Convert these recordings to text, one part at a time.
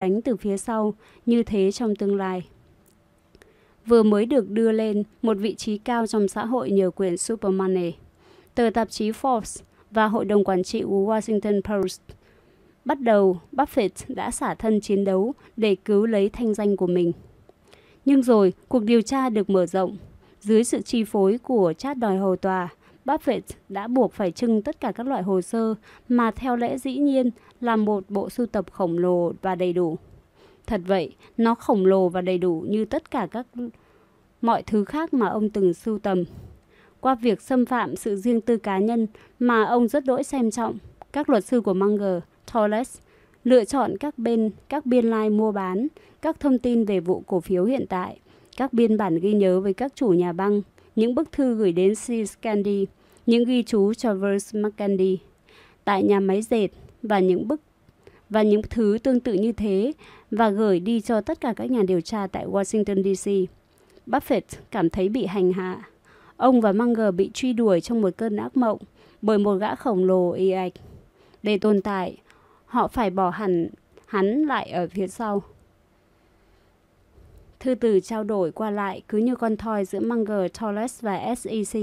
đánh từ phía sau, như thế trong tương lai. Vừa mới được đưa lên một vị trí cao trong xã hội nhờ quyền Supermoney. Tờ tạp chí Forbes và Hội đồng Quản trị của Washington Post Bắt đầu, Buffett đã xả thân chiến đấu để cứu lấy thanh danh của mình. Nhưng rồi, cuộc điều tra được mở rộng. Dưới sự chi phối của chát đòi hầu tòa, Buffett đã buộc phải trưng tất cả các loại hồ sơ mà theo lẽ dĩ nhiên là một bộ sưu tập khổng lồ và đầy đủ. Thật vậy, nó khổng lồ và đầy đủ như tất cả các mọi thứ khác mà ông từng sưu tầm. Qua việc xâm phạm sự riêng tư cá nhân mà ông rất đỗi xem trọng, các luật sư của Munger, Torres lựa chọn các bên các biên lai mua bán, các thông tin về vụ cổ phiếu hiện tại, các biên bản ghi nhớ với các chủ nhà băng, những bức thư gửi đến C. Scandi, những ghi chú cho Verse McCandy tại nhà máy dệt và những bức và những thứ tương tự như thế và gửi đi cho tất cả các nhà điều tra tại Washington DC. Buffett cảm thấy bị hành hạ. Ông và Munger bị truy đuổi trong một cơn ác mộng bởi một gã khổng lồ y ạch. Để tồn tại, họ phải bỏ hẳn hắn lại ở phía sau. Thư từ trao đổi qua lại cứ như con thoi giữa Munger, Torres và SEC.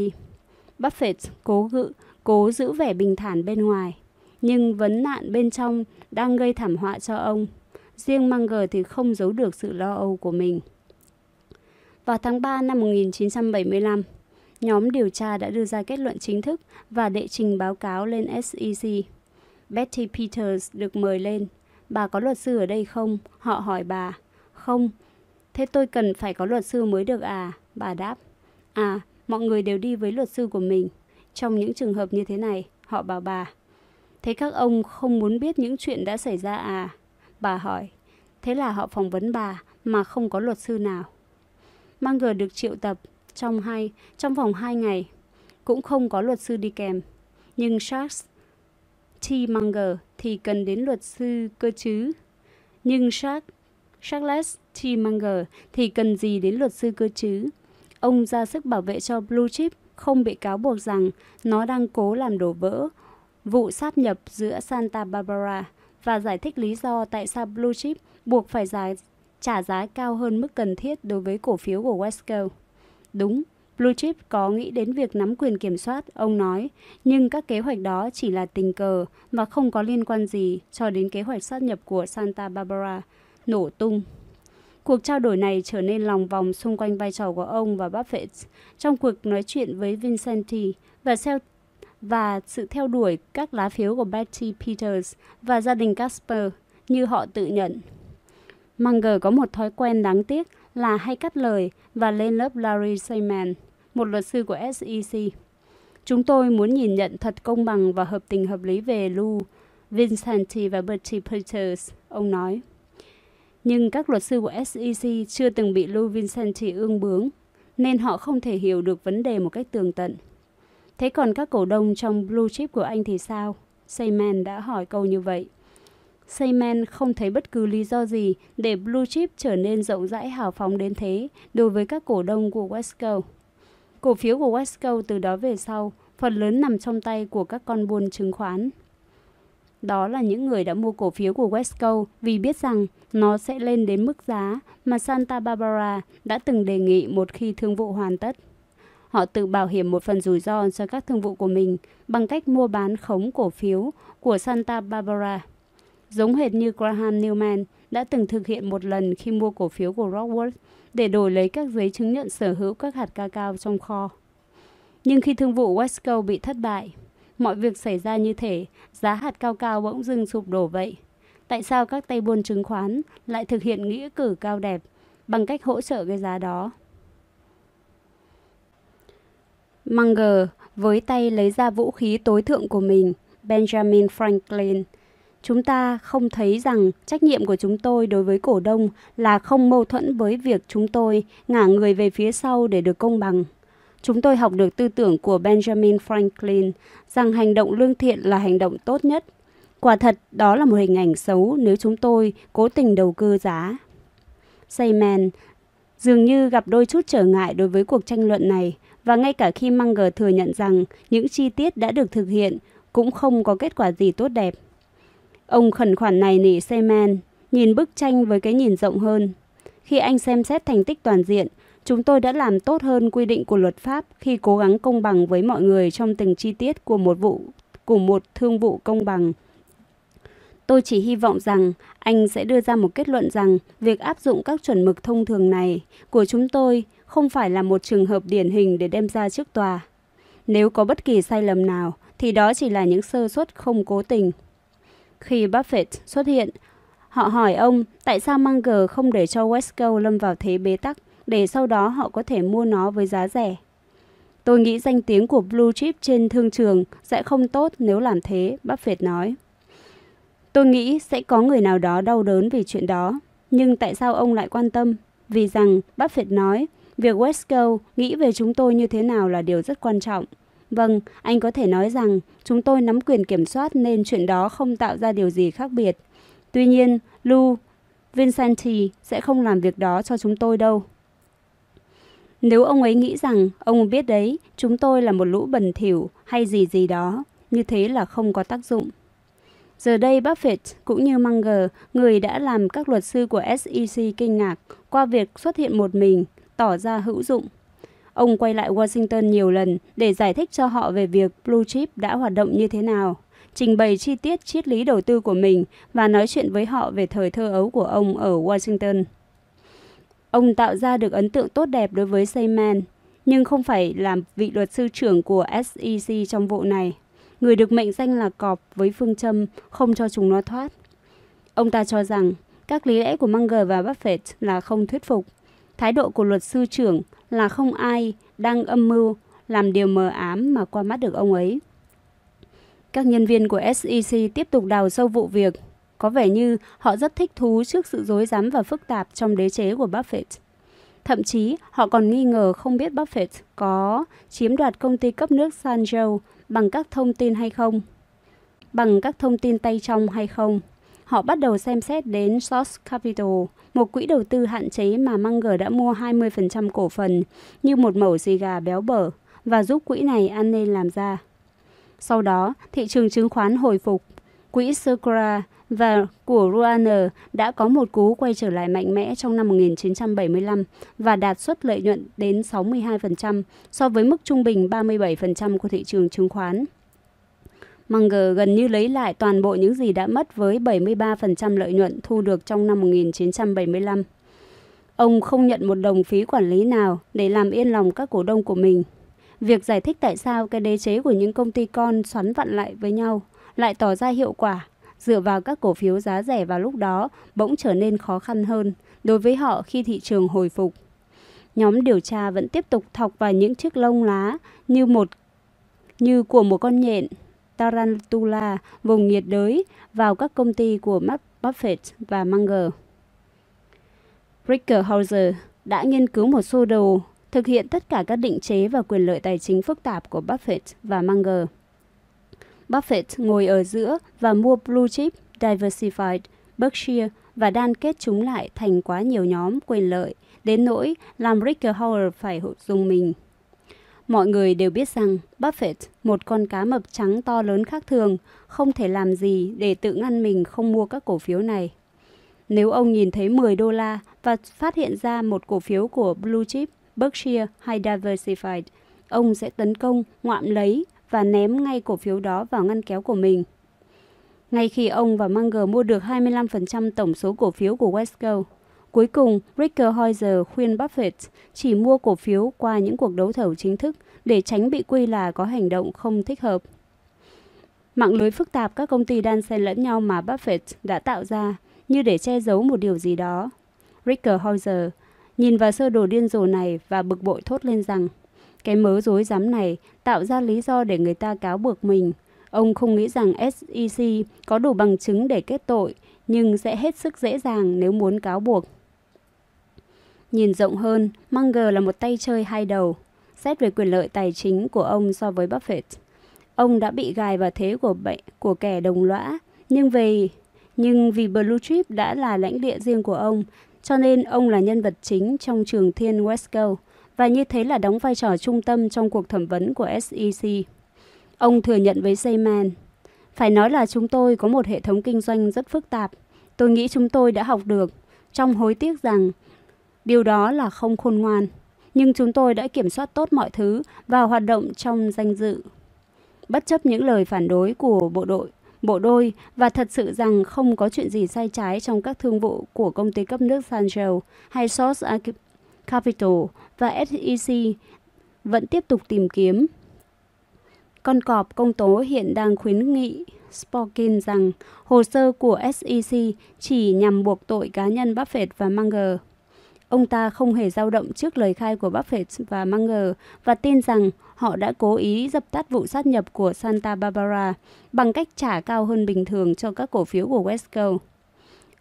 Buffett cố gự, cố giữ vẻ bình thản bên ngoài, nhưng vấn nạn bên trong đang gây thảm họa cho ông. Riêng Munger thì không giấu được sự lo âu của mình. Vào tháng 3 năm 1975, nhóm điều tra đã đưa ra kết luận chính thức và đệ trình báo cáo lên SEC. Betty Peters được mời lên. Bà có luật sư ở đây không? Họ hỏi bà. Không. Thế tôi cần phải có luật sư mới được à? Bà đáp. À, mọi người đều đi với luật sư của mình. Trong những trường hợp như thế này, họ bảo bà. Thế các ông không muốn biết những chuyện đã xảy ra à? Bà hỏi. Thế là họ phỏng vấn bà mà không có luật sư nào. Manger được triệu tập trong hai trong vòng 2 ngày, cũng không có luật sư đi kèm. Nhưng Charles T. Munger thì cần đến luật sư cơ chứ. Nhưng Charles, Charles T. Munger thì cần gì đến luật sư cơ chứ? Ông ra sức bảo vệ cho Blue Chip không bị cáo buộc rằng nó đang cố làm đổ vỡ vụ sát nhập giữa Santa Barbara và giải thích lý do tại sao Blue Chip buộc phải giá, trả giá cao hơn mức cần thiết đối với cổ phiếu của Wesco. Đúng, Blue Chip có nghĩ đến việc nắm quyền kiểm soát, ông nói, nhưng các kế hoạch đó chỉ là tình cờ và không có liên quan gì cho đến kế hoạch sát nhập của Santa Barbara nổ tung. Cuộc trao đổi này trở nên lòng vòng xung quanh vai trò của ông và Buffett trong cuộc nói chuyện với Vincenti và và sự theo đuổi các lá phiếu của Betty Peters và gia đình Casper như họ tự nhận. Munger có một thói quen đáng tiếc là hay cắt lời và lên lớp Larry Seaman, một luật sư của SEC. Chúng tôi muốn nhìn nhận thật công bằng và hợp tình hợp lý về Lou, Vincenti và Betty Peters, ông nói. Nhưng các luật sư của SEC chưa từng bị Lou Vincenti ương bướng, nên họ không thể hiểu được vấn đề một cách tường tận. Thế còn các cổ đông trong blue chip của anh thì sao? Sayman đã hỏi câu như vậy. Sayman không thấy bất cứ lý do gì để blue chip trở nên rộng rãi hào phóng đến thế đối với các cổ đông của Wesco. Cổ phiếu của Wesco từ đó về sau, phần lớn nằm trong tay của các con buôn chứng khoán. Đó là những người đã mua cổ phiếu của Wesco vì biết rằng nó sẽ lên đến mức giá mà Santa Barbara đã từng đề nghị một khi thương vụ hoàn tất. Họ tự bảo hiểm một phần rủi ro cho các thương vụ của mình bằng cách mua bán khống cổ phiếu của Santa Barbara. Giống hệt như Graham Newman đã từng thực hiện một lần khi mua cổ phiếu của Rockwood để đổi lấy các giấy chứng nhận sở hữu các hạt ca cao trong kho. Nhưng khi thương vụ Wesco bị thất bại, mọi việc xảy ra như thể giá hạt cao cao bỗng dưng sụp đổ vậy. Tại sao các tay buôn chứng khoán lại thực hiện nghĩa cử cao đẹp bằng cách hỗ trợ cái giá đó? Munger với tay lấy ra vũ khí tối thượng của mình, Benjamin Franklin. Chúng ta không thấy rằng trách nhiệm của chúng tôi đối với cổ đông là không mâu thuẫn với việc chúng tôi ngả người về phía sau để được công bằng. Chúng tôi học được tư tưởng của Benjamin Franklin rằng hành động lương thiện là hành động tốt nhất. Quả thật, đó là một hình ảnh xấu nếu chúng tôi cố tình đầu cơ giá. Sayman dường như gặp đôi chút trở ngại đối với cuộc tranh luận này và ngay cả khi Munger thừa nhận rằng những chi tiết đã được thực hiện cũng không có kết quả gì tốt đẹp. Ông khẩn khoản này nỉ Seaman, nhìn bức tranh với cái nhìn rộng hơn. Khi anh xem xét thành tích toàn diện, chúng tôi đã làm tốt hơn quy định của luật pháp khi cố gắng công bằng với mọi người trong từng chi tiết của một vụ của một thương vụ công bằng. Tôi chỉ hy vọng rằng anh sẽ đưa ra một kết luận rằng việc áp dụng các chuẩn mực thông thường này của chúng tôi không phải là một trường hợp điển hình để đem ra trước tòa. Nếu có bất kỳ sai lầm nào, thì đó chỉ là những sơ suất không cố tình. Khi Buffett xuất hiện, họ hỏi ông tại sao Munger không để cho Westco lâm vào thế bế tắc để sau đó họ có thể mua nó với giá rẻ. Tôi nghĩ danh tiếng của Blue Chip trên thương trường sẽ không tốt nếu làm thế, Buffett nói. Tôi nghĩ sẽ có người nào đó đau đớn vì chuyện đó. Nhưng tại sao ông lại quan tâm? Vì rằng, Buffett nói, việc Westco nghĩ về chúng tôi như thế nào là điều rất quan trọng. Vâng, anh có thể nói rằng chúng tôi nắm quyền kiểm soát nên chuyện đó không tạo ra điều gì khác biệt. Tuy nhiên, Lu, Vincenti sẽ không làm việc đó cho chúng tôi đâu. Nếu ông ấy nghĩ rằng ông biết đấy, chúng tôi là một lũ bẩn thỉu hay gì gì đó, như thế là không có tác dụng. Giờ đây Buffett cũng như Munger, người đã làm các luật sư của SEC kinh ngạc qua việc xuất hiện một mình, tỏ ra hữu dụng. Ông quay lại Washington nhiều lần để giải thích cho họ về việc Blue Chip đã hoạt động như thế nào, trình bày chi tiết triết lý đầu tư của mình và nói chuyện với họ về thời thơ ấu của ông ở Washington. Ông tạo ra được ấn tượng tốt đẹp đối với Sayman, nhưng không phải làm vị luật sư trưởng của SEC trong vụ này. Người được mệnh danh là cọp với phương châm không cho chúng nó thoát. Ông ta cho rằng các lý lẽ của Munger và Buffett là không thuyết phục. Thái độ của luật sư trưởng là không ai đang âm mưu làm điều mờ ám mà qua mắt được ông ấy. Các nhân viên của SEC tiếp tục đào sâu vụ việc. Có vẻ như họ rất thích thú trước sự dối rắm và phức tạp trong đế chế của Buffett. Thậm chí, họ còn nghi ngờ không biết Buffett có chiếm đoạt công ty cấp nước San Joe bằng các thông tin hay không. Bằng các thông tin tay trong hay không. Họ bắt đầu xem xét đến Source Capital, một quỹ đầu tư hạn chế mà Munger đã mua 20% cổ phần như một mẩu xì gà béo bở và giúp quỹ này ăn nên làm ra. Sau đó, thị trường chứng khoán hồi phục. Quỹ Sakura và của Ruaner đã có một cú quay trở lại mạnh mẽ trong năm 1975 và đạt suất lợi nhuận đến 62% so với mức trung bình 37% của thị trường chứng khoán. Munger gần như lấy lại toàn bộ những gì đã mất với 73% lợi nhuận thu được trong năm 1975. Ông không nhận một đồng phí quản lý nào để làm yên lòng các cổ đông của mình. Việc giải thích tại sao cái đế chế của những công ty con xoắn vặn lại với nhau lại tỏ ra hiệu quả, dựa vào các cổ phiếu giá rẻ vào lúc đó bỗng trở nên khó khăn hơn đối với họ khi thị trường hồi phục. Nhóm điều tra vẫn tiếp tục thọc vào những chiếc lông lá như một, như của một con nhện Tarantula vùng nhiệt đới vào các công ty của Buffett và Munger. Rickerhauser đã nghiên cứu một sơ đồ thực hiện tất cả các định chế và quyền lợi tài chính phức tạp của Buffett và Munger. Buffett ngồi ở giữa và mua Blue Chip, Diversified, Berkshire và đan kết chúng lại thành quá nhiều nhóm quyền lợi, đến nỗi làm Rickenhauer phải dùng mình. Mọi người đều biết rằng Buffett, một con cá mập trắng to lớn khác thường, không thể làm gì để tự ngăn mình không mua các cổ phiếu này. Nếu ông nhìn thấy 10 đô la và phát hiện ra một cổ phiếu của Blue Chip, Berkshire hay Diversified, ông sẽ tấn công, ngoạm lấy và ném ngay cổ phiếu đó vào ngăn kéo của mình. Ngay khi ông và Munger mua được 25% tổng số cổ phiếu của Westco, cuối cùng Rickenhauser khuyên Buffett chỉ mua cổ phiếu qua những cuộc đấu thầu chính thức để tránh bị quy là có hành động không thích hợp. Mạng lưới phức tạp các công ty đan xen lẫn nhau mà Buffett đã tạo ra như để che giấu một điều gì đó. Rickenhauser nhìn vào sơ đồ điên rồ này và bực bội thốt lên rằng cái mớ dối rắm này tạo ra lý do để người ta cáo buộc mình. Ông không nghĩ rằng SEC có đủ bằng chứng để kết tội, nhưng sẽ hết sức dễ dàng nếu muốn cáo buộc. Nhìn rộng hơn, Munger là một tay chơi hai đầu. Xét về quyền lợi tài chính của ông so với Buffett, ông đã bị gài vào thế của bệnh của kẻ đồng lõa, nhưng vì nhưng vì Blue Chip đã là lãnh địa riêng của ông, cho nên ông là nhân vật chính trong trường thiên Westco và như thế là đóng vai trò trung tâm trong cuộc thẩm vấn của SEC. Ông thừa nhận với Sayman, phải nói là chúng tôi có một hệ thống kinh doanh rất phức tạp. Tôi nghĩ chúng tôi đã học được, trong hối tiếc rằng điều đó là không khôn ngoan. Nhưng chúng tôi đã kiểm soát tốt mọi thứ và hoạt động trong danh dự. Bất chấp những lời phản đối của bộ đội, bộ đôi và thật sự rằng không có chuyện gì sai trái trong các thương vụ của công ty cấp nước Sanjo hay Source Capital và SEC vẫn tiếp tục tìm kiếm. Con cọp công tố hiện đang khuyến nghị Sporkin rằng hồ sơ của SEC chỉ nhằm buộc tội cá nhân Buffett và Munger. Ông ta không hề dao động trước lời khai của Buffett và Munger và tin rằng họ đã cố ý dập tắt vụ sát nhập của Santa Barbara bằng cách trả cao hơn bình thường cho các cổ phiếu của Westco.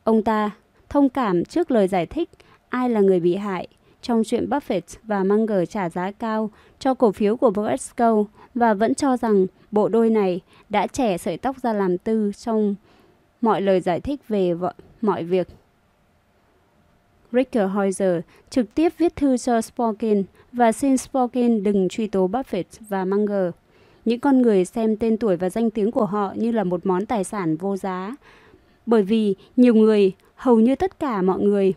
Ông ta thông cảm trước lời giải thích ai là người bị hại trong chuyện Buffett và Munger trả giá cao cho cổ phiếu của Westco và vẫn cho rằng bộ đôi này đã trẻ sợi tóc ra làm tư trong mọi lời giải thích về mọi việc. Rickerhauser trực tiếp viết thư cho Sporkin và xin Sporkin đừng truy tố Buffett và Munger. Những con người xem tên tuổi và danh tiếng của họ như là một món tài sản vô giá. Bởi vì nhiều người, hầu như tất cả mọi người,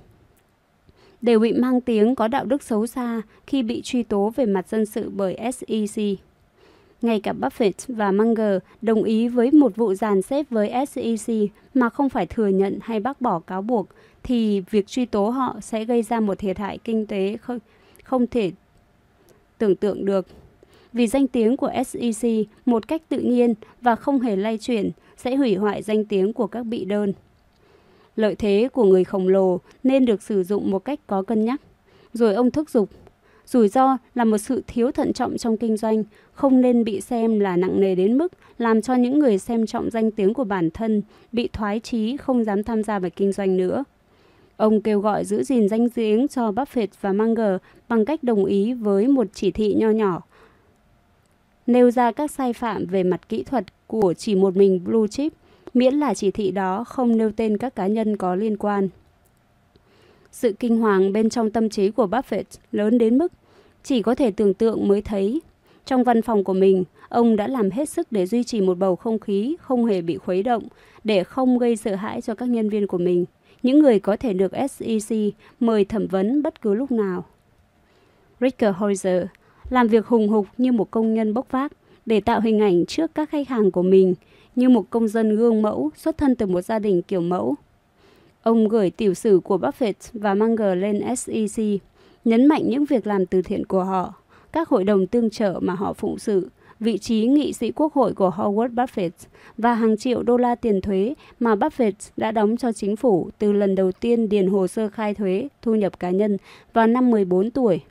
đều bị mang tiếng có đạo đức xấu xa khi bị truy tố về mặt dân sự bởi SEC. Ngay cả Buffett và Munger đồng ý với một vụ dàn xếp với SEC mà không phải thừa nhận hay bác bỏ cáo buộc, thì việc truy tố họ sẽ gây ra một thiệt hại kinh tế không, không thể tưởng tượng được. Vì danh tiếng của SEC một cách tự nhiên và không hề lay chuyển sẽ hủy hoại danh tiếng của các bị đơn. Lợi thế của người khổng lồ nên được sử dụng một cách có cân nhắc. Rồi ông thúc giục Rủi ro là một sự thiếu thận trọng trong kinh doanh, không nên bị xem là nặng nề đến mức làm cho những người xem trọng danh tiếng của bản thân bị thoái chí không dám tham gia vào kinh doanh nữa. Ông kêu gọi giữ gìn danh tiếng cho Buffett và Munger bằng cách đồng ý với một chỉ thị nho nhỏ, nêu ra các sai phạm về mặt kỹ thuật của chỉ một mình Blue Chip, miễn là chỉ thị đó không nêu tên các cá nhân có liên quan. Sự kinh hoàng bên trong tâm trí của Buffett lớn đến mức chỉ có thể tưởng tượng mới thấy. Trong văn phòng của mình, ông đã làm hết sức để duy trì một bầu không khí không hề bị khuấy động, để không gây sợ hãi cho các nhân viên của mình, những người có thể được SEC mời thẩm vấn bất cứ lúc nào. Ricker Heuser làm việc hùng hục như một công nhân bốc vác để tạo hình ảnh trước các khách hàng của mình như một công dân gương mẫu xuất thân từ một gia đình kiểu mẫu. Ông gửi tiểu sử của Buffett và Munger lên SEC, nhấn mạnh những việc làm từ thiện của họ, các hội đồng tương trợ mà họ phụng sự, vị trí nghị sĩ quốc hội của Howard Buffett và hàng triệu đô la tiền thuế mà Buffett đã đóng cho chính phủ từ lần đầu tiên điền hồ sơ khai thuế thu nhập cá nhân vào năm 14 tuổi.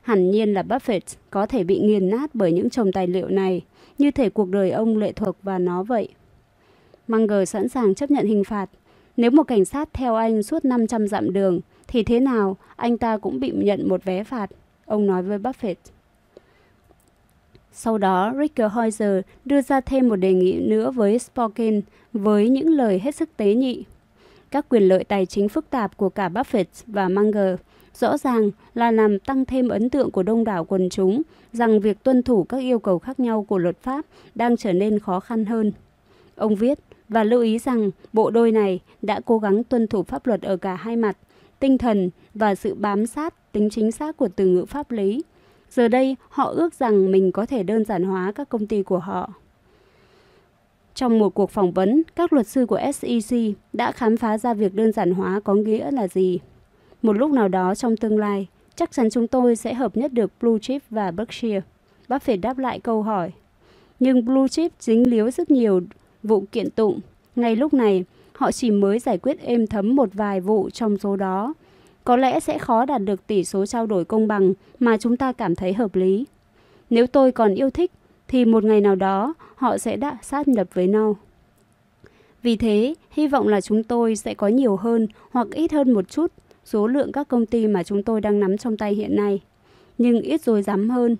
Hẳn nhiên là Buffett có thể bị nghiền nát bởi những chồng tài liệu này, như thể cuộc đời ông lệ thuộc vào nó vậy. Munger sẵn sàng chấp nhận hình phạt, nếu một cảnh sát theo anh suốt 500 dặm đường, thì thế nào anh ta cũng bị nhận một vé phạt, ông nói với Buffett. Sau đó, Rickerheiser đưa ra thêm một đề nghị nữa với Sporkin với những lời hết sức tế nhị. Các quyền lợi tài chính phức tạp của cả Buffett và Munger rõ ràng là làm tăng thêm ấn tượng của đông đảo quần chúng rằng việc tuân thủ các yêu cầu khác nhau của luật pháp đang trở nên khó khăn hơn. Ông viết, và lưu ý rằng bộ đôi này đã cố gắng tuân thủ pháp luật ở cả hai mặt, tinh thần và sự bám sát tính chính xác của từ ngữ pháp lý. Giờ đây, họ ước rằng mình có thể đơn giản hóa các công ty của họ. Trong một cuộc phỏng vấn, các luật sư của SEC đã khám phá ra việc đơn giản hóa có nghĩa là gì. Một lúc nào đó trong tương lai, chắc chắn chúng tôi sẽ hợp nhất được Blue Chip và Berkshire. Buffett đáp lại câu hỏi. Nhưng Blue Chip dính líu rất nhiều vụ kiện tụng. Ngay lúc này, họ chỉ mới giải quyết êm thấm một vài vụ trong số đó. Có lẽ sẽ khó đạt được tỷ số trao đổi công bằng mà chúng ta cảm thấy hợp lý. Nếu tôi còn yêu thích, thì một ngày nào đó họ sẽ đã sát nhập với nhau. Vì thế, hy vọng là chúng tôi sẽ có nhiều hơn hoặc ít hơn một chút số lượng các công ty mà chúng tôi đang nắm trong tay hiện nay, nhưng ít rồi dám hơn.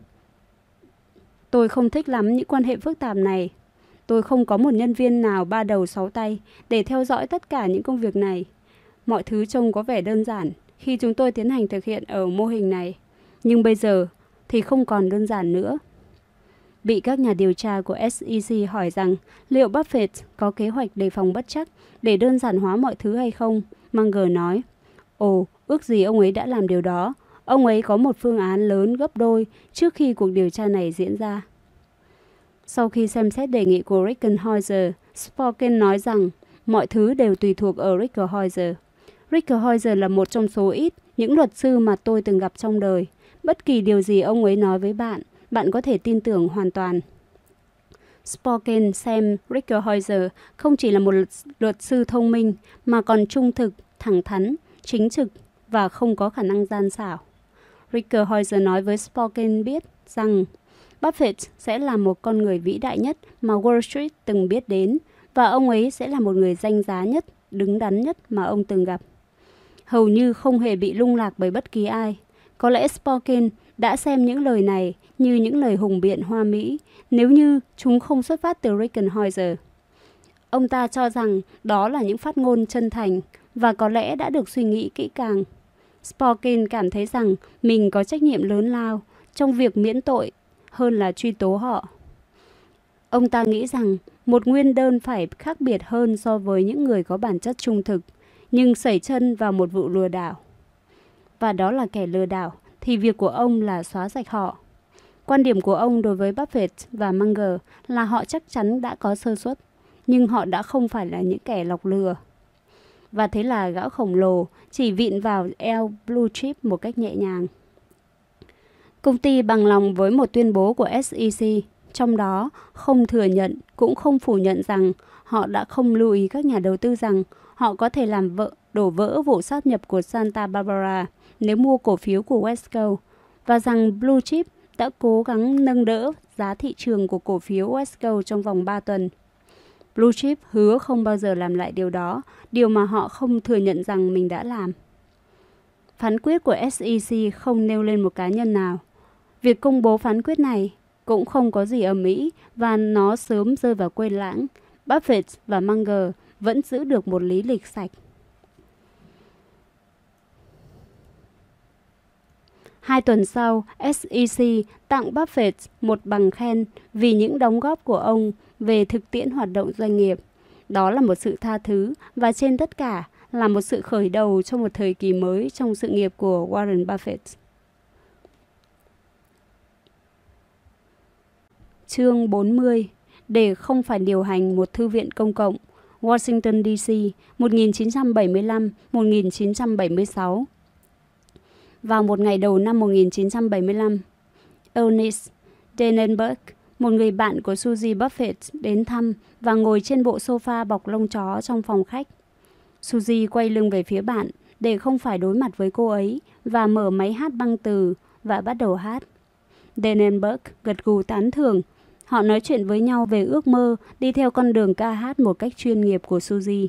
Tôi không thích lắm những quan hệ phức tạp này. Tôi không có một nhân viên nào ba đầu sáu tay để theo dõi tất cả những công việc này. Mọi thứ trông có vẻ đơn giản khi chúng tôi tiến hành thực hiện ở mô hình này. Nhưng bây giờ thì không còn đơn giản nữa. bị các nhà điều tra của SEC hỏi rằng liệu Buffett có kế hoạch đề phòng bất chắc để đơn giản hóa mọi thứ hay không, Munger nói, Ồ, ước gì ông ấy đã làm điều đó. Ông ấy có một phương án lớn gấp đôi trước khi cuộc điều tra này diễn ra. Sau khi xem xét đề nghị của Rickenhauser, Spoken nói rằng mọi thứ đều tùy thuộc ở Rickenhäuser. Rickenhäuser là một trong số ít những luật sư mà tôi từng gặp trong đời. Bất kỳ điều gì ông ấy nói với bạn, bạn có thể tin tưởng hoàn toàn. Sporkin xem Rickenhäuser không chỉ là một luật sư thông minh mà còn trung thực, thẳng thắn, chính trực và không có khả năng gian xảo. Rickenhäuser nói với Spoken biết rằng Buffett sẽ là một con người vĩ đại nhất mà Wall Street từng biết đến và ông ấy sẽ là một người danh giá nhất, đứng đắn nhất mà ông từng gặp. Hầu như không hề bị lung lạc bởi bất kỳ ai. Có lẽ Sporkin đã xem những lời này như những lời hùng biện hoa mỹ nếu như chúng không xuất phát từ Rickenhäuser. Ông ta cho rằng đó là những phát ngôn chân thành và có lẽ đã được suy nghĩ kỹ càng. Sporkin cảm thấy rằng mình có trách nhiệm lớn lao trong việc miễn tội hơn là truy tố họ. Ông ta nghĩ rằng một nguyên đơn phải khác biệt hơn so với những người có bản chất trung thực, nhưng sẩy chân vào một vụ lừa đảo. Và đó là kẻ lừa đảo, thì việc của ông là xóa sạch họ. Quan điểm của ông đối với Buffett và Munger là họ chắc chắn đã có sơ suất, nhưng họ đã không phải là những kẻ lọc lừa. Và thế là gã khổng lồ chỉ vịn vào eo Blue Chip một cách nhẹ nhàng. Công ty bằng lòng với một tuyên bố của SEC, trong đó không thừa nhận cũng không phủ nhận rằng họ đã không lưu ý các nhà đầu tư rằng họ có thể làm vợ đổ vỡ vụ sát nhập của Santa Barbara nếu mua cổ phiếu của Wesco và rằng Blue Chip đã cố gắng nâng đỡ giá thị trường của cổ phiếu Wesco trong vòng 3 tuần. Blue Chip hứa không bao giờ làm lại điều đó, điều mà họ không thừa nhận rằng mình đã làm. Phán quyết của SEC không nêu lên một cá nhân nào. Việc công bố phán quyết này cũng không có gì ở Mỹ và nó sớm rơi vào quên lãng. Buffett và Munger vẫn giữ được một lý lịch sạch. Hai tuần sau, SEC tặng Buffett một bằng khen vì những đóng góp của ông về thực tiễn hoạt động doanh nghiệp. Đó là một sự tha thứ và trên tất cả là một sự khởi đầu cho một thời kỳ mới trong sự nghiệp của Warren Buffett. Chương 40 Để không phải điều hành một thư viện công cộng Washington DC 1975-1976 Vào một ngày đầu năm 1975, Ernest Denenberg, một người bạn của Suzy Buffett đến thăm và ngồi trên bộ sofa bọc lông chó trong phòng khách. Suzy quay lưng về phía bạn để không phải đối mặt với cô ấy và mở máy hát băng từ và bắt đầu hát. Denenberg gật gù tán thưởng Họ nói chuyện với nhau về ước mơ đi theo con đường ca hát một cách chuyên nghiệp của Suzy.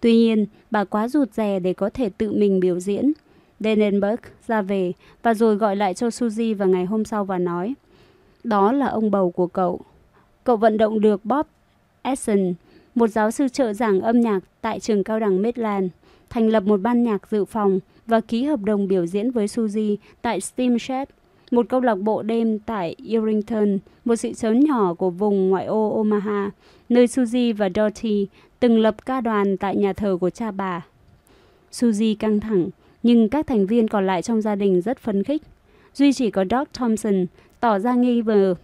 Tuy nhiên, bà quá rụt rè để có thể tự mình biểu diễn. Denenberg ra về và rồi gọi lại cho Suzy vào ngày hôm sau và nói Đó là ông bầu của cậu. Cậu vận động được Bob Essen, một giáo sư trợ giảng âm nhạc tại trường cao đẳng Midland, thành lập một ban nhạc dự phòng và ký hợp đồng biểu diễn với Suzy tại Steamshed một câu lạc bộ đêm tại Irrington, một thị trấn nhỏ của vùng ngoại ô Omaha, nơi Suzy và Dorothy từng lập ca đoàn tại nhà thờ của cha bà. Suzy căng thẳng, nhưng các thành viên còn lại trong gia đình rất phấn khích. Duy chỉ có Doc Thompson tỏ ra nghi ngờ.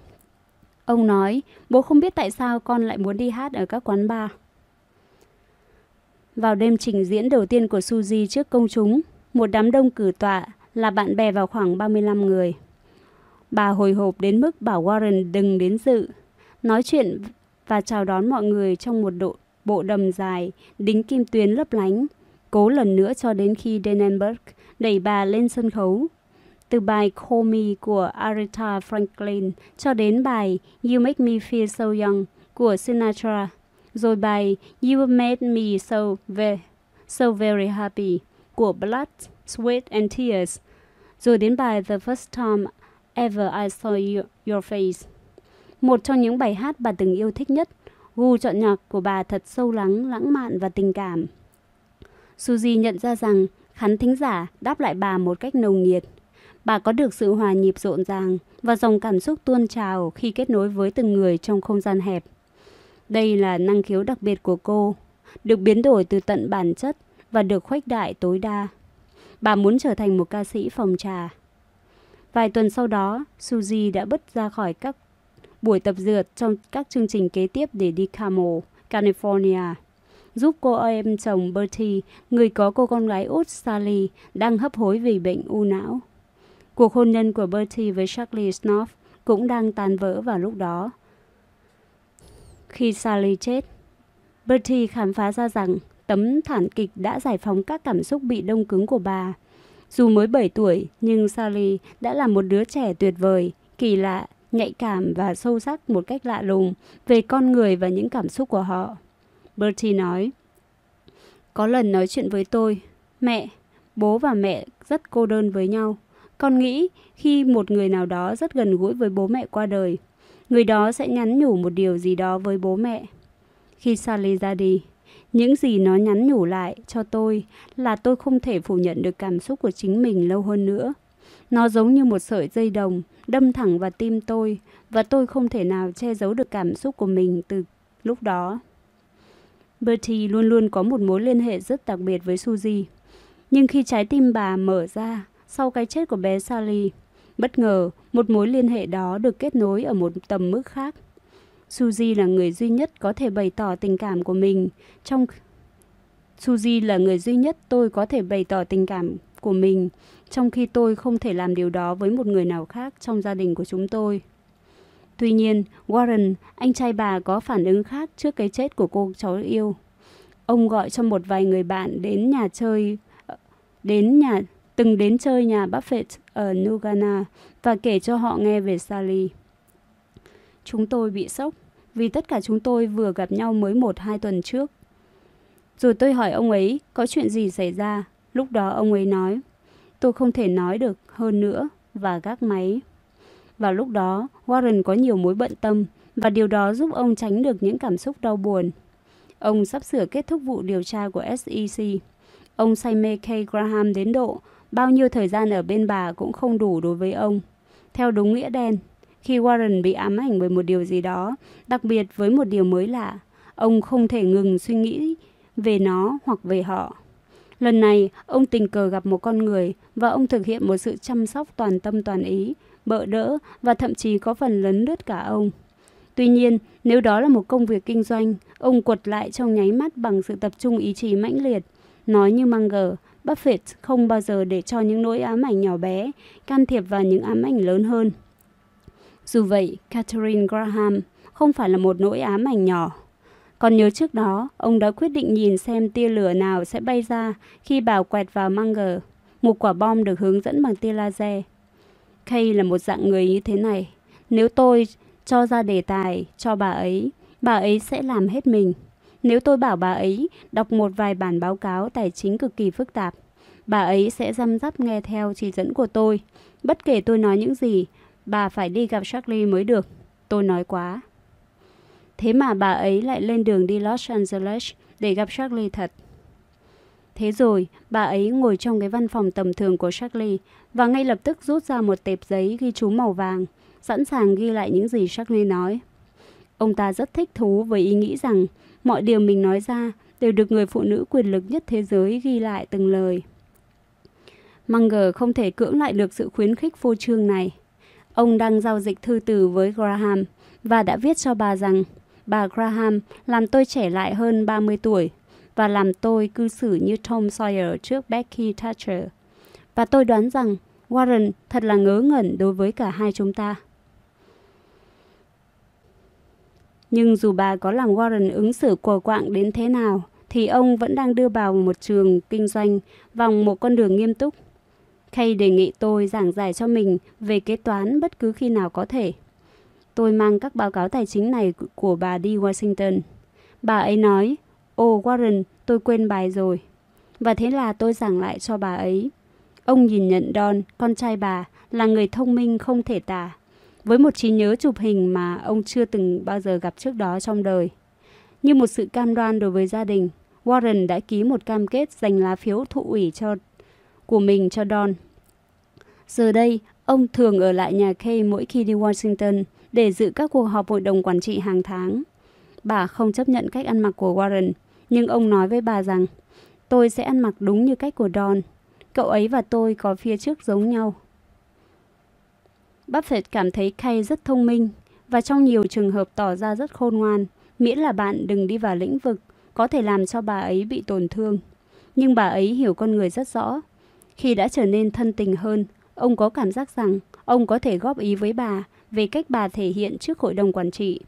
Ông nói, bố không biết tại sao con lại muốn đi hát ở các quán bar. Vào đêm trình diễn đầu tiên của Suzy trước công chúng, một đám đông cử tọa là bạn bè vào khoảng 35 người. Bà hồi hộp đến mức bảo Warren đừng đến dự. Nói chuyện và chào đón mọi người trong một độ, bộ đầm dài, đính kim tuyến lấp lánh. Cố lần nữa cho đến khi Denenberg đẩy bà lên sân khấu. Từ bài Call Me của Aretha Franklin cho đến bài You Make Me Feel So Young của Sinatra, rồi bài You Made Me So Very, so very Happy của Blood, Sweat and Tears, rồi đến bài The First Time Ever I Saw you, Your Face. Một trong những bài hát bà từng yêu thích nhất, gu chọn nhạc của bà thật sâu lắng, lãng mạn và tình cảm. Suzy nhận ra rằng khán thính giả đáp lại bà một cách nồng nhiệt. Bà có được sự hòa nhịp rộn ràng và dòng cảm xúc tuôn trào khi kết nối với từng người trong không gian hẹp. Đây là năng khiếu đặc biệt của cô, được biến đổi từ tận bản chất và được khuếch đại tối đa. Bà muốn trở thành một ca sĩ phòng trà. Vài tuần sau đó, Suzy đã bứt ra khỏi các buổi tập dượt trong các chương trình kế tiếp để đi Carmel, California, giúp cô em chồng Bertie, người có cô con gái út Sally, đang hấp hối vì bệnh u não. Cuộc hôn nhân của Bertie với Charlie Snoff cũng đang tan vỡ vào lúc đó. Khi Sally chết, Bertie khám phá ra rằng tấm thản kịch đã giải phóng các cảm xúc bị đông cứng của bà. Dù mới 7 tuổi, nhưng Sally đã là một đứa trẻ tuyệt vời, kỳ lạ, nhạy cảm và sâu sắc một cách lạ lùng về con người và những cảm xúc của họ. Bertie nói, Có lần nói chuyện với tôi, mẹ, bố và mẹ rất cô đơn với nhau. Con nghĩ khi một người nào đó rất gần gũi với bố mẹ qua đời, người đó sẽ nhắn nhủ một điều gì đó với bố mẹ. Khi Sally ra đi, những gì nó nhắn nhủ lại cho tôi là tôi không thể phủ nhận được cảm xúc của chính mình lâu hơn nữa. Nó giống như một sợi dây đồng đâm thẳng vào tim tôi và tôi không thể nào che giấu được cảm xúc của mình từ lúc đó. Bertie luôn luôn có một mối liên hệ rất đặc biệt với Suzy. Nhưng khi trái tim bà mở ra sau cái chết của bé Sally, bất ngờ một mối liên hệ đó được kết nối ở một tầm mức khác. Suzy là người duy nhất có thể bày tỏ tình cảm của mình trong Suzy là người duy nhất tôi có thể bày tỏ tình cảm của mình, trong khi tôi không thể làm điều đó với một người nào khác trong gia đình của chúng tôi. Tuy nhiên, Warren, anh trai bà có phản ứng khác trước cái chết của cô cháu yêu. Ông gọi cho một vài người bạn đến nhà chơi, đến nhà từng đến chơi nhà Buffett ở Nugana và kể cho họ nghe về Sally. Chúng tôi bị sốc vì tất cả chúng tôi vừa gặp nhau mới một hai tuần trước. Rồi tôi hỏi ông ấy có chuyện gì xảy ra. Lúc đó ông ấy nói, tôi không thể nói được hơn nữa và gác máy. Vào lúc đó, Warren có nhiều mối bận tâm và điều đó giúp ông tránh được những cảm xúc đau buồn. Ông sắp sửa kết thúc vụ điều tra của SEC. Ông say mê Kay Graham đến độ bao nhiêu thời gian ở bên bà cũng không đủ đối với ông. Theo đúng nghĩa đen, khi Warren bị ám ảnh bởi một điều gì đó, đặc biệt với một điều mới lạ, ông không thể ngừng suy nghĩ về nó hoặc về họ. Lần này, ông tình cờ gặp một con người và ông thực hiện một sự chăm sóc toàn tâm toàn ý, bợ đỡ và thậm chí có phần lấn lướt cả ông. Tuy nhiên, nếu đó là một công việc kinh doanh, ông quật lại trong nháy mắt bằng sự tập trung ý chí mãnh liệt. Nói như Munger, Buffett không bao giờ để cho những nỗi ám ảnh nhỏ bé can thiệp vào những ám ảnh lớn hơn. Dù vậy, Catherine Graham không phải là một nỗi ám ảnh nhỏ. Còn nhớ trước đó, ông đã quyết định nhìn xem tia lửa nào sẽ bay ra khi bảo quẹt vào Munger. Một quả bom được hướng dẫn bằng tia laser. Kay là một dạng người như thế này. Nếu tôi cho ra đề tài cho bà ấy, bà ấy sẽ làm hết mình. Nếu tôi bảo bà ấy đọc một vài bản báo cáo tài chính cực kỳ phức tạp, bà ấy sẽ răm rắp nghe theo chỉ dẫn của tôi. Bất kể tôi nói những gì, bà phải đi gặp Charlie mới được. Tôi nói quá. Thế mà bà ấy lại lên đường đi Los Angeles để gặp Charlie thật. Thế rồi, bà ấy ngồi trong cái văn phòng tầm thường của Charlie và ngay lập tức rút ra một tệp giấy ghi chú màu vàng, sẵn sàng ghi lại những gì Charlie nói. Ông ta rất thích thú với ý nghĩ rằng mọi điều mình nói ra đều được người phụ nữ quyền lực nhất thế giới ghi lại từng lời. Munger không thể cưỡng lại được sự khuyến khích phô trương này. Ông đang giao dịch thư từ với Graham và đã viết cho bà rằng bà Graham làm tôi trẻ lại hơn 30 tuổi và làm tôi cư xử như Tom Sawyer trước Becky Thatcher. Và tôi đoán rằng Warren thật là ngớ ngẩn đối với cả hai chúng ta. Nhưng dù bà có làm Warren ứng xử quờ quạng đến thế nào, thì ông vẫn đang đưa bà vào một trường kinh doanh vòng một con đường nghiêm túc. Kay đề nghị tôi giảng giải cho mình về kế toán bất cứ khi nào có thể. Tôi mang các báo cáo tài chính này của bà đi Washington. Bà ấy nói, Ồ Warren, tôi quên bài rồi. Và thế là tôi giảng lại cho bà ấy. Ông nhìn nhận Don, con trai bà, là người thông minh không thể tả với một trí nhớ chụp hình mà ông chưa từng bao giờ gặp trước đó trong đời. Như một sự cam đoan đối với gia đình, Warren đã ký một cam kết dành lá phiếu thụ ủy cho của mình cho Don. Giờ đây, ông thường ở lại nhà Kay mỗi khi đi Washington để dự các cuộc họp hội đồng quản trị hàng tháng. Bà không chấp nhận cách ăn mặc của Warren, nhưng ông nói với bà rằng tôi sẽ ăn mặc đúng như cách của Don. Cậu ấy và tôi có phía trước giống nhau. Buffett cảm thấy Kay rất thông minh và trong nhiều trường hợp tỏ ra rất khôn ngoan, miễn là bạn đừng đi vào lĩnh vực có thể làm cho bà ấy bị tổn thương. Nhưng bà ấy hiểu con người rất rõ. Khi đã trở nên thân tình hơn, ông có cảm giác rằng ông có thể góp ý với bà về cách bà thể hiện trước hội đồng quản trị.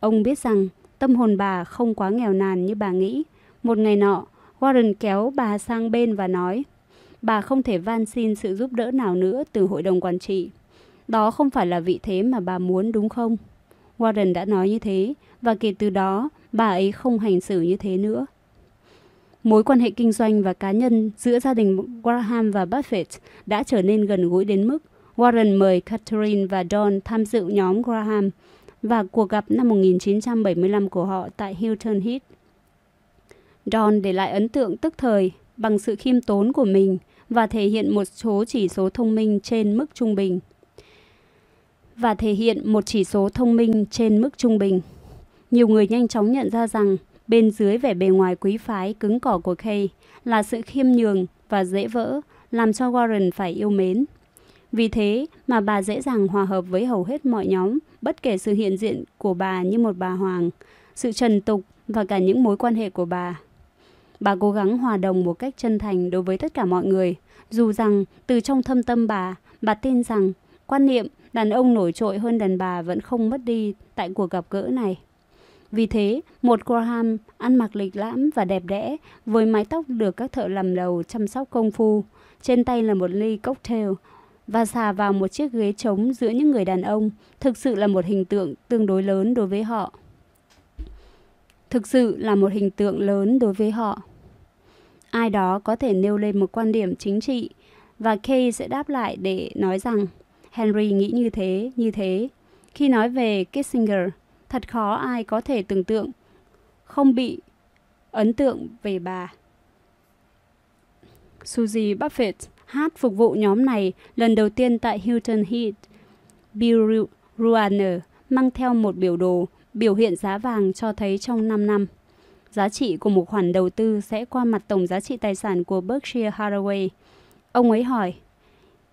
Ông biết rằng tâm hồn bà không quá nghèo nàn như bà nghĩ. Một ngày nọ, Warren kéo bà sang bên và nói, bà không thể van xin sự giúp đỡ nào nữa từ hội đồng quản trị. Đó không phải là vị thế mà bà muốn đúng không? Warren đã nói như thế, và kể từ đó, bà ấy không hành xử như thế nữa. Mối quan hệ kinh doanh và cá nhân giữa gia đình Graham và Buffett đã trở nên gần gũi đến mức Warren mời Catherine và Don tham dự nhóm Graham và cuộc gặp năm 1975 của họ tại Hilton Head. Don để lại ấn tượng tức thời bằng sự khiêm tốn của mình và thể hiện một số chỉ số thông minh trên mức trung bình. Và thể hiện một chỉ số thông minh trên mức trung bình. Nhiều người nhanh chóng nhận ra rằng bên dưới vẻ bề ngoài quý phái cứng cỏi của Kay là sự khiêm nhường và dễ vỡ, làm cho Warren phải yêu mến. Vì thế mà bà dễ dàng hòa hợp với hầu hết mọi nhóm, bất kể sự hiện diện của bà như một bà hoàng, sự trần tục và cả những mối quan hệ của bà. Bà cố gắng hòa đồng một cách chân thành đối với tất cả mọi người, dù rằng từ trong thâm tâm bà, bà tin rằng quan niệm đàn ông nổi trội hơn đàn bà vẫn không mất đi tại cuộc gặp gỡ này. Vì thế, một Graham ăn mặc lịch lãm và đẹp đẽ, với mái tóc được các thợ làm đầu chăm sóc công phu, trên tay là một ly cocktail và xà vào một chiếc ghế trống giữa những người đàn ông, thực sự là một hình tượng tương đối lớn đối với họ. Thực sự là một hình tượng lớn đối với họ. Ai đó có thể nêu lên một quan điểm chính trị và Kay sẽ đáp lại để nói rằng Henry nghĩ như thế, như thế. Khi nói về Kissinger, thật khó ai có thể tưởng tượng không bị ấn tượng về bà. Suzy Buffett hát phục vụ nhóm này lần đầu tiên tại Hilton Head. Bill Ruaner mang theo một biểu đồ biểu hiện giá vàng cho thấy trong 5 năm. Giá trị của một khoản đầu tư sẽ qua mặt tổng giá trị tài sản của Berkshire Hathaway. Ông ấy hỏi,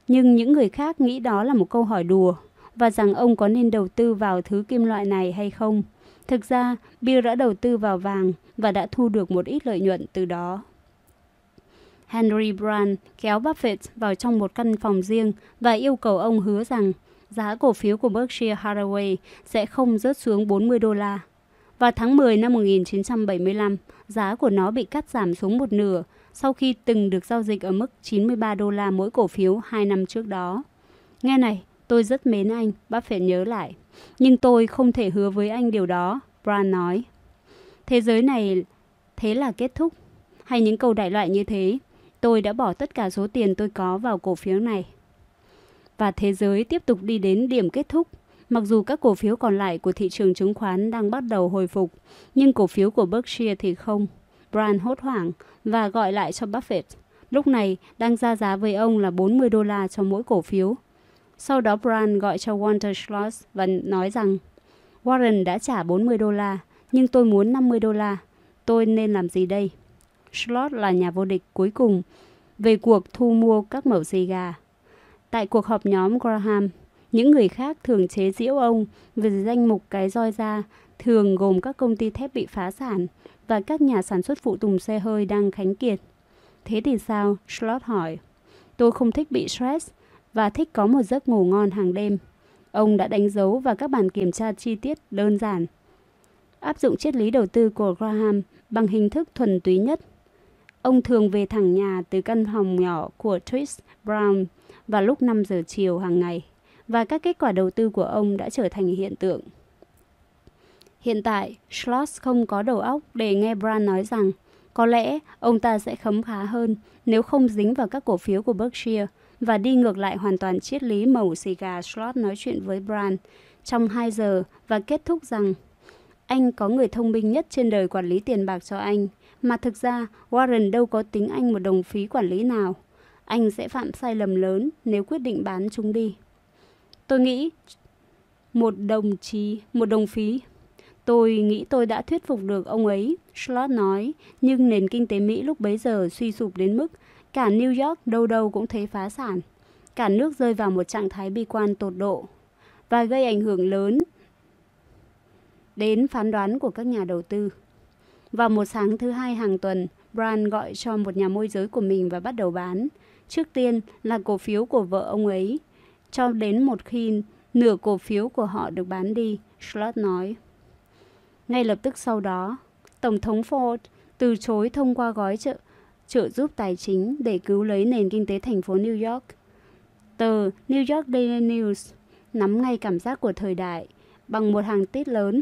nhưng những người khác nghĩ đó là một câu hỏi đùa và rằng ông có nên đầu tư vào thứ kim loại này hay không. Thực ra, Bill đã đầu tư vào vàng và đã thu được một ít lợi nhuận từ đó. Henry Brand kéo Buffett vào trong một căn phòng riêng và yêu cầu ông hứa rằng giá cổ phiếu của Berkshire Hathaway sẽ không rớt xuống 40 đô la. Vào tháng 10 năm 1975, giá của nó bị cắt giảm xuống một nửa sau khi từng được giao dịch ở mức 93 đô la mỗi cổ phiếu hai năm trước đó. Nghe này, tôi rất mến anh, Buffett nhớ lại. Nhưng tôi không thể hứa với anh điều đó, Brand nói. Thế giới này thế là kết thúc. Hay những câu đại loại như thế, tôi đã bỏ tất cả số tiền tôi có vào cổ phiếu này. Và thế giới tiếp tục đi đến điểm kết thúc. Mặc dù các cổ phiếu còn lại của thị trường chứng khoán đang bắt đầu hồi phục, nhưng cổ phiếu của Berkshire thì không. Brian hốt hoảng và gọi lại cho Buffett. Lúc này đang ra giá với ông là 40 đô la cho mỗi cổ phiếu. Sau đó Brand gọi cho Walter Schloss và nói rằng Warren đã trả 40 đô la, nhưng tôi muốn 50 đô la. Tôi nên làm gì đây? Schloss là nhà vô địch cuối cùng về cuộc thu mua các mẩu xì gà. Tại cuộc họp nhóm Graham, những người khác thường chế giễu ông về danh mục cái roi ra thường gồm các công ty thép bị phá sản và các nhà sản xuất phụ tùng xe hơi đang khánh kiệt. Thế thì sao? Slot hỏi. Tôi không thích bị stress và thích có một giấc ngủ ngon hàng đêm. Ông đã đánh dấu vào các bản kiểm tra chi tiết đơn giản. Áp dụng triết lý đầu tư của Graham bằng hình thức thuần túy nhất – Ông thường về thẳng nhà từ căn phòng nhỏ của Trish Brown vào lúc 5 giờ chiều hàng ngày và các kết quả đầu tư của ông đã trở thành hiện tượng. Hiện tại, Schloss không có đầu óc để nghe Brown nói rằng có lẽ ông ta sẽ khấm khá hơn nếu không dính vào các cổ phiếu của Berkshire và đi ngược lại hoàn toàn triết lý màu xì gà Schloss nói chuyện với Brand trong 2 giờ và kết thúc rằng anh có người thông minh nhất trên đời quản lý tiền bạc cho anh – mà thực ra Warren đâu có tính anh một đồng phí quản lý nào. anh sẽ phạm sai lầm lớn nếu quyết định bán chúng đi. Tôi nghĩ một đồng chí, một đồng phí. Tôi nghĩ tôi đã thuyết phục được ông ấy, Slot nói, nhưng nền kinh tế Mỹ lúc bấy giờ suy sụp đến mức cả New York đâu đâu cũng thấy phá sản. Cả nước rơi vào một trạng thái bi quan tột độ và gây ảnh hưởng lớn đến phán đoán của các nhà đầu tư. Vào một sáng thứ hai hàng tuần, Brian gọi cho một nhà môi giới của mình và bắt đầu bán. Trước tiên là cổ phiếu của vợ ông ấy, cho đến một khi nửa cổ phiếu của họ được bán đi, Schlott nói. Ngay lập tức sau đó, Tổng thống Ford từ chối thông qua gói trợ, trợ giúp tài chính để cứu lấy nền kinh tế thành phố New York. Tờ New York Daily News nắm ngay cảm giác của thời đại bằng một hàng tít lớn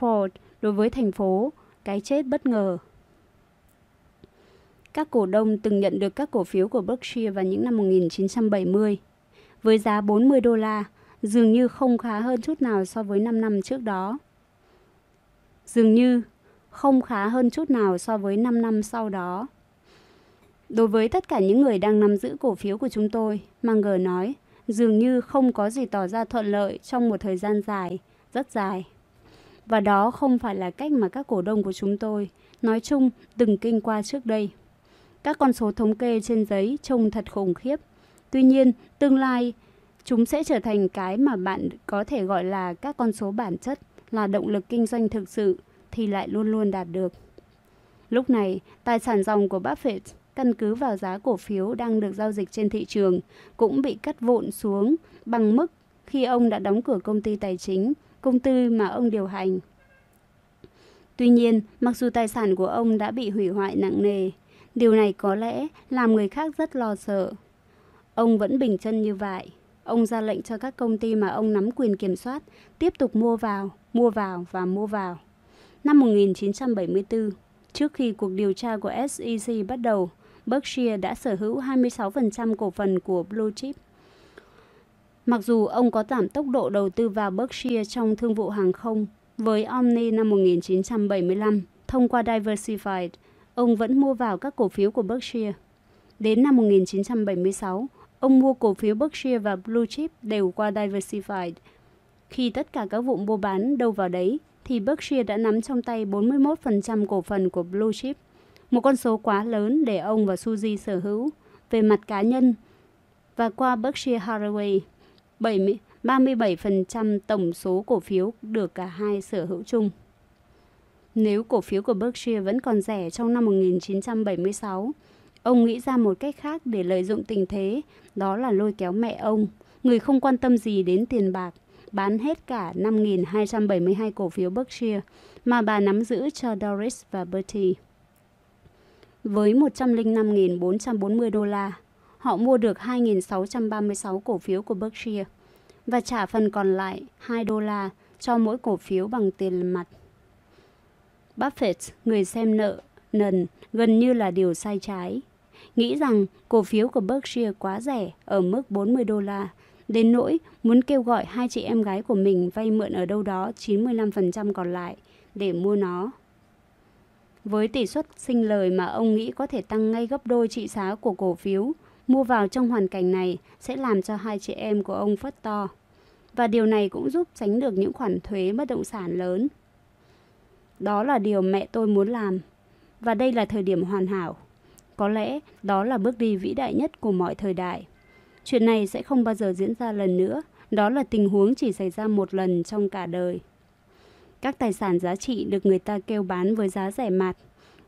Ford đối với thành phố, cái chết bất ngờ. Các cổ đông từng nhận được các cổ phiếu của Berkshire vào những năm 1970 với giá 40 đô la, dường như không khá hơn chút nào so với 5 năm trước đó. Dường như không khá hơn chút nào so với 5 năm sau đó. Đối với tất cả những người đang nắm giữ cổ phiếu của chúng tôi, Manger nói, dường như không có gì tỏ ra thuận lợi trong một thời gian dài, rất dài. Và đó không phải là cách mà các cổ đông của chúng tôi, nói chung, từng kinh qua trước đây. Các con số thống kê trên giấy trông thật khủng khiếp. Tuy nhiên, tương lai chúng sẽ trở thành cái mà bạn có thể gọi là các con số bản chất, là động lực kinh doanh thực sự thì lại luôn luôn đạt được. Lúc này, tài sản dòng của Buffett căn cứ vào giá cổ phiếu đang được giao dịch trên thị trường cũng bị cắt vụn xuống bằng mức khi ông đã đóng cửa công ty tài chính, công ty mà ông điều hành. Tuy nhiên, mặc dù tài sản của ông đã bị hủy hoại nặng nề, điều này có lẽ làm người khác rất lo sợ. Ông vẫn bình chân như vậy. Ông ra lệnh cho các công ty mà ông nắm quyền kiểm soát tiếp tục mua vào, mua vào và mua vào. Năm 1974, trước khi cuộc điều tra của SEC bắt đầu, Berkshire đã sở hữu 26% cổ phần của Blue Chip. Mặc dù ông có giảm tốc độ đầu tư vào Berkshire trong thương vụ hàng không với Omni năm 1975 thông qua Diversified, ông vẫn mua vào các cổ phiếu của Berkshire. Đến năm 1976, ông mua cổ phiếu Berkshire và Blue Chip đều qua Diversified. Khi tất cả các vụ mua bán đâu vào đấy, thì Berkshire đã nắm trong tay 41% cổ phần của Blue Chip, một con số quá lớn để ông và Suzy sở hữu về mặt cá nhân. Và qua Berkshire Hathaway, 70, 37% tổng số cổ phiếu được cả hai sở hữu chung. Nếu cổ phiếu của Berkshire vẫn còn rẻ trong năm 1976, ông nghĩ ra một cách khác để lợi dụng tình thế, đó là lôi kéo mẹ ông, người không quan tâm gì đến tiền bạc, bán hết cả 5.272 cổ phiếu Berkshire mà bà nắm giữ cho Doris và Bertie. Với 105.440 đô la, họ mua được 2.636 cổ phiếu của Berkshire và trả phần còn lại 2 đô la cho mỗi cổ phiếu bằng tiền mặt. Buffett, người xem nợ, nần, gần như là điều sai trái. Nghĩ rằng cổ phiếu của Berkshire quá rẻ ở mức 40 đô la, đến nỗi muốn kêu gọi hai chị em gái của mình vay mượn ở đâu đó 95% còn lại để mua nó. Với tỷ suất sinh lời mà ông nghĩ có thể tăng ngay gấp đôi trị giá của cổ phiếu, mua vào trong hoàn cảnh này sẽ làm cho hai chị em của ông phất to. Và điều này cũng giúp tránh được những khoản thuế bất động sản lớn. Đó là điều mẹ tôi muốn làm. Và đây là thời điểm hoàn hảo. Có lẽ đó là bước đi vĩ đại nhất của mọi thời đại. Chuyện này sẽ không bao giờ diễn ra lần nữa. Đó là tình huống chỉ xảy ra một lần trong cả đời. Các tài sản giá trị được người ta kêu bán với giá rẻ mạt.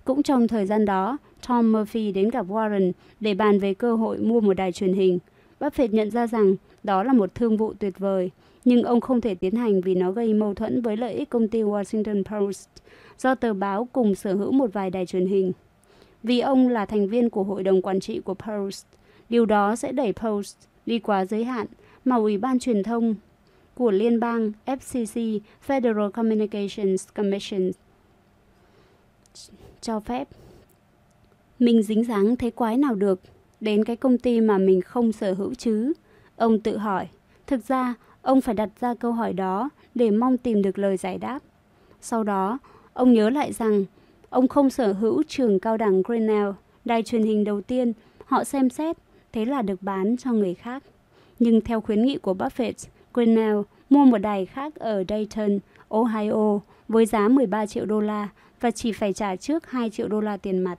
Cũng trong thời gian đó, Tom Murphy đến gặp Warren để bàn về cơ hội mua một đài truyền hình. Buffett nhận ra rằng đó là một thương vụ tuyệt vời, nhưng ông không thể tiến hành vì nó gây mâu thuẫn với lợi ích công ty Washington Post, do tờ báo cùng sở hữu một vài đài truyền hình. Vì ông là thành viên của hội đồng quản trị của Post, điều đó sẽ đẩy Post đi quá giới hạn mà Ủy ban truyền thông của liên bang FCC Federal Communications Commission cho phép. Mình dính dáng thế quái nào được đến cái công ty mà mình không sở hữu chứ? Ông tự hỏi. Thực ra, ông phải đặt ra câu hỏi đó để mong tìm được lời giải đáp. Sau đó, ông nhớ lại rằng ông không sở hữu trường cao đẳng Grinnell, đài truyền hình đầu tiên họ xem xét thế là được bán cho người khác. Nhưng theo khuyến nghị của Buffett, Grinnell mua một đài khác ở Dayton, Ohio với giá 13 triệu đô la và chỉ phải trả trước 2 triệu đô la tiền mặt.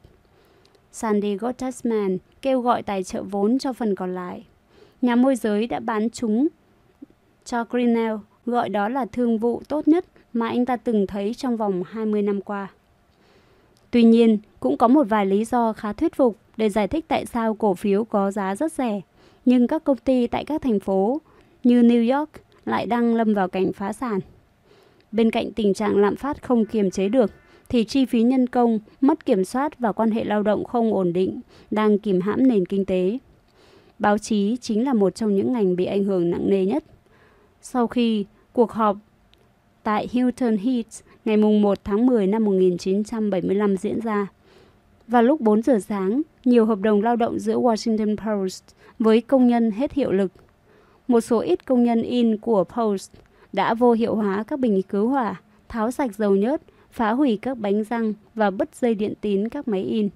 Sandy Gottesman kêu gọi tài trợ vốn cho phần còn lại. Nhà môi giới đã bán chúng cho Grinnell, gọi đó là thương vụ tốt nhất mà anh ta từng thấy trong vòng 20 năm qua. Tuy nhiên, cũng có một vài lý do khá thuyết phục để giải thích tại sao cổ phiếu có giá rất rẻ, nhưng các công ty tại các thành phố như New York lại đang lâm vào cảnh phá sản. Bên cạnh tình trạng lạm phát không kiềm chế được, thì chi phí nhân công, mất kiểm soát và quan hệ lao động không ổn định đang kìm hãm nền kinh tế. Báo chí chính là một trong những ngành bị ảnh hưởng nặng nề nhất. Sau khi cuộc họp tại Hilton Heath ngày 1 tháng 10 năm 1975 diễn ra, vào lúc 4 giờ sáng, nhiều hợp đồng lao động giữa Washington Post với công nhân hết hiệu lực. Một số ít công nhân in của Post đã vô hiệu hóa các bình cứu hỏa, tháo sạch dầu nhớt, phá hủy các bánh răng và bứt dây điện tín các máy in.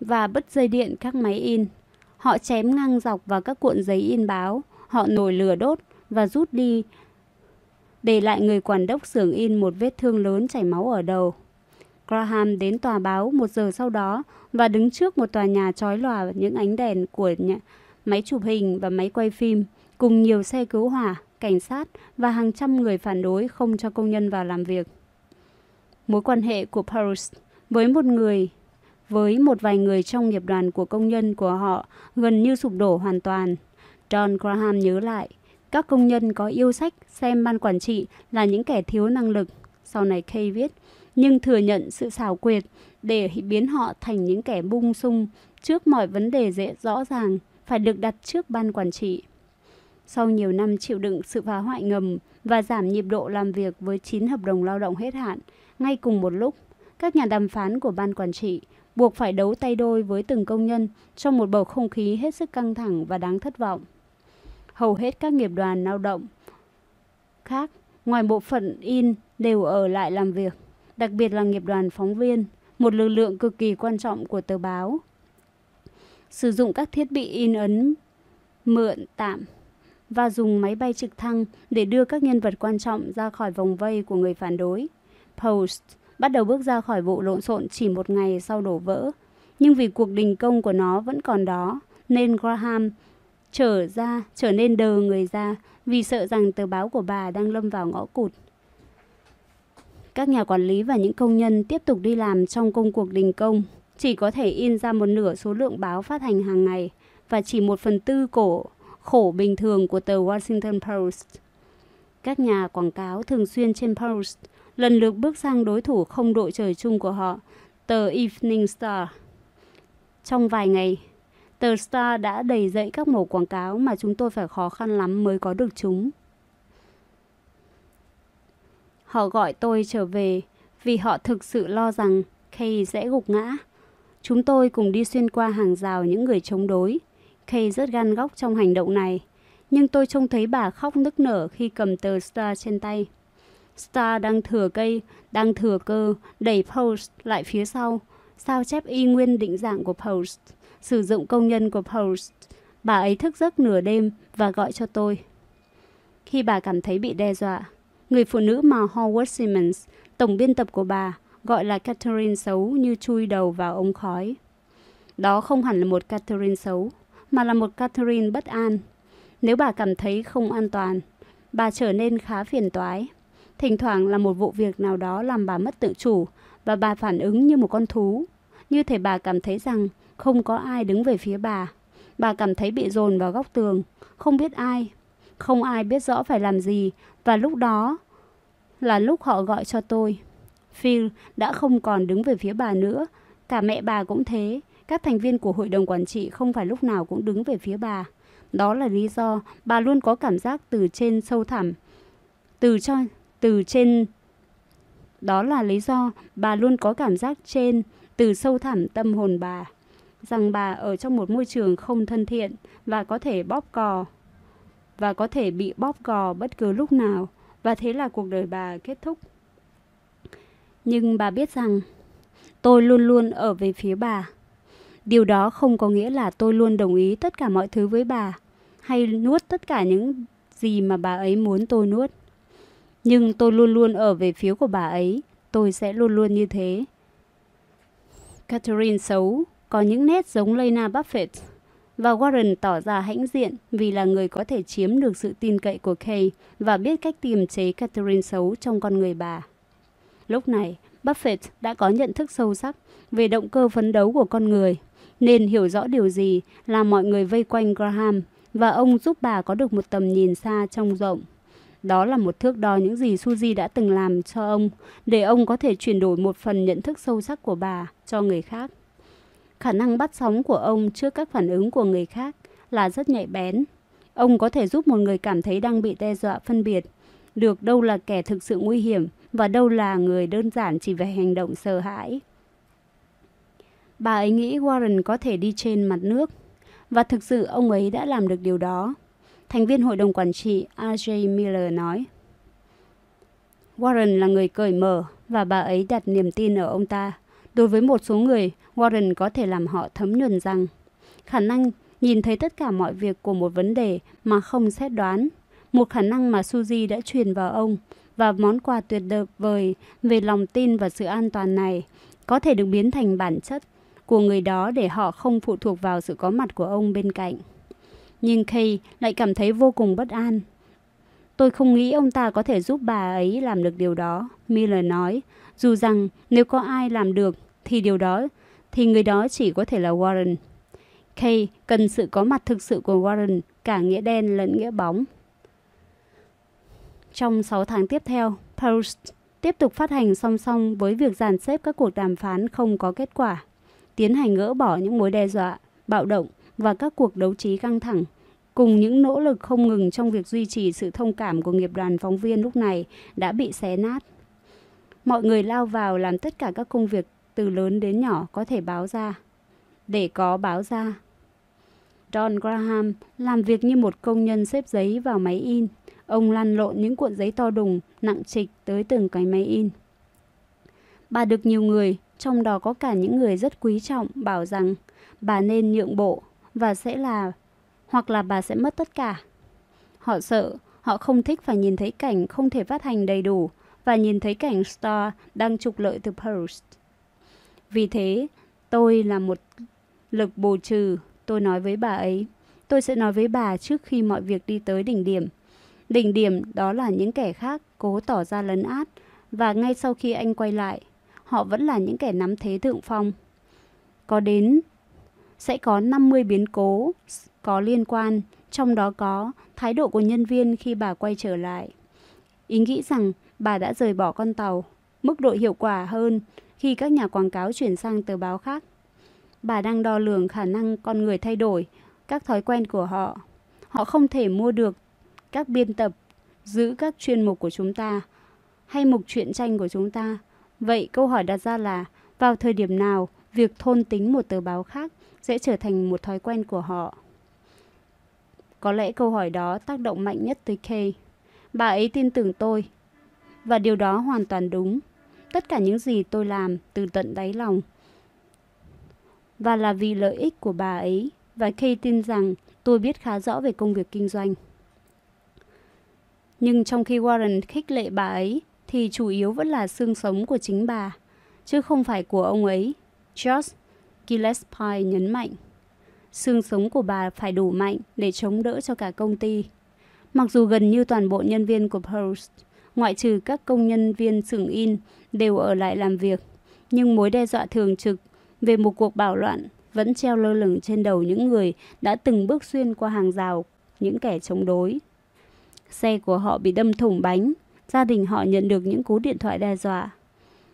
Và bứt dây điện các máy in. Họ chém ngang dọc vào các cuộn giấy in báo, họ nổi lửa đốt và rút đi để lại người quản đốc xưởng in một vết thương lớn chảy máu ở đầu. Graham đến tòa báo một giờ sau đó và đứng trước một tòa nhà trói lòa những ánh đèn của nhà, máy chụp hình và máy quay phim, cùng nhiều xe cứu hỏa, cảnh sát và hàng trăm người phản đối không cho công nhân vào làm việc. Mối quan hệ của Paris với một người với một vài người trong nghiệp đoàn của công nhân của họ gần như sụp đổ hoàn toàn. John Graham nhớ lại, các công nhân có yêu sách xem ban quản trị là những kẻ thiếu năng lực. Sau này Kay viết, nhưng thừa nhận sự xảo quyệt để biến họ thành những kẻ bung sung trước mọi vấn đề dễ rõ ràng phải được đặt trước ban quản trị. Sau nhiều năm chịu đựng sự phá hoại ngầm và giảm nhịp độ làm việc với 9 hợp đồng lao động hết hạn, ngay cùng một lúc, các nhà đàm phán của ban quản trị buộc phải đấu tay đôi với từng công nhân trong một bầu không khí hết sức căng thẳng và đáng thất vọng. Hầu hết các nghiệp đoàn lao động khác, ngoài bộ phận in, đều ở lại làm việc, đặc biệt là nghiệp đoàn phóng viên, một lực lượng cực kỳ quan trọng của tờ báo. Sử dụng các thiết bị in ấn mượn tạm và dùng máy bay trực thăng để đưa các nhân vật quan trọng ra khỏi vòng vây của người phản đối. Post bắt đầu bước ra khỏi vụ lộn xộn chỉ một ngày sau đổ vỡ. Nhưng vì cuộc đình công của nó vẫn còn đó, nên Graham trở ra, trở nên đờ người ra vì sợ rằng tờ báo của bà đang lâm vào ngõ cụt. Các nhà quản lý và những công nhân tiếp tục đi làm trong công cuộc đình công, chỉ có thể in ra một nửa số lượng báo phát hành hàng ngày và chỉ một phần tư cổ khổ bình thường của tờ Washington Post. Các nhà quảng cáo thường xuyên trên Post lần lượt bước sang đối thủ không đội trời chung của họ, tờ Evening Star. Trong vài ngày, tờ Star đã đầy dậy các mẫu quảng cáo mà chúng tôi phải khó khăn lắm mới có được chúng. Họ gọi tôi trở về vì họ thực sự lo rằng Kay sẽ gục ngã. Chúng tôi cùng đi xuyên qua hàng rào những người chống đối. Kay rất gan góc trong hành động này, nhưng tôi trông thấy bà khóc nức nở khi cầm tờ Star trên tay. Star đang thừa cây, đang thừa cơ, đẩy Post lại phía sau, sao chép y nguyên định dạng của Post, sử dụng công nhân của Post. Bà ấy thức giấc nửa đêm và gọi cho tôi. Khi bà cảm thấy bị đe dọa, người phụ nữ mà Howard Simmons, tổng biên tập của bà, gọi là Catherine xấu như chui đầu vào ống khói. Đó không hẳn là một Catherine xấu, mà là một Catherine bất an. Nếu bà cảm thấy không an toàn, bà trở nên khá phiền toái. Thỉnh thoảng là một vụ việc nào đó làm bà mất tự chủ và bà phản ứng như một con thú. Như thể bà cảm thấy rằng không có ai đứng về phía bà. Bà cảm thấy bị dồn vào góc tường, không biết ai. Không ai biết rõ phải làm gì và lúc đó là lúc họ gọi cho tôi. Phil đã không còn đứng về phía bà nữa. Cả mẹ bà cũng thế. Các thành viên của hội đồng quản trị không phải lúc nào cũng đứng về phía bà. Đó là lý do bà luôn có cảm giác từ trên sâu thẳm. Từ cho, từ trên, đó là lý do bà luôn có cảm giác trên, từ sâu thẳm tâm hồn bà rằng bà ở trong một môi trường không thân thiện và có thể bóp cò, và có thể bị bóp cò bất cứ lúc nào và thế là cuộc đời bà kết thúc. Nhưng bà biết rằng tôi luôn luôn ở về phía bà. Điều đó không có nghĩa là tôi luôn đồng ý tất cả mọi thứ với bà, hay nuốt tất cả những gì mà bà ấy muốn tôi nuốt. Nhưng tôi luôn luôn ở về phía của bà ấy, tôi sẽ luôn luôn như thế. Catherine xấu, có những nét giống Lena Buffett, và Warren tỏ ra hãnh diện vì là người có thể chiếm được sự tin cậy của Kay và biết cách tìm chế Catherine xấu trong con người bà. Lúc này, Buffett đã có nhận thức sâu sắc về động cơ phấn đấu của con người, nên hiểu rõ điều gì là mọi người vây quanh Graham và ông giúp bà có được một tầm nhìn xa trông rộng. Đó là một thước đo những gì Suzy đã từng làm cho ông, để ông có thể chuyển đổi một phần nhận thức sâu sắc của bà cho người khác. Khả năng bắt sóng của ông trước các phản ứng của người khác là rất nhạy bén. Ông có thể giúp một người cảm thấy đang bị đe dọa phân biệt được đâu là kẻ thực sự nguy hiểm và đâu là người đơn giản chỉ về hành động sợ hãi. Bà ấy nghĩ Warren có thể đi trên mặt nước và thực sự ông ấy đã làm được điều đó. Thành viên hội đồng quản trị R.J. Miller nói. Warren là người cởi mở và bà ấy đặt niềm tin ở ông ta. Đối với một số người, Warren có thể làm họ thấm nhuần rằng khả năng nhìn thấy tất cả mọi việc của một vấn đề mà không xét đoán, một khả năng mà Suzy đã truyền vào ông và món quà tuyệt vời về lòng tin và sự an toàn này có thể được biến thành bản chất của người đó để họ không phụ thuộc vào sự có mặt của ông bên cạnh. Nhưng Kay lại cảm thấy vô cùng bất an. Tôi không nghĩ ông ta có thể giúp bà ấy làm được điều đó, Miller nói, dù rằng nếu có ai làm được thì điều đó thì người đó chỉ có thể là Warren. Kay cần sự có mặt thực sự của Warren, cả nghĩa đen lẫn nghĩa bóng. Trong 6 tháng tiếp theo, Post tiếp tục phát hành song song với việc dàn xếp các cuộc đàm phán không có kết quả, tiến hành gỡ bỏ những mối đe dọa, bạo động và các cuộc đấu trí căng thẳng, cùng những nỗ lực không ngừng trong việc duy trì sự thông cảm của nghiệp đoàn phóng viên lúc này đã bị xé nát. Mọi người lao vào làm tất cả các công việc từ lớn đến nhỏ có thể báo ra. Để có báo ra. John Graham làm việc như một công nhân xếp giấy vào máy in. Ông lăn lộn những cuộn giấy to đùng, nặng trịch tới từng cái máy in. Bà được nhiều người, trong đó có cả những người rất quý trọng, bảo rằng bà nên nhượng bộ và sẽ là, hoặc là bà sẽ mất tất cả. Họ sợ, họ không thích phải nhìn thấy cảnh không thể phát hành đầy đủ và nhìn thấy cảnh Star đang trục lợi từ Post. Vì thế, tôi là một lực bù trừ, tôi nói với bà ấy. Tôi sẽ nói với bà trước khi mọi việc đi tới đỉnh điểm. Đỉnh điểm đó là những kẻ khác cố tỏ ra lấn át và ngay sau khi anh quay lại, họ vẫn là những kẻ nắm thế thượng phong. Có đến sẽ có 50 biến cố có liên quan, trong đó có thái độ của nhân viên khi bà quay trở lại. Ý nghĩ rằng bà đã rời bỏ con tàu, mức độ hiệu quả hơn khi các nhà quảng cáo chuyển sang tờ báo khác. Bà đang đo lường khả năng con người thay đổi, các thói quen của họ. Họ không thể mua được các biên tập, giữ các chuyên mục của chúng ta hay mục truyện tranh của chúng ta. Vậy câu hỏi đặt ra là vào thời điểm nào việc thôn tính một tờ báo khác sẽ trở thành một thói quen của họ? Có lẽ câu hỏi đó tác động mạnh nhất tới Kay. Bà ấy tin tưởng tôi. Và điều đó hoàn toàn đúng tất cả những gì tôi làm từ tận đáy lòng. Và là vì lợi ích của bà ấy, và Kay tin rằng tôi biết khá rõ về công việc kinh doanh. Nhưng trong khi Warren khích lệ bà ấy, thì chủ yếu vẫn là xương sống của chính bà, chứ không phải của ông ấy. George Gillespie nhấn mạnh. Xương sống của bà phải đủ mạnh để chống đỡ cho cả công ty. Mặc dù gần như toàn bộ nhân viên của Post ngoại trừ các công nhân viên xưởng in đều ở lại làm việc. Nhưng mối đe dọa thường trực về một cuộc bạo loạn vẫn treo lơ lửng trên đầu những người đã từng bước xuyên qua hàng rào những kẻ chống đối. Xe của họ bị đâm thủng bánh, gia đình họ nhận được những cú điện thoại đe dọa.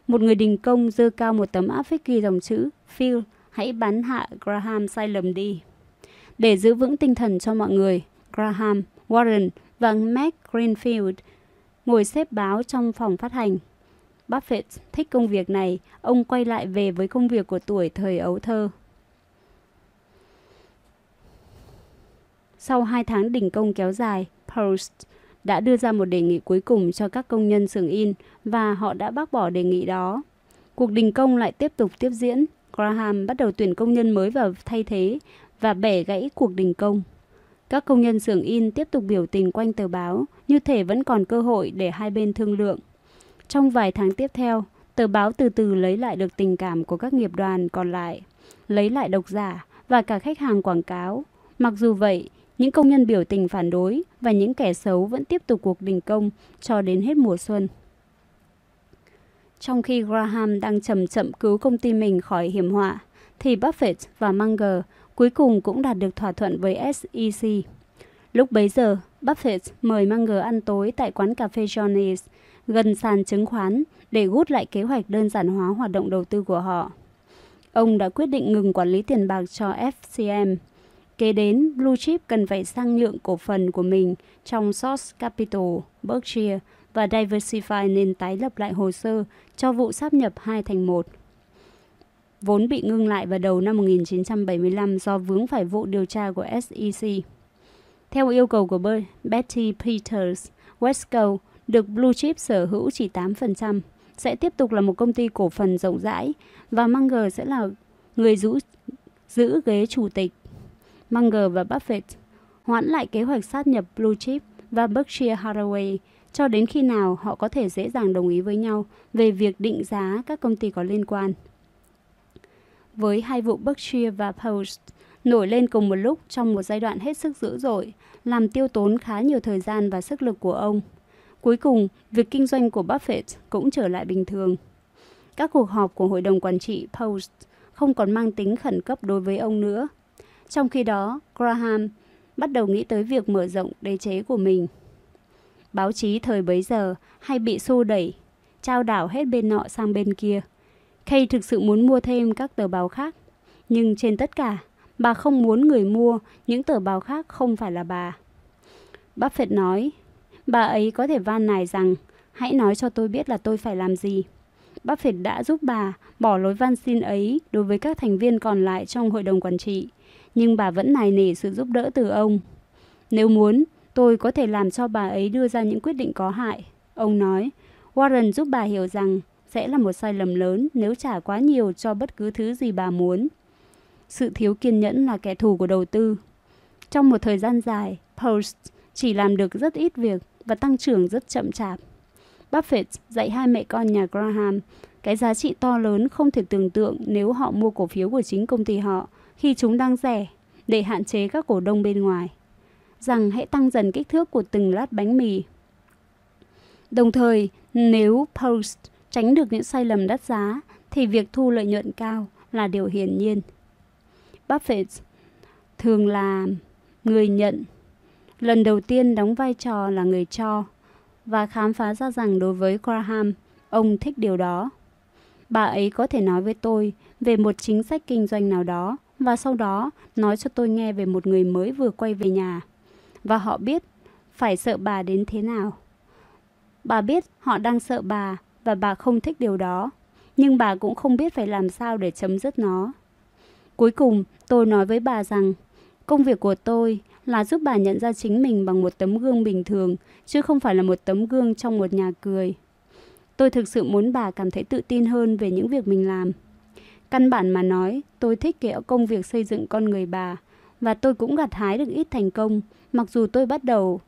Một người đình công dơ cao một tấm áp phích ghi dòng chữ Phil, hãy bắn hạ Graham sai lầm đi. Để giữ vững tinh thần cho mọi người, Graham, Warren và Mac Greenfield ngồi xếp báo trong phòng phát hành. Buffett thích công việc này, ông quay lại về với công việc của tuổi thời ấu thơ. Sau hai tháng đình công kéo dài, Post đã đưa ra một đề nghị cuối cùng cho các công nhân xưởng in và họ đã bác bỏ đề nghị đó. Cuộc đình công lại tiếp tục tiếp diễn. Graham bắt đầu tuyển công nhân mới vào thay thế và bẻ gãy cuộc đình công. Các công nhân xưởng in tiếp tục biểu tình quanh tờ báo, như thể vẫn còn cơ hội để hai bên thương lượng. Trong vài tháng tiếp theo, tờ báo từ từ lấy lại được tình cảm của các nghiệp đoàn còn lại, lấy lại độc giả và cả khách hàng quảng cáo. Mặc dù vậy, những công nhân biểu tình phản đối và những kẻ xấu vẫn tiếp tục cuộc đình công cho đến hết mùa xuân. Trong khi Graham đang chậm chậm cứu công ty mình khỏi hiểm họa, thì Buffett và Munger cuối cùng cũng đạt được thỏa thuận với SEC. Lúc bấy giờ, Buffett mời Munger ăn tối tại quán cà phê Johnny's gần sàn chứng khoán để gút lại kế hoạch đơn giản hóa hoạt động đầu tư của họ. Ông đã quyết định ngừng quản lý tiền bạc cho FCM. Kế đến, Blue Chip cần phải sang nhượng cổ phần của mình trong Source Capital, Berkshire và Diversify nên tái lập lại hồ sơ cho vụ sáp nhập hai thành một. Vốn bị ngưng lại vào đầu năm 1975 do vướng phải vụ điều tra của SEC. Theo yêu cầu của Betty Peters, Westco được Blue Chip sở hữu chỉ 8%, sẽ tiếp tục là một công ty cổ phần rộng rãi và Munger sẽ là người giữ, giữ ghế chủ tịch. Munger và Buffett hoãn lại kế hoạch sát nhập Blue Chip và Berkshire Hathaway cho đến khi nào họ có thể dễ dàng đồng ý với nhau về việc định giá các công ty có liên quan. Với hai vụ Berkshire và Post nổi lên cùng một lúc trong một giai đoạn hết sức dữ dội, làm tiêu tốn khá nhiều thời gian và sức lực của ông. Cuối cùng, việc kinh doanh của Buffett cũng trở lại bình thường. Các cuộc họp của hội đồng quản trị Post không còn mang tính khẩn cấp đối với ông nữa. Trong khi đó, Graham bắt đầu nghĩ tới việc mở rộng đế chế của mình. Báo chí thời bấy giờ hay bị xô đẩy, trao đảo hết bên nọ sang bên kia. Kay thực sự muốn mua thêm các tờ báo khác, nhưng trên tất cả, bà không muốn người mua những tờ báo khác không phải là bà. Buffett nói, bà ấy có thể van nài rằng, hãy nói cho tôi biết là tôi phải làm gì. Buffett đã giúp bà bỏ lối van xin ấy đối với các thành viên còn lại trong hội đồng quản trị, nhưng bà vẫn nài nỉ sự giúp đỡ từ ông. Nếu muốn, tôi có thể làm cho bà ấy đưa ra những quyết định có hại. Ông nói, Warren giúp bà hiểu rằng sẽ là một sai lầm lớn nếu trả quá nhiều cho bất cứ thứ gì bà muốn. Sự thiếu kiên nhẫn là kẻ thù của đầu tư. Trong một thời gian dài, Post chỉ làm được rất ít việc và tăng trưởng rất chậm chạp. Buffett dạy hai mẹ con nhà Graham cái giá trị to lớn không thể tưởng tượng nếu họ mua cổ phiếu của chính công ty họ khi chúng đang rẻ để hạn chế các cổ đông bên ngoài. Rằng hãy tăng dần kích thước của từng lát bánh mì. Đồng thời, nếu Post tránh được những sai lầm đắt giá thì việc thu lợi nhuận cao là điều hiển nhiên. Buffett thường là người nhận, lần đầu tiên đóng vai trò là người cho và khám phá ra rằng đối với Graham, ông thích điều đó. Bà ấy có thể nói với tôi về một chính sách kinh doanh nào đó và sau đó nói cho tôi nghe về một người mới vừa quay về nhà. Và họ biết phải sợ bà đến thế nào. Bà biết họ đang sợ bà và bà không thích điều đó, nhưng bà cũng không biết phải làm sao để chấm dứt nó. Cuối cùng, tôi nói với bà rằng, công việc của tôi là giúp bà nhận ra chính mình bằng một tấm gương bình thường, chứ không phải là một tấm gương trong một nhà cười. Tôi thực sự muốn bà cảm thấy tự tin hơn về những việc mình làm. Căn bản mà nói, tôi thích kẹo công việc xây dựng con người bà, và tôi cũng gặt hái được ít thành công, mặc dù tôi bắt đầu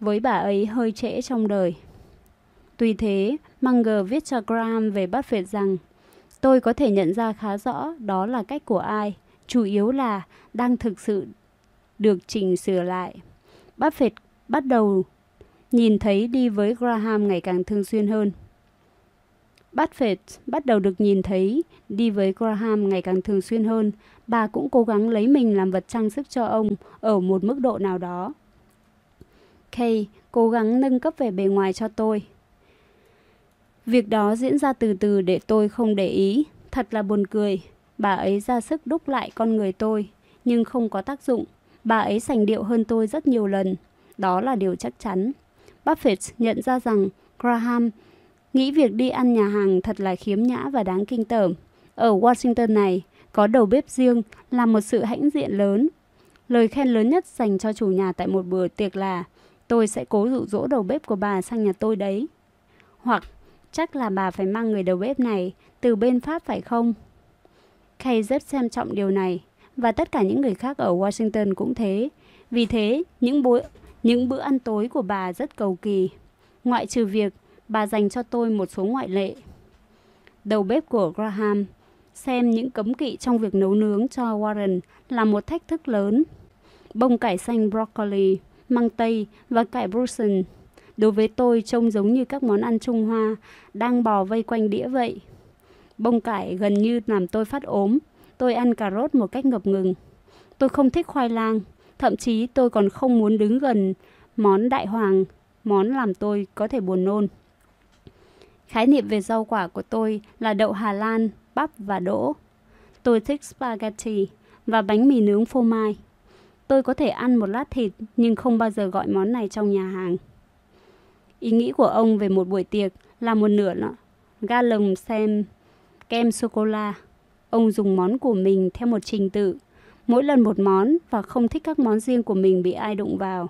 với bà ấy hơi trễ trong đời. Tuy thế, Munger viết cho Graham về Buffett rằng Tôi có thể nhận ra khá rõ đó là cách của ai, chủ yếu là đang thực sự được chỉnh sửa lại. Buffett bắt đầu nhìn thấy đi với Graham ngày càng thường xuyên hơn. Buffett bắt đầu được nhìn thấy đi với Graham ngày càng thường xuyên hơn. Bà cũng cố gắng lấy mình làm vật trang sức cho ông ở một mức độ nào đó. Kay cố gắng nâng cấp về bề ngoài cho tôi. Việc đó diễn ra từ từ để tôi không để ý. Thật là buồn cười. Bà ấy ra sức đúc lại con người tôi, nhưng không có tác dụng. Bà ấy sành điệu hơn tôi rất nhiều lần. Đó là điều chắc chắn. Buffett nhận ra rằng Graham nghĩ việc đi ăn nhà hàng thật là khiếm nhã và đáng kinh tởm. Ở Washington này, có đầu bếp riêng là một sự hãnh diện lớn. Lời khen lớn nhất dành cho chủ nhà tại một bữa tiệc là tôi sẽ cố dụ dỗ đầu bếp của bà sang nhà tôi đấy. Hoặc chắc là bà phải mang người đầu bếp này từ bên Pháp phải không? Kay rất xem trọng điều này và tất cả những người khác ở Washington cũng thế. Vì thế, những bữa, những bữa ăn tối của bà rất cầu kỳ. Ngoại trừ việc bà dành cho tôi một số ngoại lệ. Đầu bếp của Graham xem những cấm kỵ trong việc nấu nướng cho Warren là một thách thức lớn. Bông cải xanh broccoli, măng tây và cải Brussels đối với tôi trông giống như các món ăn Trung Hoa đang bò vây quanh đĩa vậy. Bông cải gần như làm tôi phát ốm. Tôi ăn cà rốt một cách ngập ngừng. Tôi không thích khoai lang. Thậm chí tôi còn không muốn đứng gần món đại hoàng, món làm tôi có thể buồn nôn. Khái niệm về rau quả của tôi là đậu Hà Lan, bắp và đỗ. Tôi thích spaghetti và bánh mì nướng phô mai. Tôi có thể ăn một lát thịt nhưng không bao giờ gọi món này trong nhà hàng. Ý nghĩ của ông về một buổi tiệc là một nửa là ga lồng xem kem sô-cô-la. Ông dùng món của mình theo một trình tự, mỗi lần một món và không thích các món riêng của mình bị ai đụng vào.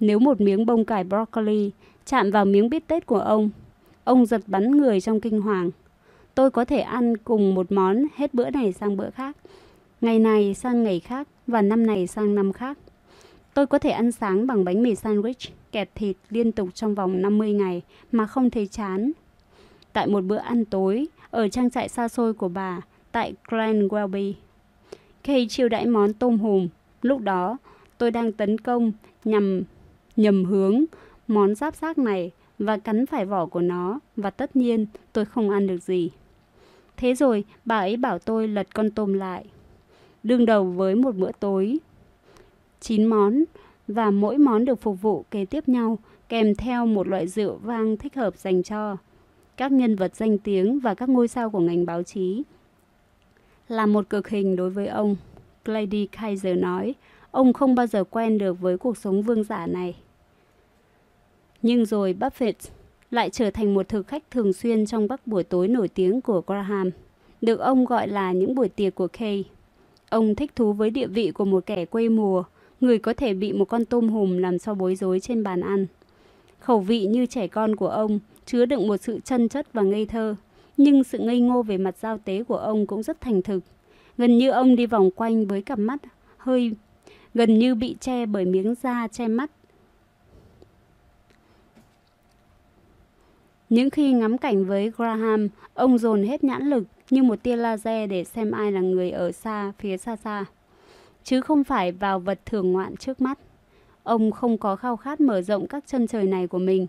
Nếu một miếng bông cải broccoli chạm vào miếng bít tết của ông, ông giật bắn người trong kinh hoàng. Tôi có thể ăn cùng một món hết bữa này sang bữa khác, ngày này sang ngày khác và năm này sang năm khác. Tôi có thể ăn sáng bằng bánh mì sandwich kẹp thịt liên tục trong vòng 50 ngày mà không thấy chán. Tại một bữa ăn tối ở trang trại xa xôi của bà tại Glen Welby. Khi chiêu đãi món tôm hùm. Lúc đó, tôi đang tấn công nhằm nhầm hướng món giáp xác này và cắn phải vỏ của nó và tất nhiên tôi không ăn được gì. Thế rồi bà ấy bảo tôi lật con tôm lại. Đương đầu với một bữa tối. chín món và mỗi món được phục vụ kế tiếp nhau kèm theo một loại rượu vang thích hợp dành cho các nhân vật danh tiếng và các ngôi sao của ngành báo chí. Là một cực hình đối với ông, Lady Kaiser nói, ông không bao giờ quen được với cuộc sống vương giả này. Nhưng rồi Buffett lại trở thành một thực khách thường xuyên trong các buổi tối nổi tiếng của Graham, được ông gọi là những buổi tiệc của Kay. Ông thích thú với địa vị của một kẻ quê mùa, người có thể bị một con tôm hùm làm cho bối rối trên bàn ăn. Khẩu vị như trẻ con của ông chứa đựng một sự chân chất và ngây thơ, nhưng sự ngây ngô về mặt giao tế của ông cũng rất thành thực. Gần như ông đi vòng quanh với cặp mắt hơi gần như bị che bởi miếng da che mắt. Những khi ngắm cảnh với Graham, ông dồn hết nhãn lực như một tia laser để xem ai là người ở xa phía xa xa chứ không phải vào vật thường ngoạn trước mắt. Ông không có khao khát mở rộng các chân trời này của mình.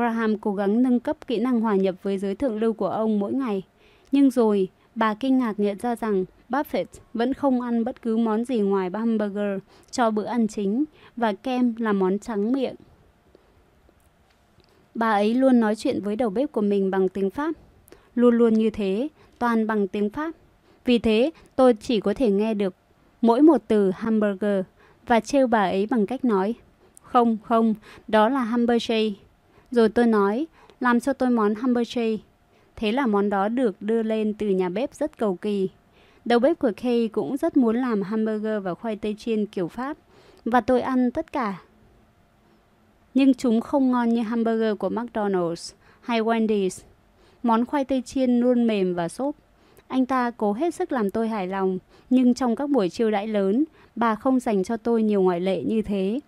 Graham cố gắng nâng cấp kỹ năng hòa nhập với giới thượng lưu của ông mỗi ngày. Nhưng rồi, bà kinh ngạc nhận ra rằng Buffett vẫn không ăn bất cứ món gì ngoài hamburger cho bữa ăn chính và kem là món trắng miệng. Bà ấy luôn nói chuyện với đầu bếp của mình bằng tiếng Pháp. Luôn luôn như thế, toàn bằng tiếng Pháp. Vì thế, tôi chỉ có thể nghe được mỗi một từ hamburger và trêu bà ấy bằng cách nói không, không, đó là hamburger. Rồi tôi nói, làm cho tôi món hamburger. Thế là món đó được đưa lên từ nhà bếp rất cầu kỳ. Đầu bếp của Kay cũng rất muốn làm hamburger và khoai tây chiên kiểu Pháp. Và tôi ăn tất cả. Nhưng chúng không ngon như hamburger của McDonald's hay Wendy's. Món khoai tây chiên luôn mềm và xốp. Anh ta cố hết sức làm tôi hài lòng, nhưng trong các buổi chiêu đãi lớn, bà không dành cho tôi nhiều ngoại lệ như thế.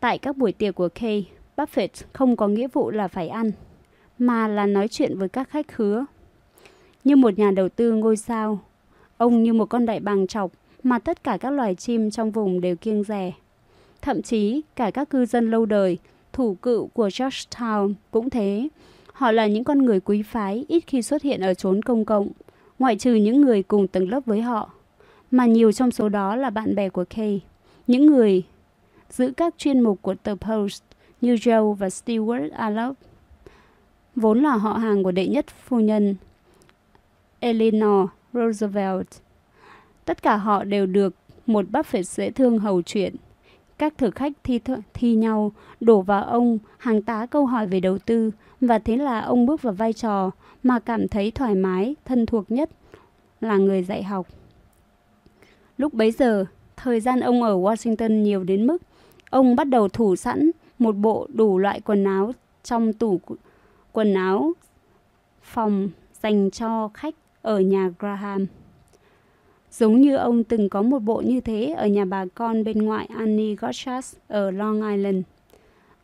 Tại các buổi tiệc của Kay, Buffett không có nghĩa vụ là phải ăn, mà là nói chuyện với các khách khứa. Như một nhà đầu tư ngôi sao, ông như một con đại bàng chọc mà tất cả các loài chim trong vùng đều kiêng rè. Thậm chí cả các cư dân lâu đời, thủ cựu của Georgetown cũng thế, Họ là những con người quý phái ít khi xuất hiện ở chốn công cộng, ngoại trừ những người cùng tầng lớp với họ. Mà nhiều trong số đó là bạn bè của Kay, những người giữ các chuyên mục của tờ Post như Joe và Stewart Allop, vốn là họ hàng của đệ nhất phu nhân Eleanor Roosevelt. Tất cả họ đều được một Buffett dễ thương hầu chuyện. Các thực khách thi, thi nhau đổ vào ông hàng tá câu hỏi về đầu tư và thế là ông bước vào vai trò mà cảm thấy thoải mái, thân thuộc nhất là người dạy học. Lúc bấy giờ, thời gian ông ở Washington nhiều đến mức ông bắt đầu thủ sẵn một bộ đủ loại quần áo trong tủ quần áo phòng dành cho khách ở nhà Graham. Giống như ông từng có một bộ như thế ở nhà bà con bên ngoại Annie Gotchas ở Long Island.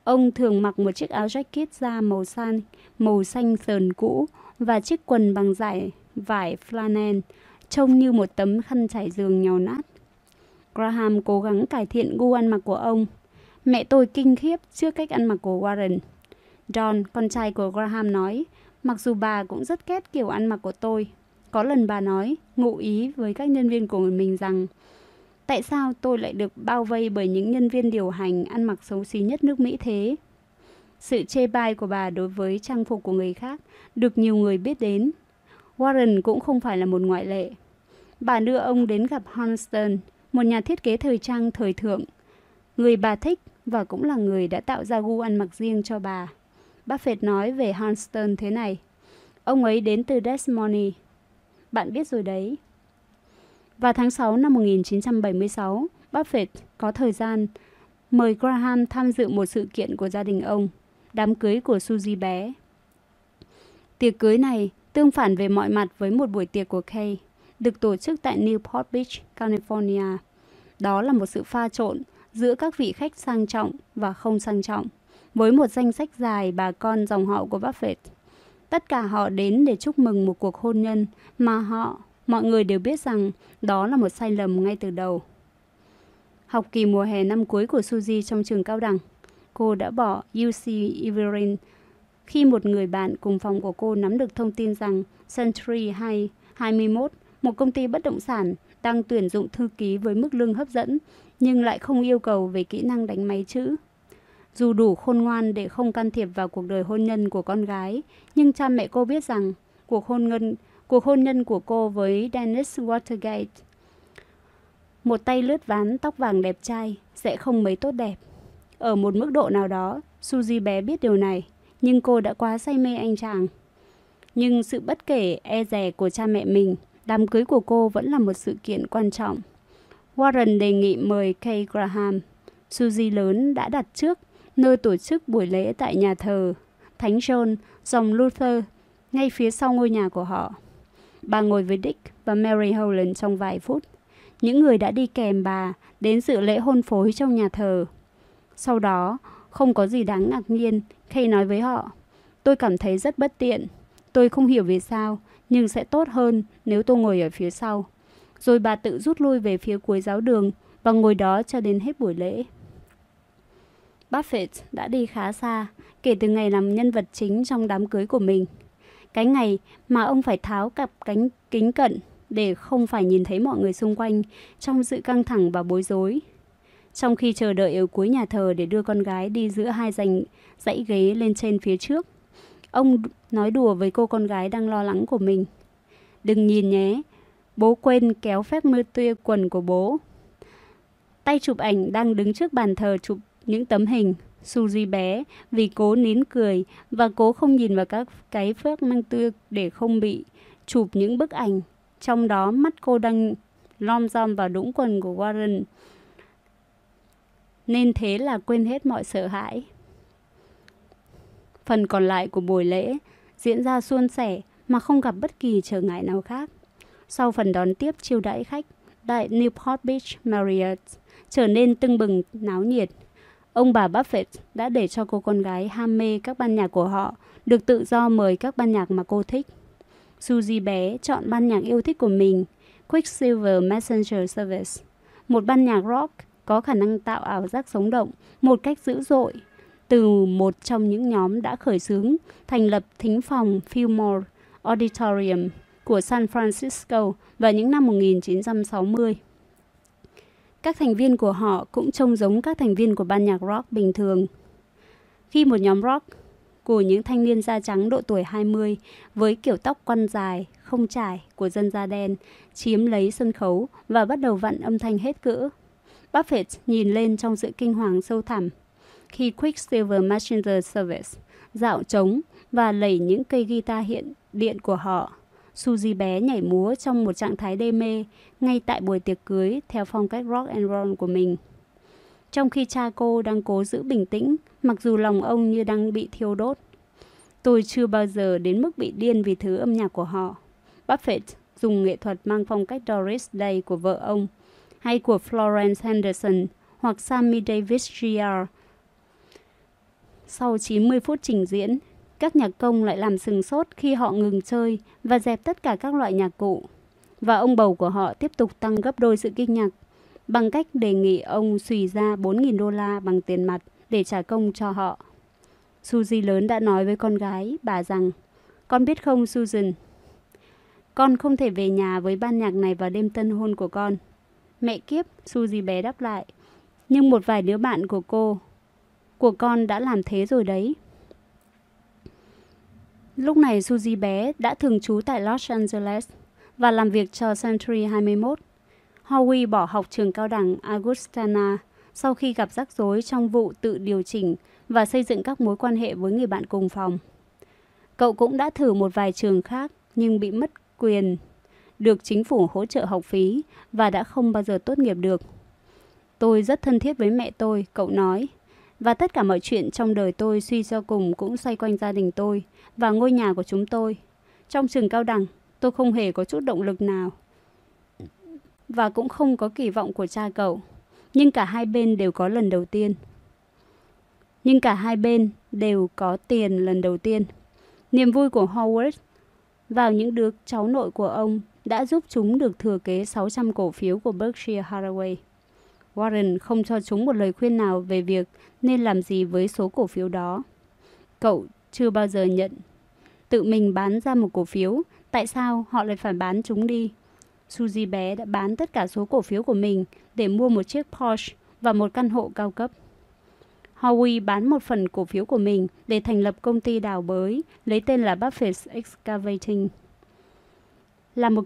Ông thường mặc một chiếc áo jacket da màu xanh, màu xanh sờn cũ và chiếc quần bằng giải vải flannel, trông như một tấm khăn trải giường nhàu nát. Graham cố gắng cải thiện gu ăn mặc của ông. Mẹ tôi kinh khiếp trước cách ăn mặc của Warren. John, con trai của Graham nói, mặc dù bà cũng rất ghét kiểu ăn mặc của tôi. Có lần bà nói, ngụ ý với các nhân viên của mình rằng, tại sao tôi lại được bao vây bởi những nhân viên điều hành ăn mặc xấu xí nhất nước Mỹ thế? Sự chê bai của bà đối với trang phục của người khác được nhiều người biết đến. Warren cũng không phải là một ngoại lệ. Bà đưa ông đến gặp Houston, một nhà thiết kế thời trang thời thượng. Người bà thích và cũng là người đã tạo ra gu ăn mặc riêng cho bà. Buffett nói về Hanston thế này. Ông ấy đến từ Des Moines. Bạn biết rồi đấy. Vào tháng 6 năm 1976, Buffett có thời gian mời Graham tham dự một sự kiện của gia đình ông, đám cưới của Suzy bé. Tiệc cưới này tương phản về mọi mặt với một buổi tiệc của Kay, được tổ chức tại Newport Beach, California. Đó là một sự pha trộn giữa các vị khách sang trọng và không sang trọng, với một danh sách dài bà con dòng họ của Buffett. Tất cả họ đến để chúc mừng một cuộc hôn nhân mà họ, mọi người đều biết rằng đó là một sai lầm ngay từ đầu. Học kỳ mùa hè năm cuối của Suzy trong trường cao đẳng, cô đã bỏ UC Irvine khi một người bạn cùng phòng của cô nắm được thông tin rằng Century 2 21, một công ty bất động sản, đang tuyển dụng thư ký với mức lương hấp dẫn, nhưng lại không yêu cầu về kỹ năng đánh máy chữ. Dù đủ khôn ngoan để không can thiệp vào cuộc đời hôn nhân của con gái, nhưng cha mẹ cô biết rằng cuộc hôn nhân, cuộc hôn nhân của cô với Dennis Watergate, một tay lướt ván tóc vàng đẹp trai, sẽ không mấy tốt đẹp. Ở một mức độ nào đó, Suzy bé biết điều này, nhưng cô đã quá say mê anh chàng. Nhưng sự bất kể e dè của cha mẹ mình, đám cưới của cô vẫn là một sự kiện quan trọng. Warren đề nghị mời Kay Graham. Suzy lớn đã đặt trước nơi tổ chức buổi lễ tại nhà thờ Thánh John, dòng Luther, ngay phía sau ngôi nhà của họ. Bà ngồi với Dick và Mary Howland trong vài phút. Những người đã đi kèm bà đến dự lễ hôn phối trong nhà thờ. Sau đó, không có gì đáng ngạc nhiên Kay nói với họ. Tôi cảm thấy rất bất tiện. Tôi không hiểu vì sao, nhưng sẽ tốt hơn nếu tôi ngồi ở phía sau. Rồi bà tự rút lui về phía cuối giáo đường và ngồi đó cho đến hết buổi lễ. Buffett đã đi khá xa kể từ ngày làm nhân vật chính trong đám cưới của mình. Cái ngày mà ông phải tháo cặp cánh kính cận để không phải nhìn thấy mọi người xung quanh trong sự căng thẳng và bối rối. Trong khi chờ đợi ở cuối nhà thờ để đưa con gái đi giữa hai dành dãy ghế lên trên phía trước, ông nói đùa với cô con gái đang lo lắng của mình. Đừng nhìn nhé, bố quên kéo phép mưa tuya quần của bố. Tay chụp ảnh đang đứng trước bàn thờ chụp những tấm hình. Suzy bé, vì cố nín cười và cố không nhìn vào các cái phước mang tươi để không bị chụp những bức ảnh. Trong đó mắt cô đang lom rom vào đũng quần của Warren. Nên thế là quên hết mọi sợ hãi. Phần còn lại của buổi lễ diễn ra suôn sẻ mà không gặp bất kỳ trở ngại nào khác. Sau phần đón tiếp chiêu đãi khách, tại Newport Beach Marriott trở nên tưng bừng náo nhiệt Ông bà Buffett đã để cho cô con gái ham mê các ban nhạc của họ được tự do mời các ban nhạc mà cô thích. Suzy bé chọn ban nhạc yêu thích của mình, Quicksilver Messenger Service, một ban nhạc rock có khả năng tạo ảo giác sống động một cách dữ dội từ một trong những nhóm đã khởi xướng thành lập thính phòng Fillmore Auditorium của San Francisco vào những năm 1960. Các thành viên của họ cũng trông giống các thành viên của ban nhạc rock bình thường. Khi một nhóm rock của những thanh niên da trắng độ tuổi 20 với kiểu tóc quăn dài, không trải của dân da đen chiếm lấy sân khấu và bắt đầu vặn âm thanh hết cỡ. Buffett nhìn lên trong sự kinh hoàng sâu thẳm khi Quicksilver Messenger Service dạo trống và lẩy những cây guitar hiện điện của họ Suzy bé nhảy múa trong một trạng thái đê mê ngay tại buổi tiệc cưới theo phong cách rock and roll của mình. Trong khi cha cô đang cố giữ bình tĩnh, mặc dù lòng ông như đang bị thiêu đốt. Tôi chưa bao giờ đến mức bị điên vì thứ âm nhạc của họ. Buffett dùng nghệ thuật mang phong cách Doris Day của vợ ông hay của Florence Henderson hoặc Sammy Davis Jr. Sau 90 phút trình diễn, các nhạc công lại làm sừng sốt khi họ ngừng chơi và dẹp tất cả các loại nhạc cụ. Và ông bầu của họ tiếp tục tăng gấp đôi sự kinh ngạc bằng cách đề nghị ông xùy ra 4.000 đô la bằng tiền mặt để trả công cho họ. Suzy lớn đã nói với con gái, bà rằng, con biết không Susan, con không thể về nhà với ban nhạc này vào đêm tân hôn của con. Mẹ kiếp, Suzy bé đáp lại, nhưng một vài đứa bạn của cô, của con đã làm thế rồi đấy. Lúc này Suzy bé đã thường trú tại Los Angeles và làm việc cho Century 21. Howie bỏ học trường cao đẳng Augustana sau khi gặp rắc rối trong vụ tự điều chỉnh và xây dựng các mối quan hệ với người bạn cùng phòng. Cậu cũng đã thử một vài trường khác nhưng bị mất quyền được chính phủ hỗ trợ học phí và đã không bao giờ tốt nghiệp được. Tôi rất thân thiết với mẹ tôi, cậu nói. Và tất cả mọi chuyện trong đời tôi suy cho cùng cũng xoay quanh gia đình tôi và ngôi nhà của chúng tôi. Trong trường cao đẳng, tôi không hề có chút động lực nào. Và cũng không có kỳ vọng của cha cậu. Nhưng cả hai bên đều có lần đầu tiên. Nhưng cả hai bên đều có tiền lần đầu tiên. Niềm vui của Howard vào những đứa cháu nội của ông đã giúp chúng được thừa kế 600 cổ phiếu của Berkshire Hathaway. Warren không cho chúng một lời khuyên nào về việc nên làm gì với số cổ phiếu đó. Cậu chưa bao giờ nhận tự mình bán ra một cổ phiếu, tại sao họ lại phải bán chúng đi? Suzy bé đã bán tất cả số cổ phiếu của mình để mua một chiếc Porsche và một căn hộ cao cấp. Howie bán một phần cổ phiếu của mình để thành lập công ty đào bới lấy tên là Buffett Excavating. Là một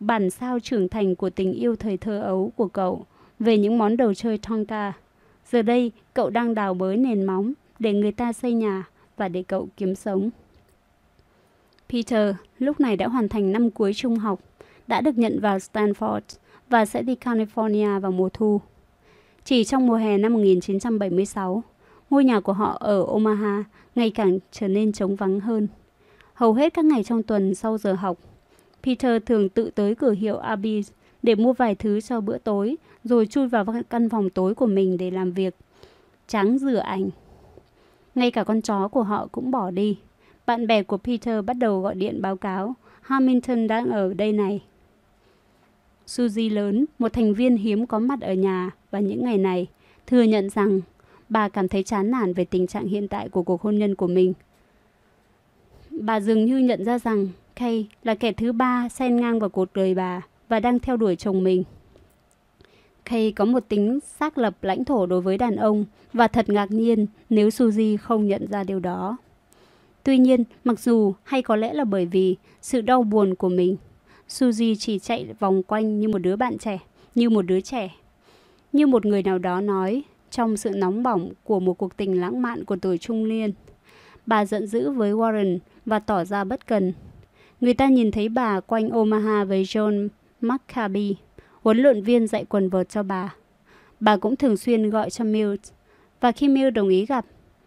bản sao trưởng thành của tình yêu thời thơ ấu của cậu về những món đồ chơi Tonka. Giờ đây, cậu đang đào bới nền móng để người ta xây nhà và để cậu kiếm sống. Peter lúc này đã hoàn thành năm cuối trung học, đã được nhận vào Stanford và sẽ đi California vào mùa thu. Chỉ trong mùa hè năm 1976, ngôi nhà của họ ở Omaha ngày càng trở nên trống vắng hơn. Hầu hết các ngày trong tuần sau giờ học, Peter thường tự tới cửa hiệu Arby's để mua vài thứ cho bữa tối, rồi chui vào căn phòng tối của mình để làm việc. Trắng rửa ảnh. Ngay cả con chó của họ cũng bỏ đi. Bạn bè của Peter bắt đầu gọi điện báo cáo Hamilton đang ở đây này. Suzy lớn, một thành viên hiếm có mặt ở nhà và những ngày này, thừa nhận rằng bà cảm thấy chán nản về tình trạng hiện tại của cuộc hôn nhân của mình. Bà dường như nhận ra rằng Kay là kẻ thứ ba xen ngang vào cuộc đời bà và đang theo đuổi chồng mình. Kay có một tính xác lập lãnh thổ đối với đàn ông và thật ngạc nhiên nếu Suzy không nhận ra điều đó. Tuy nhiên, mặc dù hay có lẽ là bởi vì sự đau buồn của mình, Suzy chỉ chạy vòng quanh như một đứa bạn trẻ, như một đứa trẻ. Như một người nào đó nói, trong sự nóng bỏng của một cuộc tình lãng mạn của tuổi trung niên. Bà giận dữ với Warren và tỏ ra bất cần. Người ta nhìn thấy bà quanh Omaha với John McCabe, huấn luyện viên dạy quần vợt cho bà. Bà cũng thường xuyên gọi cho Milt, và khi Milt đồng ý gặp,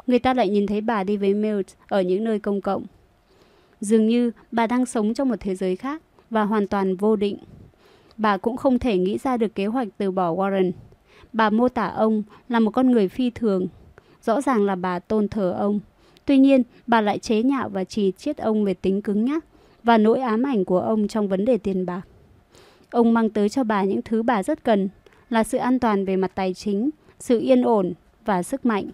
người ta lại nhìn thấy bà đi với Milt ở những nơi công cộng. Dường như bà đang sống trong một thế giới khác và hoàn toàn vô định. Bà cũng không thể nghĩ ra được kế hoạch từ bỏ Warren. Bà mô tả ông là một con người phi thường. Rõ ràng là bà tôn thờ ông. Tuy nhiên, bà lại chế nhạo và chỉ chiết ông về tính cứng nhắc và nỗi ám ảnh của ông trong vấn đề tiền bạc. Ông mang tới cho bà những thứ bà rất cần là sự an toàn về mặt tài chính, sự yên ổn và sức mạnh.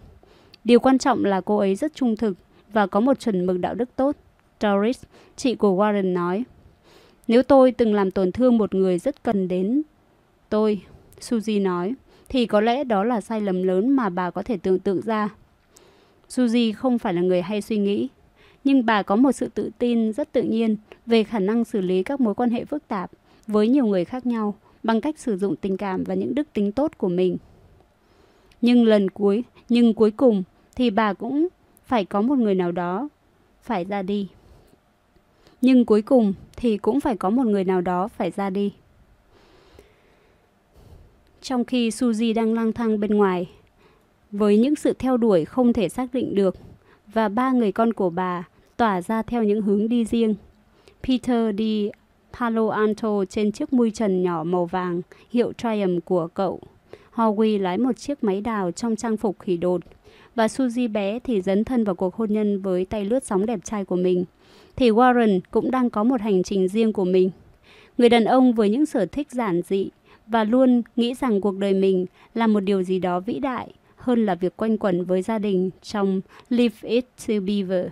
Điều quan trọng là cô ấy rất trung thực và có một chuẩn mực đạo đức tốt. Doris, chị của Warren nói. Nếu tôi từng làm tổn thương một người rất cần đến tôi, Suzy nói, thì có lẽ đó là sai lầm lớn mà bà có thể tưởng tượng ra. Suzy không phải là người hay suy nghĩ, nhưng bà có một sự tự tin rất tự nhiên về khả năng xử lý các mối quan hệ phức tạp với nhiều người khác nhau bằng cách sử dụng tình cảm và những đức tính tốt của mình. Nhưng lần cuối, nhưng cuối cùng thì bà cũng phải có một người nào đó phải ra đi. Nhưng cuối cùng thì cũng phải có một người nào đó phải ra đi. Trong khi Suzy đang lang thang bên ngoài, với những sự theo đuổi không thể xác định được, và ba người con của bà tỏa ra theo những hướng đi riêng. Peter đi Palo Alto trên chiếc mui trần nhỏ màu vàng, hiệu Triumph của cậu. Howie lái một chiếc máy đào trong trang phục khỉ đột. Và Suzy bé thì dấn thân vào cuộc hôn nhân với tay lướt sóng đẹp trai của mình. Thì Warren cũng đang có một hành trình riêng của mình. Người đàn ông với những sở thích giản dị và luôn nghĩ rằng cuộc đời mình là một điều gì đó vĩ đại hơn là việc quanh quẩn với gia đình trong Live It to Beaver.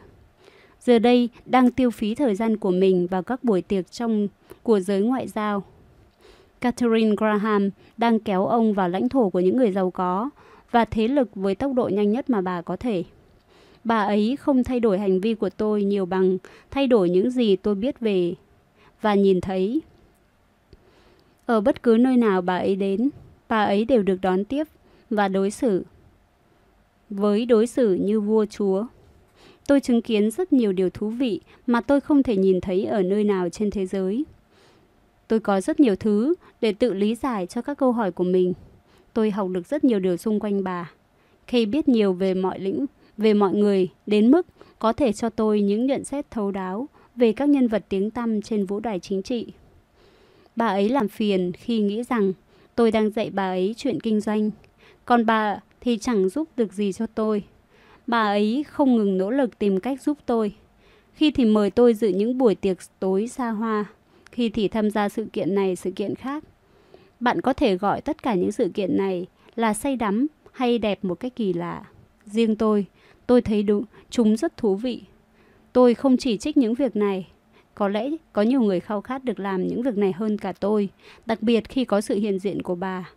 Giờ đây đang tiêu phí thời gian của mình vào các buổi tiệc trong của giới ngoại giao. Catherine Graham đang kéo ông vào lãnh thổ của những người giàu có và thế lực với tốc độ nhanh nhất mà bà có thể. Bà ấy không thay đổi hành vi của tôi nhiều bằng thay đổi những gì tôi biết về và nhìn thấy. Ở bất cứ nơi nào bà ấy đến, bà ấy đều được đón tiếp và đối xử với đối xử như vua chúa. Tôi chứng kiến rất nhiều điều thú vị mà tôi không thể nhìn thấy ở nơi nào trên thế giới. Tôi có rất nhiều thứ để tự lý giải cho các câu hỏi của mình. Tôi học được rất nhiều điều xung quanh bà. Khi biết nhiều về mọi lĩnh, về mọi người, đến mức có thể cho tôi những nhận xét thấu đáo về các nhân vật tiếng tăm trên vũ đài chính trị. Bà ấy làm phiền khi nghĩ rằng tôi đang dạy bà ấy chuyện kinh doanh, còn bà thì chẳng giúp được gì cho tôi. Bà ấy không ngừng nỗ lực tìm cách giúp tôi. Khi thì mời tôi dự những buổi tiệc tối xa hoa, khi thì tham gia sự kiện này sự kiện khác. Bạn có thể gọi tất cả những sự kiện này là say đắm hay đẹp một cách kỳ lạ. Riêng tôi, tôi thấy đúng, chúng rất thú vị. Tôi không chỉ trích những việc này. Có lẽ có nhiều người khao khát được làm những việc này hơn cả tôi, đặc biệt khi có sự hiện diện của bà.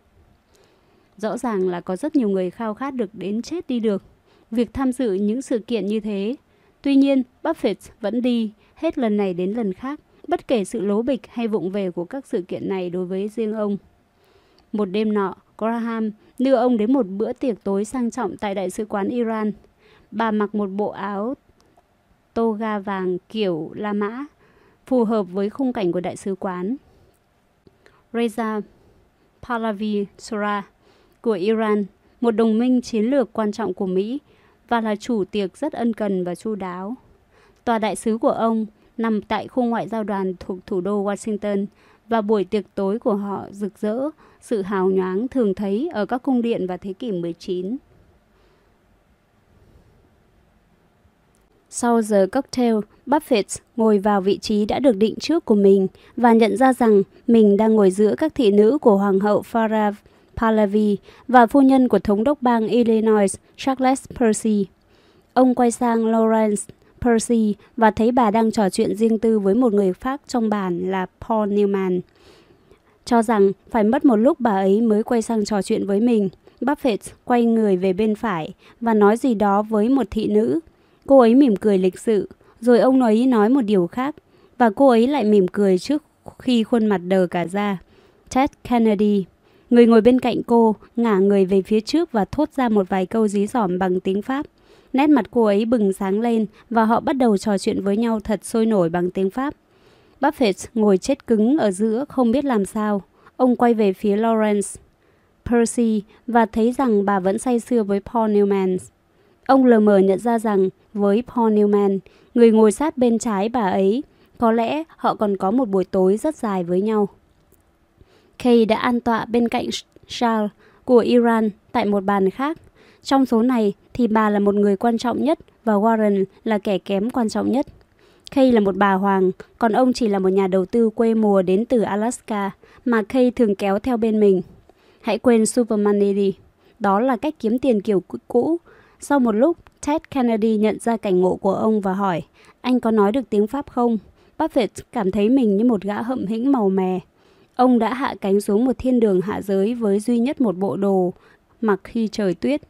Rõ ràng là có rất nhiều người khao khát được đến chết đi được. Việc tham dự những sự kiện như thế. Tuy nhiên, Buffett vẫn đi, hết lần này đến lần khác, bất kể sự lố bịch hay vụng về của các sự kiện này đối với riêng ông. Một đêm nọ, Graham đưa ông đến một bữa tiệc tối sang trọng tại Đại sứ quán Iran. Bà mặc một bộ áo toga vàng kiểu La Mã, phù hợp với khung cảnh của đại sứ quán. Reza Pahlavi Sura của Iran, một đồng minh chiến lược quan trọng của Mỹ và là chủ tiệc rất ân cần và chu đáo. Tòa đại sứ của ông nằm tại khu ngoại giao đoàn thuộc thủ đô Washington và buổi tiệc tối của họ rực rỡ, sự hào nhoáng thường thấy ở các cung điện vào thế kỷ 19. Sau giờ cocktail, Buffett ngồi vào vị trí đã được định trước của mình và nhận ra rằng mình đang ngồi giữa các thị nữ của Hoàng hậu Farah Pahlavi và phu nhân của thống đốc bang Illinois Charles Percy. Ông quay sang Lawrence Percy và thấy bà đang trò chuyện riêng tư với một người khác trong bàn là Paul Newman. Cho rằng phải mất một lúc bà ấy mới quay sang trò chuyện với mình, Buffett quay người về bên phải và nói gì đó với một thị nữ. Cô ấy mỉm cười lịch sự, rồi ông ấy nói một điều khác, và cô ấy lại mỉm cười trước khi khuôn mặt đờ cả ra. Ted Kennedy. Người ngồi bên cạnh cô ngả người về phía trước và thốt ra một vài câu dí dỏm bằng tiếng Pháp. Nét mặt cô ấy bừng sáng lên và họ bắt đầu trò chuyện với nhau thật sôi nổi bằng tiếng Pháp. Buffett ngồi chết cứng ở giữa không biết làm sao. Ông quay về phía Lawrence, Percy và thấy rằng bà vẫn say sưa với Paul Newman. Ông lờ mờ nhận ra rằng với Paul Newman, người ngồi sát bên trái bà ấy, có lẽ họ còn có một buổi tối rất dài với nhau. Kay đã an tọa bên cạnh Shah của Iran tại một bàn khác. Trong số này thì bà là một người quan trọng nhất và Warren là kẻ kém quan trọng nhất. Kay là một bà hoàng, còn ông chỉ là một nhà đầu tư quê mùa đến từ Alaska mà Kay thường kéo theo bên mình. Hãy quên Supermoney đi. Đó là cách kiếm tiền kiểu cũ. Sau một lúc, Ted Kennedy nhận ra cảnh ngộ của ông và hỏi, anh có nói được tiếng Pháp không? Buffett cảm thấy mình như một gã hậm hĩnh màu mè. Ông đã hạ cánh xuống một thiên đường hạ giới với duy nhất một bộ đồ mặc khi trời tuyết.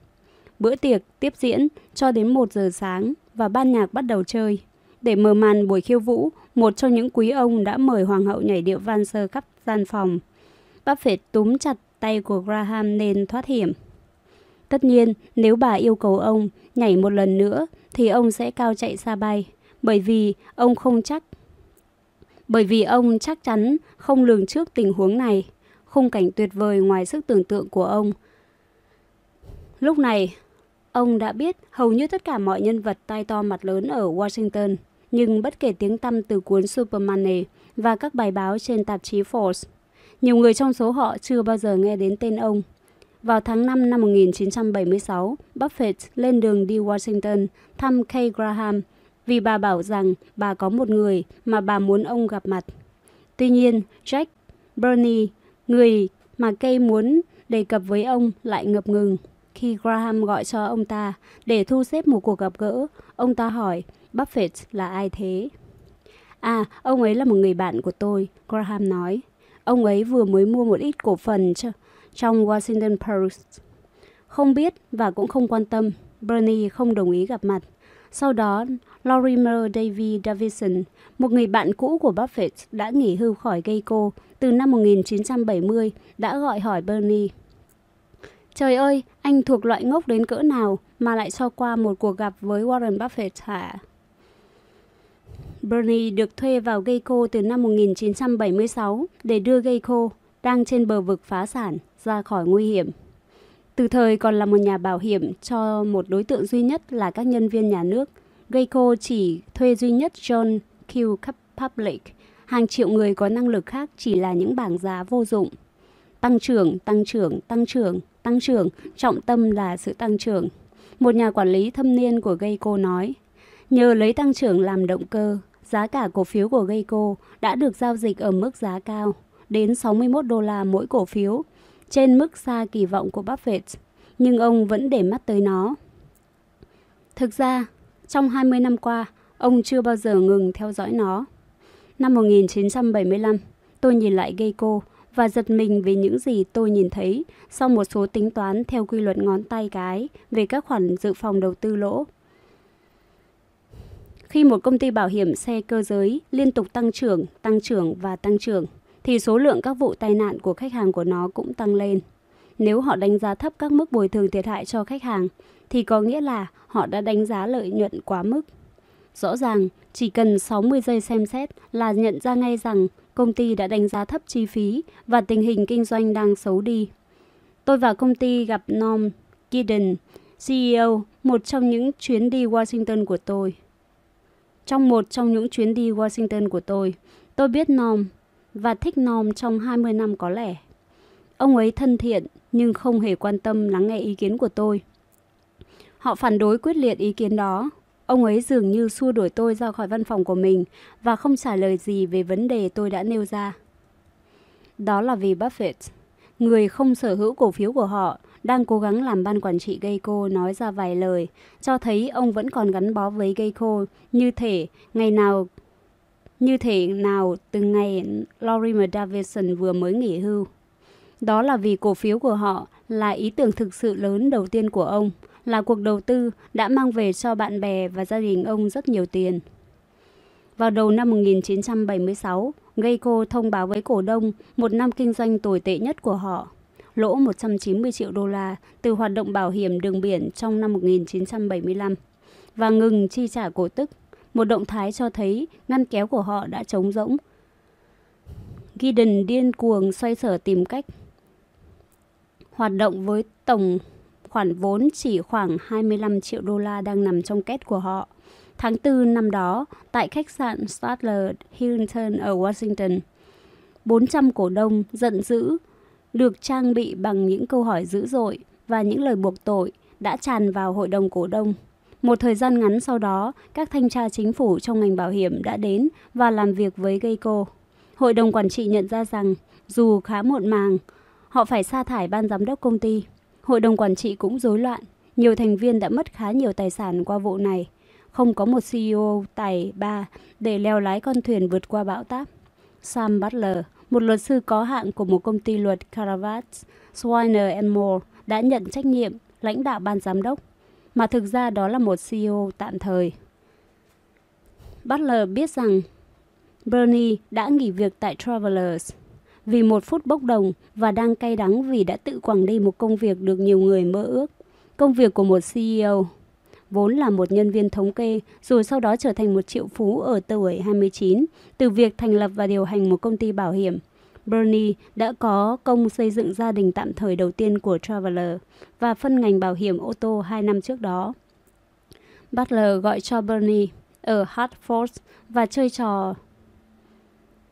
Bữa tiệc tiếp diễn cho đến 1 giờ sáng và ban nhạc bắt đầu chơi. Để mở màn buổi khiêu vũ, một trong những quý ông đã mời hoàng hậu nhảy điệu van sơ khắp gian phòng. Buffett túm chặt tay của Graham nên thoát hiểm. Tất nhiên, nếu bà yêu cầu ông nhảy một lần nữa thì ông sẽ cao chạy xa bay, bởi vì ông không chắc bởi vì ông chắc chắn không lường trước tình huống này, khung cảnh tuyệt vời ngoài sức tưởng tượng của ông. Lúc này, ông đã biết hầu như tất cả mọi nhân vật tai to mặt lớn ở Washington, nhưng bất kể tiếng tăm từ cuốn Superman này và các bài báo trên tạp chí Forbes. Nhiều người trong số họ chưa bao giờ nghe đến tên ông. Vào tháng 5 năm 1976, Buffett lên đường đi Washington thăm Kay Graham vì bà bảo rằng bà có một người mà bà muốn ông gặp mặt. Tuy nhiên, Jack Bernie, người mà Kay muốn đề cập với ông lại ngập ngừng. Khi Graham gọi cho ông ta để thu xếp một cuộc gặp gỡ, ông ta hỏi Buffett là ai thế? À, ông ấy là một người bạn của tôi, Graham nói. Ông ấy vừa mới mua một ít cổ phần trong Washington Post. Không biết và cũng không quan tâm, Bernie không đồng ý gặp mặt. Sau đó, Lorimer Davy Davidson, một người bạn cũ của Buffett đã nghỉ hưu khỏi Geico từ năm 1970, đã gọi hỏi Bernie. Trời ơi, anh thuộc loại ngốc đến cỡ nào mà lại cho qua một cuộc gặp với Warren Buffett hả? Bernie được thuê vào Geico từ năm 1976 để đưa Geico, đang trên bờ vực phá sản, ra khỏi nguy hiểm. Từ thời còn là một nhà bảo hiểm cho một đối tượng duy nhất là các nhân viên nhà nước, Geico chỉ thuê duy nhất John Q. Public. Hàng triệu người có năng lực khác chỉ là những bảng giá vô dụng. Tăng trưởng, tăng trưởng, tăng trưởng, tăng trưởng, trọng tâm là sự tăng trưởng. Một nhà quản lý thâm niên của Geico nói, nhờ lấy tăng trưởng làm động cơ, giá cả cổ phiếu của Geico đã được giao dịch ở mức giá cao, đến 61 đô la mỗi cổ phiếu, trên mức xa kỳ vọng của Buffett, nhưng ông vẫn để mắt tới nó. Thực ra, trong 20 năm qua, ông chưa bao giờ ngừng theo dõi nó. Năm 1975, tôi nhìn lại Geico và giật mình về những gì tôi nhìn thấy sau một số tính toán theo quy luật ngón tay cái về các khoản dự phòng đầu tư lỗ. Khi một công ty bảo hiểm xe cơ giới liên tục tăng trưởng, tăng trưởng và tăng trưởng, thì số lượng các vụ tai nạn của khách hàng của nó cũng tăng lên. Nếu họ đánh giá thấp các mức bồi thường thiệt hại cho khách hàng, thì có nghĩa là họ đã đánh giá lợi nhuận quá mức. Rõ ràng, chỉ cần 60 giây xem xét là nhận ra ngay rằng công ty đã đánh giá thấp chi phí và tình hình kinh doanh đang xấu đi. Tôi vào công ty gặp Norm Gideon, CEO, một trong những chuyến đi Washington của tôi. Trong một trong những chuyến đi Washington của tôi, tôi biết Norm và thích Norm trong 20 năm có lẽ. Ông ấy thân thiện nhưng không hề quan tâm lắng nghe ý kiến của tôi. Họ phản đối quyết liệt ý kiến đó. Ông ấy dường như xua đuổi tôi ra khỏi văn phòng của mình và không trả lời gì về vấn đề tôi đã nêu ra. Đó là vì Buffett, người không sở hữu cổ phiếu của họ, đang cố gắng làm ban quản trị Geico nói ra vài lời, cho thấy ông vẫn còn gắn bó với Geico như thể ngày nào như thể nào từ ngày Lorimer Davidson vừa mới nghỉ hưu. Đó là vì cổ phiếu của họ là ý tưởng thực sự lớn đầu tiên của ông, là cuộc đầu tư đã mang về cho bạn bè và gia đình ông rất nhiều tiền. Vào đầu năm 1976, Geico thông báo với cổ đông một năm kinh doanh tồi tệ nhất của họ, lỗ 190 triệu đô la từ hoạt động bảo hiểm đường biển trong năm 1975 và ngừng chi trả cổ tức, một động thái cho thấy ngăn kéo của họ đã trống rỗng. Gideon điên cuồng xoay sở tìm cách hoạt động với tổng khoản vốn chỉ khoảng 25 triệu đô la đang nằm trong két của họ. Tháng 4 năm đó, tại khách sạn Statler Hilton ở Washington, 400 cổ đông giận dữ được trang bị bằng những câu hỏi dữ dội và những lời buộc tội đã tràn vào hội đồng cổ đông. Một thời gian ngắn sau đó, các thanh tra chính phủ trong ngành bảo hiểm đã đến và làm việc với Geico. Hội đồng quản trị nhận ra rằng, dù khá muộn màng, họ phải sa thải ban giám đốc công ty. Hội đồng quản trị cũng rối loạn, nhiều thành viên đã mất khá nhiều tài sản qua vụ này. Không có một CEO tài ba để leo lái con thuyền vượt qua bão táp. Sam Butler, một luật sư có hạng của một công ty luật Caravat, Swiner and Moore, đã nhận trách nhiệm lãnh đạo ban giám đốc, mà thực ra đó là một CEO tạm thời. Butler biết rằng Bernie đã nghỉ việc tại Travelers vì một phút bốc đồng và đang cay đắng vì đã tự quẳng đi một công việc được nhiều người mơ ước. Công việc của một CEO, vốn là một nhân viên thống kê, rồi sau đó trở thành một triệu phú ở tuổi 29, từ việc thành lập và điều hành một công ty bảo hiểm. Bernie đã có công xây dựng gia đình tạm thời đầu tiên của Traveler và phân ngành bảo hiểm ô tô hai năm trước đó. Butler gọi cho Bernie ở Hartford và chơi trò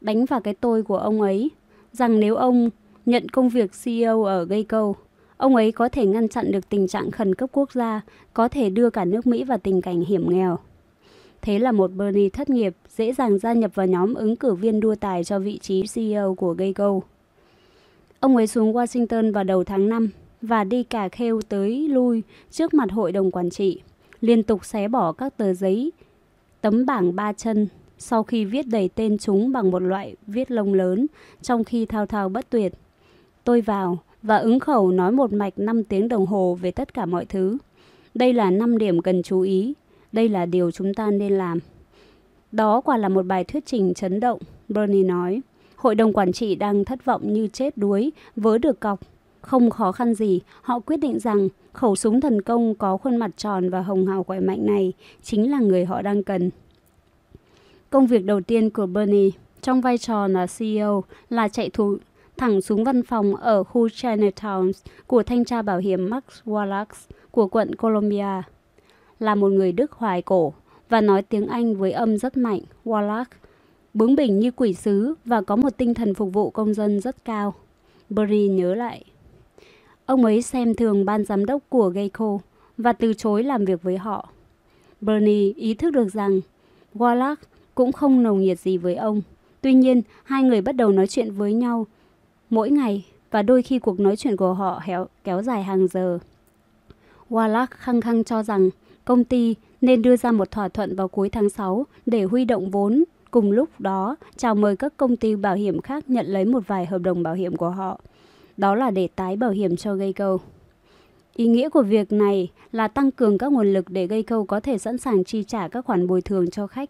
đánh vào cái tôi của ông ấy, rằng nếu ông nhận công việc CEO ở Geico, ông ấy có thể ngăn chặn được tình trạng khẩn cấp quốc gia, có thể đưa cả nước Mỹ vào tình cảnh hiểm nghèo. Thế là một Bernie thất nghiệp dễ dàng gia nhập vào nhóm ứng cử viên đua tài cho vị trí CEO của Geico. Ông ấy xuống Washington vào đầu tháng 5 và đi cà khêu tới lui trước mặt hội đồng quản trị, liên tục xé bỏ các tờ giấy, tấm bảng ba chân sau khi viết đầy tên chúng bằng một loại viết lông lớn, trong khi thao thao bất tuyệt. Tôi vào và ứng khẩu nói một mạch 5 tiếng đồng hồ về tất cả mọi thứ. Đây là 5 điểm cần chú ý. Đây là điều chúng ta nên làm. Đó quả là một bài thuyết trình chấn động, Bernie nói. Hội đồng quản trị đang thất vọng như chết đuối, vớ được cọc. Không khó khăn gì, họ quyết định rằng khẩu súng thần công có khuôn mặt tròn và hồng hào khỏe mạnh này chính là người họ đang cần. Công việc đầu tiên của Bernie trong vai trò là CEO là chạy thủ thẳng xuống văn phòng ở khu Chinatown của thanh tra bảo hiểm Max Wallach của quận Columbia. Là một người Đức hoài cổ và nói tiếng Anh với âm rất mạnh, Wallach bướng bỉnh như quỷ sứ và có một tinh thần phục vụ công dân rất cao. Bernie nhớ lại. Ông ấy xem thường ban giám đốc của Geico và từ chối làm việc với họ. Bernie ý thức được rằng Wallach cũng không nồng nhiệt gì với ông. Tuy nhiên, hai người bắt đầu nói chuyện với nhau mỗi ngày và đôi khi cuộc nói chuyện của họ héo, kéo dài hàng giờ. Wallach khăng khăng cho rằng công ty nên đưa ra một thỏa thuận vào cuối tháng 6 để huy động vốn cùng lúc đó chào mời các công ty bảo hiểm khác nhận lấy một vài hợp đồng bảo hiểm của họ. Đó là để tái bảo hiểm cho Geico. Ý nghĩa của việc này là tăng cường các nguồn lực để Geico có thể sẵn sàng chi trả các khoản bồi thường cho khách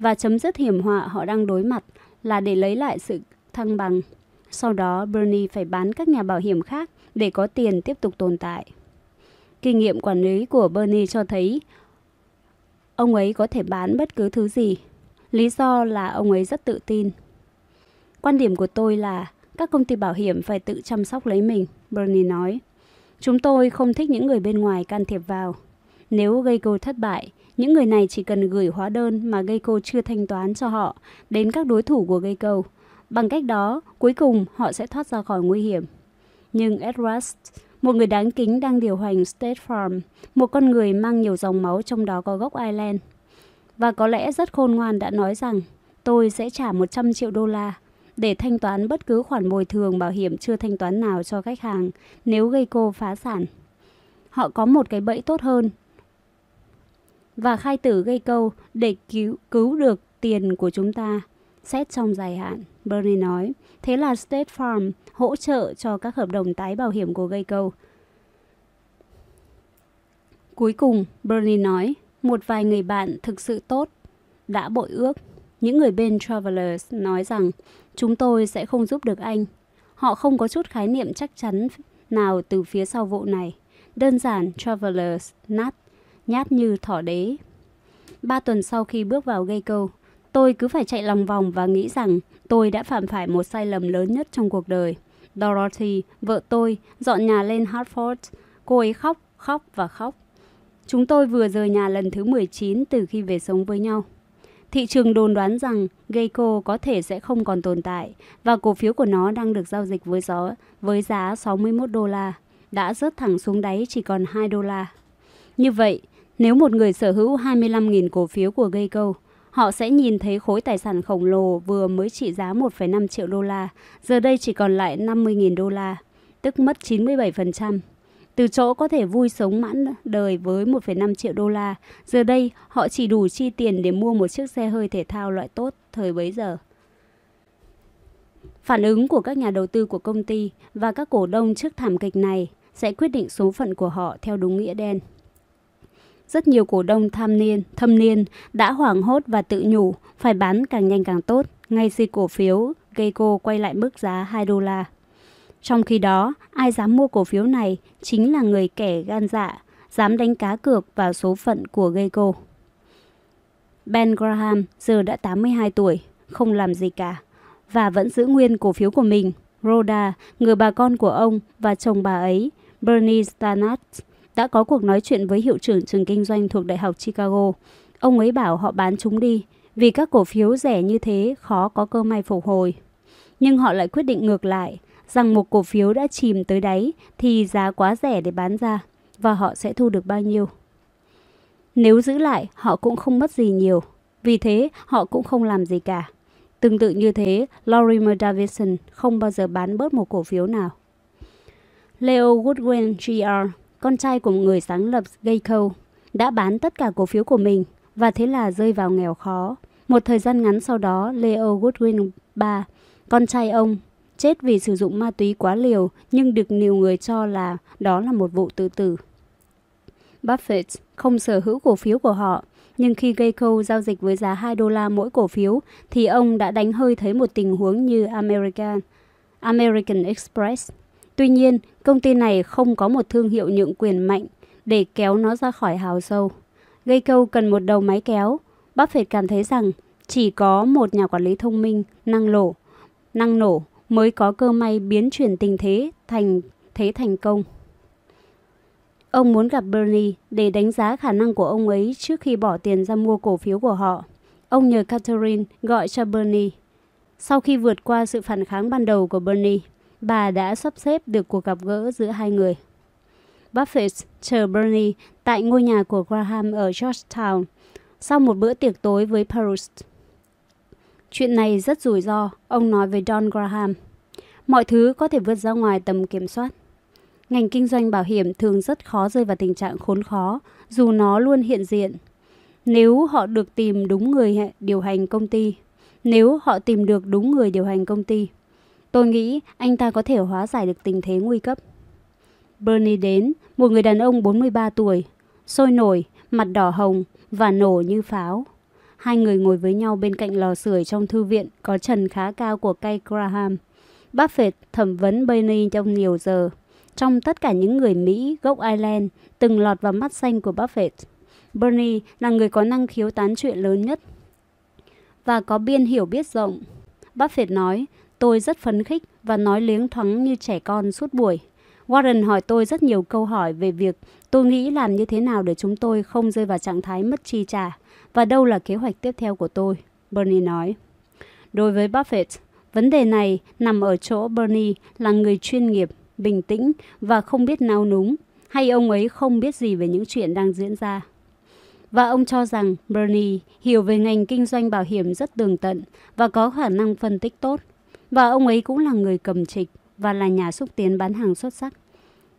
và chấm dứt hiểm họa họ đang đối mặt là để lấy lại sự thăng bằng. Sau đó, Bernie phải bán các nhà bảo hiểm khác để có tiền tiếp tục tồn tại. Kinh nghiệm quản lý của Bernie cho thấy ông ấy có thể bán bất cứ thứ gì. Lý do là ông ấy rất tự tin. Quan điểm của tôi là các công ty bảo hiểm phải tự chăm sóc lấy mình, Bernie nói. Chúng tôi không thích những người bên ngoài can thiệp vào. Nếu gây cô thất bại, những người này chỉ cần gửi hóa đơn mà Geico chưa thanh toán cho họ đến các đối thủ của Geico. Bằng cách đó, cuối cùng họ sẽ thoát ra khỏi nguy hiểm. Nhưng Edward, một người đáng kính đang điều hành State Farm, một con người mang nhiều dòng máu trong đó có gốc Ireland, và có lẽ rất khôn ngoan đã nói rằng tôi sẽ trả 100 triệu đô la để thanh toán bất cứ khoản bồi thường bảo hiểm chưa thanh toán nào cho khách hàng nếu Geico phá sản. Họ có một cái bẫy tốt hơn và khai tử gây câu để cứu, cứu được tiền của chúng ta. Xét trong dài hạn, Bernie nói. Thế là State Farm hỗ trợ cho các hợp đồng tái bảo hiểm của gây câu. Cuối cùng, Bernie nói, một vài người bạn thực sự tốt đã bội ước. Những người bên Travelers nói rằng chúng tôi sẽ không giúp được anh. Họ không có chút khái niệm chắc chắn nào từ phía sau vụ này. Đơn giản, Travelers nát nhát như thỏ đế. Ba tuần sau khi bước vào Geico, tôi cứ phải chạy lòng vòng và nghĩ rằng tôi đã phạm phải một sai lầm lớn nhất trong cuộc đời. Dorothy, vợ tôi, dọn nhà lên Hartford. Cô ấy khóc, khóc và khóc. Chúng tôi vừa rời nhà lần thứ 19 từ khi về sống với nhau. Thị trường đồn đoán rằng Geico có thể sẽ không còn tồn tại và cổ phiếu của nó đang được giao dịch với gió với giá 61 đô la, đã rớt thẳng xuống đáy chỉ còn 2 đô la. Như vậy, nếu một người sở hữu 25.000 cổ phiếu của Geico, họ sẽ nhìn thấy khối tài sản khổng lồ vừa mới trị giá 1,5 triệu đô la, giờ đây chỉ còn lại 50.000 đô la, tức mất 97%. Từ chỗ có thể vui sống mãn đời với 1,5 triệu đô la, giờ đây họ chỉ đủ chi tiền để mua một chiếc xe hơi thể thao loại tốt thời bấy giờ. Phản ứng của các nhà đầu tư của công ty và các cổ đông trước thảm kịch này sẽ quyết định số phận của họ theo đúng nghĩa đen. Rất nhiều cổ đông tham niên, thâm niên đã hoảng hốt và tự nhủ phải bán càng nhanh càng tốt, ngay khi cổ phiếu Geico quay lại mức giá 2 đô la. Trong khi đó, ai dám mua cổ phiếu này chính là người kẻ gan dạ, dám đánh cá cược vào số phận của Geico. Ben Graham giờ đã 82 tuổi, không làm gì cả, và vẫn giữ nguyên cổ phiếu của mình. Rhoda, người bà con của ông và chồng bà ấy, Bernie Stannard, đã có cuộc nói chuyện với hiệu trưởng trường kinh doanh thuộc Đại học Chicago. Ông ấy bảo họ bán chúng đi vì các cổ phiếu rẻ như thế khó có cơ may phục hồi. Nhưng họ lại quyết định ngược lại, rằng một cổ phiếu đã chìm tới đáy thì giá quá rẻ để bán ra và họ sẽ thu được bao nhiêu. Nếu giữ lại, họ cũng không mất gì nhiều. Vì thế, họ cũng không làm gì cả. Tương tự như thế, Lorimer Davidson không bao giờ bán bớt một cổ phiếu nào. Leo Goodwin Jr., con trai của một người sáng lập Geico, đã bán tất cả cổ phiếu của mình và thế là rơi vào nghèo khó. Một thời gian ngắn sau đó, Leo Goodwin III, con trai ông, chết vì sử dụng ma túy quá liều nhưng được nhiều người cho là đó là một vụ tự tử. Buffett không sở hữu cổ phiếu của họ, nhưng khi Geico giao dịch với giá 2 đô la mỗi cổ phiếu thì ông đã đánh hơi thấy một tình huống như American, American Express. Tuy nhiên, công ty này không có một thương hiệu nhượng quyền mạnh để kéo nó ra khỏi hào sâu. Gây câu cần một đầu máy kéo. Buffett cảm thấy rằng chỉ có một nhà quản lý thông minh, năng lổ, năng nổ mới có cơ may biến chuyển tình thế thành thế thành công. Ông muốn gặp Bernie để đánh giá khả năng của ông ấy trước khi bỏ tiền ra mua cổ phiếu của họ. Ông nhờ Catherine gọi cho Bernie. Sau khi vượt qua sự phản kháng ban đầu của Bernie, bà đã sắp xếp được cuộc gặp gỡ giữa hai người. Buffett chờ Bernie tại ngôi nhà của Graham ở Georgetown sau một bữa tiệc tối với Proust. Chuyện này rất rủi ro, ông nói với Don Graham. Mọi thứ có thể vượt ra ngoài tầm kiểm soát. Ngành kinh doanh bảo hiểm thường rất khó rơi vào tình trạng khốn khó, dù nó luôn hiện diện. Nếu họ được tìm đúng người điều hành công ty, nếu họ tìm được đúng người điều hành công ty, tôi nghĩ anh ta có thể hóa giải được tình thế nguy cấp. Bernie đến, một người đàn ông 43 tuổi, sôi nổi, mặt đỏ hồng và nổ như pháo. Hai người ngồi với nhau bên cạnh lò sưởi trong thư viện có trần khá cao của cây Graham. Buffett thẩm vấn Bernie trong nhiều giờ. Trong tất cả những người Mỹ gốc Ireland từng lọt vào mắt xanh của Buffett, Bernie là người có năng khiếu tán chuyện lớn nhất và có biên hiểu biết rộng. Buffett nói, tôi rất phấn khích và nói liếng thoáng như trẻ con suốt buổi. Warren hỏi tôi rất nhiều câu hỏi về việc tôi nghĩ làm như thế nào để chúng tôi không rơi vào trạng thái mất chi trả và đâu là kế hoạch tiếp theo của tôi, Bernie nói. Đối với Buffett, vấn đề này nằm ở chỗ Bernie là người chuyên nghiệp, bình tĩnh và không biết nao núng, hay ông ấy không biết gì về những chuyện đang diễn ra. Và ông cho rằng Bernie hiểu về ngành kinh doanh bảo hiểm rất tường tận và có khả năng phân tích tốt. Và ông ấy cũng là người cầm trịch và là nhà xúc tiến bán hàng xuất sắc.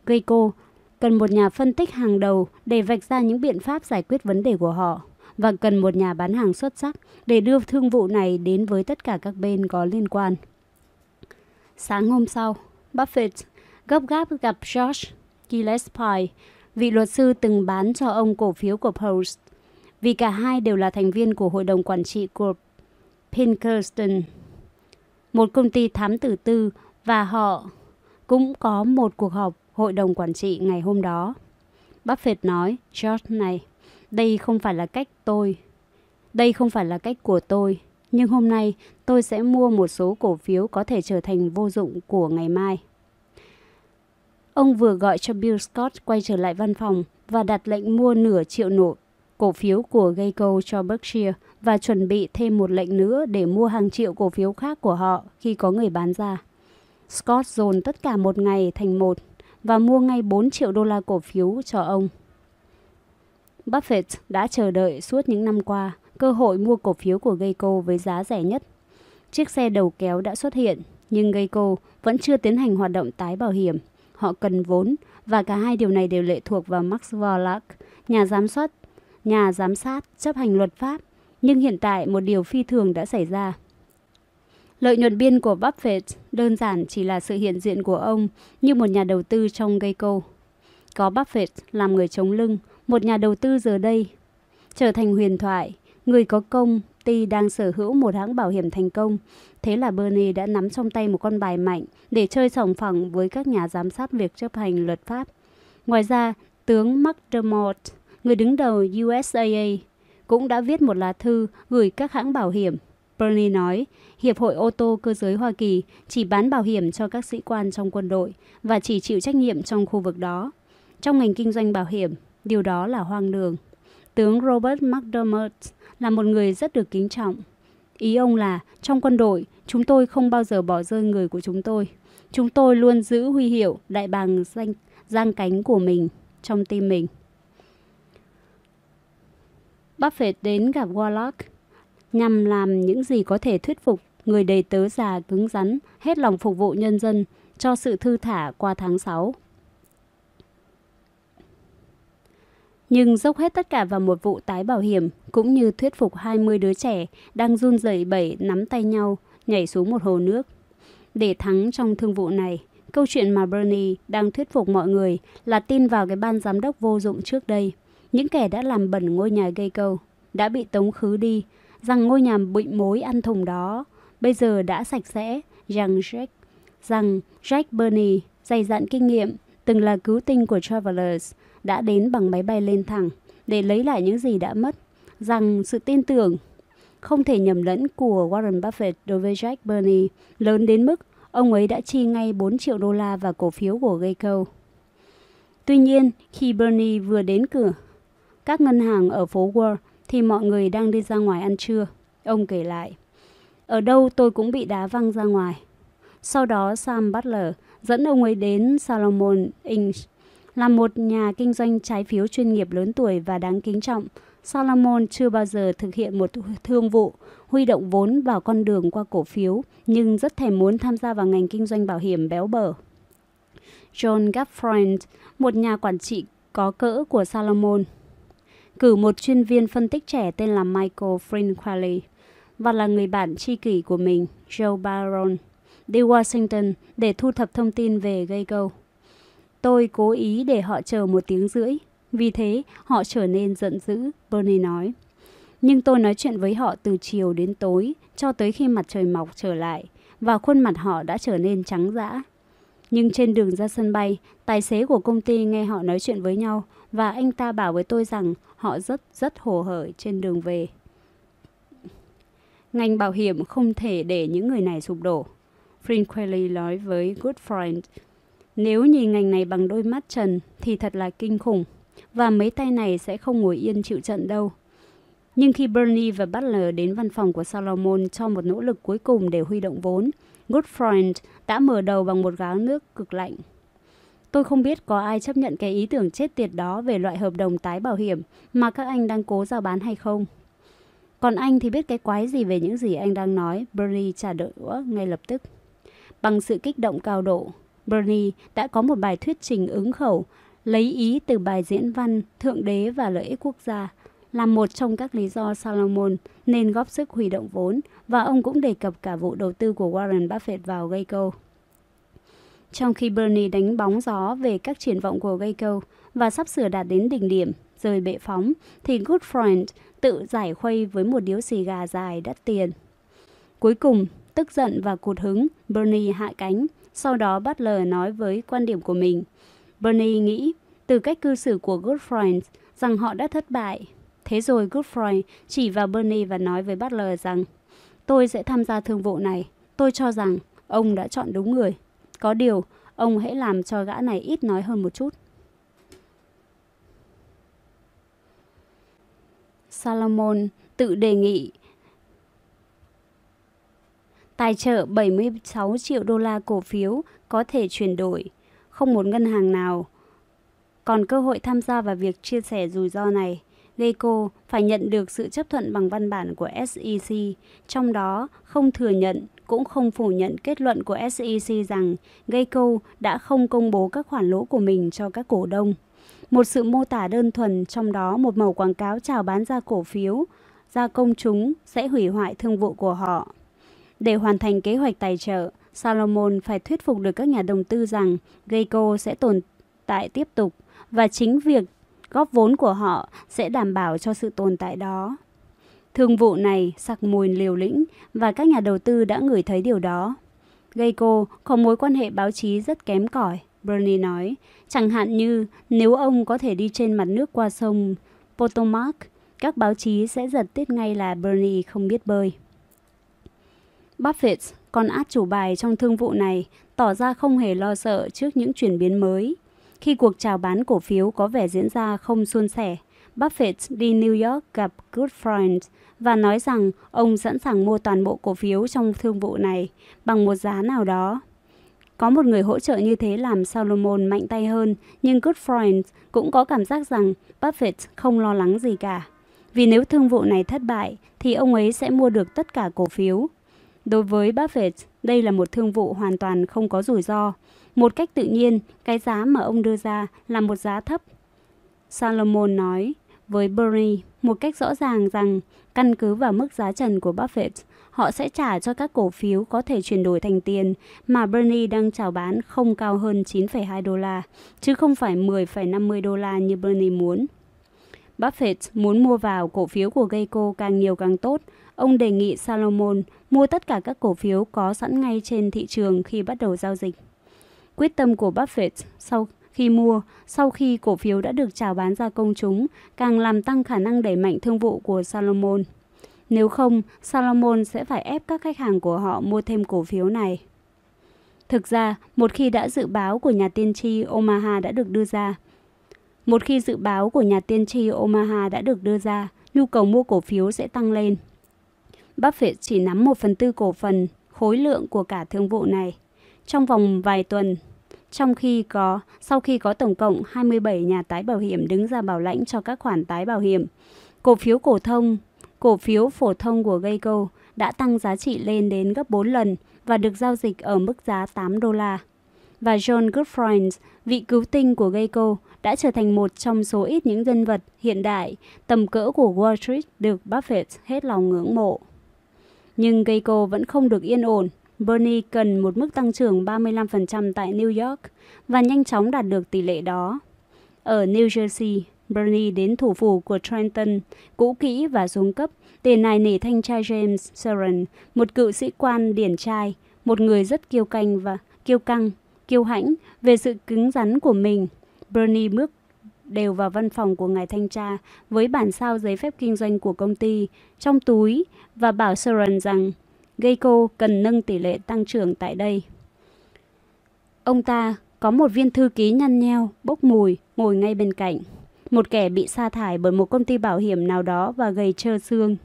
Geico cần một nhà phân tích hàng đầu để vạch ra những biện pháp giải quyết vấn đề của họ và cần một nhà bán hàng xuất sắc để đưa thương vụ này đến với tất cả các bên có liên quan. Sáng hôm sau, Buffett gấp gáp gặp George Gillespie, vị luật sư từng bán cho ông cổ phiếu của Post, vì cả hai đều là thành viên của hội đồng quản trị của Pinkerton, một công ty thám tử tư và họ cũng có một cuộc họp hội đồng quản trị ngày hôm đó. Buffett nói, George này, đây không phải là cách tôi. Đây không phải là cách của tôi. Nhưng hôm nay tôi sẽ mua một số cổ phiếu có thể trở thành vô dụng của ngày mai. Ông vừa gọi cho Bill Scott quay trở lại văn phòng và đặt lệnh mua nửa triệu nổ cổ phiếu của Geico cho Berkshire và chuẩn bị thêm một lệnh nữa để mua hàng triệu cổ phiếu khác của họ khi có người bán ra. Scott dồn tất cả một ngày thành một và mua ngay 4 triệu đô la cổ phiếu cho ông. Buffett đã chờ đợi suốt những năm qua cơ hội mua cổ phiếu của Geico với giá rẻ nhất. Chiếc xe đầu kéo đã xuất hiện, nhưng Geico vẫn chưa tiến hành hoạt động tái bảo hiểm. Họ cần vốn và cả hai điều này đều lệ thuộc vào Max Vorlach, nhà giám sát, nhà giám sát chấp hành luật pháp. Nhưng hiện tại một điều phi thường đã xảy ra. Lợi nhuận biên của Buffett đơn giản chỉ là sự hiện diện của ông như một nhà đầu tư trong Geico. Có Buffett làm người chống lưng, một nhà đầu tư giờ đây trở thành huyền thoại, người có công ty đang sở hữu một hãng bảo hiểm thành công. Thế là Bernie đã nắm trong tay một con bài mạnh để chơi sòng phẳng với các nhà giám sát việc chấp hành luật pháp. Ngoài ra, tướng McDermott, người đứng đầu USAA, cũng đã viết một lá thư gửi các hãng bảo hiểm. Bernie nói, Hiệp hội ô tô cơ giới Hoa Kỳ chỉ bán bảo hiểm cho các sĩ quan trong quân đội và chỉ chịu trách nhiệm trong khu vực đó. Trong ngành kinh doanh bảo hiểm, điều đó là hoang đường. tướng Robert McDermott là một người rất được kính trọng. Ý ông là, trong quân đội, chúng tôi không bao giờ bỏ rơi người của chúng tôi. Chúng tôi luôn giữ huy hiệu đại bàng danh, giang cánh của mình trong tim mình. Buffett đến gặp Warlock nhằm làm những gì có thể thuyết phục người đầy tớ già cứng rắn, hết lòng phục vụ nhân dân cho sự thư thả qua tháng 6. Nhưng dốc hết tất cả vào một vụ tái bảo hiểm, cũng như thuyết phục 20 đứa trẻ đang run rẩy bẩy nắm tay nhau, nhảy xuống một hồ nước. Để thắng trong thương vụ này, câu chuyện mà Bernie đang thuyết phục mọi người là tin vào cái ban giám đốc vô dụng trước đây. Những kẻ đã làm bẩn ngôi nhà gây câu, đã bị tống khứ đi, rằng ngôi nhà bị mối ăn thùng đó bây giờ đã sạch sẽ, rằng Jack, rằng Jack Burney, dày dặn kinh nghiệm, từng là cứu tinh của Travelers, đã đến bằng máy bay lên thẳng để lấy lại những gì đã mất, rằng sự tin tưởng không thể nhầm lẫn của Warren Buffett đối với Jack Burney lớn đến mức ông ấy đã chi ngay 4 triệu đô la vào cổ phiếu của Geico. Tuy nhiên, khi Bernie vừa đến cửa các ngân hàng ở phố Wall thì mọi người đang đi ra ngoài ăn trưa. Ông kể lại. Ở đâu tôi cũng bị đá văng ra ngoài. Sau đó Sam Butler dẫn ông ấy đến Salomon Inc. Là một nhà kinh doanh trái phiếu chuyên nghiệp lớn tuổi và đáng kính trọng, Salomon chưa bao giờ thực hiện một thương vụ huy động vốn vào con đường qua cổ phiếu, nhưng rất thèm muốn tham gia vào ngành kinh doanh bảo hiểm béo bở. John Gaffriend, một nhà quản trị có cỡ của Salomon, cử một chuyên viên phân tích trẻ tên là Michael Frinquelli và là người bạn tri kỷ của mình, Joe Baron, đi Washington để thu thập thông tin về gây câu. Tôi cố ý để họ chờ một tiếng rưỡi, vì thế họ trở nên giận dữ, Bernie nói. Nhưng tôi nói chuyện với họ từ chiều đến tối, cho tới khi mặt trời mọc trở lại, và khuôn mặt họ đã trở nên trắng dã. Nhưng trên đường ra sân bay, tài xế của công ty nghe họ nói chuyện với nhau và anh ta bảo với tôi rằng họ rất rất hồ hởi trên đường về. Ngành bảo hiểm không thể để những người này sụp đổ. Frinquelly nói với Good Friend, nếu nhìn ngành này bằng đôi mắt trần thì thật là kinh khủng, và mấy tay này sẽ không ngồi yên chịu trận đâu. Nhưng khi Bernie và Butler đến văn phòng của Salomon cho một nỗ lực cuối cùng để huy động vốn, Good Friend đã mở đầu bằng một gáo nước cực lạnh. Tôi không biết có ai chấp nhận cái ý tưởng chết tiệt đó về loại hợp đồng tái bảo hiểm mà các anh đang cố giao bán hay không. Còn anh thì biết cái quái gì về những gì anh đang nói, Bernie trả đỡ ngay lập tức. Bằng sự kích động cao độ, Bernie đã có một bài thuyết trình ứng khẩu, lấy ý từ bài diễn văn Thượng đế và lợi ích quốc gia, là một trong các lý do Salomon nên góp sức huy động vốn và ông cũng đề cập cả vụ đầu tư của Warren Buffett vào Geico. Trong khi Bernie đánh bóng gió về các triển vọng của Geico và sắp sửa đạt đến đỉnh điểm, rời bệ phóng, thì Good Friend tự giải khuây với một điếu xì gà dài đắt tiền. Cuối cùng, tức giận và cụt hứng, Bernie hạ cánh. Sau đó Butler nói với quan điểm của mình. Bernie nghĩ, từ cách cư xử của Good Friend, rằng họ đã thất bại. Thế rồi Good Friend chỉ vào Bernie và nói với Butler rằng Tôi sẽ tham gia thương vụ này. Tôi cho rằng ông đã chọn đúng người. Có điều, ông hãy làm cho gã này ít nói hơn một chút. Salomon tự đề nghị tài trợ 76 triệu đô la cổ phiếu có thể chuyển đổi. Không một ngân hàng nào còn cơ hội tham gia vào việc chia sẻ rủi ro này. Geico phải nhận được sự chấp thuận bằng văn bản của SEC, trong đó không thừa nhận cũng không phủ nhận kết luận của SEC rằng Geico đã không công bố các khoản lỗ của mình cho các cổ đông. Một sự mô tả đơn thuần trong đó một mẫu quảng cáo chào bán ra cổ phiếu, ra công chúng sẽ hủy hoại thương vụ của họ. Để hoàn thành kế hoạch tài trợ, Salomon phải thuyết phục được các nhà đầu tư rằng Geico sẽ tồn tại tiếp tục và chính việc góp vốn của họ sẽ đảm bảo cho sự tồn tại đó. Thương vụ này sặc mùi liều lĩnh và các nhà đầu tư đã ngửi thấy điều đó. Geico có mối quan hệ báo chí rất kém cỏi, Bernie nói. Chẳng hạn như nếu ông có thể đi trên mặt nước qua sông Potomac, các báo chí sẽ giật tiết ngay là Bernie không biết bơi. Buffett, con át chủ bài trong thương vụ này, tỏ ra không hề lo sợ trước những chuyển biến mới. Khi cuộc chào bán cổ phiếu có vẻ diễn ra không suôn sẻ, Buffett đi New York gặp Goodfriend và nói rằng ông sẵn sàng mua toàn bộ cổ phiếu trong thương vụ này bằng một giá nào đó. Có một người hỗ trợ như thế làm Solomon mạnh tay hơn, nhưng Goodfriend cũng có cảm giác rằng Buffett không lo lắng gì cả. Vì nếu thương vụ này thất bại, thì ông ấy sẽ mua được tất cả cổ phiếu. Đối với Buffett, đây là một thương vụ hoàn toàn không có rủi ro. Một cách tự nhiên, cái giá mà ông đưa ra là một giá thấp. Salomon nói với Bernie một cách rõ ràng rằng căn cứ vào mức giá trần của Buffett, họ sẽ trả cho các cổ phiếu có thể chuyển đổi thành tiền mà Bernie đang chào bán không cao hơn 9,2 đô la, chứ không phải 10,50 đô la như Bernie muốn. Buffett muốn mua vào cổ phiếu của Geico càng nhiều càng tốt. Ông đề nghị Salomon mua tất cả các cổ phiếu có sẵn ngay trên thị trường khi bắt đầu giao dịch. Quyết tâm của Buffett sau khi mua, sau khi cổ phiếu đã được chào bán ra công chúng, càng làm tăng khả năng đẩy mạnh thương vụ của Salomon. Nếu không, Salomon sẽ phải ép các khách hàng của họ mua thêm cổ phiếu này. Thực ra, một khi đã dự báo của nhà tiên tri Omaha đã được đưa ra, một khi dự báo của nhà tiên tri Omaha đã được đưa ra, nhu cầu mua cổ phiếu sẽ tăng lên. Buffett chỉ nắm 1 phần tư cổ phần, khối lượng của cả thương vụ này. Trong vòng vài tuần, trong khi có sau khi có tổng cộng 27 nhà tái bảo hiểm đứng ra bảo lãnh cho các khoản tái bảo hiểm, cổ phiếu cổ thông, cổ phiếu phổ thông của Geico đã tăng giá trị lên đến gấp 4 lần và được giao dịch ở mức giá 8 đô la. Và John Goodfriend, vị cứu tinh của Geico, đã trở thành một trong số ít những nhân vật hiện đại tầm cỡ của Wall Street được Buffett hết lòng ngưỡng mộ. Nhưng Geico vẫn không được yên ổn. Bernie cần một mức tăng trưởng 35% tại New York và nhanh chóng đạt được tỷ lệ đó. Ở New Jersey, Bernie đến thủ phủ của Trenton, cũ kỹ và xuống cấp, để nài nỉ thanh tra James Sharon, một cựu sĩ quan điển trai, một người rất kiêu căng và kiêu căng, kiêu hãnh về sự cứng rắn của mình. Bernie bước đều vào văn phòng của ngài thanh tra với bản sao giấy phép kinh doanh của công ty trong túi và bảo Sharon rằng Geico cần nâng tỷ lệ tăng trưởng tại đây. Ông ta có một viên thư ký nhăn nheo, bốc mùi, ngồi ngay bên cạnh. Một kẻ bị sa thải bởi một công ty bảo hiểm nào đó và gầy trơ xương.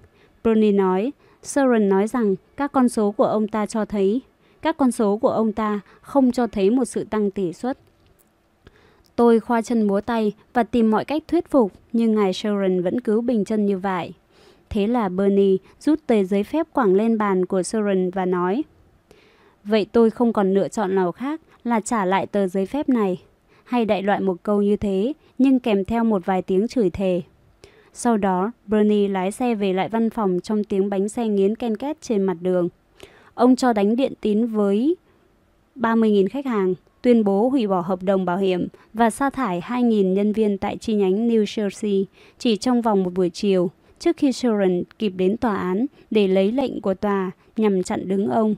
Bruni nói, Soren nói rằng các con số của ông ta cho thấy, các con số của ông ta không cho thấy một sự tăng tỷ suất. Tôi khoa chân múa tay và tìm mọi cách thuyết phục, nhưng ngài Sharon vẫn cứ bình chân như vậy. Thế là Bernie rút tờ giấy phép quẳng lên bàn của Soren và nói, Vậy tôi không còn lựa chọn nào khác là trả lại tờ giấy phép này. Hay đại loại một câu như thế, nhưng kèm theo một vài tiếng chửi thề. Sau đó, Bernie lái xe về lại văn phòng trong tiếng bánh xe nghiến ken két trên mặt đường. Ông cho đánh điện tín với 30.000 khách hàng tuyên bố hủy bỏ hợp đồng bảo hiểm và sa thải 2.000 nhân viên tại chi nhánh New Jersey chỉ trong vòng một buổi chiều, trước khi Sharon kịp đến tòa án để lấy lệnh của tòa nhằm chặn đứng ông.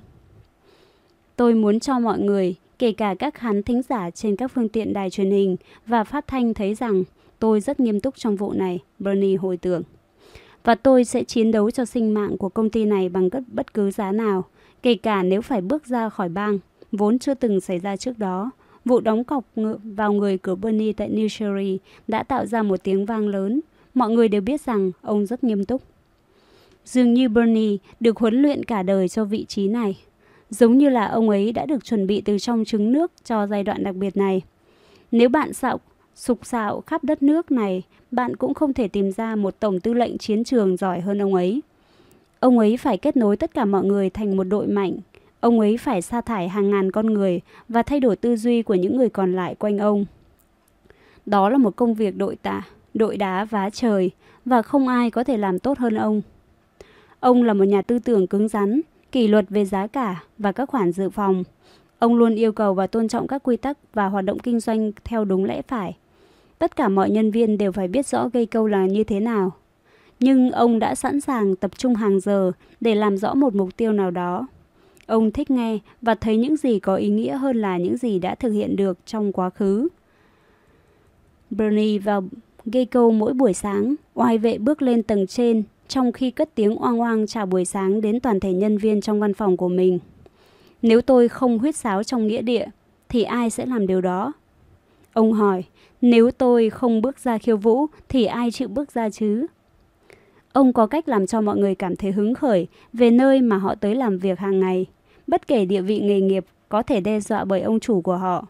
Tôi muốn cho mọi người, kể cả các khán thính giả trên các phương tiện đài truyền hình và phát thanh thấy rằng tôi rất nghiêm túc trong vụ này, Bernie hồi tưởng. Và tôi sẽ chiến đấu cho sinh mạng của công ty này bằng bất cứ giá nào, kể cả nếu phải bước ra khỏi bang vốn chưa từng xảy ra trước đó. Vụ đóng cọc vào người của Bernie tại New Jersey đã tạo ra một tiếng vang lớn. Mọi người đều biết rằng ông rất nghiêm túc. Dường như Bernie được huấn luyện cả đời cho vị trí này. Giống như là ông ấy đã được chuẩn bị từ trong trứng nước cho giai đoạn đặc biệt này. Nếu bạn xạo, sục sạo khắp đất nước này, bạn cũng không thể tìm ra một tổng tư lệnh chiến trường giỏi hơn ông ấy. Ông ấy phải kết nối tất cả mọi người thành một đội mạnh, Ông ấy phải sa thải hàng ngàn con người và thay đổi tư duy của những người còn lại quanh ông. Đó là một công việc đội ta đội đá vá trời và không ai có thể làm tốt hơn ông. Ông là một nhà tư tưởng cứng rắn, kỷ luật về giá cả và các khoản dự phòng. Ông luôn yêu cầu và tôn trọng các quy tắc và hoạt động kinh doanh theo đúng lẽ phải. Tất cả mọi nhân viên đều phải biết rõ gây câu là như thế nào. Nhưng ông đã sẵn sàng tập trung hàng giờ để làm rõ một mục tiêu nào đó. Ông thích nghe và thấy những gì có ý nghĩa hơn là những gì đã thực hiện được trong quá khứ. Bernie vào Geico mỗi buổi sáng, oai vệ bước lên tầng trên trong khi cất tiếng oang oang chào buổi sáng đến toàn thể nhân viên trong văn phòng của mình. Nếu tôi không huyết sáo trong nghĩa địa, thì ai sẽ làm điều đó? Ông hỏi, nếu tôi không bước ra khiêu vũ thì ai chịu bước ra chứ? Ông có cách làm cho mọi người cảm thấy hứng khởi về nơi mà họ tới làm việc hàng ngày. Bất kể địa vị nghề nghiệp có thể đe dọa bởi ông chủ của họ.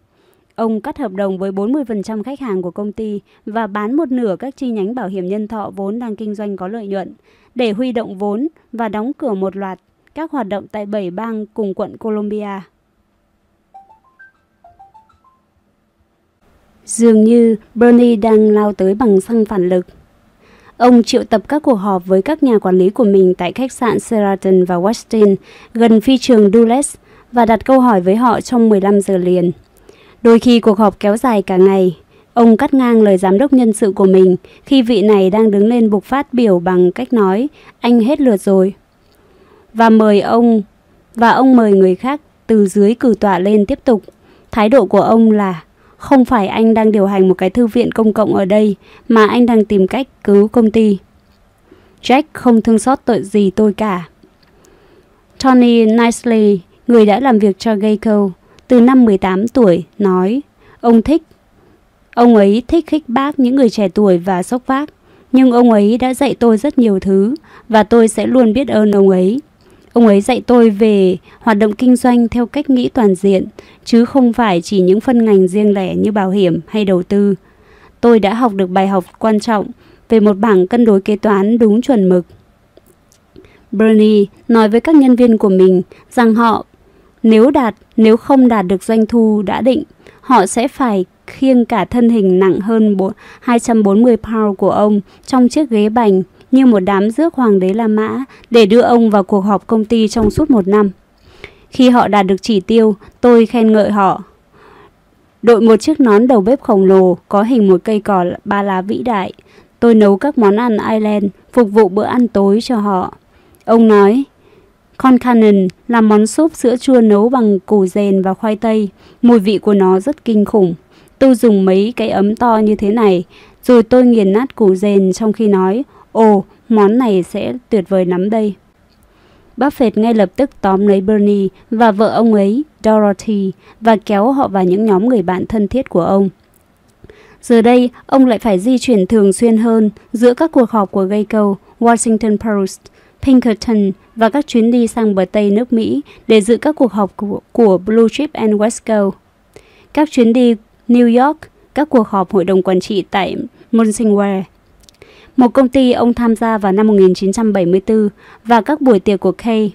Ông cắt hợp đồng với 40% khách hàng của công ty và bán một nửa các chi nhánh bảo hiểm nhân thọ vốn đang kinh doanh có lợi nhuận để huy động vốn và đóng cửa một loạt các hoạt động tại 7 bang cùng quận Colombia. Dường như Bernie đang lao tới bằng xăng phản lực. Ông triệu tập các cuộc họp với các nhà quản lý của mình tại khách sạn Sheraton và Westin gần phi trường Dulles và đặt câu hỏi với họ trong 15 giờ liền. Đôi khi cuộc họp kéo dài cả ngày. Ông cắt ngang lời giám đốc nhân sự của mình khi vị này đang đứng lên bục phát biểu bằng cách nói anh hết lượt rồi. Và mời ông và ông mời người khác từ dưới cử tọa lên tiếp tục. Thái độ của ông là không phải anh đang điều hành một cái thư viện công cộng ở đây mà anh đang tìm cách cứu công ty. Jack không thương xót tội gì tôi cả. Tony Nicely, người đã làm việc cho Geico từ năm 18 tuổi, nói ông thích. Ông ấy thích khích bác những người trẻ tuổi và sốc vác, nhưng ông ấy đã dạy tôi rất nhiều thứ và tôi sẽ luôn biết ơn ông ấy. Ông ấy dạy tôi về hoạt động kinh doanh theo cách nghĩ toàn diện, chứ không phải chỉ những phân ngành riêng lẻ như bảo hiểm hay đầu tư. Tôi đã học được bài học quan trọng về một bảng cân đối kế toán đúng chuẩn mực. Bernie nói với các nhân viên của mình rằng họ nếu đạt, nếu không đạt được doanh thu đã định, họ sẽ phải khiêng cả thân hình nặng hơn 240 pound của ông trong chiếc ghế bành như một đám rước hoàng đế La Mã để đưa ông vào cuộc họp công ty trong suốt một năm. Khi họ đạt được chỉ tiêu, tôi khen ngợi họ. Đội một chiếc nón đầu bếp khổng lồ có hình một cây cỏ ba lá vĩ đại. Tôi nấu các món ăn Ireland phục vụ bữa ăn tối cho họ. Ông nói, con cannon là món súp sữa chua nấu bằng củ rèn và khoai tây. Mùi vị của nó rất kinh khủng. Tôi dùng mấy cái ấm to như thế này, rồi tôi nghiền nát củ rèn trong khi nói, ồ, món này sẽ tuyệt vời lắm đây. Buffett ngay lập tức tóm lấy Bernie và vợ ông ấy, Dorothy, và kéo họ vào những nhóm người bạn thân thiết của ông. Giờ đây, ông lại phải di chuyển thường xuyên hơn giữa các cuộc họp của Geico, Washington Post, Pinkerton và các chuyến đi sang bờ Tây nước Mỹ để dự các cuộc họp của, của Blue Chip and Wesco. Các chuyến đi New York, các cuộc họp hội đồng quản trị tại Munsingware. Một công ty ông tham gia vào năm 1974 và các buổi tiệc của Kay.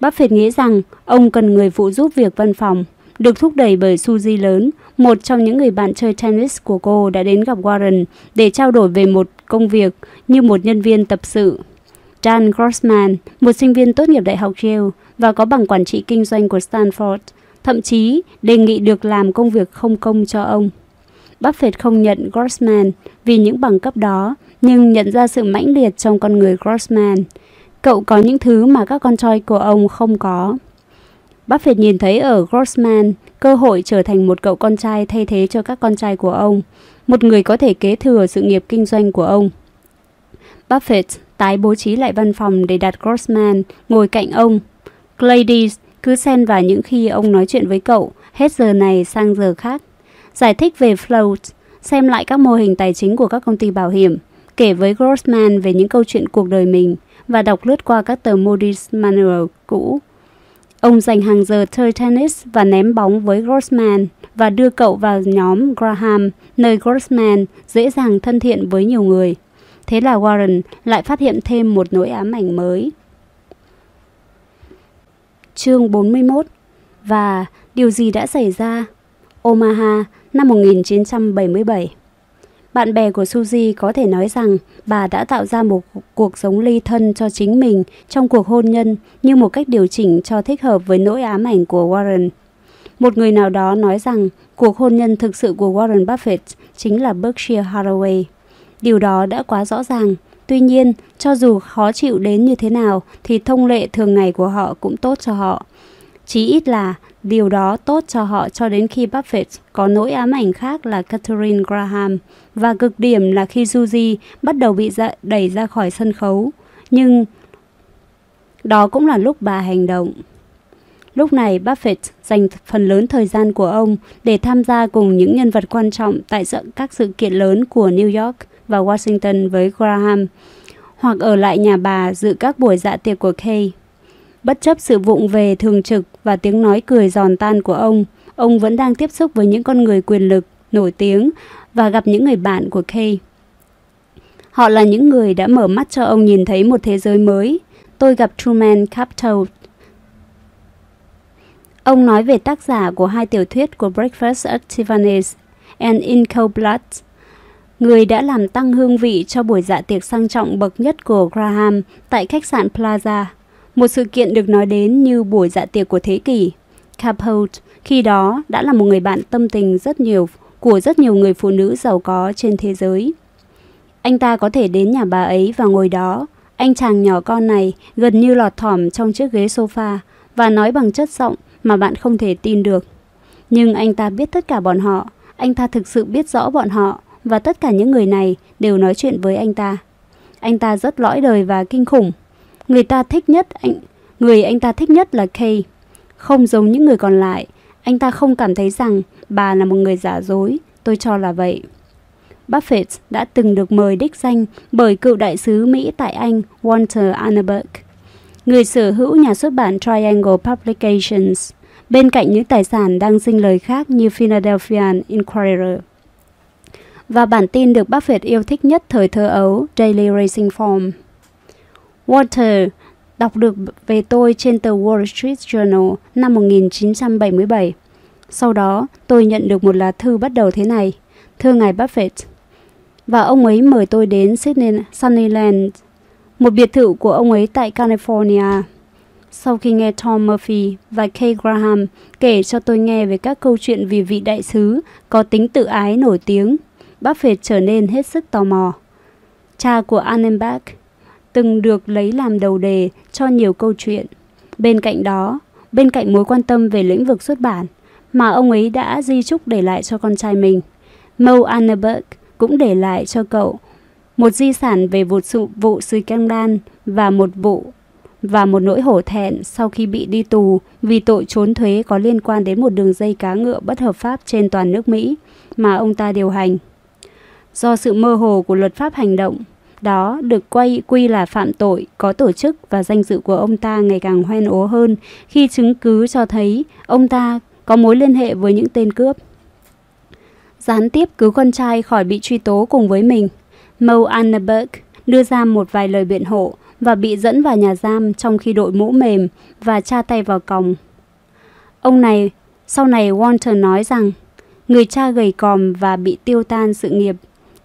Buffett nghĩ rằng ông cần người phụ giúp việc văn phòng, được thúc đẩy bởi Suzy lớn, một trong những người bạn chơi tennis của cô đã đến gặp Warren để trao đổi về một công việc như một nhân viên tập sự. Dan Grossman, một sinh viên tốt nghiệp Đại học Yale và có bằng quản trị kinh doanh của Stanford, thậm chí đề nghị được làm công việc không công cho ông. Buffett không nhận Grossman vì những bằng cấp đó, nhưng nhận ra sự mãnh liệt trong con người Grossman. Cậu có những thứ mà các con trai của ông không có. Buffett nhìn thấy ở Grossman cơ hội trở thành một cậu con trai thay thế cho các con trai của ông, một người có thể kế thừa sự nghiệp kinh doanh của ông. Buffett tái bố trí lại văn phòng để đặt Grossman ngồi cạnh ông. Gladys cứ xen vào những khi ông nói chuyện với cậu, hết giờ này sang giờ khác. Giải thích về float, xem lại các mô hình tài chính của các công ty bảo hiểm, kể với Grossman về những câu chuyện cuộc đời mình và đọc lướt qua các tờ Moody's Manual cũ. Ông dành hàng giờ chơi tennis và ném bóng với Grossman và đưa cậu vào nhóm Graham, nơi Grossman dễ dàng thân thiện với nhiều người. Thế là Warren lại phát hiện thêm một nỗi ám ảnh mới. Chương 41 Và điều gì đã xảy ra? Omaha, năm 1977 Bạn bè của Suzy có thể nói rằng bà đã tạo ra một cuộc sống ly thân cho chính mình trong cuộc hôn nhân như một cách điều chỉnh cho thích hợp với nỗi ám ảnh của Warren. Một người nào đó nói rằng cuộc hôn nhân thực sự của Warren Buffett chính là Berkshire Hathaway. Điều đó đã quá rõ ràng. Tuy nhiên, cho dù khó chịu đến như thế nào thì thông lệ thường ngày của họ cũng tốt cho họ. Chí ít là điều đó tốt cho họ cho đến khi Buffett có nỗi ám ảnh khác là Catherine Graham và cực điểm là khi Suzy bắt đầu bị dạ, đẩy ra khỏi sân khấu. Nhưng đó cũng là lúc bà hành động. Lúc này Buffett dành phần lớn thời gian của ông để tham gia cùng những nhân vật quan trọng tại các sự kiện lớn của New York và Washington với Graham, hoặc ở lại nhà bà dự các buổi dạ tiệc của Kay. Bất chấp sự vụng về thường trực và tiếng nói cười giòn tan của ông, ông vẫn đang tiếp xúc với những con người quyền lực, nổi tiếng và gặp những người bạn của Kay. Họ là những người đã mở mắt cho ông nhìn thấy một thế giới mới. Tôi gặp Truman Capote. Ông nói về tác giả của hai tiểu thuyết của Breakfast at Tiffany's and In Cold Blood, người đã làm tăng hương vị cho buổi dạ tiệc sang trọng bậc nhất của Graham tại khách sạn Plaza, một sự kiện được nói đến như buổi dạ tiệc của thế kỷ. Capote khi đó đã là một người bạn tâm tình rất nhiều của rất nhiều người phụ nữ giàu có trên thế giới. Anh ta có thể đến nhà bà ấy và ngồi đó. Anh chàng nhỏ con này gần như lọt thỏm trong chiếc ghế sofa và nói bằng chất giọng mà bạn không thể tin được. Nhưng anh ta biết tất cả bọn họ, anh ta thực sự biết rõ bọn họ và tất cả những người này đều nói chuyện với anh ta. Anh ta rất lõi đời và kinh khủng. Người ta thích nhất anh người anh ta thích nhất là Kay. Không giống những người còn lại, anh ta không cảm thấy rằng bà là một người giả dối, tôi cho là vậy. Buffett đã từng được mời đích danh bởi cựu đại sứ Mỹ tại Anh Walter Annenberg, người sở hữu nhà xuất bản Triangle Publications, bên cạnh những tài sản đang sinh lời khác như Philadelphia Inquirer. Và bản tin được Buffett yêu thích nhất thời thơ ấu, Daily Racing Form. Walter đọc được về tôi trên tờ Wall Street Journal năm 1977. Sau đó, tôi nhận được một lá thư bắt đầu thế này. Thưa ngài Buffett, và ông ấy mời tôi đến Sydney Sunnyland, một biệt thự của ông ấy tại California. Sau khi nghe Tom Murphy và Kay Graham kể cho tôi nghe về các câu chuyện vì vị đại sứ có tính tự ái nổi tiếng, Buffett trở nên hết sức tò mò. Cha của Annenbach từng được lấy làm đầu đề cho nhiều câu chuyện. Bên cạnh đó, bên cạnh mối quan tâm về lĩnh vực xuất bản mà ông ấy đã di chúc để lại cho con trai mình, Mo Annenberg cũng để lại cho cậu một di sản về một sự vụ scandal và một vụ và một nỗi hổ thẹn sau khi bị đi tù vì tội trốn thuế có liên quan đến một đường dây cá ngựa bất hợp pháp trên toàn nước Mỹ mà ông ta điều hành. Do sự mơ hồ của luật pháp hành động, đó được quay quy là phạm tội có tổ chức và danh dự của ông ta ngày càng hoen ố hơn khi chứng cứ cho thấy ông ta có mối liên hệ với những tên cướp gián tiếp cứu con trai khỏi bị truy tố cùng với mình. Mo Annenberg đưa ra một vài lời biện hộ và bị dẫn vào nhà giam trong khi đội mũ mềm và tra tay vào còng. Ông này, sau này Walter nói rằng, người cha gầy còm và bị tiêu tan sự nghiệp,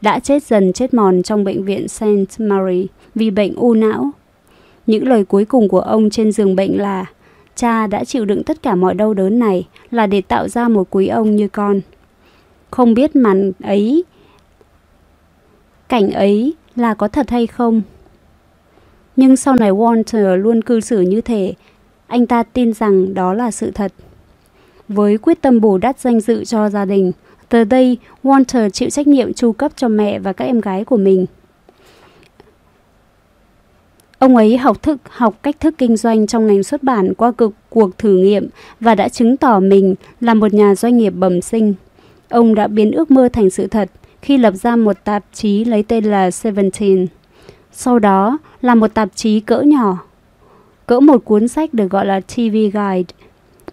đã chết dần chết mòn trong bệnh viện St. Mary vì bệnh u não. Những lời cuối cùng của ông trên giường bệnh là, cha đã chịu đựng tất cả mọi đau đớn này là để tạo ra một quý ông như con. Không biết màn ấy, cảnh ấy là có thật hay không. Nhưng sau này Walter luôn cư xử như thế, anh ta tin rằng đó là sự thật. Với quyết tâm bù đắp danh dự cho gia đình, từ đây Walter chịu trách nhiệm chu cấp cho mẹ và các em gái của mình. Ông ấy học thức học cách thức kinh doanh trong ngành xuất bản qua cực cuộc thử nghiệm và đã chứng tỏ mình là một nhà doanh nghiệp bẩm sinh. Ông đã biến ước mơ thành sự thật khi lập ra một tạp chí lấy tên là Seventeen. Sau đó là một tạp chí cỡ nhỏ, cỡ một cuốn sách được gọi là TV Guide,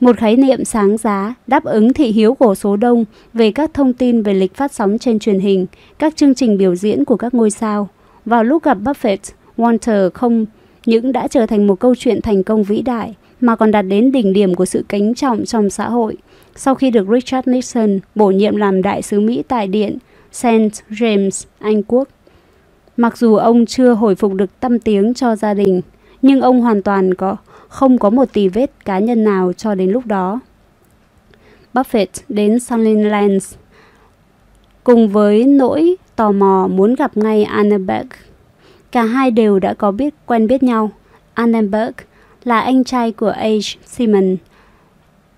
một khái niệm sáng giá đáp ứng thị hiếu của số đông về các thông tin về lịch phát sóng trên truyền hình, các chương trình biểu diễn của các ngôi sao. Vào lúc gặp Buffett, Walter không những đã trở thành một câu chuyện thành công vĩ đại, mà còn đạt đến đỉnh điểm của sự kính trọng trong xã hội – sau khi được Richard Nixon bổ nhiệm làm đại sứ Mỹ tại Điện St. James, Anh Quốc. Mặc dù ông chưa hồi phục được tâm tiếng cho gia đình, nhưng ông hoàn toàn có không có một tì vết cá nhân nào cho đến lúc đó. Buffett đến Sunnylands cùng với nỗi tò mò muốn gặp ngay Annenberg. Cả hai đều đã có biết quen biết nhau. Annenberg là anh trai của H. Simon,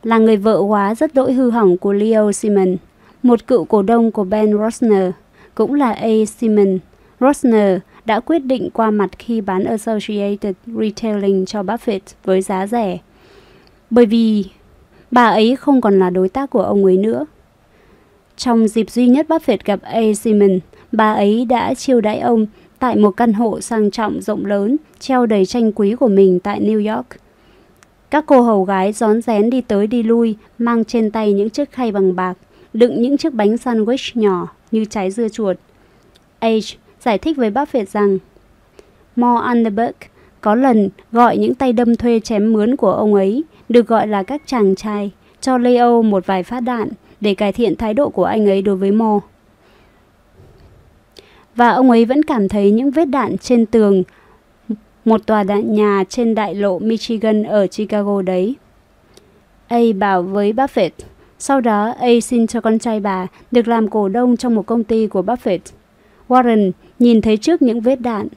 là người vợ hóa rất đỗi hư hỏng của Leo Simon, một cựu cổ đông của Ben Rosner, cũng là A. Simon. Rosner đã quyết định qua mặt khi bán Associated Retailing cho Buffett với giá rẻ. Bởi vì bà ấy không còn là đối tác của ông ấy nữa. Trong dịp duy nhất Buffett gặp A. Simon, bà ấy đã chiêu đãi ông tại một căn hộ sang trọng rộng lớn, treo đầy tranh quý của mình tại New York. Các cô hầu gái rón rén đi tới đi lui, mang trên tay những chiếc khay bằng bạc, đựng những chiếc bánh sandwich nhỏ như trái dưa chuột. Age giải thích với Buffett rằng Mo Underberg có lần gọi những tay đâm thuê chém mướn của ông ấy, được gọi là các chàng trai, cho Leo một vài phát đạn để cải thiện thái độ của anh ấy đối với Mo. Và ông ấy vẫn cảm thấy những vết đạn trên tường một tòa đạn nhà trên đại lộ Michigan ở Chicago đấy. A bảo với Buffett, sau đó A xin cho con trai bà được làm cổ đông trong một công ty của Buffett. Warren nhìn thấy trước những vết đạn.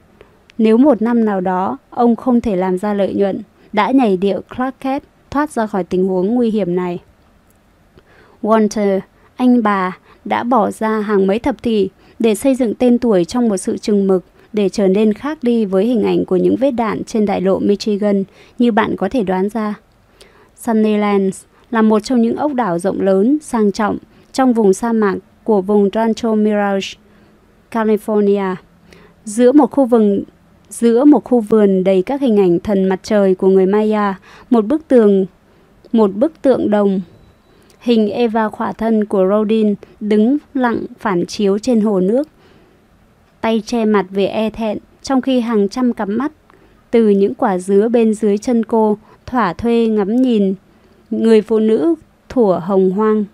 Nếu một năm nào đó ông không thể làm ra lợi nhuận, đã nhảy điệu Clark Kent thoát ra khỏi tình huống nguy hiểm này. Walter, anh bà, đã bỏ ra hàng mấy thập kỷ để xây dựng tên tuổi trong một sự chừng mực để trở nên khác đi với hình ảnh của những vết đạn trên đại lộ Michigan như bạn có thể đoán ra. Sunnylands là một trong những ốc đảo rộng lớn, sang trọng trong vùng sa mạc của vùng Rancho Mirage, California. Giữa một khu vườn giữa một khu vườn đầy các hình ảnh thần mặt trời của người Maya, một bức tường một bức tượng đồng hình Eva khỏa thân của Rodin đứng lặng phản chiếu trên hồ nước tay che mặt về e thẹn, trong khi hàng trăm cặp mắt từ những quả dứa bên dưới chân cô thỏa thuê ngắm nhìn người phụ nữ thủa hồng hoang.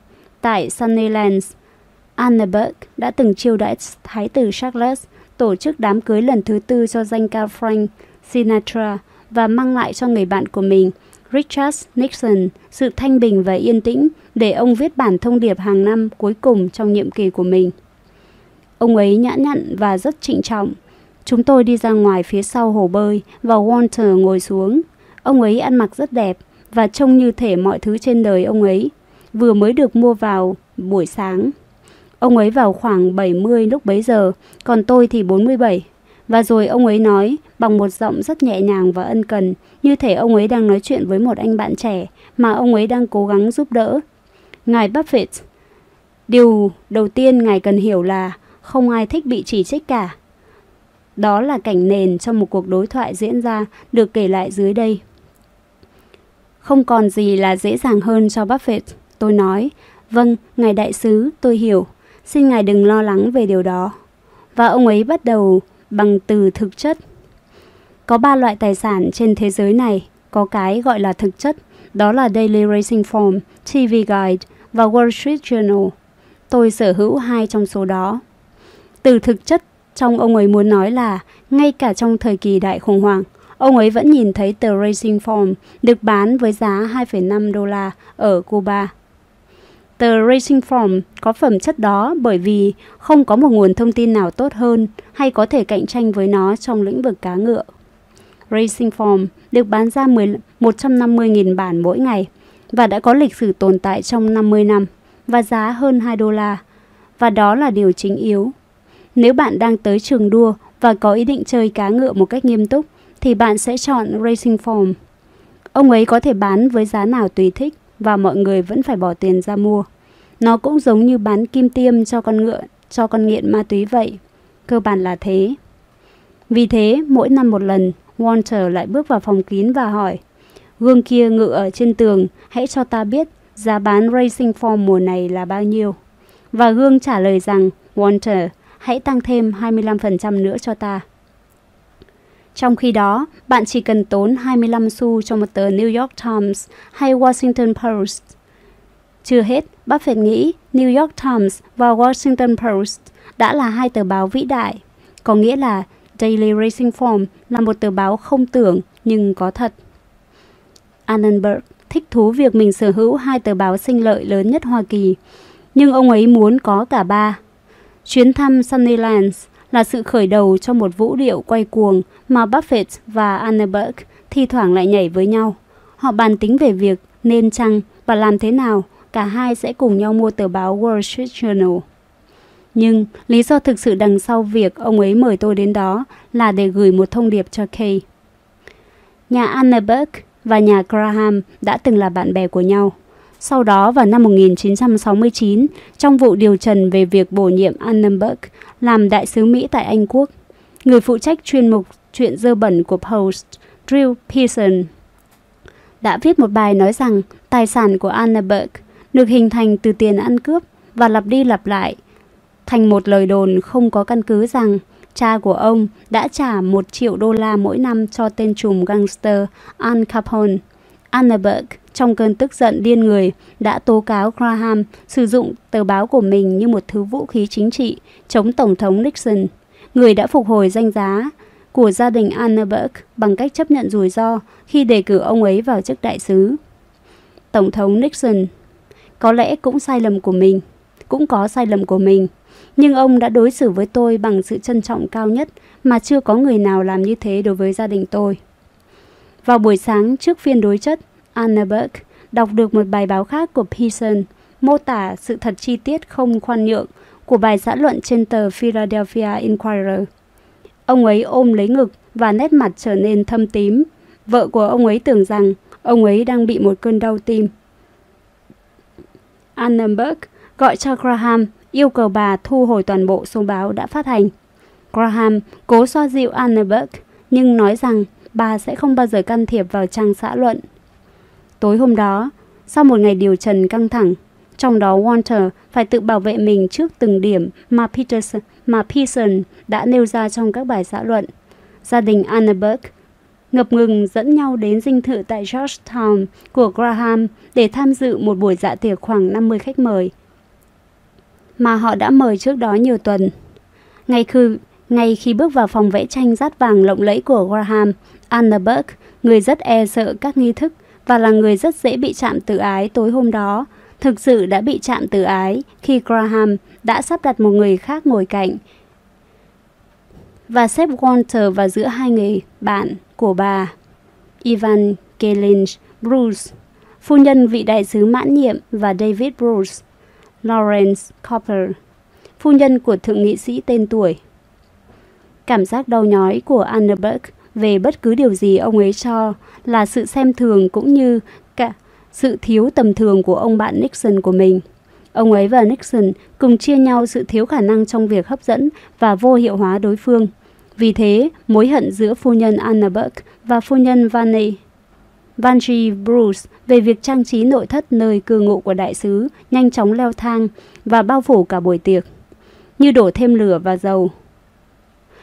Tại Sunnylands, Anneberg đã từng chiêu đãi Thái tử Charles tổ chức đám cưới lần thứ tư cho danh ca Frank Sinatra và mang lại cho người bạn của mình, Richard Nixon, sự thanh bình và yên tĩnh để ông viết bản thông điệp hàng năm cuối cùng trong nhiệm kỳ của mình. Ông ấy nhã nhặn và rất trịnh trọng. Chúng tôi đi ra ngoài phía sau hồ bơi và Walter ngồi xuống. Ông ấy ăn mặc rất đẹp và trông như thể mọi thứ trên đời ông ấy vừa mới được mua vào buổi sáng. Ông ấy vào khoảng 70 lúc bấy giờ, còn tôi thì 47. Và rồi ông ấy nói bằng một giọng rất nhẹ nhàng và ân cần, như thể ông ấy đang nói chuyện với một anh bạn trẻ mà ông ấy đang cố gắng giúp đỡ. Ngài Buffett, điều đầu tiên ngài cần hiểu là không ai thích bị chỉ trích cả. Đó là cảnh nền trong một cuộc đối thoại diễn ra được kể lại dưới đây. Không còn gì là dễ dàng hơn cho Buffett, tôi nói. Vâng, ngài đại sứ, tôi hiểu. Xin ngài đừng lo lắng về điều đó. Và ông ấy bắt đầu bằng từ thực chất. Có ba loại tài sản trên thế giới này, có cái gọi là thực chất, đó là Daily Racing Form, TV Guide và Wall Street Journal. Tôi sở hữu hai trong số đó. Từ thực chất trong ông ấy muốn nói là ngay cả trong thời kỳ đại khủng hoảng, ông ấy vẫn nhìn thấy tờ Racing Form được bán với giá 2,5 đô la ở Cuba. Tờ Racing Form có phẩm chất đó bởi vì không có một nguồn thông tin nào tốt hơn hay có thể cạnh tranh với nó trong lĩnh vực cá ngựa. Racing Form được bán ra 150.000 bản mỗi ngày và đã có lịch sử tồn tại trong 50 năm và giá hơn 2 đô la. Và đó là điều chính yếu. Nếu bạn đang tới trường đua và có ý định chơi cá ngựa một cách nghiêm túc, thì bạn sẽ chọn Racing Form. Ông ấy có thể bán với giá nào tùy thích và mọi người vẫn phải bỏ tiền ra mua. Nó cũng giống như bán kim tiêm cho con ngựa, cho con nghiện ma túy vậy. Cơ bản là thế. Vì thế, mỗi năm một lần, Walter lại bước vào phòng kín và hỏi, gương kia ngự ở trên tường, hãy cho ta biết giá bán Racing Form mùa này là bao nhiêu. Và gương trả lời rằng, Walter, hãy tăng thêm 25% nữa cho ta. Trong khi đó, bạn chỉ cần tốn 25 xu cho một tờ New York Times hay Washington Post. Chưa hết, Buffett nghĩ New York Times và Washington Post đã là hai tờ báo vĩ đại, có nghĩa là Daily Racing Form là một tờ báo không tưởng nhưng có thật. Annenberg thích thú việc mình sở hữu hai tờ báo sinh lợi lớn nhất Hoa Kỳ, nhưng ông ấy muốn có cả ba. Chuyến thăm Sunnylands là sự khởi đầu cho một vũ điệu quay cuồng mà Buffett và Annenberg thi thoảng lại nhảy với nhau. Họ bàn tính về việc nên chăng và làm thế nào cả hai sẽ cùng nhau mua tờ báo Wall Street Journal. Nhưng lý do thực sự đằng sau việc ông ấy mời tôi đến đó là để gửi một thông điệp cho Kay. Nhà Annenberg và nhà Graham đã từng là bạn bè của nhau. Sau đó vào năm 1969, trong vụ điều trần về việc bổ nhiệm Annenberg làm đại sứ Mỹ tại Anh Quốc, người phụ trách chuyên mục chuyện dơ bẩn của Post, Drew Pearson, đã viết một bài nói rằng tài sản của Annenberg được hình thành từ tiền ăn cướp và lặp đi lặp lại thành một lời đồn không có căn cứ rằng cha của ông đã trả một triệu đô la mỗi năm cho tên trùm gangster Al Capone. Annenberg trong cơn tức giận điên người, đã tố cáo Graham sử dụng tờ báo của mình như một thứ vũ khí chính trị chống Tổng thống Nixon, người đã phục hồi danh giá của gia đình Annenberg bằng cách chấp nhận rủi ro khi đề cử ông ấy vào chức đại sứ. Tổng thống Nixon có lẽ cũng sai lầm của mình, cũng có sai lầm của mình, nhưng ông đã đối xử với tôi bằng sự trân trọng cao nhất mà chưa có người nào làm như thế đối với gia đình tôi. Vào buổi sáng trước phiên đối chất, Anna Burke đọc được một bài báo khác của Pearson mô tả sự thật chi tiết không khoan nhượng của bài xã luận trên tờ Philadelphia Inquirer. Ông ấy ôm lấy ngực và nét mặt trở nên thâm tím. Vợ của ông ấy tưởng rằng ông ấy đang bị một cơn đau tim. Annenberg gọi cho Graham yêu cầu bà thu hồi toàn bộ số báo đã phát hành. Graham cố xoa dịu Annenberg nhưng nói rằng bà sẽ không bao giờ can thiệp vào trang xã luận. Tối hôm đó, sau một ngày điều trần căng thẳng, trong đó Walter phải tự bảo vệ mình trước từng điểm mà Peterson, mà Pearson đã nêu ra trong các bài xã luận. Gia đình Annenberg ngập ngừng dẫn nhau đến dinh thự tại Georgetown của Graham để tham dự một buổi dạ tiệc khoảng 50 khách mời mà họ đã mời trước đó nhiều tuần. Ngay khi, ngay khi bước vào phòng vẽ tranh rát vàng lộng lẫy của Graham, Annenberg, người rất e sợ các nghi thức và là người rất dễ bị chạm tự ái tối hôm đó, thực sự đã bị chạm tự ái khi Graham đã sắp đặt một người khác ngồi cạnh và xếp Walter vào giữa hai người bạn của bà, Ivan Kalinch Bruce, phu nhân vị đại sứ mãn nhiệm và David Bruce, Lawrence Copper, phu nhân của thượng nghị sĩ tên tuổi. Cảm giác đau nhói của Annenberg về bất cứ điều gì ông ấy cho là sự xem thường cũng như cả sự thiếu tầm thường của ông bạn Nixon của mình. Ông ấy và Nixon cùng chia nhau sự thiếu khả năng trong việc hấp dẫn và vô hiệu hóa đối phương. Vì thế, mối hận giữa phu nhân Annenberg và phu nhân Vanny Vanjie Bruce về việc trang trí nội thất nơi cư ngụ của đại sứ nhanh chóng leo thang và bao phủ cả buổi tiệc. Như đổ thêm lửa và dầu.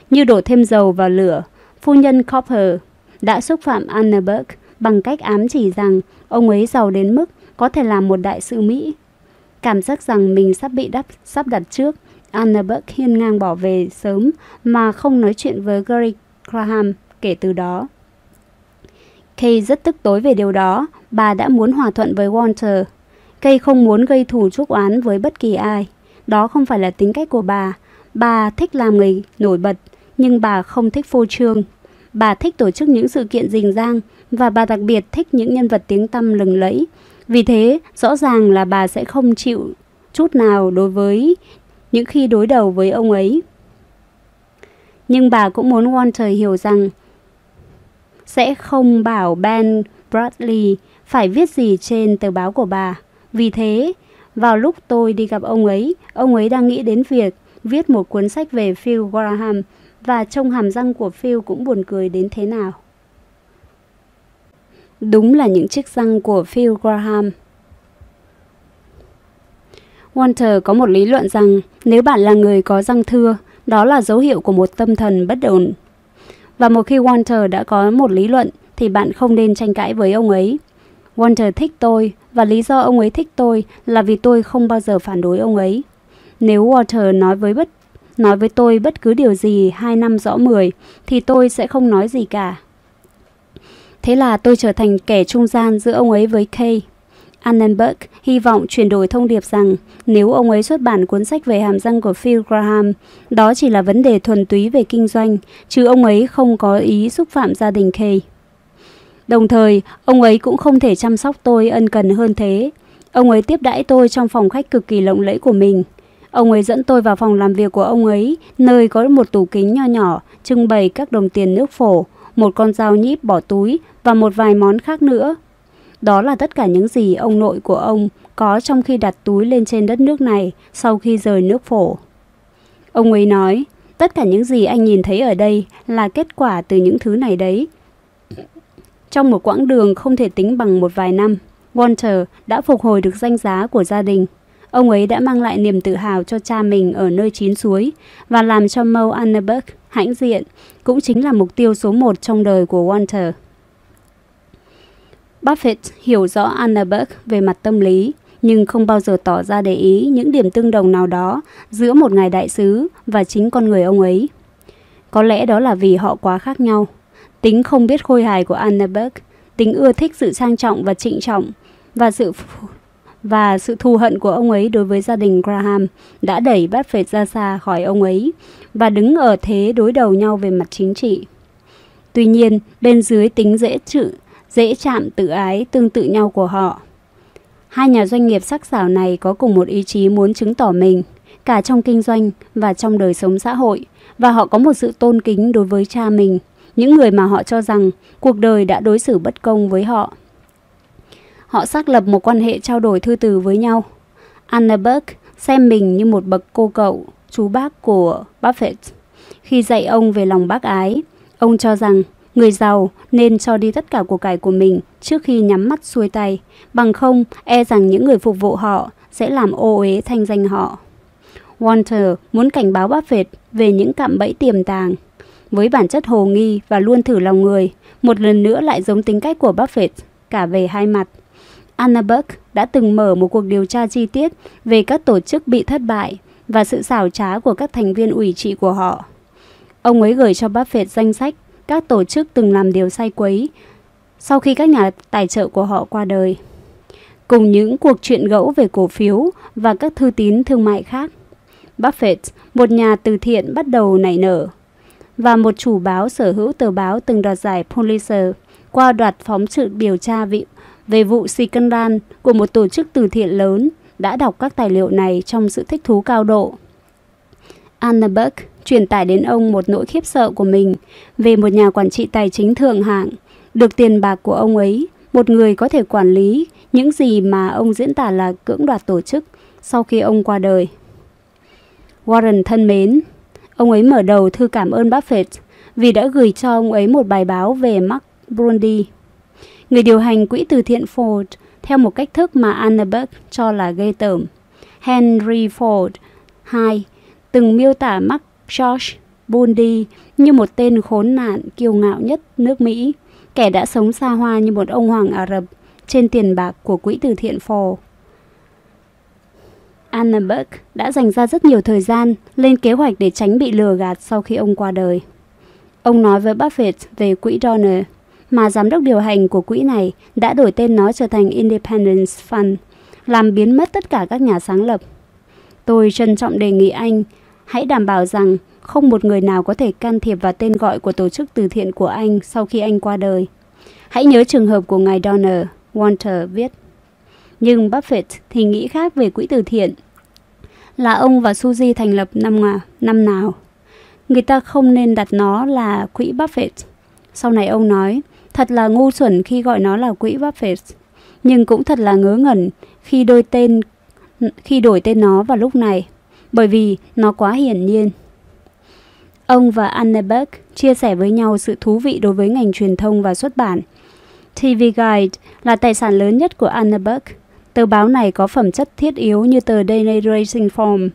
Như đổ thêm dầu vào lửa, phu nhân Copper đã xúc phạm Annenberg bằng cách ám chỉ rằng ông ấy giàu đến mức có thể làm một đại sứ Mỹ. Cảm giác rằng mình sắp bị đắp, sắp đặt trước, Annenberg hiên ngang bỏ về sớm mà không nói chuyện với Gary Graham kể từ đó. Kay rất tức tối về điều đó, bà đã muốn hòa thuận với Walter. Kay không muốn gây thù chuốc oán với bất kỳ ai. Đó không phải là tính cách của bà. Bà thích làm người nổi bật, nhưng bà không thích phô trương. Bà thích tổ chức những sự kiện rình rang và bà đặc biệt thích những nhân vật tiếng tăm lừng lẫy. Vì thế, rõ ràng là bà sẽ không chịu chút nào đối với những khi đối đầu với ông ấy. Nhưng bà cũng muốn Walter hiểu rằng sẽ không bảo Ben Bradley phải viết gì trên tờ báo của bà. Vì thế, vào lúc tôi đi gặp ông ấy, ông ấy đang nghĩ đến việc viết một cuốn sách về Phil Graham và trông hàm răng của Phil cũng buồn cười đến thế nào. Đúng là những chiếc răng của Phil Graham. Walter có một lý luận rằng nếu bạn là người có răng thưa, đó là dấu hiệu của một tâm thần bất ổn. Và một khi Walter đã có một lý luận thì bạn không nên tranh cãi với ông ấy. Walter thích tôi và lý do ông ấy thích tôi là vì tôi không bao giờ phản đối ông ấy. Nếu Walter nói với bất nói với tôi bất cứ điều gì hai năm rõ mười thì tôi sẽ không nói gì cả. Thế là tôi trở thành kẻ trung gian giữa ông ấy với Kay. Annenberg hy vọng chuyển đổi thông điệp rằng nếu ông ấy xuất bản cuốn sách về hàm răng của Phil Graham, đó chỉ là vấn đề thuần túy về kinh doanh, chứ ông ấy không có ý xúc phạm gia đình Kay. Đồng thời, ông ấy cũng không thể chăm sóc tôi ân cần hơn thế. Ông ấy tiếp đãi tôi trong phòng khách cực kỳ lộng lẫy của mình. Ông ấy dẫn tôi vào phòng làm việc của ông ấy, nơi có một tủ kính nho nhỏ, trưng bày các đồng tiền nước phổ, một con dao nhíp bỏ túi và một vài món khác nữa. Đó là tất cả những gì ông nội của ông có trong khi đặt túi lên trên đất nước này sau khi rời nước phổ. Ông ấy nói, tất cả những gì anh nhìn thấy ở đây là kết quả từ những thứ này đấy. Trong một quãng đường không thể tính bằng một vài năm, Walter đã phục hồi được danh giá của gia đình. Ông ấy đã mang lại niềm tự hào cho cha mình ở nơi chín suối và làm cho Mo Anneberg hãnh diện, cũng chính là mục tiêu số một trong đời của Walter. Buffett hiểu rõ Anneberg về mặt tâm lý, nhưng không bao giờ tỏ ra để ý những điểm tương đồng nào đó giữa một ngài đại sứ và chính con người ông ấy. Có lẽ đó là vì họ quá khác nhau. Tính không biết khôi hài của Anneberg, tính ưa thích sự sang trọng và trịnh trọng và sự và sự thù hận của ông ấy đối với gia đình Graham đã đẩy Buffett ra xa khỏi ông ấy và đứng ở thế đối đầu nhau về mặt chính trị. Tuy nhiên, bên dưới tính dễ chịu, dễ chạm tự ái tương tự nhau của họ. Hai nhà doanh nghiệp sắc sảo này có cùng một ý chí muốn chứng tỏ mình, cả trong kinh doanh và trong đời sống xã hội, và họ có một sự tôn kính đối với cha mình, những người mà họ cho rằng cuộc đời đã đối xử bất công với họ. Họ xác lập một quan hệ trao đổi thư từ với nhau. Annenberg xem mình như một bậc cô cậu, chú bác của Buffett. Khi dạy ông về lòng bác ái, ông cho rằng người giàu nên cho đi tất cả của cải của mình trước khi nhắm mắt xuôi tay, bằng không e rằng những người phục vụ họ sẽ làm ô uế thanh danh họ. Walter muốn cảnh báo Buffett về những cạm bẫy tiềm tàng. Với bản chất hồ nghi và luôn thử lòng người, một lần nữa lại giống tính cách của Buffett, cả về hai mặt. Anna đã từng mở một cuộc điều tra chi tiết về các tổ chức bị thất bại và sự xảo trá của các thành viên ủy trị của họ. Ông ấy gửi cho Buffett danh sách các tổ chức từng làm điều sai quấy sau khi các nhà tài trợ của họ qua đời, cùng những cuộc chuyện gẫu về cổ phiếu và các thư tín thương mại khác. Buffett, một nhà từ thiện bắt đầu nảy nở, và một chủ báo sở hữu tờ báo từng đoạt giải Pulitzer qua đoạt phóng sự điều tra vị về vụ Sikandan của một tổ chức từ thiện lớn đã đọc các tài liệu này trong sự thích thú cao độ. Anneberg truyền tải đến ông một nỗi khiếp sợ của mình về một nhà quản trị tài chính thượng hạng, được tiền bạc của ông ấy, một người có thể quản lý những gì mà ông diễn tả là cưỡng đoạt tổ chức sau khi ông qua đời. Warren thân mến, ông ấy mở đầu thư cảm ơn Buffett vì đã gửi cho ông ấy một bài báo về Mark Brundy người điều hành quỹ từ thiện Ford theo một cách thức mà Annenberg cho là ghê tởm. Henry Ford II từng miêu tả Mark George Bundy như một tên khốn nạn kiêu ngạo nhất nước Mỹ, kẻ đã sống xa hoa như một ông hoàng Ả Rập trên tiền bạc của quỹ từ thiện Ford. Annenberg đã dành ra rất nhiều thời gian lên kế hoạch để tránh bị lừa gạt sau khi ông qua đời. Ông nói với Buffett về quỹ Donner mà giám đốc điều hành của quỹ này đã đổi tên nó trở thành Independence Fund, làm biến mất tất cả các nhà sáng lập. Tôi trân trọng đề nghị anh hãy đảm bảo rằng không một người nào có thể can thiệp vào tên gọi của tổ chức từ thiện của anh sau khi anh qua đời. Hãy nhớ trường hợp của ngài Donner, Walter viết. Nhưng Buffett thì nghĩ khác về quỹ từ thiện. Là ông và Suzy thành lập năm, năm nào. Người ta không nên đặt nó là quỹ Buffett. Sau này ông nói, Thật là ngu xuẩn khi gọi nó là quỹ Buffett, nhưng cũng thật là ngớ ngẩn khi đôi tên khi đổi tên nó vào lúc này, bởi vì nó quá hiển nhiên. Ông và Anneberg chia sẻ với nhau sự thú vị đối với ngành truyền thông và xuất bản. TV Guide là tài sản lớn nhất của Anneberg. Tờ báo này có phẩm chất thiết yếu như tờ Daily Racing Form,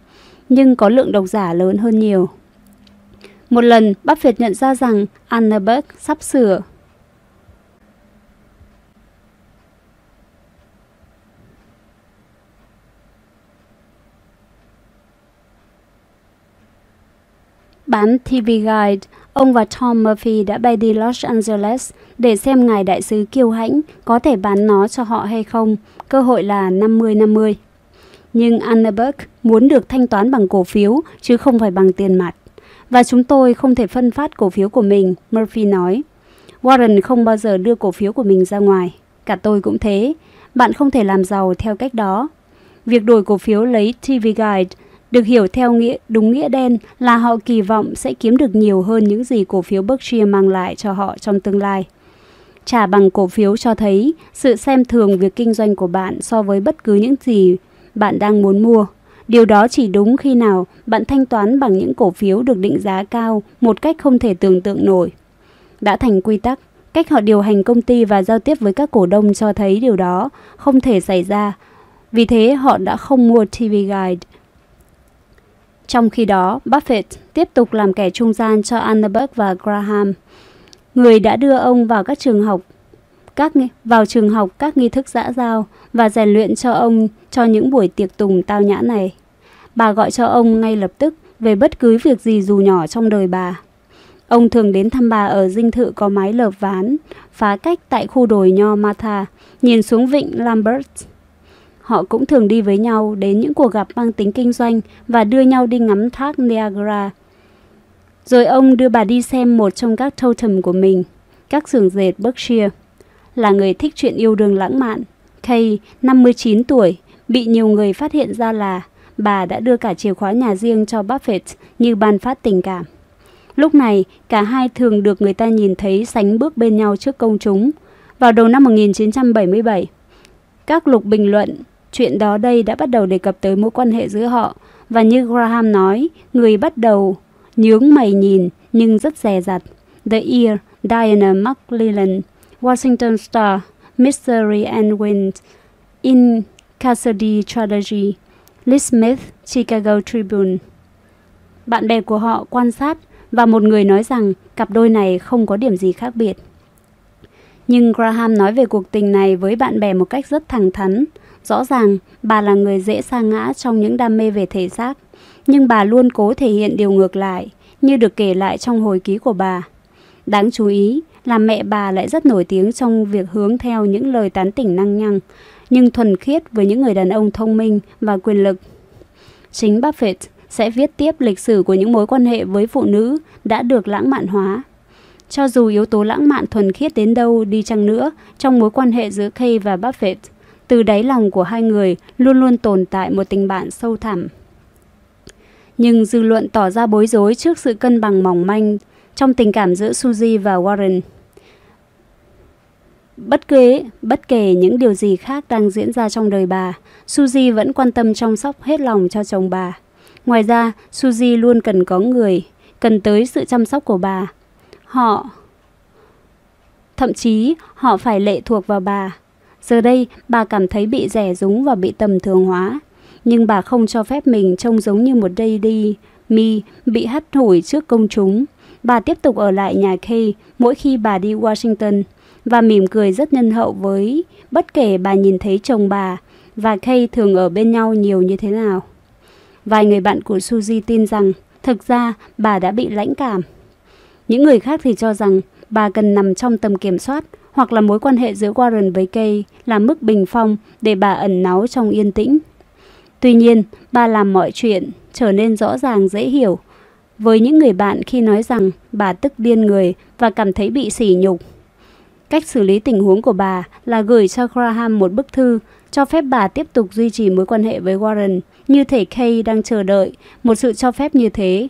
nhưng có lượng độc giả lớn hơn nhiều. Một lần, Buffett nhận ra rằng Anneberg sắp sửa Bán TV Guide, ông và Tom Murphy đã bay đi Los Angeles để xem ngài đại sứ kiêu hãnh có thể bán nó cho họ hay không, cơ hội là 50-50. Nhưng Annenberg muốn được thanh toán bằng cổ phiếu chứ không phải bằng tiền mặt. Và chúng tôi không thể phân phát cổ phiếu của mình, Murphy nói. Warren không bao giờ đưa cổ phiếu của mình ra ngoài. Cả tôi cũng thế. Bạn không thể làm giàu theo cách đó. Việc đổi cổ phiếu lấy TV Guide được hiểu theo nghĩa đúng nghĩa đen là họ kỳ vọng sẽ kiếm được nhiều hơn những gì cổ phiếu Berkshire mang lại cho họ trong tương lai. Trả bằng cổ phiếu cho thấy sự xem thường việc kinh doanh của bạn so với bất cứ những gì bạn đang muốn mua. Điều đó chỉ đúng khi nào bạn thanh toán bằng những cổ phiếu được định giá cao một cách không thể tưởng tượng nổi. Đã thành quy tắc, cách họ điều hành công ty và giao tiếp với các cổ đông cho thấy điều đó không thể xảy ra. Vì thế họ đã không mua TV Guide. Trong khi đó, Buffett tiếp tục làm kẻ trung gian cho Annenberg và Graham, người đã đưa ông vào các trường học các vào trường học các nghi thức dã giao và rèn luyện cho ông cho những buổi tiệc tùng tao nhã này. Bà gọi cho ông ngay lập tức về bất cứ việc gì dù nhỏ trong đời bà. Ông thường đến thăm bà ở dinh thự có mái lợp ván, phá cách tại khu đồi nho Martha, nhìn xuống vịnh Lambert. Họ cũng thường đi với nhau đến những cuộc gặp mang tính kinh doanh và đưa nhau đi ngắm thác Niagara. Rồi ông đưa bà đi xem một trong các totem của mình, các xưởng dệt Berkshire. Là người thích chuyện yêu đương lãng mạn, Kay, 59 tuổi, bị nhiều người phát hiện ra là bà đã đưa cả chìa khóa nhà riêng cho Buffett như ban phát tình cảm. Lúc này, cả hai thường được người ta nhìn thấy sánh bước bên nhau trước công chúng. Vào đầu năm 1977, các lục bình luận chuyện đó đây đã bắt đầu đề cập tới mối quan hệ giữa họ và như Graham nói, người bắt đầu nhướng mày nhìn nhưng rất dè dặt. The Ear, Diana McClellan, Washington Star, Mystery and Wind, In Cassidy Trilogy, Liz Smith, Chicago Tribune. Bạn bè của họ quan sát và một người nói rằng cặp đôi này không có điểm gì khác biệt. Nhưng Graham nói về cuộc tình này với bạn bè một cách rất thẳng thắn. Rõ ràng, bà là người dễ sa ngã trong những đam mê về thể xác, nhưng bà luôn cố thể hiện điều ngược lại, như được kể lại trong hồi ký của bà. Đáng chú ý là mẹ bà lại rất nổi tiếng trong việc hướng theo những lời tán tỉnh năng nhăng, nhưng thuần khiết với những người đàn ông thông minh và quyền lực. Chính Buffett sẽ viết tiếp lịch sử của những mối quan hệ với phụ nữ đã được lãng mạn hóa. Cho dù yếu tố lãng mạn thuần khiết đến đâu đi chăng nữa trong mối quan hệ giữa Kay và Buffett, từ đáy lòng của hai người luôn luôn tồn tại một tình bạn sâu thẳm. Nhưng dư luận tỏ ra bối rối trước sự cân bằng mỏng manh trong tình cảm giữa Suzy và Warren. Bất kể, bất kể những điều gì khác đang diễn ra trong đời bà, Suzy vẫn quan tâm chăm sóc hết lòng cho chồng bà. Ngoài ra, Suzy luôn cần có người, cần tới sự chăm sóc của bà. Họ Thậm chí, họ phải lệ thuộc vào bà. Giờ đây, bà cảm thấy bị rẻ rúng và bị tầm thường hóa. Nhưng bà không cho phép mình trông giống như một Lady Mi bị hắt hủi trước công chúng. Bà tiếp tục ở lại nhà Kay mỗi khi bà đi Washington và mỉm cười rất nhân hậu với bất kể bà nhìn thấy chồng bà và Kay thường ở bên nhau nhiều như thế nào. Vài người bạn của Suzy tin rằng thực ra bà đã bị lãnh cảm. Những người khác thì cho rằng bà cần nằm trong tầm kiểm soát hoặc là mối quan hệ giữa Warren với Kay là mức bình phong để bà ẩn náu trong yên tĩnh. Tuy nhiên, bà làm mọi chuyện trở nên rõ ràng dễ hiểu với những người bạn khi nói rằng bà tức điên người và cảm thấy bị sỉ nhục. Cách xử lý tình huống của bà là gửi cho Graham một bức thư cho phép bà tiếp tục duy trì mối quan hệ với Warren như thể Kay đang chờ đợi một sự cho phép như thế.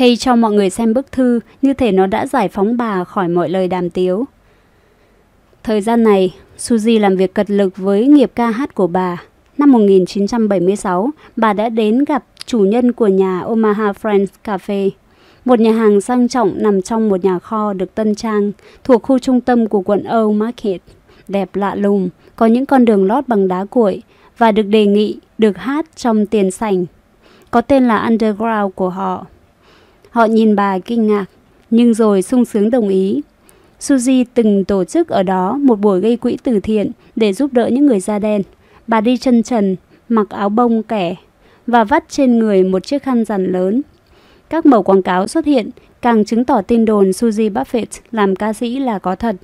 Kay cho mọi người xem bức thư như thể nó đã giải phóng bà khỏi mọi lời đàm tiếu. Thời gian này, Suzy làm việc cật lực với nghiệp ca hát của bà. Năm 1976, bà đã đến gặp chủ nhân của nhà Omaha Friends Cafe, một nhà hàng sang trọng nằm trong một nhà kho được tân trang thuộc khu trung tâm của quận Old Market. Đẹp lạ lùng, có những con đường lót bằng đá cuội và được đề nghị được hát trong tiền sảnh. Có tên là Underground của họ. Họ nhìn bà kinh ngạc, nhưng rồi sung sướng đồng ý. Suzy từng tổ chức ở đó một buổi gây quỹ từ thiện để giúp đỡ những người da đen. Bà đi chân trần, mặc áo bông kẻ và vắt trên người một chiếc khăn rằn lớn. Các mẫu quảng cáo xuất hiện càng chứng tỏ tin đồn Suzy Buffett làm ca sĩ là có thật.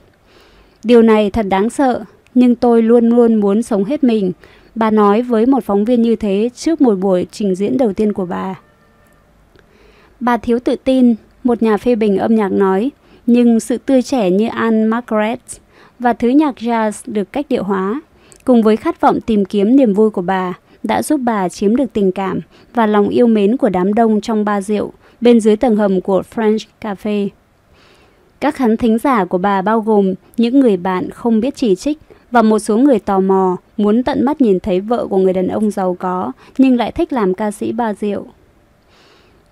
Điều này thật đáng sợ, nhưng tôi luôn luôn muốn sống hết mình, bà nói với một phóng viên như thế trước một buổi trình diễn đầu tiên của bà. Bà thiếu tự tin, một nhà phê bình âm nhạc nói, nhưng sự tươi trẻ như Anne Margaret và thứ nhạc jazz được cách điệu hóa, cùng với khát vọng tìm kiếm niềm vui của bà, đã giúp bà chiếm được tình cảm và lòng yêu mến của đám đông trong ba rượu bên dưới tầng hầm của French Cafe. Các khán thính giả của bà bao gồm những người bạn không biết chỉ trích và một số người tò mò muốn tận mắt nhìn thấy vợ của người đàn ông giàu có nhưng lại thích làm ca sĩ ba rượu.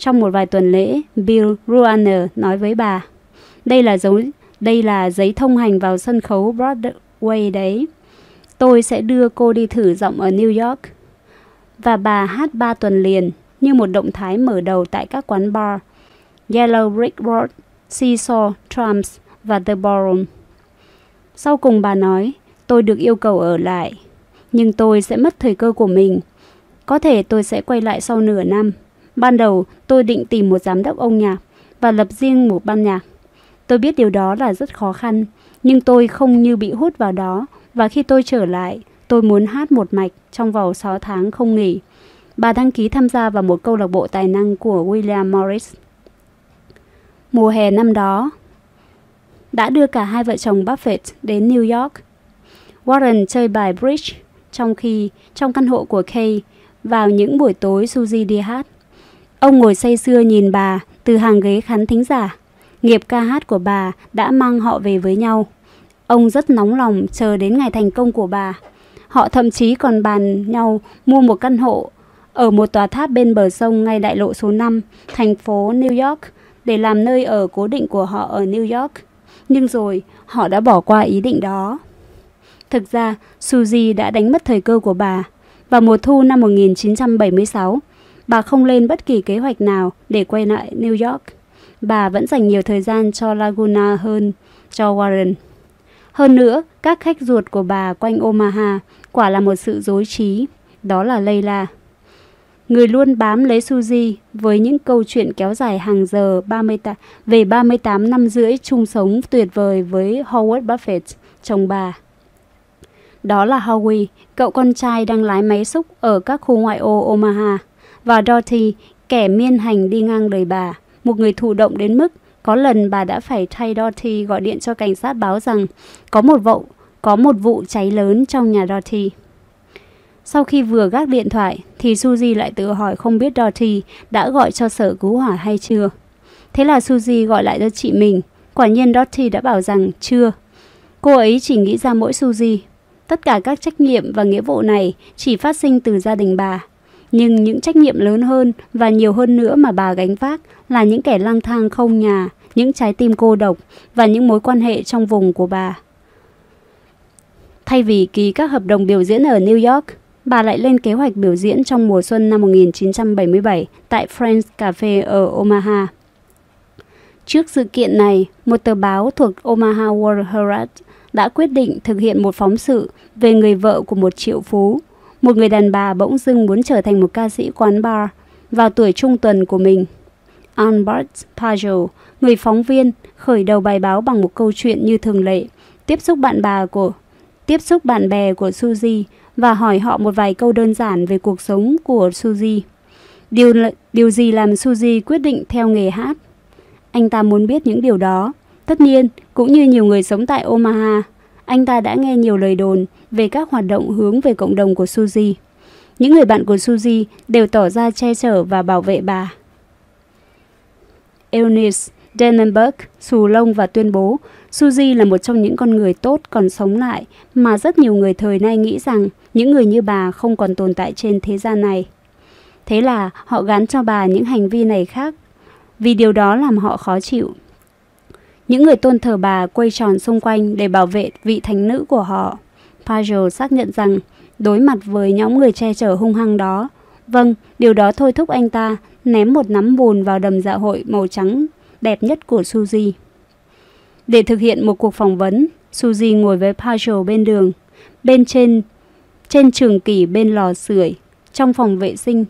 Trong một vài tuần lễ, Bill Ruaner nói với bà, đây là dấu đây là giấy thông hành vào sân khấu Broadway đấy. Tôi sẽ đưa cô đi thử giọng ở New York. Và bà hát ba tuần liền như một động thái mở đầu tại các quán bar Yellow Brick Road, Seesaw, Trumps và The Ballroom. Sau cùng bà nói, tôi được yêu cầu ở lại, nhưng tôi sẽ mất thời cơ của mình. Có thể tôi sẽ quay lại sau nửa năm. Ban đầu, tôi định tìm một giám đốc ông nhạc và lập riêng một ban nhạc. Tôi biết điều đó là rất khó khăn, nhưng tôi không như bị hút vào đó và khi tôi trở lại, tôi muốn hát một mạch trong vòng 6 tháng không nghỉ. Bà đăng ký tham gia vào một câu lạc bộ tài năng của William Morris. Mùa hè năm đó, đã đưa cả hai vợ chồng Buffett đến New York. Warren chơi bài bridge, trong khi trong căn hộ của Kay vào những buổi tối Suzy đi hát. Ông ngồi say sưa nhìn bà từ hàng ghế khán thính giả. Nghiệp ca hát của bà đã mang họ về với nhau. Ông rất nóng lòng chờ đến ngày thành công của bà. Họ thậm chí còn bàn nhau mua một căn hộ ở một tòa tháp bên bờ sông ngay đại lộ số 5, thành phố New York, để làm nơi ở cố định của họ ở New York. Nhưng rồi, họ đã bỏ qua ý định đó. Thực ra, Suzy đã đánh mất thời cơ của bà. Vào mùa thu năm 1976, bà không lên bất kỳ kế hoạch nào để quay lại New York. Bà vẫn dành nhiều thời gian cho Laguna hơn cho Warren. Hơn nữa, các khách ruột của bà quanh Omaha quả là một sự dối trí. Đó là Layla. Người luôn bám lấy Suzy với những câu chuyện kéo dài hàng giờ 38, về 38 năm rưỡi chung sống tuyệt vời với Howard Buffett, chồng bà. Đó là Howie, cậu con trai đang lái máy xúc ở các khu ngoại ô Omaha, và Dorothy, kẻ miên hành đi ngang đời bà, một người thụ động đến mức có lần bà đã phải thay Dorothy gọi điện cho cảnh sát báo rằng có một vụ, có một vụ cháy lớn trong nhà Dorothy. Sau khi vừa gác điện thoại, thì Suzy lại tự hỏi không biết Dorothy đã gọi cho sở cứu hỏa hay chưa. Thế là Suzy gọi lại cho chị mình. Quả nhiên Dorothy đã bảo rằng chưa. Cô ấy chỉ nghĩ ra mỗi Suzy. Tất cả các trách nhiệm và nghĩa vụ này chỉ phát sinh từ gia đình bà. Nhưng những trách nhiệm lớn hơn và nhiều hơn nữa mà bà gánh vác là những kẻ lang thang không nhà, những trái tim cô độc và những mối quan hệ trong vùng của bà. Thay vì ký các hợp đồng biểu diễn ở New York, bà lại lên kế hoạch biểu diễn trong mùa xuân năm 1977 tại Friends Cafe ở Omaha. Trước sự kiện này, một tờ báo thuộc Omaha World Herald đã quyết định thực hiện một phóng sự về người vợ của một triệu phú. Một người đàn bà bỗng dưng muốn trở thành một ca sĩ quán bar vào tuổi trung tuần của mình. Albert Pajot, người phóng viên, khởi đầu bài báo bằng một câu chuyện như thường lệ, tiếp xúc bạn bà của tiếp xúc bạn bè của Suzy và hỏi họ một vài câu đơn giản về cuộc sống của Suzy. Điều, điều gì làm Suzy quyết định theo nghề hát? Anh ta muốn biết những điều đó. Tất nhiên, cũng như nhiều người sống tại Omaha, anh ta đã nghe nhiều lời đồn về các hoạt động hướng về cộng đồng của Suzy. Những người bạn của Suzy đều tỏ ra che chở và bảo vệ bà. Eunice Denenberg, xù lông và tuyên bố, Suzy là một trong những con người tốt còn sống lại mà rất nhiều người thời nay nghĩ rằng những người như bà không còn tồn tại trên thế gian này. Thế là họ gán cho bà những hành vi này khác, vì điều đó làm họ khó chịu. Những người tôn thờ bà quay tròn xung quanh để bảo vệ vị thánh nữ của họ. Pajot xác nhận rằng đối mặt với nhóm người che chở hung hăng đó, vâng, điều đó thôi thúc anh ta ném một nắm bùn vào đầm dạ hội màu trắng đẹp nhất của Suzy. Để thực hiện một cuộc phỏng vấn, Suzy ngồi với Pajot bên đường, bên trên trên trường kỷ bên lò sưởi, trong phòng vệ sinh.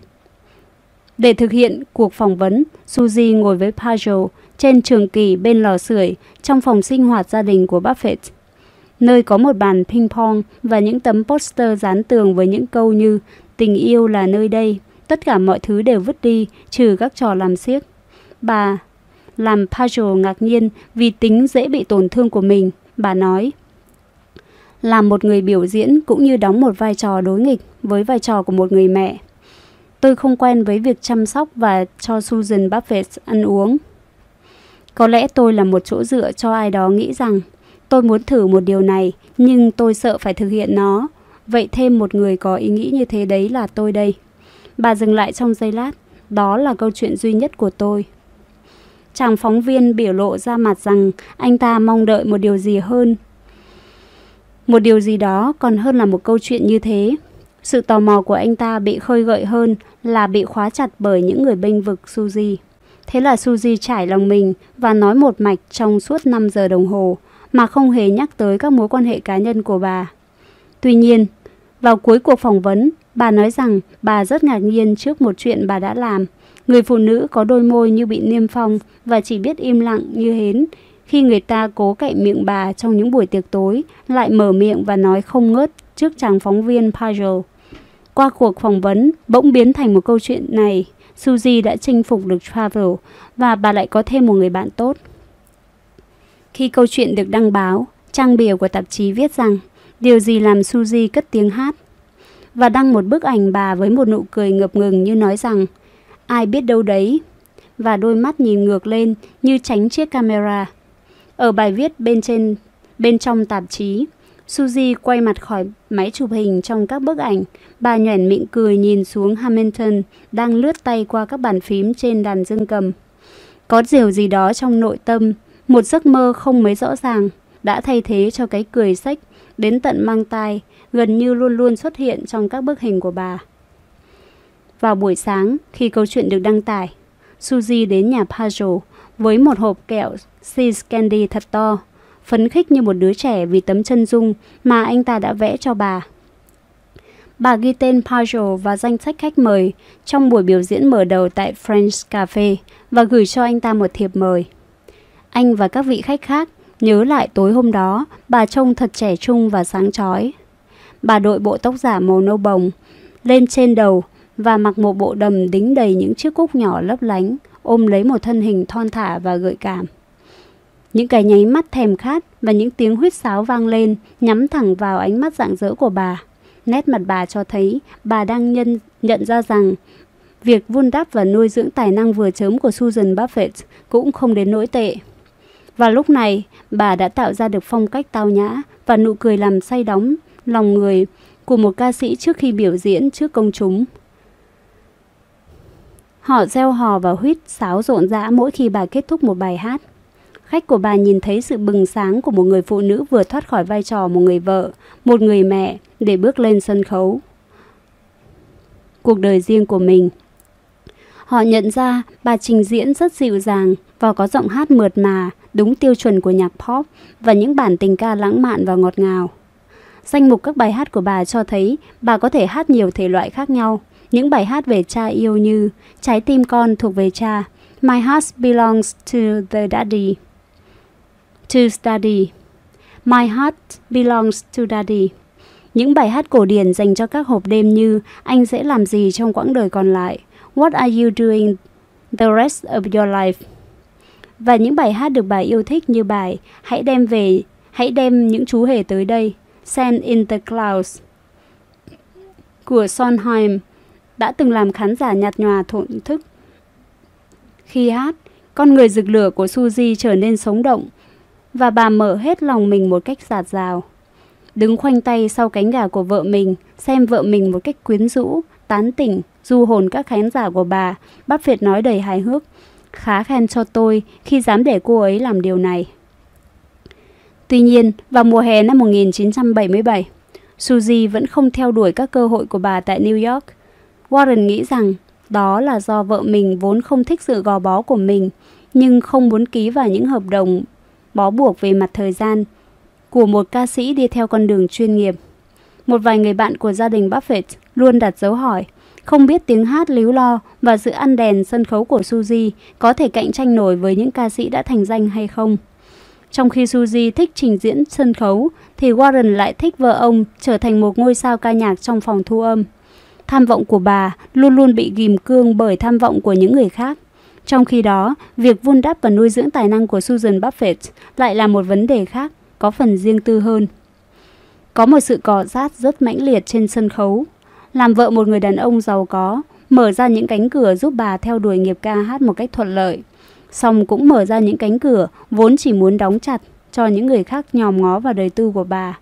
Để thực hiện cuộc phỏng vấn, Suzy ngồi với Pajot trên trường kỳ bên lò sưởi trong phòng sinh hoạt gia đình của Buffett, nơi có một bàn ping pong và những tấm poster dán tường với những câu như tình yêu là nơi đây, tất cả mọi thứ đều vứt đi, trừ các trò làm xiếc. Bà làm Pajot ngạc nhiên vì tính dễ bị tổn thương của mình. Bà nói, làm một người biểu diễn cũng như đóng một vai trò đối nghịch với vai trò của một người mẹ. Tôi không quen với việc chăm sóc và cho Susan Buffett ăn uống. Có lẽ tôi là một chỗ dựa cho ai đó nghĩ rằng tôi muốn thử một điều này, nhưng tôi sợ phải thực hiện nó. Vậy thêm một người có ý nghĩ như thế đấy là tôi đây. Bà dừng lại trong giây lát. Đó là câu chuyện duy nhất của tôi. Chàng phóng viên biểu lộ ra mặt rằng anh ta mong đợi một điều gì hơn. Một điều gì đó còn hơn là một câu chuyện như thế. Sự tò mò của anh ta bị khơi gợi hơn là bị khóa chặt bởi những người bênh vực Suzy. Thế là Suzy trải lòng mình và nói một mạch trong suốt 5 giờ đồng hồ mà không hề nhắc tới các mối quan hệ cá nhân của bà. Tuy nhiên, vào cuối cuộc phỏng vấn, bà nói rằng bà rất ngạc nhiên trước một chuyện bà đã làm. Người phụ nữ có đôi môi như bị niêm phong và chỉ biết im lặng như hến. Khi người ta cố cậy miệng bà trong những buổi tiệc tối, lại mở miệng và nói không ngớt trước chàng phóng viên Pajel. Qua cuộc phỏng vấn, bỗng biến thành một câu chuyện này. Suzy đã chinh phục được Travel và bà lại có thêm một người bạn tốt. Khi câu chuyện được đăng báo, trang bìa của tạp chí viết rằng điều gì làm Suzy cất tiếng hát và đăng một bức ảnh bà với một nụ cười ngập ngừng như nói rằng ai biết đâu đấy và đôi mắt nhìn ngược lên như tránh chiếc camera. Ở bài viết bên trên bên trong tạp chí, Suzy quay mặt khỏi máy chụp hình trong các bức ảnh. Bà nhoẻn miệng cười nhìn xuống Hamilton đang lướt tay qua các bàn phím trên đàn dương cầm. Có điều gì đó trong nội tâm, một giấc mơ không mấy rõ ràng, đã thay thế cho cái cười sách đến tận mang tai, gần như luôn luôn xuất hiện trong các bức hình của bà. Vào buổi sáng, khi câu chuyện được đăng tải, Suzy đến nhà Pajot với một hộp kẹo Sea Candy thật to, phấn khích như một đứa trẻ vì tấm chân dung mà anh ta đã vẽ cho bà. Bà ghi tên Pajot và danh sách khách mời trong buổi biểu diễn mở đầu tại French Cafe và gửi cho anh ta một thiệp mời. Anh và các vị khách khác nhớ lại tối hôm đó, bà trông thật trẻ trung và sáng chói. Bà đội bộ tóc giả màu nâu bồng lên trên đầu và mặc một bộ đầm đính đầy những chiếc cúc nhỏ lấp lánh, ôm lấy một thân hình thon thả và gợi cảm. Những cái nháy mắt thèm khát và những tiếng huyết sáo vang lên nhắm thẳng vào ánh mắt rạng rỡ của bà. Nét mặt bà cho thấy bà đang nhân, nhận ra rằng việc vun đắp và nuôi dưỡng tài năng vừa chớm của Susan Buffett cũng không đến nỗi tệ. Và lúc này, bà đã tạo ra được phong cách tao nhã và nụ cười làm say đóng lòng người của một ca sĩ trước khi biểu diễn trước công chúng. Họ reo hò và huýt sáo rộn rã mỗi khi bà kết thúc một bài hát. Khách của bà nhìn thấy sự bừng sáng của một người phụ nữ vừa thoát khỏi vai trò một người vợ, một người mẹ để bước lên sân khấu. Cuộc đời riêng của mình. Họ nhận ra bà trình diễn rất dịu dàng và có giọng hát mượt mà, đúng tiêu chuẩn của nhạc pop và những bản tình ca lãng mạn và ngọt ngào. Danh mục các bài hát của bà cho thấy bà có thể hát nhiều thể loại khác nhau. Những bài hát về cha yêu như Trái tim con thuộc về cha, My Heart Belongs to the Daddy, To Study, My Heart Belongs to Daddy. Những bài hát cổ điển dành cho các hộp đêm như Anh sẽ làm gì trong quãng đời còn lại, What are you doing the rest of your life? Và những bài hát được bà yêu thích như bài Hãy đem về, hãy đem những chú hề tới đây, Send in the Clouds của Sondheim đã từng làm khán giả nhạt nhòa thổn thức. Khi hát, con người rực lửa của Suzy trở nên sống động và bà mở hết lòng mình một cách giạt rào. Đứng khoanh tay sau cánh gà của vợ mình, xem vợ mình một cách quyến rũ, tán tỉnh, du hồn các khán giả của bà, bác Việt nói đầy hài hước. Khá khen cho tôi khi dám để cô ấy làm điều này. Tuy nhiên, vào mùa hè năm 1977, Suzy vẫn không theo đuổi các cơ hội của bà tại New York. Warren nghĩ rằng đó là do vợ mình vốn không thích sự gò bó của mình, nhưng không muốn ký vào những hợp đồng bó buộc về mặt thời gian của một ca sĩ đi theo con đường chuyên nghiệp. Một vài người bạn của gia đình Buffett luôn đặt dấu hỏi, không biết tiếng hát líu lo và sự ăn đèn sân khấu của Suzy có thể cạnh tranh nổi với những ca sĩ đã thành danh hay không. Trong khi Suzy thích trình diễn sân khấu, thì Warren lại thích vợ ông trở thành một ngôi sao ca nhạc trong phòng thu âm. Tham vọng của bà luôn luôn bị ghim cương bởi tham vọng của những người khác. Trong khi đó, việc vun đắp và nuôi dưỡng tài năng của Susan Buffett lại là một vấn đề khác, có phần riêng tư hơn. Có một sự cọ sát rất mãnh liệt trên sân khấu. Làm vợ một người đàn ông giàu có, mở ra những cánh cửa giúp bà theo đuổi nghiệp ca hát một cách thuận lợi. Xong cũng mở ra những cánh cửa vốn chỉ muốn đóng chặt cho những người khác nhòm ngó vào đời tư của bà.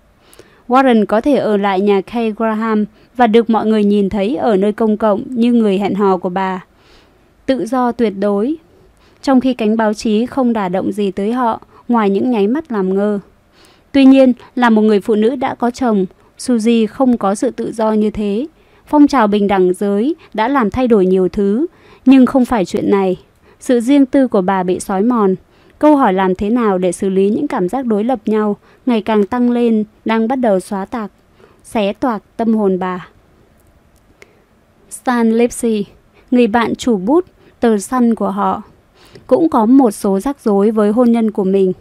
Warren có thể ở lại nhà Kay Graham và được mọi người nhìn thấy ở nơi công cộng như người hẹn hò của bà. Tự do tuyệt đối, trong khi cánh báo chí không đả động gì tới họ ngoài những nháy mắt làm ngơ. Tuy nhiên, là một người phụ nữ đã có chồng, Suzy không có sự tự do như thế. Phong trào bình đẳng giới đã làm thay đổi nhiều thứ, nhưng không phải chuyện này. Sự riêng tư của bà bị sói mòn. Câu hỏi làm thế nào để xử lý những cảm giác đối lập nhau ngày càng tăng lên đang bắt đầu xóa tạc, xé toạc tâm hồn bà. Stan Lipsy, người bạn chủ bút, tờ săn của họ, cũng có một số rắc rối với hôn nhân của mình.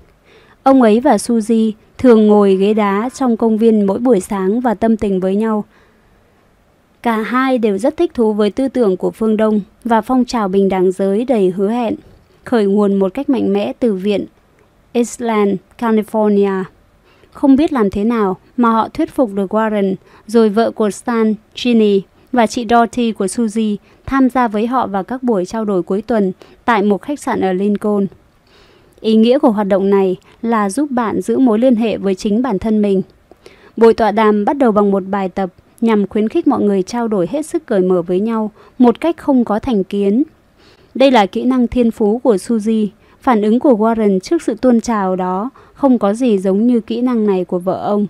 Ông ấy và Suzy thường ngồi ghế đá trong công viên mỗi buổi sáng và tâm tình với nhau. Cả hai đều rất thích thú với tư tưởng của phương Đông và phong trào bình đẳng giới đầy hứa hẹn, khởi nguồn một cách mạnh mẽ từ viện Island, California. Không biết làm thế nào mà họ thuyết phục được Warren, rồi vợ của Stan, Ginny và chị Dorothy của Suzy tham gia với họ vào các buổi trao đổi cuối tuần tại một khách sạn ở Lincoln. Ý nghĩa của hoạt động này là giúp bạn giữ mối liên hệ với chính bản thân mình. Buổi tọa đàm bắt đầu bằng một bài tập nhằm khuyến khích mọi người trao đổi hết sức cởi mở với nhau một cách không có thành kiến. Đây là kỹ năng thiên phú của Suzy. Phản ứng của Warren trước sự tuôn trào đó không có gì giống như kỹ năng này của vợ ông.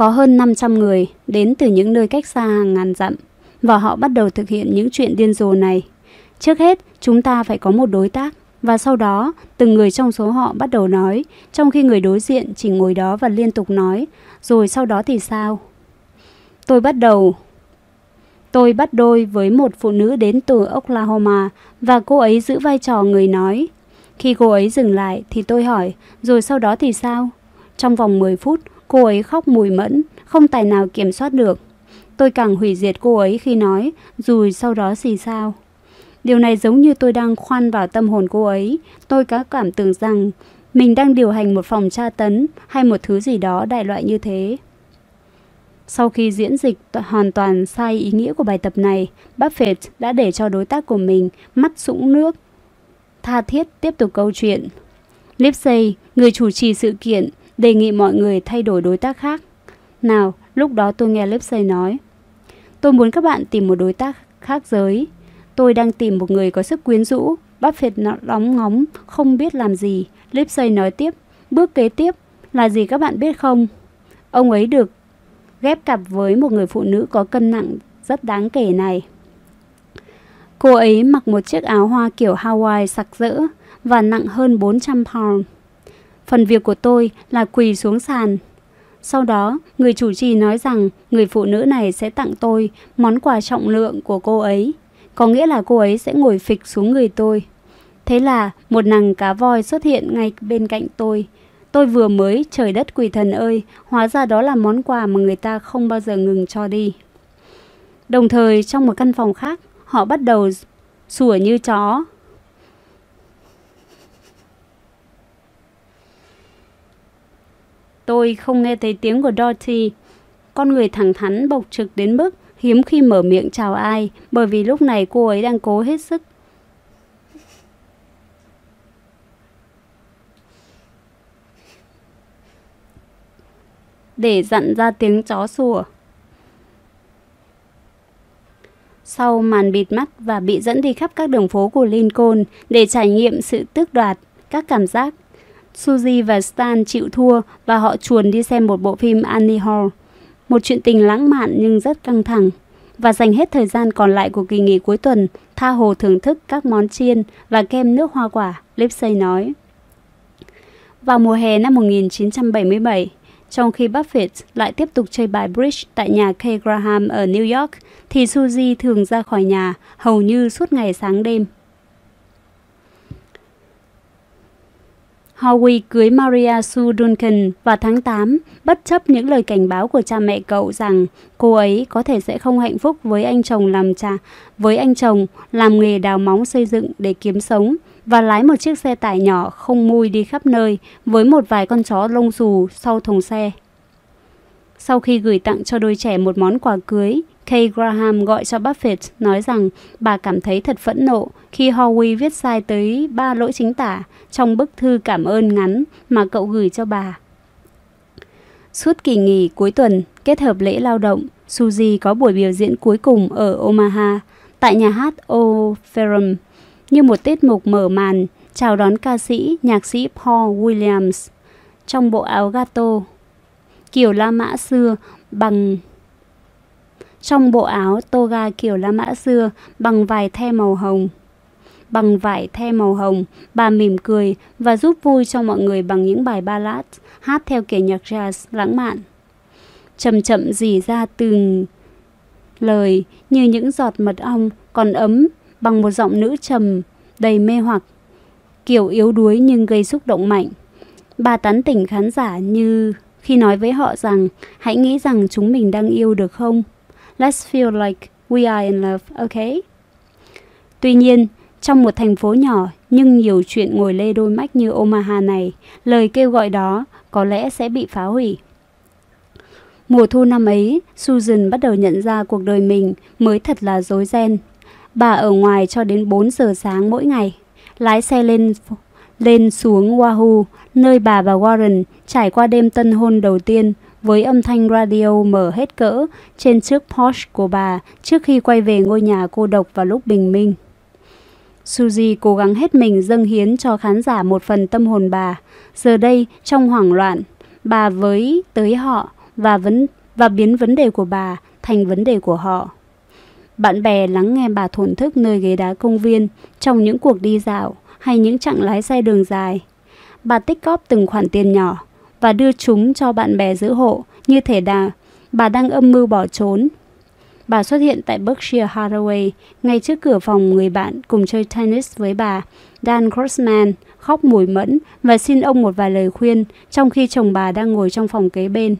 Có hơn 500 người đến từ những nơi cách xa hàng ngàn dặm và họ bắt đầu thực hiện những chuyện điên rồ này. Trước hết, chúng ta phải có một đối tác và sau đó từng người trong số họ bắt đầu nói trong khi người đối diện chỉ ngồi đó và liên tục nói rồi sau đó thì sao? Tôi bắt đầu Tôi bắt đôi với một phụ nữ đến từ Oklahoma và cô ấy giữ vai trò người nói. Khi cô ấy dừng lại thì tôi hỏi, rồi sau đó thì sao? Trong vòng 10 phút, cô ấy khóc mùi mẫn, không tài nào kiểm soát được. Tôi càng hủy diệt cô ấy khi nói, rồi sau đó gì sao? Điều này giống như tôi đang khoan vào tâm hồn cô ấy. Tôi có cảm tưởng rằng mình đang điều hành một phòng tra tấn hay một thứ gì đó đại loại như thế. Sau khi diễn dịch hoàn toàn sai ý nghĩa của bài tập này, Buffett đã để cho đối tác của mình mắt sũng nước. Tha thiết tiếp tục câu chuyện. Lipsey, người chủ trì sự kiện, đề nghị mọi người thay đổi đối tác khác. Nào, lúc đó tôi nghe Lipsey nói. Tôi muốn các bạn tìm một đối tác khác giới. Tôi đang tìm một người có sức quyến rũ. Buffett đóng ngóng, không biết làm gì. Lipsey nói tiếp. Bước kế tiếp là gì các bạn biết không? Ông ấy được ghép cặp với một người phụ nữ có cân nặng rất đáng kể này. Cô ấy mặc một chiếc áo hoa kiểu Hawaii sặc sỡ và nặng hơn 400 pound. Phần việc của tôi là quỳ xuống sàn. Sau đó, người chủ trì nói rằng người phụ nữ này sẽ tặng tôi món quà trọng lượng của cô ấy. Có nghĩa là cô ấy sẽ ngồi phịch xuống người tôi. Thế là một nàng cá voi xuất hiện ngay bên cạnh tôi. Tôi vừa mới trời đất quỷ thần ơi, hóa ra đó là món quà mà người ta không bao giờ ngừng cho đi. Đồng thời trong một căn phòng khác, họ bắt đầu sủa như chó. Tôi không nghe thấy tiếng của Dorothy. Con người thẳng thắn bộc trực đến mức hiếm khi mở miệng chào ai, bởi vì lúc này cô ấy đang cố hết sức để dặn ra tiếng chó sủa. Sau màn bịt mắt và bị dẫn đi khắp các đường phố của Lincoln để trải nghiệm sự tước đoạt, các cảm giác, Suzy và Stan chịu thua và họ chuồn đi xem một bộ phim Annie Hall. Một chuyện tình lãng mạn nhưng rất căng thẳng. Và dành hết thời gian còn lại của kỳ nghỉ cuối tuần, tha hồ thưởng thức các món chiên và kem nước hoa quả, Lipsey nói. Vào mùa hè năm 1977, trong khi Buffett lại tiếp tục chơi bài bridge tại nhà Kay Graham ở New York, thì Suzy thường ra khỏi nhà hầu như suốt ngày sáng đêm. Howie cưới Maria Sue Duncan vào tháng 8, bất chấp những lời cảnh báo của cha mẹ cậu rằng cô ấy có thể sẽ không hạnh phúc với anh chồng làm cha, với anh chồng làm nghề đào móng xây dựng để kiếm sống và lái một chiếc xe tải nhỏ không mui đi khắp nơi với một vài con chó lông xù sau thùng xe. Sau khi gửi tặng cho đôi trẻ một món quà cưới, Kay Graham gọi cho Buffett nói rằng bà cảm thấy thật phẫn nộ khi Howie viết sai tới ba lỗi chính tả trong bức thư cảm ơn ngắn mà cậu gửi cho bà. Suốt kỳ nghỉ cuối tuần, kết hợp lễ lao động, Suzy có buổi biểu diễn cuối cùng ở Omaha tại nhà hát O'Ferrum như một tiết mục mở màn chào đón ca sĩ, nhạc sĩ Paul Williams trong bộ áo gato kiểu La Mã xưa bằng trong bộ áo toga kiểu La Mã xưa bằng vải the màu hồng. Bằng vải the màu hồng, bà mỉm cười và giúp vui cho mọi người bằng những bài ballad hát theo kiểu nhạc jazz lãng mạn. Chậm chậm dì ra từng lời như những giọt mật ong còn ấm bằng một giọng nữ trầm đầy mê hoặc, kiểu yếu đuối nhưng gây xúc động mạnh. Bà tán tỉnh khán giả như khi nói với họ rằng hãy nghĩ rằng chúng mình đang yêu được không? Let's feel like we are in love, okay? Tuy nhiên, trong một thành phố nhỏ nhưng nhiều chuyện ngồi lê đôi mách như Omaha này, lời kêu gọi đó có lẽ sẽ bị phá hủy. Mùa thu năm ấy, Susan bắt đầu nhận ra cuộc đời mình mới thật là rối ren. Bà ở ngoài cho đến 4 giờ sáng mỗi ngày, lái xe lên lên xuống Wahoo, nơi bà và Warren trải qua đêm tân hôn đầu tiên với âm thanh radio mở hết cỡ trên chiếc Porsche của bà trước khi quay về ngôi nhà cô độc vào lúc bình minh. Suzy cố gắng hết mình dâng hiến cho khán giả một phần tâm hồn bà. Giờ đây, trong hoảng loạn, bà với tới họ và vấn và biến vấn đề của bà thành vấn đề của họ. Bạn bè lắng nghe bà thổn thức nơi ghế đá công viên trong những cuộc đi dạo hay những chặng lái xe đường dài. Bà tích góp từng khoản tiền nhỏ và đưa chúng cho bạn bè giữ hộ như thể đà bà đang âm mưu bỏ trốn. Bà xuất hiện tại Berkshire Hathaway ngay trước cửa phòng người bạn cùng chơi tennis với bà, Dan Grossman, khóc mùi mẫn và xin ông một vài lời khuyên trong khi chồng bà đang ngồi trong phòng kế bên.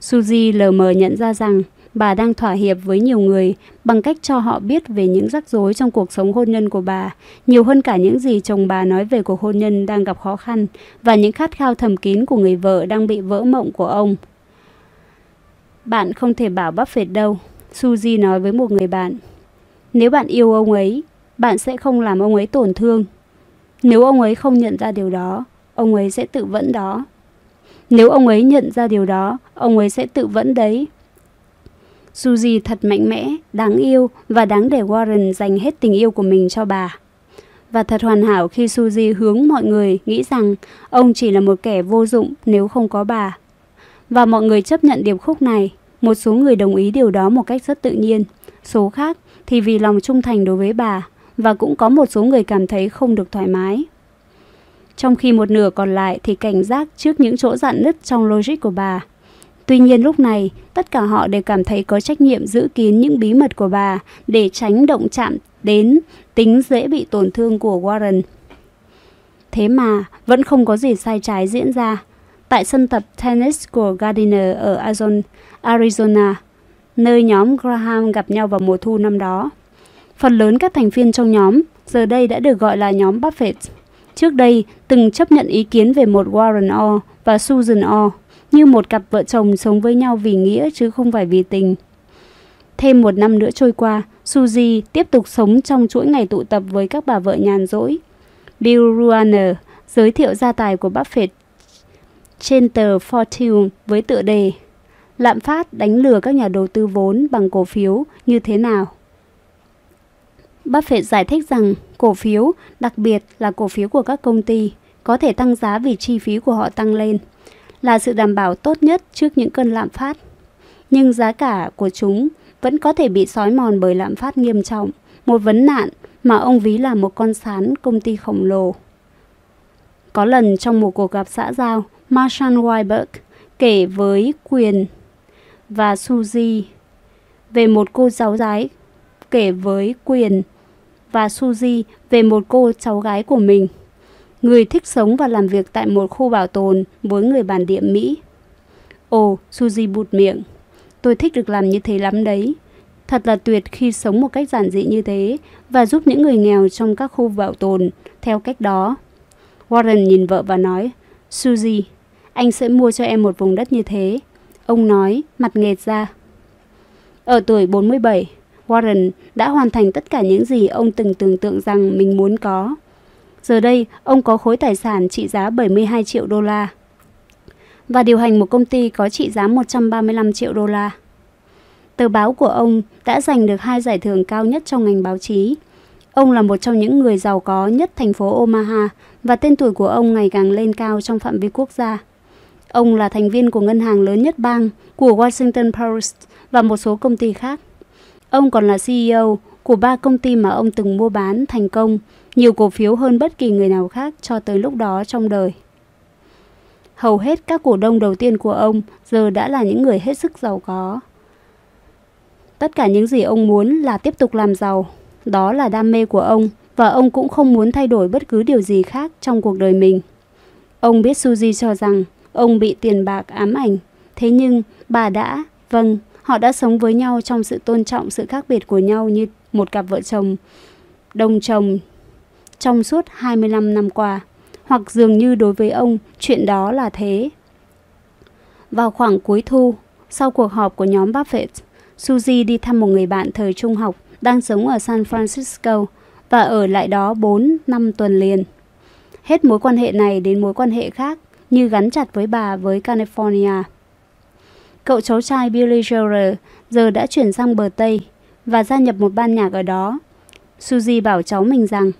Suzy lờ mờ nhận ra rằng bà đang thỏa hiệp với nhiều người bằng cách cho họ biết về những rắc rối trong cuộc sống hôn nhân của bà, nhiều hơn cả những gì chồng bà nói về cuộc hôn nhân đang gặp khó khăn và những khát khao thầm kín của người vợ đang bị vỡ mộng của ông. Bạn không thể bảo Buffett đâu, Suzy nói với một người bạn. Nếu bạn yêu ông ấy, bạn sẽ không làm ông ấy tổn thương. Nếu ông ấy không nhận ra điều đó, ông ấy sẽ tự vẫn đó. Nếu ông ấy nhận ra điều đó, ông ấy sẽ tự vẫn đấy. Suzy thật mạnh mẽ, đáng yêu và đáng để Warren dành hết tình yêu của mình cho bà. Và thật hoàn hảo khi Suzy hướng mọi người nghĩ rằng ông chỉ là một kẻ vô dụng nếu không có bà. Và mọi người chấp nhận điệp khúc này, một số người đồng ý điều đó một cách rất tự nhiên, số khác thì vì lòng trung thành đối với bà, và cũng có một số người cảm thấy không được thoải mái. Trong khi một nửa còn lại thì cảnh giác trước những chỗ dạn nứt trong logic của bà Tuy nhiên lúc này, tất cả họ đều cảm thấy có trách nhiệm giữ kín những bí mật của bà để tránh động chạm đến tính dễ bị tổn thương của Warren. Thế mà, vẫn không có gì sai trái diễn ra. Tại sân tập tennis của Gardiner ở Arizona, nơi nhóm Graham gặp nhau vào mùa thu năm đó. Phần lớn các thành viên trong nhóm giờ đây đã được gọi là nhóm Buffett. Trước đây, từng chấp nhận ý kiến về một Warren O và Susan O như một cặp vợ chồng sống với nhau vì nghĩa chứ không phải vì tình. Thêm một năm nữa trôi qua, Suzy tiếp tục sống trong chuỗi ngày tụ tập với các bà vợ nhàn rỗi. Bill Ruaner giới thiệu gia tài của Buffett trên tờ Fortune với tựa đề Lạm phát đánh lừa các nhà đầu tư vốn bằng cổ phiếu như thế nào? Buffett giải thích rằng cổ phiếu, đặc biệt là cổ phiếu của các công ty, có thể tăng giá vì chi phí của họ tăng lên – là sự đảm bảo tốt nhất trước những cơn lạm phát. Nhưng giá cả của chúng vẫn có thể bị sói mòn bởi lạm phát nghiêm trọng, một vấn nạn mà ông ví là một con sán công ty khổng lồ. Có lần trong một cuộc gặp xã giao, Marshall Weiberg kể với Quyền và Suzy về một cô cháu gái kể với Quyền và Suzy về một cô cháu gái của mình người thích sống và làm việc tại một khu bảo tồn với người bản địa Mỹ. Ồ, Suzy bụt miệng. Tôi thích được làm như thế lắm đấy. Thật là tuyệt khi sống một cách giản dị như thế và giúp những người nghèo trong các khu bảo tồn theo cách đó. Warren nhìn vợ và nói, Suzy, anh sẽ mua cho em một vùng đất như thế. Ông nói, mặt nghệt ra. Ở tuổi 47, Warren đã hoàn thành tất cả những gì ông từng tưởng tượng rằng mình muốn có. Giờ đây, ông có khối tài sản trị giá 72 triệu đô la và điều hành một công ty có trị giá 135 triệu đô la. Tờ báo của ông đã giành được hai giải thưởng cao nhất trong ngành báo chí. Ông là một trong những người giàu có nhất thành phố Omaha và tên tuổi của ông ngày càng lên cao trong phạm vi quốc gia. Ông là thành viên của ngân hàng lớn nhất bang, của Washington Post và một số công ty khác. Ông còn là CEO của ba công ty mà ông từng mua bán thành công, nhiều cổ phiếu hơn bất kỳ người nào khác cho tới lúc đó trong đời. Hầu hết các cổ đông đầu tiên của ông giờ đã là những người hết sức giàu có. Tất cả những gì ông muốn là tiếp tục làm giàu. Đó là đam mê của ông và ông cũng không muốn thay đổi bất cứ điều gì khác trong cuộc đời mình. Ông biết Suzy cho rằng ông bị tiền bạc ám ảnh. Thế nhưng bà đã, vâng, họ đã sống với nhau trong sự tôn trọng sự khác biệt của nhau như một cặp vợ chồng, đồng chồng trong suốt 25 năm qua. Hoặc dường như đối với ông, chuyện đó là thế. Vào khoảng cuối thu, sau cuộc họp của nhóm Buffett, Suzy đi thăm một người bạn thời trung học đang sống ở San Francisco và ở lại đó 4 năm tuần liền. Hết mối quan hệ này đến mối quan hệ khác như gắn chặt với bà với California. Cậu cháu trai Billy Joel giờ đã chuyển sang bờ Tây và gia nhập một ban nhạc ở đó. Suzy bảo cháu mình rằng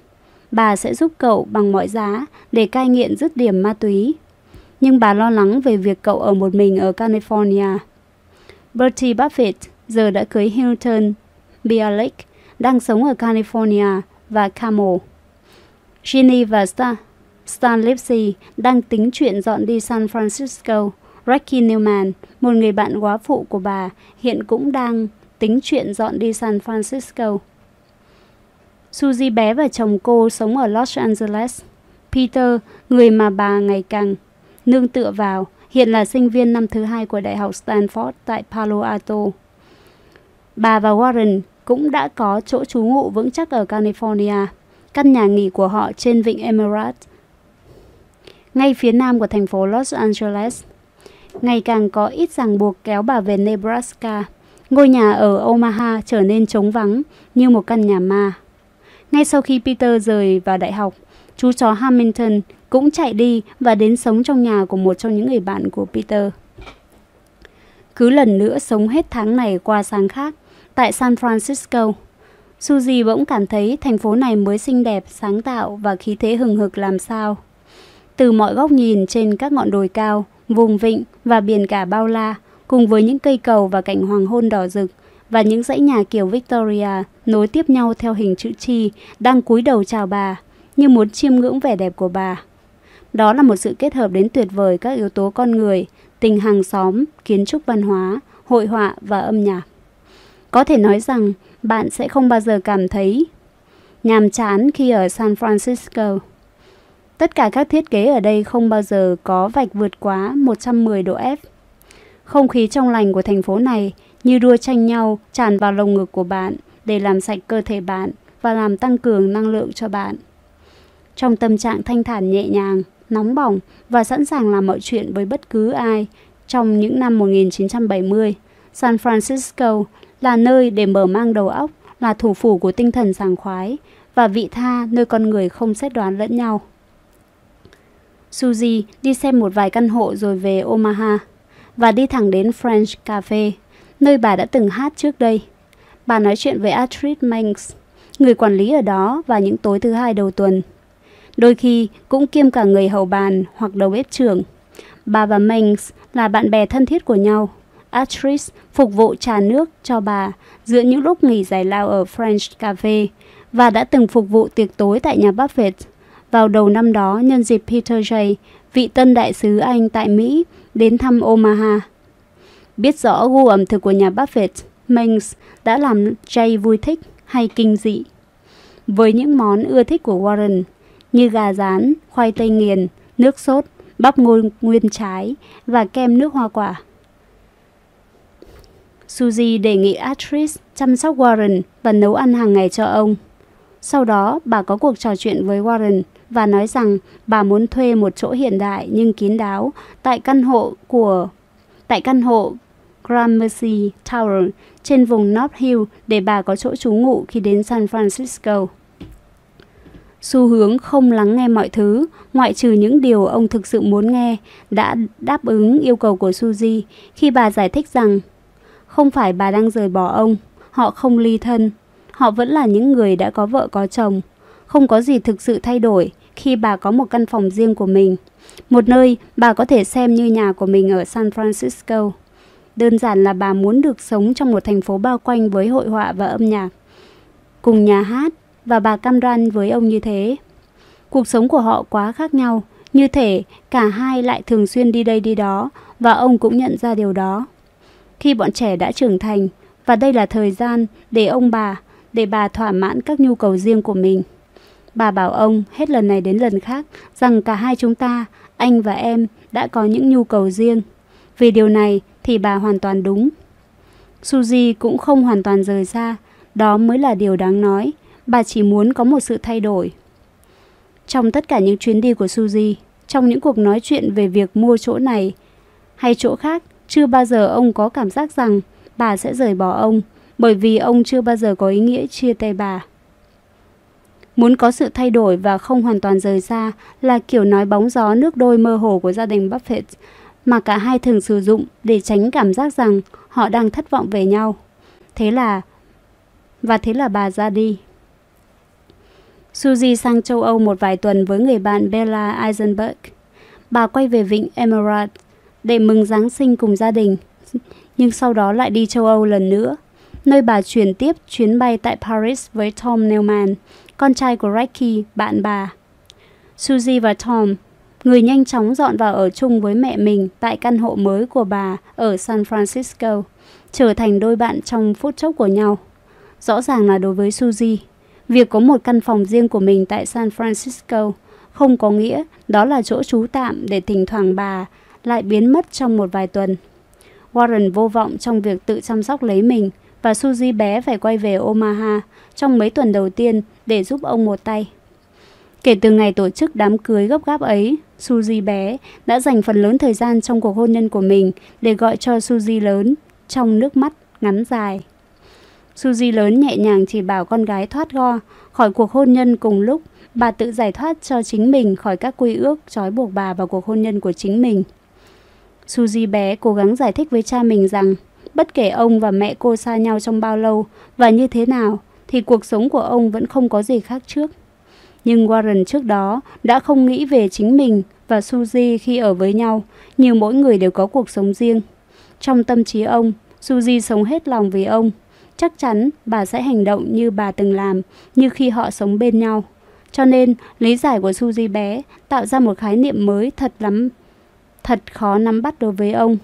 bà sẽ giúp cậu bằng mọi giá để cai nghiện dứt điểm ma túy. Nhưng bà lo lắng về việc cậu ở một mình ở California. Bertie Buffett giờ đã cưới Hilton Bialik, đang sống ở California và Camel. Ginny và Stan, Stan Lipsy đang tính chuyện dọn đi San Francisco. Ricky Newman, một người bạn quá phụ của bà, hiện cũng đang tính chuyện dọn đi San Francisco. Suzy bé và chồng cô sống ở Los Angeles. Peter, người mà bà ngày càng nương tựa vào, hiện là sinh viên năm thứ hai của Đại học Stanford tại Palo Alto. Bà và Warren cũng đã có chỗ trú ngụ vững chắc ở California, căn nhà nghỉ của họ trên vịnh Emerald, ngay phía nam của thành phố Los Angeles. Ngày càng có ít ràng buộc kéo bà về Nebraska. Ngôi nhà ở Omaha trở nên trống vắng như một căn nhà ma. Ngay sau khi Peter rời vào đại học, chú chó Hamilton cũng chạy đi và đến sống trong nhà của một trong những người bạn của Peter. Cứ lần nữa sống hết tháng này qua sáng khác, tại San Francisco, Suzy bỗng cảm thấy thành phố này mới xinh đẹp, sáng tạo và khí thế hừng hực làm sao. Từ mọi góc nhìn trên các ngọn đồi cao, vùng vịnh và biển cả bao la, cùng với những cây cầu và cảnh hoàng hôn đỏ rực, và những dãy nhà kiểu Victoria nối tiếp nhau theo hình chữ chi đang cúi đầu chào bà, như muốn chiêm ngưỡng vẻ đẹp của bà. Đó là một sự kết hợp đến tuyệt vời các yếu tố con người, tình hàng xóm, kiến trúc văn hóa, hội họa và âm nhạc. Có thể nói rằng bạn sẽ không bao giờ cảm thấy nhàm chán khi ở San Francisco. Tất cả các thiết kế ở đây không bao giờ có vạch vượt quá 110 độ F. Không khí trong lành của thành phố này như đua tranh nhau tràn vào lồng ngực của bạn để làm sạch cơ thể bạn và làm tăng cường năng lượng cho bạn. Trong tâm trạng thanh thản nhẹ nhàng, nóng bỏng và sẵn sàng làm mọi chuyện với bất cứ ai trong những năm 1970, San Francisco là nơi để mở mang đầu óc, là thủ phủ của tinh thần sảng khoái và vị tha nơi con người không xét đoán lẫn nhau. Suzy đi xem một vài căn hộ rồi về Omaha và đi thẳng đến French Cafe nơi bà đã từng hát trước đây. Bà nói chuyện với Astrid Manx, người quản lý ở đó vào những tối thứ hai đầu tuần. Đôi khi cũng kiêm cả người hầu bàn hoặc đầu bếp trưởng. Bà và Manx là bạn bè thân thiết của nhau. Astrid phục vụ trà nước cho bà giữa những lúc nghỉ giải lao ở French Cafe và đã từng phục vụ tiệc tối tại nhà Buffett vào đầu năm đó nhân dịp Peter Jay, vị tân đại sứ Anh tại Mỹ, đến thăm Omaha. Biết rõ gu ẩm thực của nhà Buffett, Manx đã làm Jay vui thích hay kinh dị. Với những món ưa thích của Warren như gà rán, khoai tây nghiền, nước sốt, bắp ngô nguyên trái và kem nước hoa quả. Suzy đề nghị Actress chăm sóc Warren và nấu ăn hàng ngày cho ông. Sau đó, bà có cuộc trò chuyện với Warren và nói rằng bà muốn thuê một chỗ hiện đại nhưng kín đáo tại căn hộ của tại căn hộ Gramercy Tower trên vùng North Hill để bà có chỗ trú ngụ khi đến San Francisco. Xu hướng không lắng nghe mọi thứ, ngoại trừ những điều ông thực sự muốn nghe, đã đáp ứng yêu cầu của Suzy khi bà giải thích rằng không phải bà đang rời bỏ ông, họ không ly thân, họ vẫn là những người đã có vợ có chồng. Không có gì thực sự thay đổi khi bà có một căn phòng riêng của mình, một nơi bà có thể xem như nhà của mình ở San Francisco. Đơn giản là bà muốn được sống trong một thành phố bao quanh với hội họa và âm nhạc. Cùng nhà hát, và bà cam đoan với ông như thế. Cuộc sống của họ quá khác nhau, như thể cả hai lại thường xuyên đi đây đi đó và ông cũng nhận ra điều đó. Khi bọn trẻ đã trưởng thành và đây là thời gian để ông bà, để bà thỏa mãn các nhu cầu riêng của mình. Bà bảo ông hết lần này đến lần khác rằng cả hai chúng ta, anh và em, đã có những nhu cầu riêng. Vì điều này thì bà hoàn toàn đúng. Suzy cũng không hoàn toàn rời xa, đó mới là điều đáng nói. Bà chỉ muốn có một sự thay đổi. Trong tất cả những chuyến đi của Suzy, trong những cuộc nói chuyện về việc mua chỗ này hay chỗ khác, chưa bao giờ ông có cảm giác rằng bà sẽ rời bỏ ông, bởi vì ông chưa bao giờ có ý nghĩa chia tay bà. Muốn có sự thay đổi và không hoàn toàn rời xa là kiểu nói bóng gió nước đôi mơ hồ của gia đình Buffett mà cả hai thường sử dụng để tránh cảm giác rằng họ đang thất vọng về nhau. Thế là và thế là bà ra đi. Suzy sang châu Âu một vài tuần với người bạn Bella Eisenberg. Bà quay về vịnh Emerald để mừng Giáng sinh cùng gia đình, nhưng sau đó lại đi châu Âu lần nữa, nơi bà chuyển tiếp chuyến bay tại Paris với Tom Neumann, con trai của Ricky, bạn bà. Suzy và Tom, người nhanh chóng dọn vào ở chung với mẹ mình tại căn hộ mới của bà ở San Francisco, trở thành đôi bạn trong phút chốc của nhau. Rõ ràng là đối với Suzy, Việc có một căn phòng riêng của mình tại San Francisco không có nghĩa đó là chỗ trú tạm để thỉnh thoảng bà lại biến mất trong một vài tuần. Warren vô vọng trong việc tự chăm sóc lấy mình và Suzy bé phải quay về Omaha trong mấy tuần đầu tiên để giúp ông một tay. Kể từ ngày tổ chức đám cưới gấp gáp ấy, Suzy bé đã dành phần lớn thời gian trong cuộc hôn nhân của mình để gọi cho Suzy lớn trong nước mắt ngắn dài. Suzy lớn nhẹ nhàng chỉ bảo con gái thoát go khỏi cuộc hôn nhân cùng lúc bà tự giải thoát cho chính mình khỏi các quy ước trói buộc bà vào cuộc hôn nhân của chính mình. Suzy bé cố gắng giải thích với cha mình rằng bất kể ông và mẹ cô xa nhau trong bao lâu và như thế nào thì cuộc sống của ông vẫn không có gì khác trước. Nhưng Warren trước đó đã không nghĩ về chính mình và Suzy khi ở với nhau, như mỗi người đều có cuộc sống riêng. Trong tâm trí ông, Suzy sống hết lòng vì ông chắc chắn bà sẽ hành động như bà từng làm, như khi họ sống bên nhau. Cho nên, lý giải của Suzy bé tạo ra một khái niệm mới thật lắm, thật khó nắm bắt đối với ông.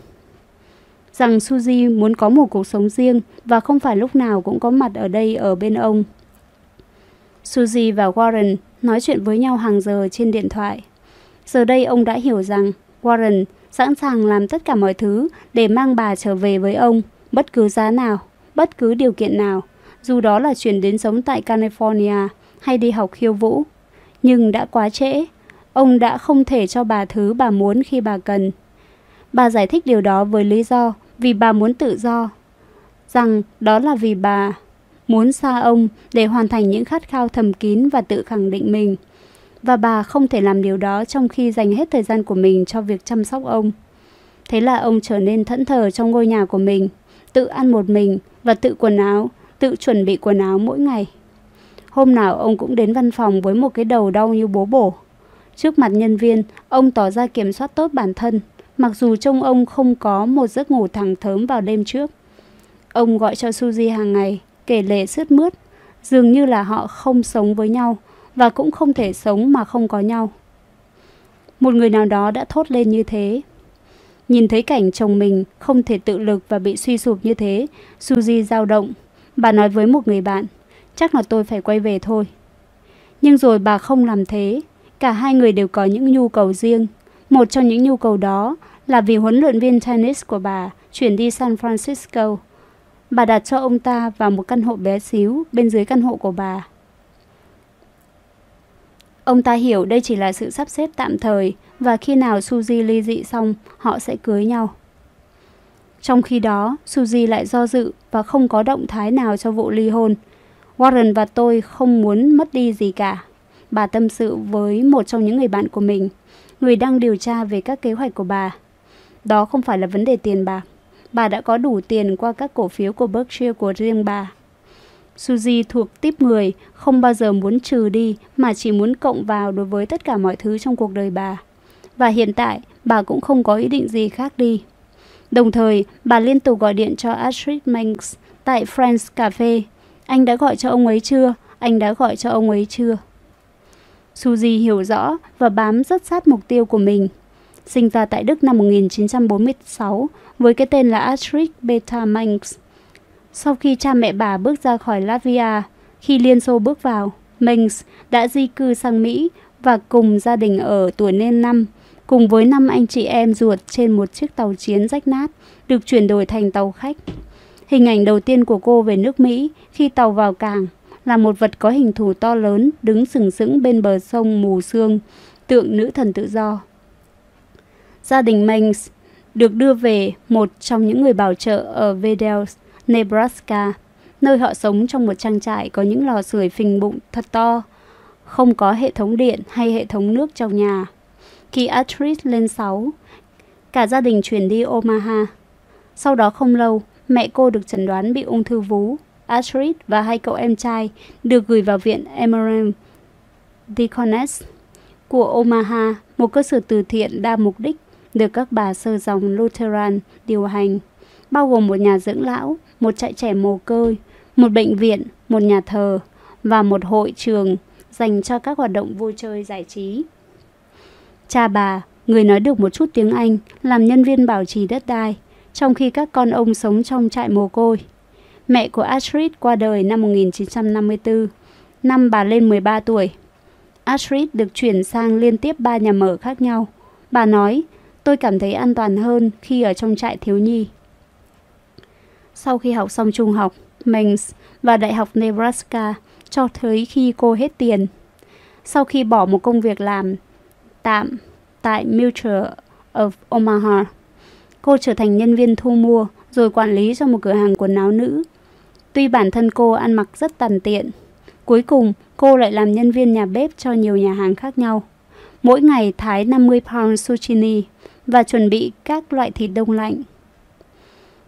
Rằng Suzy muốn có một cuộc sống riêng và không phải lúc nào cũng có mặt ở đây ở bên ông. Suzy và Warren nói chuyện với nhau hàng giờ trên điện thoại. Giờ đây ông đã hiểu rằng Warren sẵn sàng làm tất cả mọi thứ để mang bà trở về với ông, bất cứ giá nào bất cứ điều kiện nào, dù đó là chuyển đến sống tại California hay đi học khiêu vũ. Nhưng đã quá trễ, ông đã không thể cho bà thứ bà muốn khi bà cần. Bà giải thích điều đó với lý do vì bà muốn tự do, rằng đó là vì bà muốn xa ông để hoàn thành những khát khao thầm kín và tự khẳng định mình. Và bà không thể làm điều đó trong khi dành hết thời gian của mình cho việc chăm sóc ông. Thế là ông trở nên thẫn thờ trong ngôi nhà của mình tự ăn một mình và tự quần áo, tự chuẩn bị quần áo mỗi ngày. Hôm nào ông cũng đến văn phòng với một cái đầu đau như bố bổ. Trước mặt nhân viên, ông tỏ ra kiểm soát tốt bản thân, mặc dù trông ông không có một giấc ngủ thẳng thớm vào đêm trước. Ông gọi cho Suzy hàng ngày, kể lệ sướt mướt, dường như là họ không sống với nhau và cũng không thể sống mà không có nhau. Một người nào đó đã thốt lên như thế Nhìn thấy cảnh chồng mình không thể tự lực và bị suy sụp như thế, Suzy dao động. Bà nói với một người bạn, chắc là tôi phải quay về thôi. Nhưng rồi bà không làm thế. Cả hai người đều có những nhu cầu riêng. Một trong những nhu cầu đó là vì huấn luyện viên tennis của bà chuyển đi San Francisco bà đặt cho ông ta vào một căn hộ bé xíu bên dưới căn hộ của bà. Ông ta hiểu đây chỉ là sự sắp xếp tạm thời và khi nào Suzy ly dị xong, họ sẽ cưới nhau. Trong khi đó, Suzy lại do dự và không có động thái nào cho vụ ly hôn. Warren và tôi không muốn mất đi gì cả. Bà tâm sự với một trong những người bạn của mình, người đang điều tra về các kế hoạch của bà. Đó không phải là vấn đề tiền bạc. Bà đã có đủ tiền qua các cổ phiếu của Berkshire của riêng bà. Suzy thuộc tiếp người, không bao giờ muốn trừ đi mà chỉ muốn cộng vào đối với tất cả mọi thứ trong cuộc đời bà. Và hiện tại, bà cũng không có ý định gì khác đi. Đồng thời, bà liên tục gọi điện cho Astrid Manx tại Friends Cafe. Anh đã gọi cho ông ấy chưa? Anh đã gọi cho ông ấy chưa? Suzy hiểu rõ và bám rất sát mục tiêu của mình. Sinh ra tại Đức năm 1946 với cái tên là Astrid Betamanx. Sau khi cha mẹ bà bước ra khỏi Latvia, khi Liên Xô bước vào, Manx đã di cư sang Mỹ và cùng gia đình ở tuổi nên năm cùng với năm anh chị em ruột trên một chiếc tàu chiến rách nát, được chuyển đổi thành tàu khách. Hình ảnh đầu tiên của cô về nước Mỹ khi tàu vào cảng là một vật có hình thù to lớn đứng sừng sững bên bờ sông mù sương, tượng nữ thần tự do. Gia đình Manx được đưa về một trong những người bảo trợ ở Vedels, Nebraska, nơi họ sống trong một trang trại có những lò sưởi phình bụng thật to, không có hệ thống điện hay hệ thống nước trong nhà. Khi Astrid lên 6, cả gia đình chuyển đi Omaha. Sau đó không lâu, mẹ cô được chẩn đoán bị ung thư vú. Astrid và hai cậu em trai được gửi vào viện Emerald Deaconess của Omaha, một cơ sở từ thiện đa mục đích được các bà sơ dòng Lutheran điều hành, bao gồm một nhà dưỡng lão, một trại trẻ mồ côi, một bệnh viện, một nhà thờ và một hội trường dành cho các hoạt động vui chơi giải trí. Cha bà, người nói được một chút tiếng Anh, làm nhân viên bảo trì đất đai, trong khi các con ông sống trong trại mồ côi. Mẹ của Astrid qua đời năm 1954, năm bà lên 13 tuổi. Astrid được chuyển sang liên tiếp ba nhà mở khác nhau. Bà nói, tôi cảm thấy an toàn hơn khi ở trong trại thiếu nhi. Sau khi học xong trung học, Mengs và Đại học Nebraska cho tới khi cô hết tiền. Sau khi bỏ một công việc làm tạm tại Mutual of Omaha. Cô trở thành nhân viên thu mua rồi quản lý cho một cửa hàng quần áo nữ. Tuy bản thân cô ăn mặc rất tàn tiện, cuối cùng cô lại làm nhân viên nhà bếp cho nhiều nhà hàng khác nhau. Mỗi ngày thái 50 pound zucchini và chuẩn bị các loại thịt đông lạnh.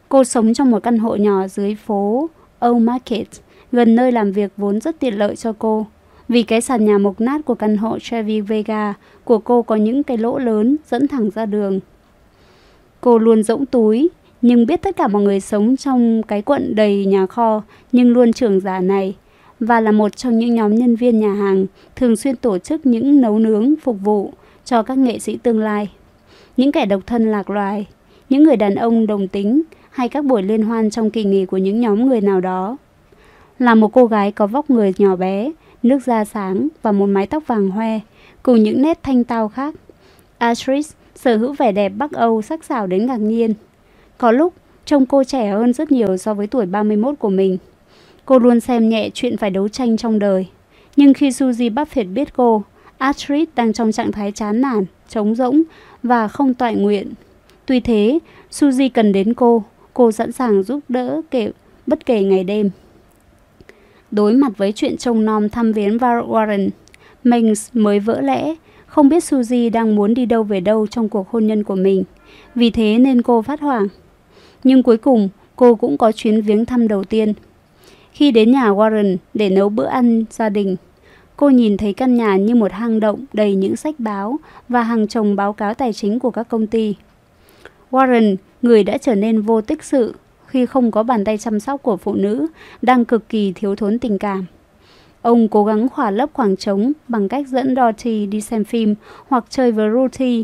Cô sống trong một căn hộ nhỏ dưới phố Old Market, gần nơi làm việc vốn rất tiện lợi cho cô vì cái sàn nhà mục nát của căn hộ Chevy Vega của cô có những cái lỗ lớn dẫn thẳng ra đường. Cô luôn rỗng túi, nhưng biết tất cả mọi người sống trong cái quận đầy nhà kho nhưng luôn trưởng giả này và là một trong những nhóm nhân viên nhà hàng thường xuyên tổ chức những nấu nướng phục vụ cho các nghệ sĩ tương lai. Những kẻ độc thân lạc loài, những người đàn ông đồng tính hay các buổi liên hoan trong kỳ nghỉ của những nhóm người nào đó. Là một cô gái có vóc người nhỏ bé, nước da sáng và một mái tóc vàng hoe, cùng những nét thanh tao khác. Astrid sở hữu vẻ đẹp Bắc Âu sắc sảo đến ngạc nhiên. Có lúc, trông cô trẻ hơn rất nhiều so với tuổi 31 của mình. Cô luôn xem nhẹ chuyện phải đấu tranh trong đời. Nhưng khi Suzy Buffett biết cô, Astrid đang trong trạng thái chán nản, trống rỗng và không toại nguyện. Tuy thế, Suzy cần đến cô, cô sẵn sàng giúp đỡ kể bất kể ngày đêm. Đối mặt với chuyện trông nom thăm viếng Warren, Mings mới vỡ lẽ, không biết Suzy đang muốn đi đâu về đâu trong cuộc hôn nhân của mình. Vì thế nên cô phát hoảng. Nhưng cuối cùng, cô cũng có chuyến viếng thăm đầu tiên. Khi đến nhà Warren để nấu bữa ăn gia đình, cô nhìn thấy căn nhà như một hang động đầy những sách báo và hàng chồng báo cáo tài chính của các công ty. Warren, người đã trở nên vô tích sự, khi không có bàn tay chăm sóc của phụ nữ, đang cực kỳ thiếu thốn tình cảm. Ông cố gắng khỏa lấp khoảng trống bằng cách dẫn Dorothy đi xem phim hoặc chơi với Ruthie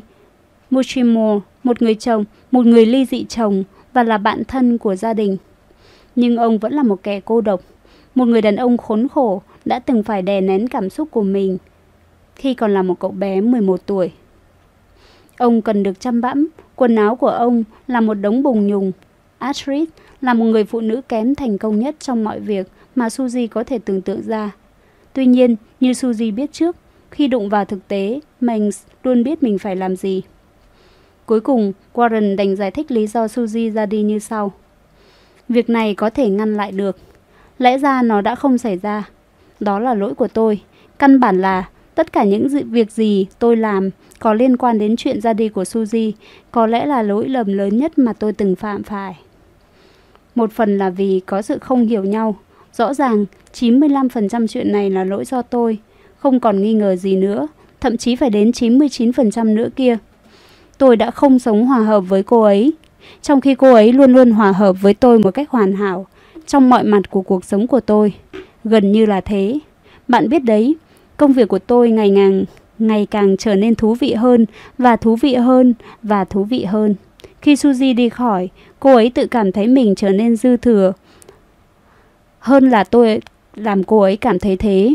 Mushimo, một người chồng, một người ly dị chồng và là bạn thân của gia đình. Nhưng ông vẫn là một kẻ cô độc, một người đàn ông khốn khổ đã từng phải đè nén cảm xúc của mình khi còn là một cậu bé 11 tuổi. Ông cần được chăm bẵm, quần áo của ông là một đống bùng nhùng Astrid là một người phụ nữ kém thành công nhất trong mọi việc mà Suzy có thể tưởng tượng ra. Tuy nhiên, như Suzy biết trước, khi đụng vào thực tế, Manx luôn biết mình phải làm gì. Cuối cùng, Warren đành giải thích lý do Suzy ra đi như sau. Việc này có thể ngăn lại được. Lẽ ra nó đã không xảy ra. Đó là lỗi của tôi. Căn bản là, tất cả những việc gì tôi làm có liên quan đến chuyện ra đi của Suzy, có lẽ là lỗi lầm lớn nhất mà tôi từng phạm phải. Một phần là vì có sự không hiểu nhau. Rõ ràng 95% chuyện này là lỗi do tôi. Không còn nghi ngờ gì nữa. Thậm chí phải đến 99% nữa kia. Tôi đã không sống hòa hợp với cô ấy. Trong khi cô ấy luôn luôn hòa hợp với tôi một cách hoàn hảo. Trong mọi mặt của cuộc sống của tôi. Gần như là thế. Bạn biết đấy, công việc của tôi ngày càng ngày càng trở nên thú vị hơn và thú vị hơn và thú vị hơn. Khi Suzy đi khỏi, cô ấy tự cảm thấy mình trở nên dư thừa hơn là tôi làm cô ấy cảm thấy thế.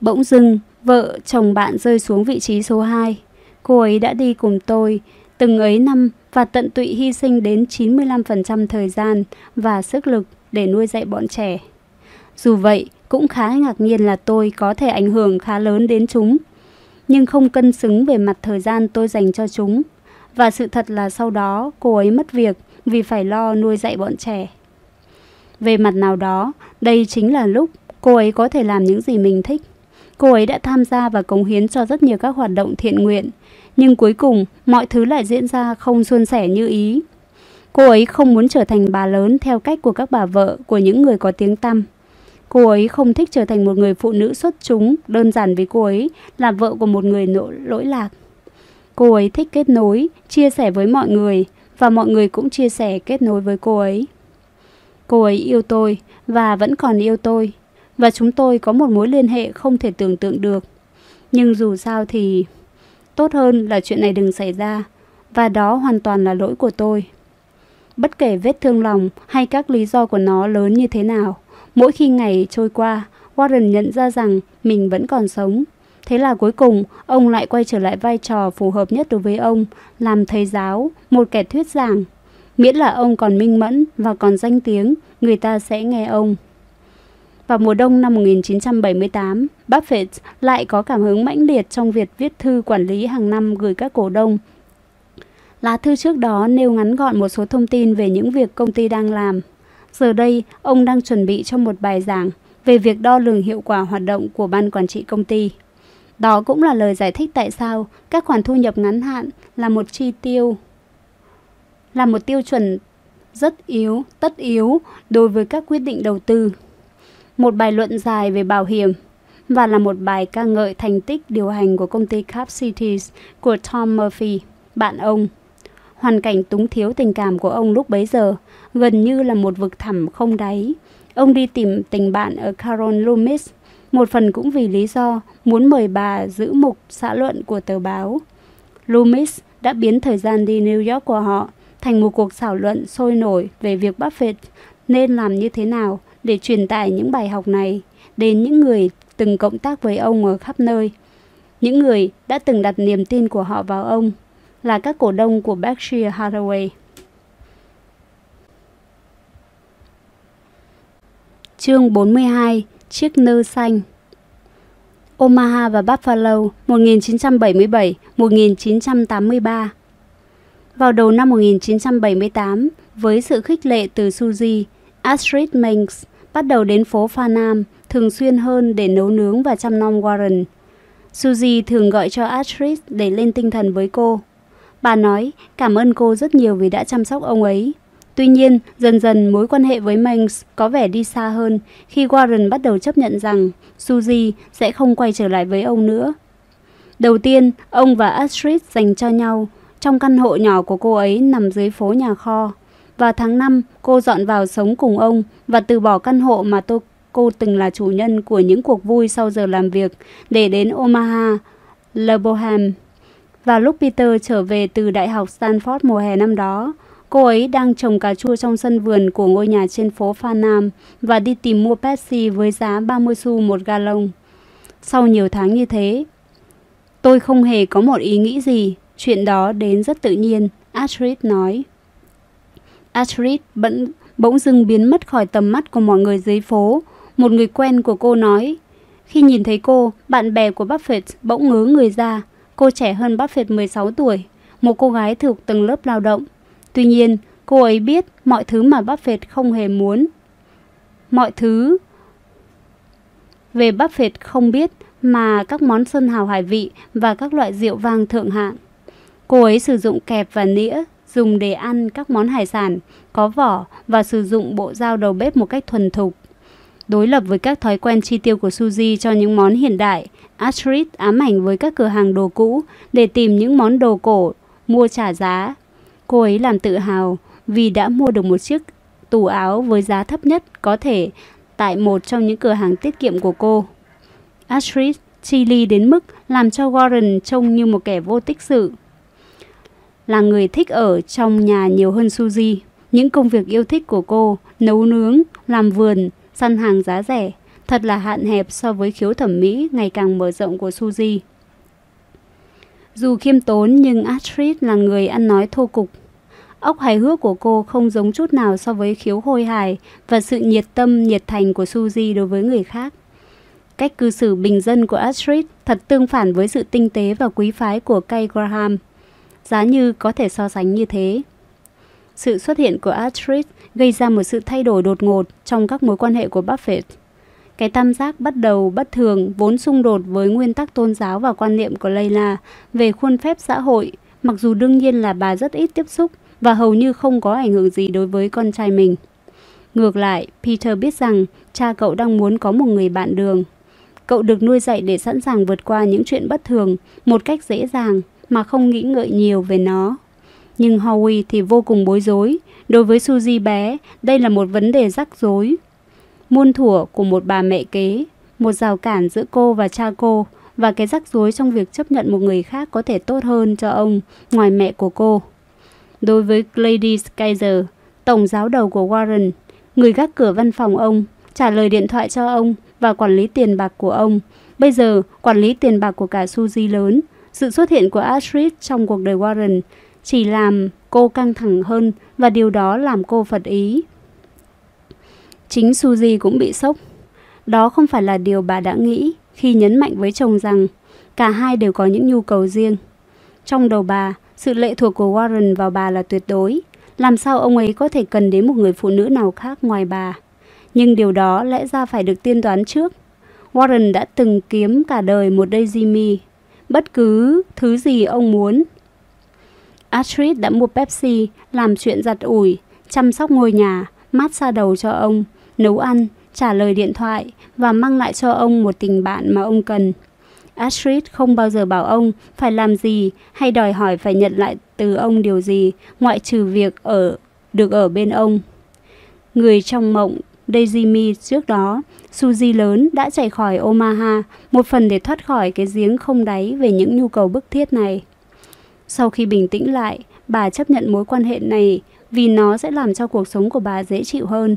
Bỗng dưng, vợ chồng bạn rơi xuống vị trí số 2. Cô ấy đã đi cùng tôi từng ấy năm và tận tụy hy sinh đến 95% thời gian và sức lực để nuôi dạy bọn trẻ. Dù vậy, cũng khá ngạc nhiên là tôi có thể ảnh hưởng khá lớn đến chúng, nhưng không cân xứng về mặt thời gian tôi dành cho chúng. Và sự thật là sau đó cô ấy mất việc vì phải lo nuôi dạy bọn trẻ. Về mặt nào đó, đây chính là lúc cô ấy có thể làm những gì mình thích. Cô ấy đã tham gia và cống hiến cho rất nhiều các hoạt động thiện nguyện, nhưng cuối cùng mọi thứ lại diễn ra không suôn sẻ như ý. Cô ấy không muốn trở thành bà lớn theo cách của các bà vợ của những người có tiếng tăm. Cô ấy không thích trở thành một người phụ nữ xuất chúng, đơn giản vì cô ấy là vợ của một người lỗi lạc. Cô ấy thích kết nối, chia sẻ với mọi người và mọi người cũng chia sẻ kết nối với cô ấy. Cô ấy yêu tôi và vẫn còn yêu tôi và chúng tôi có một mối liên hệ không thể tưởng tượng được. Nhưng dù sao thì tốt hơn là chuyện này đừng xảy ra và đó hoàn toàn là lỗi của tôi. Bất kể vết thương lòng hay các lý do của nó lớn như thế nào, mỗi khi ngày trôi qua, Warren nhận ra rằng mình vẫn còn sống. Thế là cuối cùng, ông lại quay trở lại vai trò phù hợp nhất đối với ông, làm thầy giáo, một kẻ thuyết giảng. Miễn là ông còn minh mẫn và còn danh tiếng, người ta sẽ nghe ông. Vào mùa đông năm 1978, Buffett lại có cảm hứng mãnh liệt trong việc viết thư quản lý hàng năm gửi các cổ đông. Lá thư trước đó nêu ngắn gọn một số thông tin về những việc công ty đang làm. Giờ đây, ông đang chuẩn bị cho một bài giảng về việc đo lường hiệu quả hoạt động của ban quản trị công ty. Đó cũng là lời giải thích tại sao các khoản thu nhập ngắn hạn là một chi tiêu là một tiêu chuẩn rất yếu, tất yếu đối với các quyết định đầu tư. Một bài luận dài về bảo hiểm và là một bài ca ngợi thành tích điều hành của công ty Cap Cities của Tom Murphy, bạn ông. Hoàn cảnh túng thiếu tình cảm của ông lúc bấy giờ gần như là một vực thẳm không đáy. Ông đi tìm tình bạn ở Carol Loomis, một phần cũng vì lý do muốn mời bà giữ mục xã luận của tờ báo. Loomis đã biến thời gian đi New York của họ thành một cuộc thảo luận sôi nổi về việc Buffett nên làm như thế nào để truyền tải những bài học này đến những người từng cộng tác với ông ở khắp nơi. Những người đã từng đặt niềm tin của họ vào ông là các cổ đông của Berkshire Hathaway. Chương 42 Chiếc nơ xanh Omaha và Buffalo 1977-1983 Vào đầu năm 1978, với sự khích lệ từ Suzy, Astrid Manx bắt đầu đến phố Pha Nam thường xuyên hơn để nấu nướng và chăm nom Warren. Suzy thường gọi cho Astrid để lên tinh thần với cô. Bà nói cảm ơn cô rất nhiều vì đã chăm sóc ông ấy. Tuy nhiên, dần dần mối quan hệ với Manx có vẻ đi xa hơn khi Warren bắt đầu chấp nhận rằng Suzy sẽ không quay trở lại với ông nữa. Đầu tiên, ông và Astrid dành cho nhau trong căn hộ nhỏ của cô ấy nằm dưới phố nhà kho. và tháng 5, cô dọn vào sống cùng ông và từ bỏ căn hộ mà tôi, cô từng là chủ nhân của những cuộc vui sau giờ làm việc để đến Omaha, Le Bohème. Vào lúc Peter trở về từ Đại học Stanford mùa hè năm đó, cô ấy đang trồng cà chua trong sân vườn của ngôi nhà trên phố Phan Nam và đi tìm mua Pepsi với giá 30 xu một galon. Sau nhiều tháng như thế, tôi không hề có một ý nghĩ gì, chuyện đó đến rất tự nhiên, Astrid nói. Astrid bỗng, bỗng dưng biến mất khỏi tầm mắt của mọi người dưới phố. Một người quen của cô nói, khi nhìn thấy cô, bạn bè của Buffett bỗng ngớ người ra. Cô trẻ hơn Buffett 16 tuổi, một cô gái thuộc tầng lớp lao động. Tuy nhiên, cô ấy biết mọi thứ mà Buffett không hề muốn. Mọi thứ về Buffett không biết mà các món sơn hào hải vị và các loại rượu vang thượng hạng. Cô ấy sử dụng kẹp và nĩa dùng để ăn các món hải sản có vỏ và sử dụng bộ dao đầu bếp một cách thuần thục. Đối lập với các thói quen chi tiêu của Suzy cho những món hiện đại, Astrid ám ảnh với các cửa hàng đồ cũ để tìm những món đồ cổ mua trả giá. Cô ấy làm tự hào vì đã mua được một chiếc tủ áo với giá thấp nhất có thể tại một trong những cửa hàng tiết kiệm của cô. Astrid chi ly đến mức làm cho Warren trông như một kẻ vô tích sự. Là người thích ở trong nhà nhiều hơn Suzy. Những công việc yêu thích của cô, nấu nướng, làm vườn, săn hàng giá rẻ, thật là hạn hẹp so với khiếu thẩm mỹ ngày càng mở rộng của Suzy. Dù khiêm tốn nhưng Astrid là người ăn nói thô cục. Óc hài hước của cô không giống chút nào so với khiếu hôi hài và sự nhiệt tâm, nhiệt thành của Suzy đối với người khác. Cách cư xử bình dân của Astrid thật tương phản với sự tinh tế và quý phái của Kay Graham. Giá như có thể so sánh như thế. Sự xuất hiện của Astrid gây ra một sự thay đổi đột ngột trong các mối quan hệ của Buffett. Cái tam giác bắt đầu bất thường vốn xung đột với nguyên tắc tôn giáo và quan niệm của Layla về khuôn phép xã hội, mặc dù đương nhiên là bà rất ít tiếp xúc và hầu như không có ảnh hưởng gì đối với con trai mình. Ngược lại, Peter biết rằng cha cậu đang muốn có một người bạn đường. Cậu được nuôi dạy để sẵn sàng vượt qua những chuyện bất thường một cách dễ dàng mà không nghĩ ngợi nhiều về nó. Nhưng Howie thì vô cùng bối rối. Đối với Suzy bé, đây là một vấn đề rắc rối. Muôn thủa của một bà mẹ kế, một rào cản giữa cô và cha cô, và cái rắc rối trong việc chấp nhận một người khác có thể tốt hơn cho ông ngoài mẹ của cô. Đối với Lady Kaiser, tổng giáo đầu của Warren, người gác cửa văn phòng ông, trả lời điện thoại cho ông và quản lý tiền bạc của ông. Bây giờ, quản lý tiền bạc của cả Suzy lớn. Sự xuất hiện của Astrid trong cuộc đời Warren chỉ làm cô căng thẳng hơn và điều đó làm cô phật ý. Chính Suzy cũng bị sốc. Đó không phải là điều bà đã nghĩ khi nhấn mạnh với chồng rằng cả hai đều có những nhu cầu riêng. Trong đầu bà, sự lệ thuộc của Warren vào bà là tuyệt đối. Làm sao ông ấy có thể cần đến một người phụ nữ nào khác ngoài bà? Nhưng điều đó lẽ ra phải được tiên đoán trước. Warren đã từng kiếm cả đời một Daisy Me. Bất cứ thứ gì ông muốn, Astrid đã mua Pepsi, làm chuyện giặt ủi, chăm sóc ngôi nhà, mát xa đầu cho ông, nấu ăn, trả lời điện thoại và mang lại cho ông một tình bạn mà ông cần. Astrid không bao giờ bảo ông phải làm gì hay đòi hỏi phải nhận lại từ ông điều gì, ngoại trừ việc ở được ở bên ông. Người trong mộng Daisy Me trước đó, Suzy lớn đã chạy khỏi Omaha, một phần để thoát khỏi cái giếng không đáy về những nhu cầu bức thiết này. Sau khi bình tĩnh lại, bà chấp nhận mối quan hệ này vì nó sẽ làm cho cuộc sống của bà dễ chịu hơn.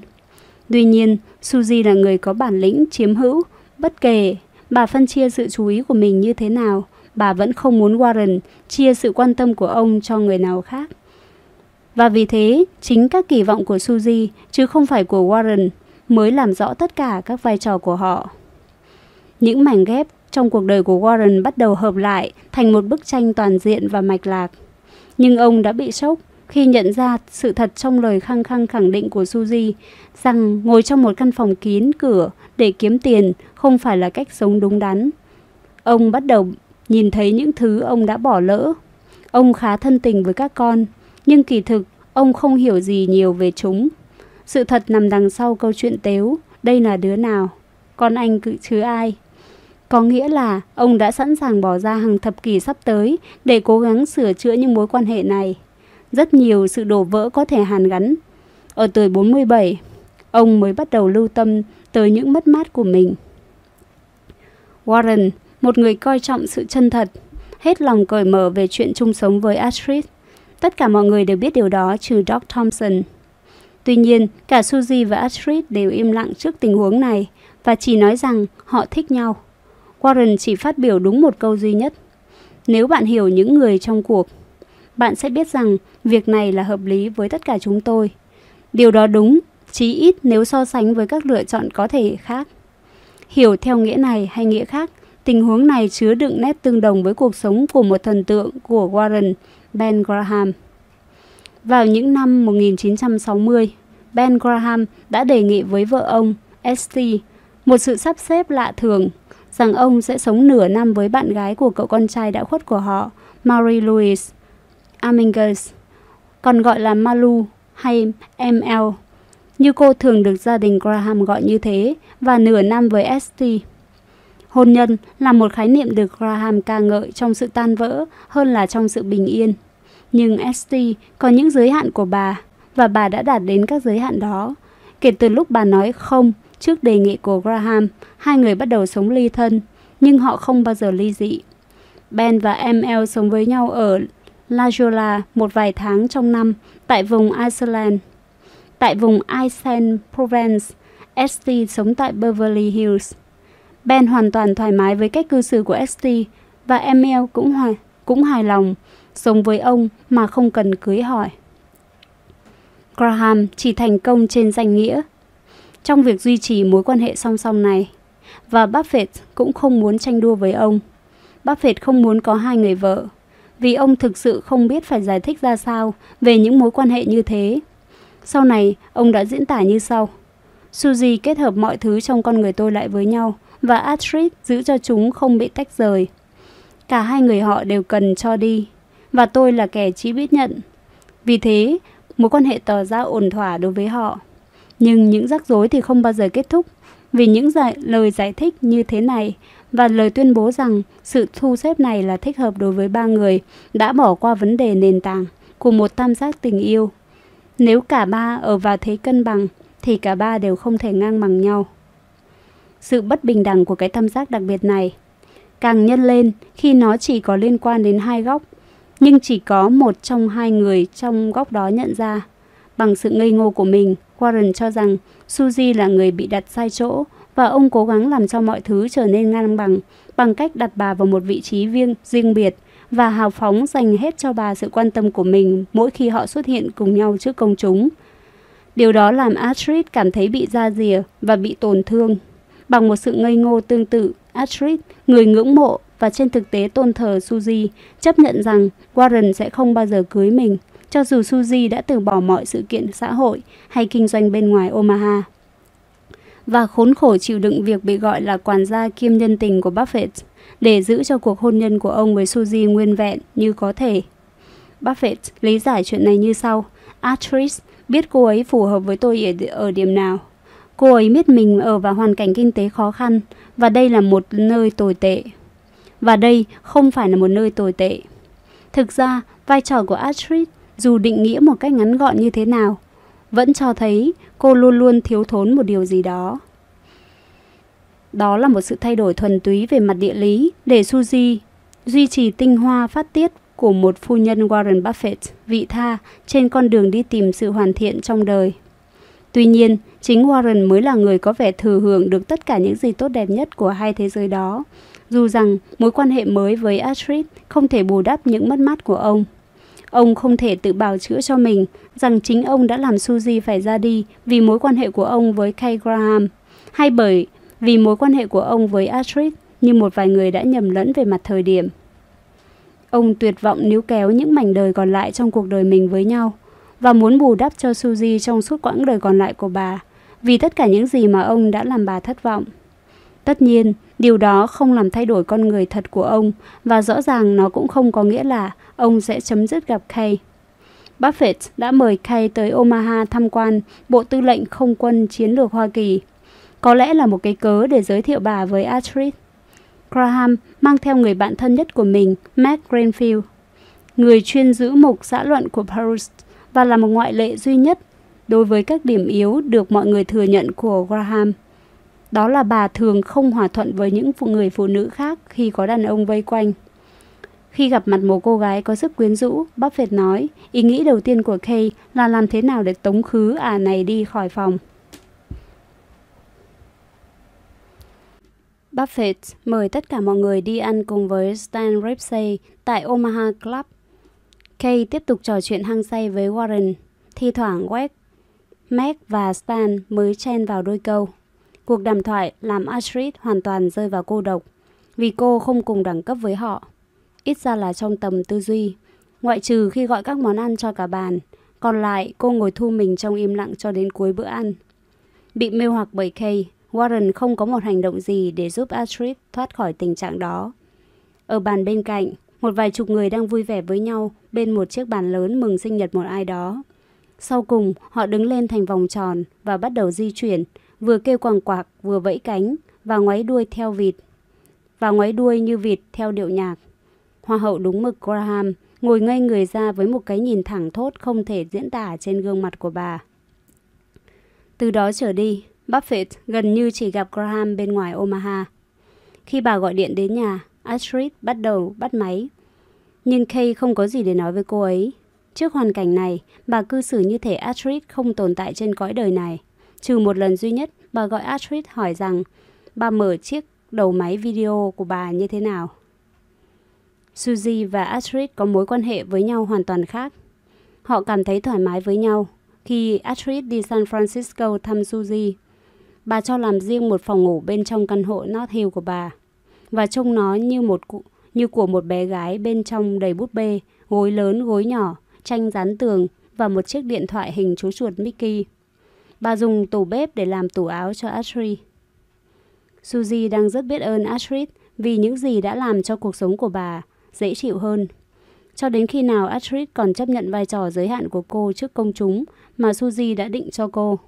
Tuy nhiên, Suzy là người có bản lĩnh chiếm hữu, bất kể bà phân chia sự chú ý của mình như thế nào, bà vẫn không muốn Warren chia sự quan tâm của ông cho người nào khác. Và vì thế, chính các kỳ vọng của Suzy chứ không phải của Warren mới làm rõ tất cả các vai trò của họ. Những mảnh ghép trong cuộc đời của Warren bắt đầu hợp lại thành một bức tranh toàn diện và mạch lạc. Nhưng ông đã bị sốc khi nhận ra sự thật trong lời khăng khăng khẳng định của Suzy rằng ngồi trong một căn phòng kín cửa để kiếm tiền không phải là cách sống đúng đắn. Ông bắt đầu nhìn thấy những thứ ông đã bỏ lỡ. Ông khá thân tình với các con, nhưng kỳ thực ông không hiểu gì nhiều về chúng. Sự thật nằm đằng sau câu chuyện tếu, đây là đứa nào? Con anh cự chứ ai? Có nghĩa là ông đã sẵn sàng bỏ ra hàng thập kỷ sắp tới để cố gắng sửa chữa những mối quan hệ này. Rất nhiều sự đổ vỡ có thể hàn gắn. Ở tuổi 47, ông mới bắt đầu lưu tâm tới những mất mát của mình. Warren, một người coi trọng sự chân thật, hết lòng cởi mở về chuyện chung sống với Astrid. Tất cả mọi người đều biết điều đó trừ Doc Thompson. Tuy nhiên, cả Suzy và Astrid đều im lặng trước tình huống này và chỉ nói rằng họ thích nhau. Warren chỉ phát biểu đúng một câu duy nhất. Nếu bạn hiểu những người trong cuộc, bạn sẽ biết rằng việc này là hợp lý với tất cả chúng tôi. Điều đó đúng, chí ít nếu so sánh với các lựa chọn có thể khác. Hiểu theo nghĩa này hay nghĩa khác, tình huống này chứa đựng nét tương đồng với cuộc sống của một thần tượng của Warren, Ben Graham. Vào những năm 1960, Ben Graham đã đề nghị với vợ ông, St, một sự sắp xếp lạ thường, rằng ông sẽ sống nửa năm với bạn gái của cậu con trai đã khuất của họ, Mary Louise Amingus, còn gọi là Malu hay ML, như cô thường được gia đình Graham gọi như thế, và nửa năm với St. Hôn nhân là một khái niệm được Graham ca ngợi trong sự tan vỡ hơn là trong sự bình yên. Nhưng St có những giới hạn của bà, và bà đã đạt đến các giới hạn đó. Kể từ lúc bà nói không trước đề nghị của Graham, hai người bắt đầu sống ly thân, nhưng họ không bao giờ ly dị. Ben và ML sống với nhau ở La Jolla một vài tháng trong năm tại vùng Iceland. Tại vùng Iceland Provence, ST sống tại Beverly Hills. Ben hoàn toàn thoải mái với cách cư xử của ST và Emil cũng hài, cũng hài lòng sống với ông mà không cần cưới hỏi. Graham chỉ thành công trên danh nghĩa trong việc duy trì mối quan hệ song song này và Buffett cũng không muốn tranh đua với ông. Buffett không muốn có hai người vợ vì ông thực sự không biết phải giải thích ra sao về những mối quan hệ như thế. Sau này, ông đã diễn tả như sau. Suzy kết hợp mọi thứ trong con người tôi lại với nhau và Astrid giữ cho chúng không bị tách rời. Cả hai người họ đều cần cho đi và tôi là kẻ chỉ biết nhận. Vì thế, mối quan hệ tỏ ra ổn thỏa đối với họ. Nhưng những rắc rối thì không bao giờ kết thúc vì những giải, lời giải thích như thế này và lời tuyên bố rằng sự thu xếp này là thích hợp đối với ba người đã bỏ qua vấn đề nền tảng của một tam giác tình yêu. Nếu cả ba ở vào thế cân bằng thì cả ba đều không thể ngang bằng nhau. Sự bất bình đẳng của cái tam giác đặc biệt này càng nhân lên khi nó chỉ có liên quan đến hai góc, nhưng chỉ có một trong hai người trong góc đó nhận ra. Bằng sự ngây ngô của mình, Warren cho rằng Suzy là người bị đặt sai chỗ và ông cố gắng làm cho mọi thứ trở nên ngang bằng bằng cách đặt bà vào một vị trí riêng, riêng biệt và hào phóng dành hết cho bà sự quan tâm của mình mỗi khi họ xuất hiện cùng nhau trước công chúng. Điều đó làm Astrid cảm thấy bị da rìa và bị tổn thương. Bằng một sự ngây ngô tương tự, Astrid, người ngưỡng mộ và trên thực tế tôn thờ Suzy, chấp nhận rằng Warren sẽ không bao giờ cưới mình, cho dù Suzy đã từ bỏ mọi sự kiện xã hội hay kinh doanh bên ngoài Omaha và khốn khổ chịu đựng việc bị gọi là quản gia kiêm nhân tình của Buffett để giữ cho cuộc hôn nhân của ông với Suzy nguyên vẹn như có thể. Buffett lý giải chuyện này như sau. Actress biết cô ấy phù hợp với tôi ở, ở điểm nào. Cô ấy biết mình ở vào hoàn cảnh kinh tế khó khăn và đây là một nơi tồi tệ. Và đây không phải là một nơi tồi tệ. Thực ra, vai trò của Actress dù định nghĩa một cách ngắn gọn như thế nào, vẫn cho thấy cô luôn luôn thiếu thốn một điều gì đó. Đó là một sự thay đổi thuần túy về mặt địa lý để Suzy duy trì tinh hoa phát tiết của một phu nhân Warren Buffett vị tha trên con đường đi tìm sự hoàn thiện trong đời. Tuy nhiên, chính Warren mới là người có vẻ thừa hưởng được tất cả những gì tốt đẹp nhất của hai thế giới đó, dù rằng mối quan hệ mới với Astrid không thể bù đắp những mất mát của ông. Ông không thể tự bào chữa cho mình rằng chính ông đã làm Suzy phải ra đi vì mối quan hệ của ông với Kay Graham, hay bởi vì mối quan hệ của ông với Astrid như một vài người đã nhầm lẫn về mặt thời điểm. Ông tuyệt vọng níu kéo những mảnh đời còn lại trong cuộc đời mình với nhau và muốn bù đắp cho Suzy trong suốt quãng đời còn lại của bà vì tất cả những gì mà ông đã làm bà thất vọng. Tất nhiên, điều đó không làm thay đổi con người thật của ông và rõ ràng nó cũng không có nghĩa là ông sẽ chấm dứt gặp Kay. Buffett đã mời Kay tới Omaha tham quan Bộ Tư lệnh Không quân Chiến lược Hoa Kỳ. Có lẽ là một cái cớ để giới thiệu bà với Astrid. Graham mang theo người bạn thân nhất của mình, Matt Greenfield, người chuyên giữ mục xã luận của Paris và là một ngoại lệ duy nhất đối với các điểm yếu được mọi người thừa nhận của Graham. Đó là bà thường không hòa thuận với những phụ người phụ nữ khác khi có đàn ông vây quanh. Khi gặp mặt một cô gái có sức quyến rũ, Buffett nói, ý nghĩ đầu tiên của Kay là làm thế nào để tống khứ ả này đi khỏi phòng. Buffett mời tất cả mọi người đi ăn cùng với Stan Ripsey tại Omaha Club. Kay tiếp tục trò chuyện hăng say với Warren, thi thoảng Wes, Meg và Stan mới chen vào đôi câu. Cuộc đàm thoại làm Astrid hoàn toàn rơi vào cô độc, vì cô không cùng đẳng cấp với họ. Ít ra là trong tầm tư duy, ngoại trừ khi gọi các món ăn cho cả bàn. Còn lại, cô ngồi thu mình trong im lặng cho đến cuối bữa ăn. Bị mê hoặc bởi Kay, Warren không có một hành động gì để giúp Astrid thoát khỏi tình trạng đó. Ở bàn bên cạnh, một vài chục người đang vui vẻ với nhau bên một chiếc bàn lớn mừng sinh nhật một ai đó. Sau cùng, họ đứng lên thành vòng tròn và bắt đầu di chuyển, vừa kêu quàng quạc, vừa vẫy cánh và ngoáy đuôi theo vịt. Và ngoáy đuôi như vịt theo điệu nhạc. Hoa hậu đúng mực Graham ngồi ngây người ra với một cái nhìn thẳng thốt không thể diễn tả trên gương mặt của bà. Từ đó trở đi, Buffett gần như chỉ gặp Graham bên ngoài Omaha. Khi bà gọi điện đến nhà, Astrid bắt đầu bắt máy. Nhưng Kay không có gì để nói với cô ấy. Trước hoàn cảnh này, bà cư xử như thể Astrid không tồn tại trên cõi đời này. Trừ một lần duy nhất, bà gọi Astrid hỏi rằng bà mở chiếc đầu máy video của bà như thế nào. Suzy và Astrid có mối quan hệ với nhau hoàn toàn khác. Họ cảm thấy thoải mái với nhau. Khi Astrid đi San Francisco thăm Suzy, bà cho làm riêng một phòng ngủ bên trong căn hộ North Hill của bà và trông nó như một cụ, như của một bé gái bên trong đầy bút bê, gối lớn, gối nhỏ, tranh dán tường và một chiếc điện thoại hình chú chuột Mickey. Bà dùng tủ bếp để làm tủ áo cho Astrid. Suzy đang rất biết ơn Astrid vì những gì đã làm cho cuộc sống của bà dễ chịu hơn. Cho đến khi nào Astrid còn chấp nhận vai trò giới hạn của cô trước công chúng mà Suzy đã định cho cô.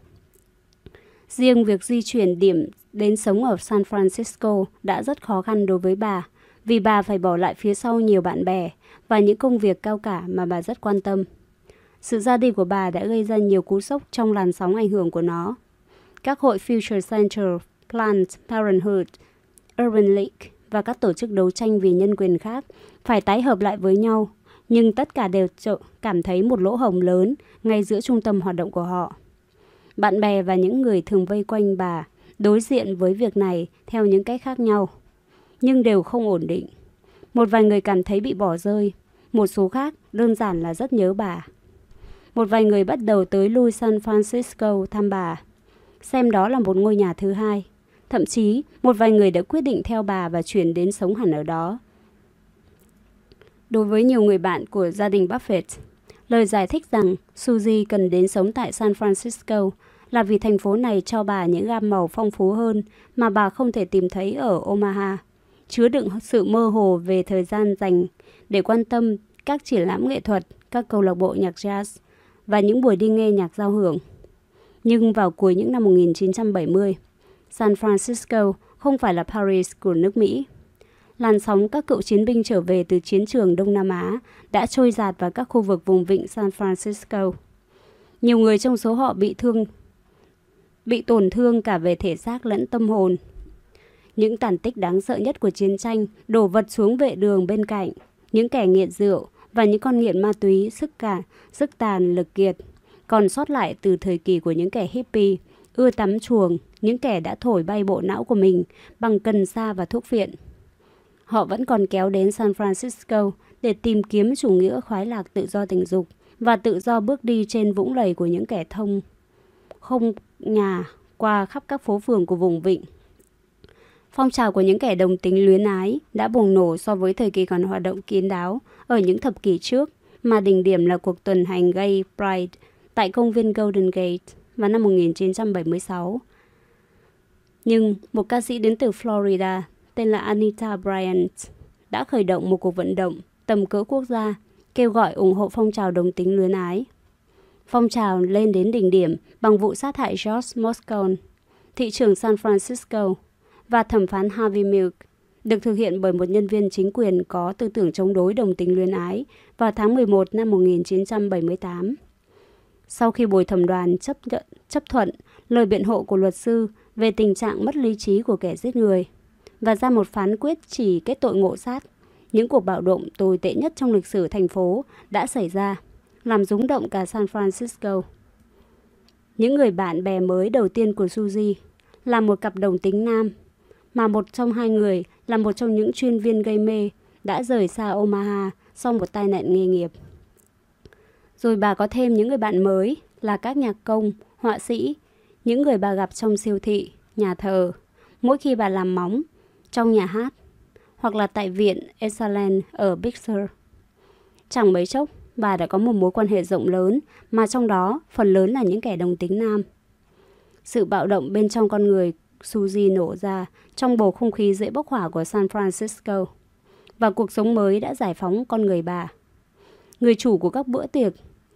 Riêng việc di chuyển điểm đến sống ở San Francisco đã rất khó khăn đối với bà, vì bà phải bỏ lại phía sau nhiều bạn bè và những công việc cao cả mà bà rất quan tâm. Sự ra đi của bà đã gây ra nhiều cú sốc trong làn sóng ảnh hưởng của nó. Các hội Future Center, Planned Parenthood, Urban League và các tổ chức đấu tranh vì nhân quyền khác phải tái hợp lại với nhau, nhưng tất cả đều cảm thấy một lỗ hồng lớn ngay giữa trung tâm hoạt động của họ. Bạn bè và những người thường vây quanh bà đối diện với việc này theo những cách khác nhau, nhưng đều không ổn định. Một vài người cảm thấy bị bỏ rơi, một số khác đơn giản là rất nhớ bà. Một vài người bắt đầu tới lui San Francisco thăm bà, xem đó là một ngôi nhà thứ hai. Thậm chí, một vài người đã quyết định theo bà và chuyển đến sống hẳn ở đó. Đối với nhiều người bạn của gia đình Buffett, lời giải thích rằng Suzy cần đến sống tại San Francisco là vì thành phố này cho bà những gam màu phong phú hơn mà bà không thể tìm thấy ở Omaha, chứa đựng sự mơ hồ về thời gian dành để quan tâm các triển lãm nghệ thuật, các câu lạc bộ nhạc jazz và những buổi đi nghe nhạc giao hưởng. Nhưng vào cuối những năm 1970, San Francisco không phải là Paris của nước Mỹ. Làn sóng các cựu chiến binh trở về từ chiến trường Đông Nam Á đã trôi giạt vào các khu vực vùng vịnh San Francisco. Nhiều người trong số họ bị thương bị tổn thương cả về thể xác lẫn tâm hồn. Những tàn tích đáng sợ nhất của chiến tranh đổ vật xuống vệ đường bên cạnh, những kẻ nghiện rượu và những con nghiện ma túy sức cả, sức tàn lực kiệt, còn sót lại từ thời kỳ của những kẻ hippie, ưa tắm chuồng, những kẻ đã thổi bay bộ não của mình bằng cần sa và thuốc viện. Họ vẫn còn kéo đến San Francisco để tìm kiếm chủ nghĩa khoái lạc tự do tình dục và tự do bước đi trên vũng lầy của những kẻ thông không nhà qua khắp các phố phường của vùng vịnh. Phong trào của những kẻ đồng tính luyến ái đã bùng nổ so với thời kỳ còn hoạt động kín đáo ở những thập kỷ trước, mà đỉnh điểm là cuộc tuần hành gay Pride tại công viên Golden Gate vào năm 1976. Nhưng một ca sĩ đến từ Florida tên là Anita Bryant đã khởi động một cuộc vận động tầm cỡ quốc gia kêu gọi ủng hộ phong trào đồng tính luyến ái. Phong trào lên đến đỉnh điểm bằng vụ sát hại George Moscone, thị trưởng San Francisco, và thẩm phán Harvey Milk, được thực hiện bởi một nhân viên chính quyền có tư tưởng chống đối đồng tính luyến ái vào tháng 11 năm 1978. Sau khi bồi thẩm đoàn chấp, nhận, chấp thuận lời biện hộ của luật sư về tình trạng mất lý trí của kẻ giết người và ra một phán quyết chỉ kết tội ngộ sát, những cuộc bạo động tồi tệ nhất trong lịch sử thành phố đã xảy ra làm rúng động cả San Francisco. Những người bạn bè mới đầu tiên của Suzy là một cặp đồng tính nam, mà một trong hai người là một trong những chuyên viên gây mê đã rời xa Omaha sau một tai nạn nghề nghiệp. Rồi bà có thêm những người bạn mới là các nhạc công, họa sĩ, những người bà gặp trong siêu thị, nhà thờ, mỗi khi bà làm móng, trong nhà hát, hoặc là tại viện Esalen ở Big Sur. Chẳng mấy chốc, bà đã có một mối quan hệ rộng lớn, mà trong đó phần lớn là những kẻ đồng tính nam. Sự bạo động bên trong con người Suzy nổ ra trong bầu không khí dễ bốc hỏa của San Francisco. Và cuộc sống mới đã giải phóng con người bà. Người chủ của các bữa tiệc,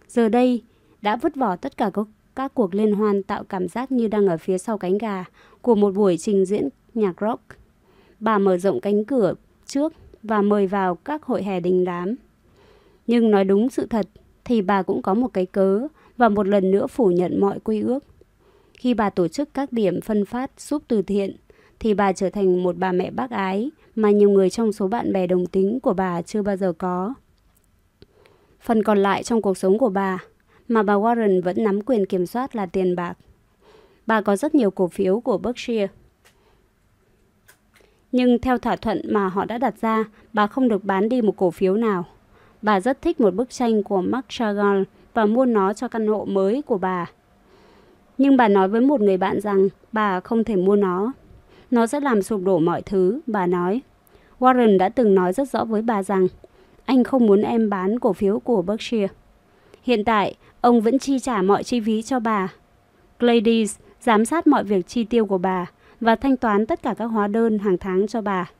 giờ đây đã vứt bỏ tất cả các, các cuộc liên hoan tạo cảm giác như đang ở phía sau cánh gà của một buổi trình diễn nhạc rock. Bà mở rộng cánh cửa trước và mời vào các hội hè đình đám. Nhưng nói đúng sự thật thì bà cũng có một cái cớ và một lần nữa phủ nhận mọi quy ước. Khi bà tổ chức các điểm phân phát giúp từ thiện, thì bà trở thành một bà mẹ bác ái mà nhiều người trong số bạn bè đồng tính của bà chưa bao giờ có. Phần còn lại trong cuộc sống của bà, mà bà Warren vẫn nắm quyền kiểm soát là tiền bạc. Bà có rất nhiều cổ phiếu của Berkshire. Nhưng theo thỏa thuận mà họ đã đặt ra, bà không được bán đi một cổ phiếu nào. Bà rất thích một bức tranh của Marc Chagall và mua nó cho căn hộ mới của bà. Nhưng bà nói với một người bạn rằng bà không thể mua nó. Nó sẽ làm sụp đổ mọi thứ, bà nói. Warren đã từng nói rất rõ với bà rằng anh không muốn em bán cổ phiếu của Berkshire. Hiện tại, ông vẫn chi trả mọi chi phí cho bà. Gladys giám sát mọi việc chi tiêu của bà và thanh toán tất cả các hóa đơn hàng tháng cho bà.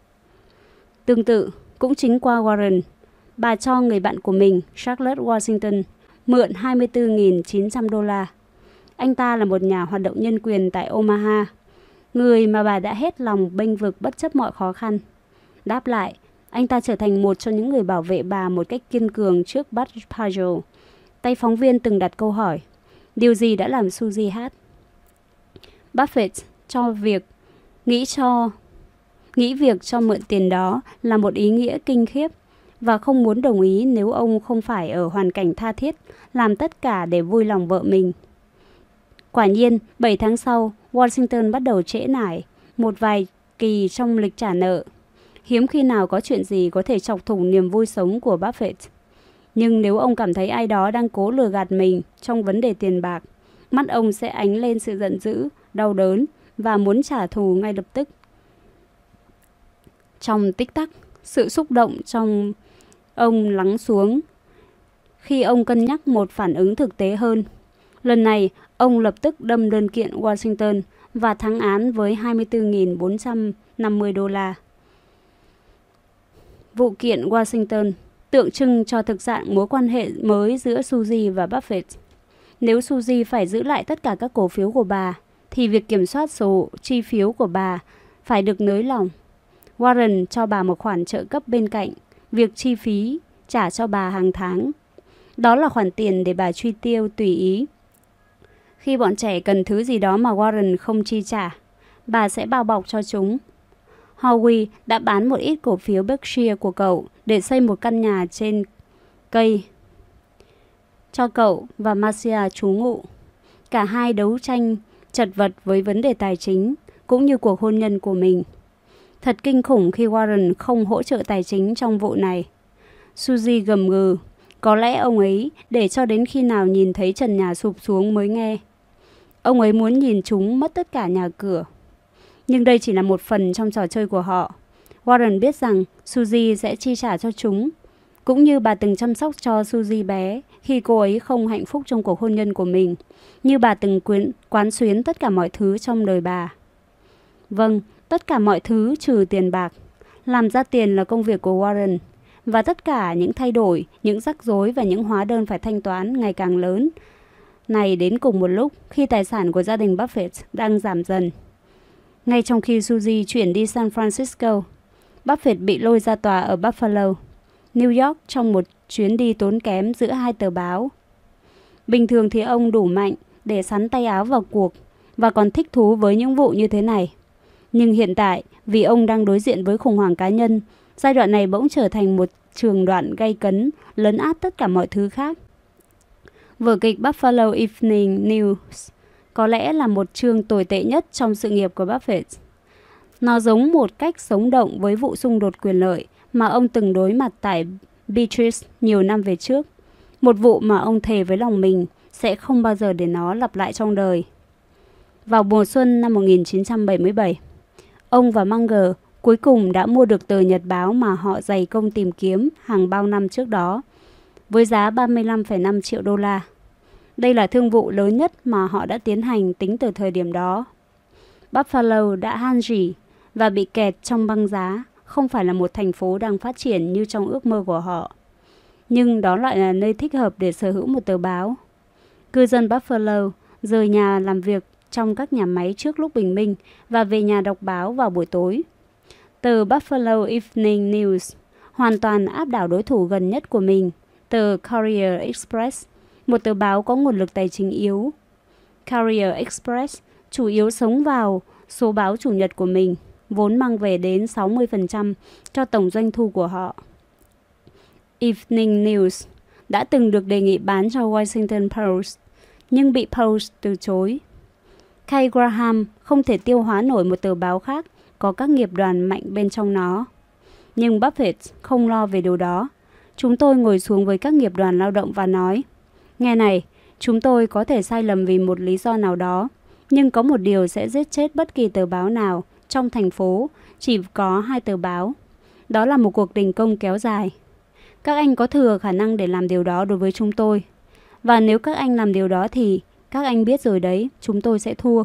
Tương tự, cũng chính qua Warren, bà cho người bạn của mình, Charlotte Washington, mượn 24.900 đô la. Anh ta là một nhà hoạt động nhân quyền tại Omaha, người mà bà đã hết lòng bênh vực bất chấp mọi khó khăn. Đáp lại, anh ta trở thành một trong những người bảo vệ bà một cách kiên cường trước Bud Pajot. Tay phóng viên từng đặt câu hỏi, điều gì đã làm Suzy hát? Buffett cho việc nghĩ cho nghĩ việc cho mượn tiền đó là một ý nghĩa kinh khiếp và không muốn đồng ý nếu ông không phải ở hoàn cảnh tha thiết, làm tất cả để vui lòng vợ mình. Quả nhiên, 7 tháng sau, Washington bắt đầu trễ nải, một vài kỳ trong lịch trả nợ. Hiếm khi nào có chuyện gì có thể chọc thủng niềm vui sống của Buffett. Nhưng nếu ông cảm thấy ai đó đang cố lừa gạt mình trong vấn đề tiền bạc, mắt ông sẽ ánh lên sự giận dữ, đau đớn và muốn trả thù ngay lập tức. Trong tích tắc, sự xúc động trong ông lắng xuống khi ông cân nhắc một phản ứng thực tế hơn. Lần này, ông lập tức đâm đơn kiện Washington và thắng án với 24.450 đô la. Vụ kiện Washington tượng trưng cho thực trạng mối quan hệ mới giữa Suzy và Buffett. Nếu Suzy phải giữ lại tất cả các cổ phiếu của bà, thì việc kiểm soát số chi phiếu của bà phải được nới lỏng. Warren cho bà một khoản trợ cấp bên cạnh, việc chi phí trả cho bà hàng tháng. Đó là khoản tiền để bà truy tiêu tùy ý. Khi bọn trẻ cần thứ gì đó mà Warren không chi trả, bà sẽ bao bọc cho chúng. Howie đã bán một ít cổ phiếu Berkshire của cậu để xây một căn nhà trên cây cho cậu và Marcia trú ngụ. Cả hai đấu tranh chật vật với vấn đề tài chính cũng như cuộc hôn nhân của mình. Thật kinh khủng khi Warren không hỗ trợ tài chính trong vụ này. Suzy gầm gừ, có lẽ ông ấy để cho đến khi nào nhìn thấy trần nhà sụp xuống mới nghe. Ông ấy muốn nhìn chúng mất tất cả nhà cửa. Nhưng đây chỉ là một phần trong trò chơi của họ. Warren biết rằng Suzy sẽ chi trả cho chúng, cũng như bà từng chăm sóc cho Suzy bé khi cô ấy không hạnh phúc trong cuộc hôn nhân của mình, như bà từng quyến, quán xuyến tất cả mọi thứ trong đời bà. Vâng, tất cả mọi thứ trừ tiền bạc. Làm ra tiền là công việc của Warren, và tất cả những thay đổi, những rắc rối và những hóa đơn phải thanh toán ngày càng lớn này đến cùng một lúc khi tài sản của gia đình Buffett đang giảm dần. Ngay trong khi Suzy chuyển đi San Francisco, Buffett bị lôi ra tòa ở Buffalo, New York trong một chuyến đi tốn kém giữa hai tờ báo. Bình thường thì ông đủ mạnh để sắn tay áo vào cuộc và còn thích thú với những vụ như thế này. Nhưng hiện tại, vì ông đang đối diện với khủng hoảng cá nhân, giai đoạn này bỗng trở thành một trường đoạn gây cấn, lấn át tất cả mọi thứ khác. Vở kịch Buffalo Evening News có lẽ là một chương tồi tệ nhất trong sự nghiệp của Buffett. Nó giống một cách sống động với vụ xung đột quyền lợi mà ông từng đối mặt tại Beatrice nhiều năm về trước. Một vụ mà ông thề với lòng mình sẽ không bao giờ để nó lặp lại trong đời. Vào mùa xuân năm 1977, ông và Munger cuối cùng đã mua được tờ nhật báo mà họ dày công tìm kiếm hàng bao năm trước đó, với giá 35,5 triệu đô la. Đây là thương vụ lớn nhất mà họ đã tiến hành tính từ thời điểm đó. Buffalo đã han rỉ và bị kẹt trong băng giá, không phải là một thành phố đang phát triển như trong ước mơ của họ. Nhưng đó lại là nơi thích hợp để sở hữu một tờ báo. Cư dân Buffalo rời nhà làm việc trong các nhà máy trước lúc bình minh và về nhà đọc báo vào buổi tối. Tờ Buffalo Evening News hoàn toàn áp đảo đối thủ gần nhất của mình, tờ Courier Express, một tờ báo có nguồn lực tài chính yếu. Courier Express chủ yếu sống vào số báo chủ nhật của mình, vốn mang về đến 60% cho tổng doanh thu của họ. Evening News đã từng được đề nghị bán cho Washington Post, nhưng bị Post từ chối. Kay Graham không thể tiêu hóa nổi một tờ báo khác có các nghiệp đoàn mạnh bên trong nó. Nhưng Buffett không lo về điều đó. Chúng tôi ngồi xuống với các nghiệp đoàn lao động và nói, Nghe này, chúng tôi có thể sai lầm vì một lý do nào đó, nhưng có một điều sẽ giết chết bất kỳ tờ báo nào trong thành phố, chỉ có hai tờ báo. Đó là một cuộc đình công kéo dài. Các anh có thừa khả năng để làm điều đó đối với chúng tôi. Và nếu các anh làm điều đó thì các anh biết rồi đấy, chúng tôi sẽ thua.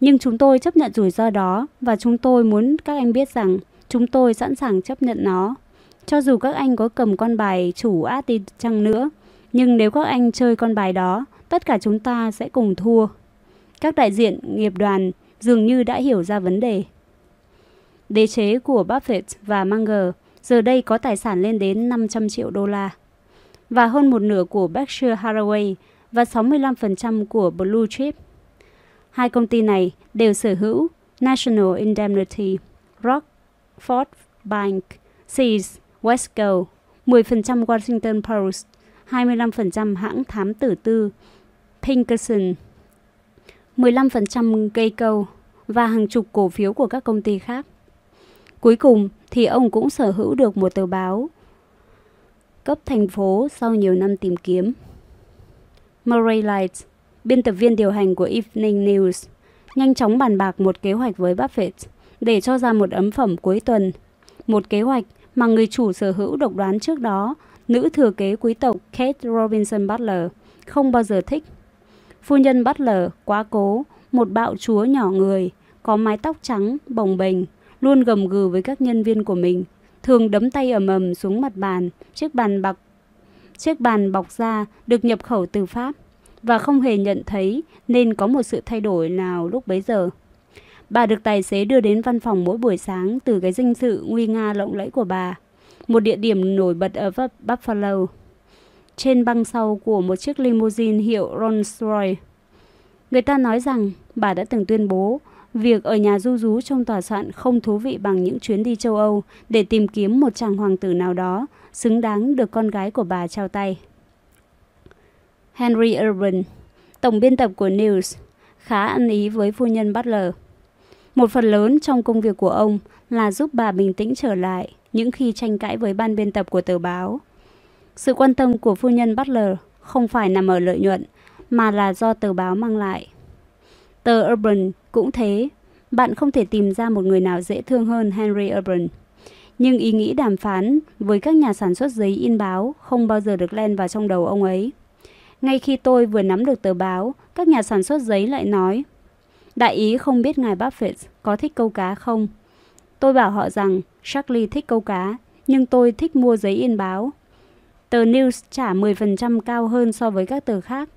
Nhưng chúng tôi chấp nhận rủi ro đó và chúng tôi muốn các anh biết rằng chúng tôi sẵn sàng chấp nhận nó. Cho dù các anh có cầm con bài chủ át đi chăng nữa, nhưng nếu các anh chơi con bài đó, tất cả chúng ta sẽ cùng thua. Các đại diện nghiệp đoàn dường như đã hiểu ra vấn đề. Đế chế của Buffett và Munger giờ đây có tài sản lên đến 500 triệu đô la và hơn một nửa của Berkshire Hathaway và 65% của Blue Chip. Hai công ty này đều sở hữu National Indemnity, Rockford Bank, Seas, Westco, 10% Washington Post, 25% hãng thám tử tư Pinkerton, 15% cây cầu và hàng chục cổ phiếu của các công ty khác. Cuối cùng thì ông cũng sở hữu được một tờ báo cấp thành phố sau nhiều năm tìm kiếm. Murray Light, biên tập viên điều hành của Evening News, nhanh chóng bàn bạc một kế hoạch với Buffett để cho ra một ấn phẩm cuối tuần. Một kế hoạch mà người chủ sở hữu độc đoán trước đó, nữ thừa kế quý tộc Kate Robinson Butler, không bao giờ thích. Phu nhân Butler quá cố, một bạo chúa nhỏ người, có mái tóc trắng, bồng bềnh, luôn gầm gừ với các nhân viên của mình, thường đấm tay ầm ầm xuống mặt bàn, chiếc bàn bọc chiếc bàn bọc da được nhập khẩu từ Pháp và không hề nhận thấy nên có một sự thay đổi nào lúc bấy giờ. Bà được tài xế đưa đến văn phòng mỗi buổi sáng từ cái danh sự nguy nga lộng lẫy của bà, một địa điểm nổi bật ở Buffalo. Trên băng sau của một chiếc limousine hiệu Rolls-Royce. Người ta nói rằng bà đã từng tuyên bố việc ở nhà du rú trong tòa soạn không thú vị bằng những chuyến đi châu Âu để tìm kiếm một chàng hoàng tử nào đó xứng đáng được con gái của bà trao tay. Henry Urban, tổng biên tập của News, khá ăn ý với phu nhân Butler. Một phần lớn trong công việc của ông là giúp bà bình tĩnh trở lại những khi tranh cãi với ban biên tập của tờ báo. Sự quan tâm của phu nhân Butler không phải nằm ở lợi nhuận, mà là do tờ báo mang lại. Tờ Urban cũng thế, bạn không thể tìm ra một người nào dễ thương hơn Henry Urban. Nhưng ý nghĩ đàm phán với các nhà sản xuất giấy in báo không bao giờ được len vào trong đầu ông ấy. Ngay khi tôi vừa nắm được tờ báo, các nhà sản xuất giấy lại nói Đại ý không biết ngài Buffett có thích câu cá không? Tôi bảo họ rằng Charlie thích câu cá, nhưng tôi thích mua giấy in báo. Tờ News trả 10% cao hơn so với các tờ khác,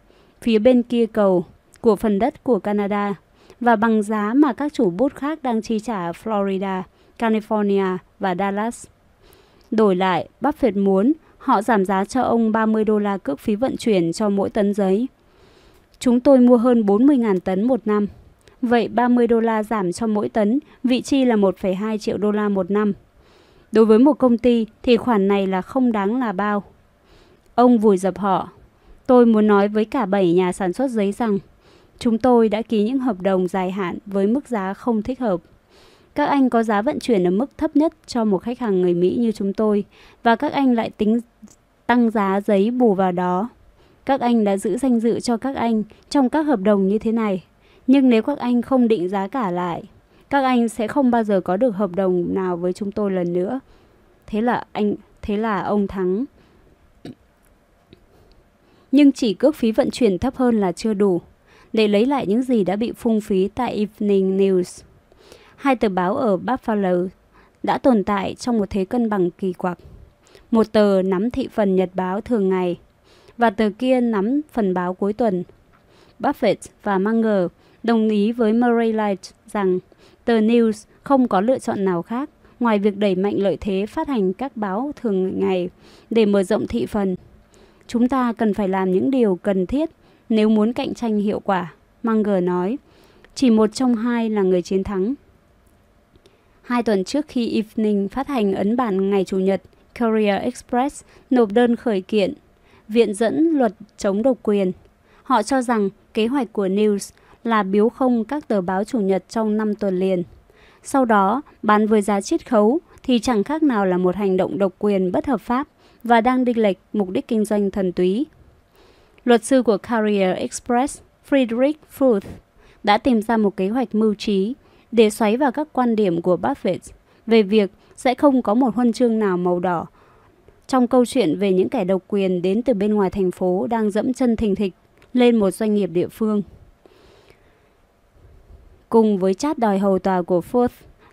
phía bên kia cầu của phần đất của Canada và bằng giá mà các chủ bút khác đang chi trả ở Florida, California và Dallas. Đổi lại, Buffett muốn họ giảm giá cho ông 30 đô la cước phí vận chuyển cho mỗi tấn giấy. Chúng tôi mua hơn 40.000 tấn một năm. Vậy 30 đô la giảm cho mỗi tấn, vị chi là 1,2 triệu đô la một năm. Đối với một công ty thì khoản này là không đáng là bao. Ông vùi dập họ. Tôi muốn nói với cả bảy nhà sản xuất giấy rằng chúng tôi đã ký những hợp đồng dài hạn với mức giá không thích hợp. Các anh có giá vận chuyển ở mức thấp nhất cho một khách hàng người Mỹ như chúng tôi và các anh lại tính tăng giá giấy bù vào đó. Các anh đã giữ danh dự cho các anh trong các hợp đồng như thế này. Nhưng nếu các anh không định giá cả lại, các anh sẽ không bao giờ có được hợp đồng nào với chúng tôi lần nữa. Thế là anh, thế là ông thắng. Nhưng chỉ cước phí vận chuyển thấp hơn là chưa đủ để lấy lại những gì đã bị phung phí tại Evening News. Hai tờ báo ở Buffalo đã tồn tại trong một thế cân bằng kỳ quặc. Một tờ nắm thị phần nhật báo thường ngày và tờ kia nắm phần báo cuối tuần. Buffett và Munger đồng ý với Murray Light rằng tờ News không có lựa chọn nào khác ngoài việc đẩy mạnh lợi thế phát hành các báo thường ngày để mở rộng thị phần. Chúng ta cần phải làm những điều cần thiết nếu muốn cạnh tranh hiệu quả, Munger nói. Chỉ một trong hai là người chiến thắng. Hai tuần trước khi Evening phát hành ấn bản ngày Chủ nhật, Courier Express nộp đơn khởi kiện, viện dẫn luật chống độc quyền. Họ cho rằng kế hoạch của News là biếu không các tờ báo Chủ nhật trong 5 tuần liền. Sau đó, bán với giá chiết khấu thì chẳng khác nào là một hành động độc quyền bất hợp pháp và đang đi lệch mục đích kinh doanh thần túy. Luật sư của Carrier Express, Friedrich Futh, đã tìm ra một kế hoạch mưu trí để xoáy vào các quan điểm của Buffett về việc sẽ không có một huân chương nào màu đỏ trong câu chuyện về những kẻ độc quyền đến từ bên ngoài thành phố đang dẫm chân thình thịch lên một doanh nghiệp địa phương. Cùng với chat đòi hầu tòa của Ford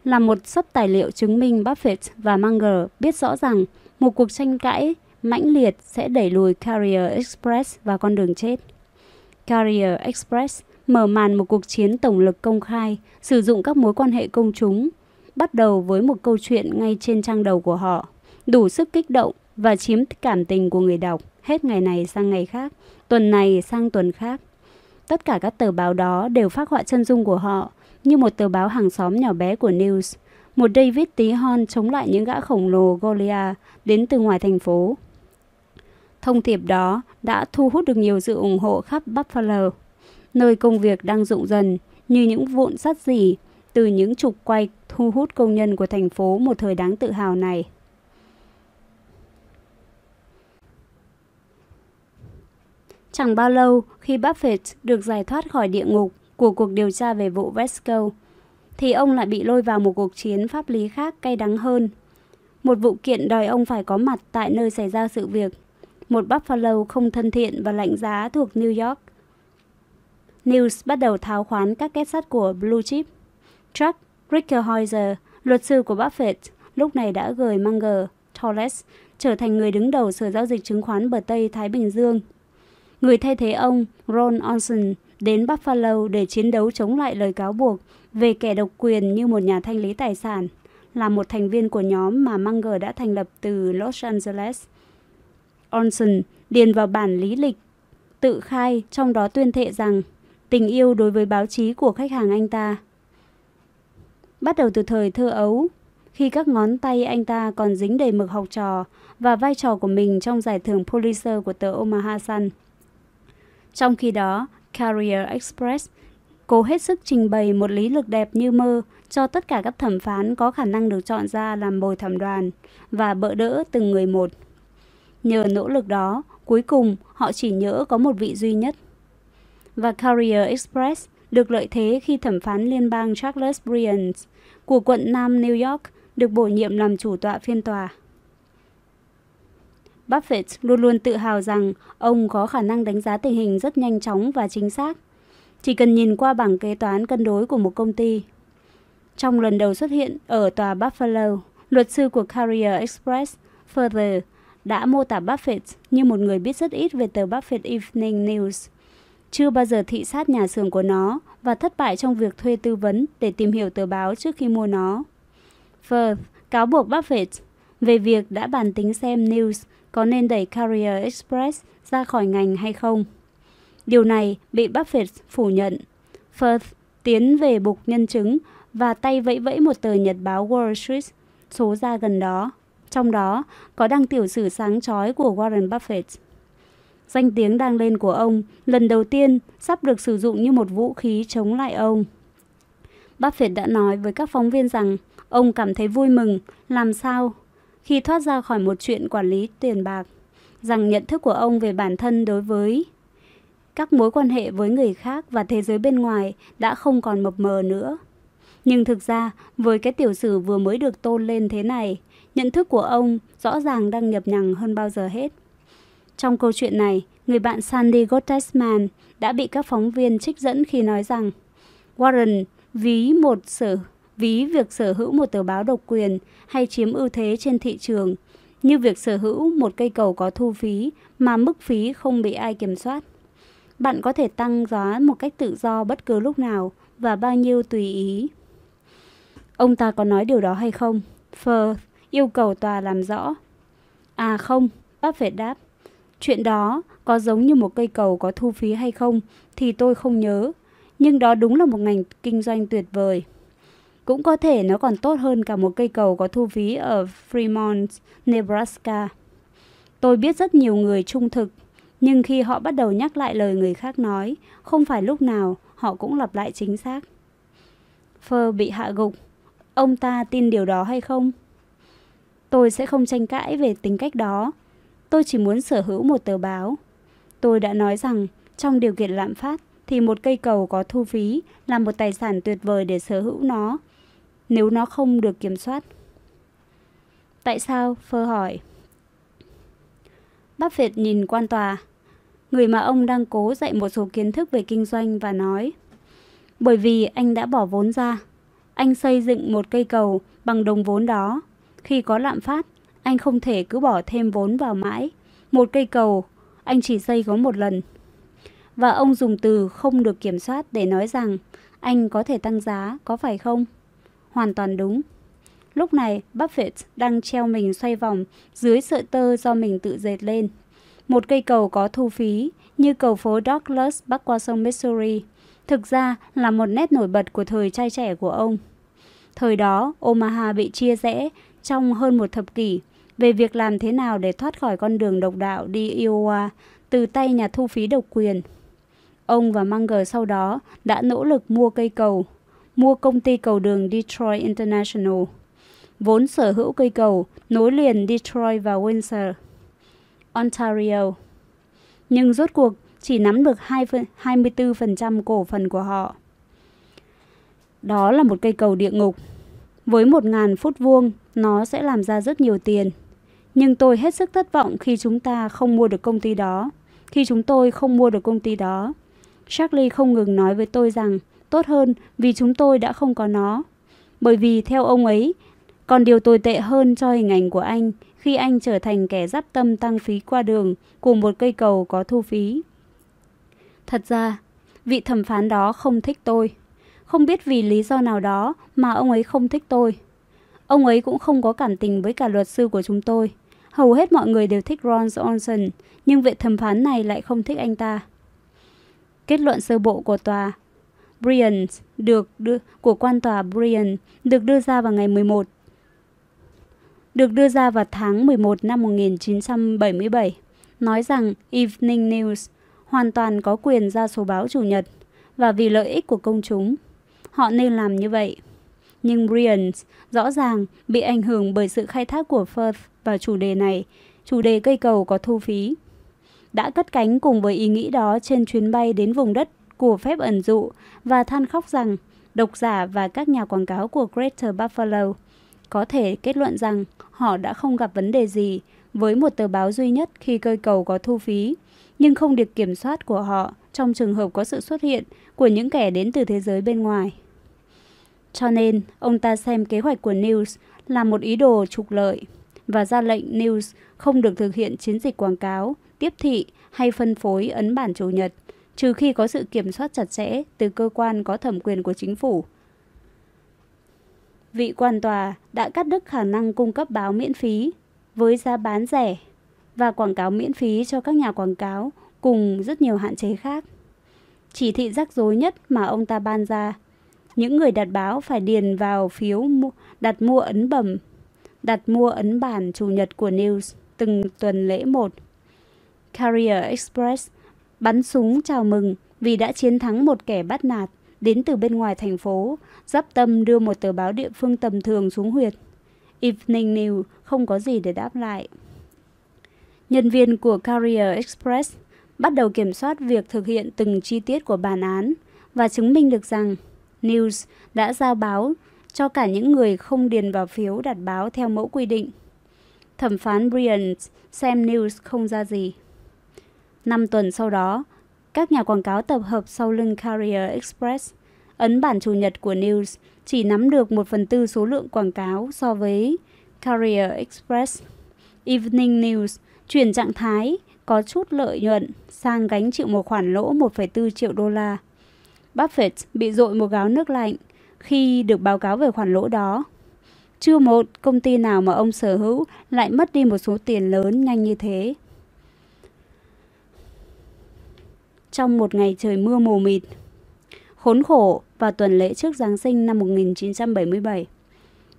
là một sấp tài liệu chứng minh Buffett và Munger biết rõ rằng một cuộc tranh cãi mãnh liệt sẽ đẩy lùi Carrier Express vào con đường chết. Carrier Express mở màn một cuộc chiến tổng lực công khai, sử dụng các mối quan hệ công chúng, bắt đầu với một câu chuyện ngay trên trang đầu của họ, đủ sức kích động và chiếm cảm tình của người đọc hết ngày này sang ngày khác, tuần này sang tuần khác. Tất cả các tờ báo đó đều phát họa chân dung của họ như một tờ báo hàng xóm nhỏ bé của News, một David tí hon chống lại những gã khổng lồ Goliath đến từ ngoài thành phố. Thông điệp đó đã thu hút được nhiều sự ủng hộ khắp Buffalo, nơi công việc đang rụng dần như những vụn sắt dỉ từ những trục quay thu hút công nhân của thành phố một thời đáng tự hào này. Chẳng bao lâu khi Buffett được giải thoát khỏi địa ngục của cuộc điều tra về vụ Vesco, thì ông lại bị lôi vào một cuộc chiến pháp lý khác cay đắng hơn. Một vụ kiện đòi ông phải có mặt tại nơi xảy ra sự việc. Một Buffalo không thân thiện và lạnh giá thuộc New York. News bắt đầu tháo khoán các kết sắt của Blue Chip. Chuck Rickerhäuser, luật sư của Buffett, lúc này đã gửi Munger Torres trở thành người đứng đầu Sở Giao dịch Chứng khoán bờ Tây Thái Bình Dương Người thay thế ông, Ron Olson, đến Buffalo để chiến đấu chống lại lời cáo buộc về kẻ độc quyền như một nhà thanh lý tài sản, là một thành viên của nhóm mà Munger đã thành lập từ Los Angeles. Olson điền vào bản lý lịch, tự khai trong đó tuyên thệ rằng tình yêu đối với báo chí của khách hàng anh ta. Bắt đầu từ thời thơ ấu, khi các ngón tay anh ta còn dính đầy mực học trò và vai trò của mình trong giải thưởng Pulitzer của tờ Omaha Sun. Trong khi đó, Carrier Express cố hết sức trình bày một lý lực đẹp như mơ cho tất cả các thẩm phán có khả năng được chọn ra làm bồi thẩm đoàn và bỡ đỡ từng người một. Nhờ nỗ lực đó, cuối cùng họ chỉ nhớ có một vị duy nhất. Và Carrier Express được lợi thế khi thẩm phán liên bang Charles Bryant của quận Nam New York được bổ nhiệm làm chủ tọa phiên tòa. Buffett luôn luôn tự hào rằng ông có khả năng đánh giá tình hình rất nhanh chóng và chính xác. Chỉ cần nhìn qua bảng kế toán cân đối của một công ty. Trong lần đầu xuất hiện ở tòa Buffalo, luật sư của Carrier Express, Further, đã mô tả Buffett như một người biết rất ít về tờ Buffett Evening News. Chưa bao giờ thị sát nhà xưởng của nó và thất bại trong việc thuê tư vấn để tìm hiểu tờ báo trước khi mua nó. Firth cáo buộc Buffett về việc đã bàn tính xem News có nên đẩy Carrier Express ra khỏi ngành hay không. Điều này bị Buffett phủ nhận. Firth tiến về bục nhân chứng và tay vẫy vẫy một tờ nhật báo Wall Street, số ra gần đó. Trong đó, có đăng tiểu sử sáng chói của Warren Buffett. Danh tiếng đang lên của ông, lần đầu tiên sắp được sử dụng như một vũ khí chống lại ông. Buffett đã nói với các phóng viên rằng ông cảm thấy vui mừng, làm sao khi thoát ra khỏi một chuyện quản lý tiền bạc. rằng nhận thức của ông về bản thân đối với các mối quan hệ với người khác và thế giới bên ngoài đã không còn mập mờ nữa. Nhưng thực ra, với cái tiểu sử vừa mới được tôn lên thế này, nhận thức của ông rõ ràng đang nhập nhằng hơn bao giờ hết. Trong câu chuyện này, người bạn Sandy Gottesman đã bị các phóng viên trích dẫn khi nói rằng Warren ví một sở ví việc sở hữu một tờ báo độc quyền hay chiếm ưu thế trên thị trường như việc sở hữu một cây cầu có thu phí mà mức phí không bị ai kiểm soát. Bạn có thể tăng giá một cách tự do bất cứ lúc nào và bao nhiêu tùy ý. Ông ta có nói điều đó hay không? Firth yêu cầu tòa làm rõ. À không, Buffett đáp. Chuyện đó có giống như một cây cầu có thu phí hay không thì tôi không nhớ. Nhưng đó đúng là một ngành kinh doanh tuyệt vời. Cũng có thể nó còn tốt hơn cả một cây cầu có thu phí ở Fremont, Nebraska. Tôi biết rất nhiều người trung thực, nhưng khi họ bắt đầu nhắc lại lời người khác nói, không phải lúc nào họ cũng lặp lại chính xác. Phơ bị hạ gục. Ông ta tin điều đó hay không? Tôi sẽ không tranh cãi về tính cách đó. Tôi chỉ muốn sở hữu một tờ báo. Tôi đã nói rằng trong điều kiện lạm phát thì một cây cầu có thu phí là một tài sản tuyệt vời để sở hữu nó nếu nó không được kiểm soát. Tại sao? Phơ hỏi. Buffett nhìn quan tòa, người mà ông đang cố dạy một số kiến thức về kinh doanh và nói Bởi vì anh đã bỏ vốn ra, anh xây dựng một cây cầu bằng đồng vốn đó. Khi có lạm phát, anh không thể cứ bỏ thêm vốn vào mãi. Một cây cầu, anh chỉ xây có một lần. Và ông dùng từ không được kiểm soát để nói rằng anh có thể tăng giá, có phải không? Hoàn toàn đúng. Lúc này, Buffett đang treo mình xoay vòng dưới sợi tơ do mình tự dệt lên. Một cây cầu có thu phí, như cầu phố Douglas bắc qua sông Missouri, thực ra là một nét nổi bật của thời trai trẻ của ông. Thời đó, Omaha bị chia rẽ trong hơn một thập kỷ về việc làm thế nào để thoát khỏi con đường độc đạo đi Iowa từ tay nhà thu phí độc quyền. Ông và Munger sau đó đã nỗ lực mua cây cầu, mua công ty cầu đường Detroit International, vốn sở hữu cây cầu nối liền Detroit và Windsor, Ontario. Nhưng rốt cuộc chỉ nắm được 24% cổ phần của họ. Đó là một cây cầu địa ngục. Với 1.000 phút vuông, nó sẽ làm ra rất nhiều tiền. Nhưng tôi hết sức thất vọng khi chúng ta không mua được công ty đó. Khi chúng tôi không mua được công ty đó. Charlie không ngừng nói với tôi rằng tốt hơn vì chúng tôi đã không có nó. Bởi vì theo ông ấy, còn điều tồi tệ hơn cho hình ảnh của anh khi anh trở thành kẻ dắp tâm tăng phí qua đường của một cây cầu có thu phí. Thật ra, vị thẩm phán đó không thích tôi. Không biết vì lý do nào đó mà ông ấy không thích tôi. Ông ấy cũng không có cảm tình với cả luật sư của chúng tôi. Hầu hết mọi người đều thích Ron Johnson, nhưng vị thẩm phán này lại không thích anh ta. Kết luận sơ bộ của tòa Brian được đưa, của quan tòa Brian được đưa ra vào ngày 11 được đưa ra vào tháng 11 năm 1977, nói rằng Evening News hoàn toàn có quyền ra số báo chủ nhật và vì lợi ích của công chúng, họ nên làm như vậy. Nhưng Brian rõ ràng bị ảnh hưởng bởi sự khai thác của Firth vào chủ đề này, chủ đề cây cầu có thu phí. Đã cất cánh cùng với ý nghĩ đó trên chuyến bay đến vùng đất của phép ẩn dụ và than khóc rằng độc giả và các nhà quảng cáo của Greater Buffalo có thể kết luận rằng họ đã không gặp vấn đề gì với một tờ báo duy nhất khi cây cầu có thu phí, nhưng không được kiểm soát của họ trong trường hợp có sự xuất hiện của những kẻ đến từ thế giới bên ngoài. Cho nên, ông ta xem kế hoạch của News là một ý đồ trục lợi và ra lệnh News không được thực hiện chiến dịch quảng cáo, tiếp thị hay phân phối ấn bản chủ nhật, trừ khi có sự kiểm soát chặt chẽ từ cơ quan có thẩm quyền của chính phủ vị quan tòa đã cắt đứt khả năng cung cấp báo miễn phí với giá bán rẻ và quảng cáo miễn phí cho các nhà quảng cáo cùng rất nhiều hạn chế khác. Chỉ thị rắc rối nhất mà ông ta ban ra, những người đặt báo phải điền vào phiếu đặt mua ấn bẩm, đặt mua ấn bản chủ nhật của News từng tuần lễ một. Carrier Express bắn súng chào mừng vì đã chiến thắng một kẻ bắt nạt đến từ bên ngoài thành phố, dắp tâm đưa một tờ báo địa phương tầm thường xuống huyệt. Evening News không có gì để đáp lại. Nhân viên của Carrier Express bắt đầu kiểm soát việc thực hiện từng chi tiết của bản án và chứng minh được rằng News đã giao báo cho cả những người không điền vào phiếu đặt báo theo mẫu quy định. Thẩm phán Brian xem News không ra gì. Năm tuần sau đó, các nhà quảng cáo tập hợp sau lưng Carrier Express ấn bản chủ nhật của News chỉ nắm được một phần tư số lượng quảng cáo so với Carrier Express. Evening News chuyển trạng thái có chút lợi nhuận sang gánh chịu một khoản lỗ 1,4 triệu đô la. Buffett bị dội một gáo nước lạnh khi được báo cáo về khoản lỗ đó. Chưa một công ty nào mà ông sở hữu lại mất đi một số tiền lớn nhanh như thế. Trong một ngày trời mưa mù mịt, khốn khổ vào tuần lễ trước Giáng sinh năm 1977,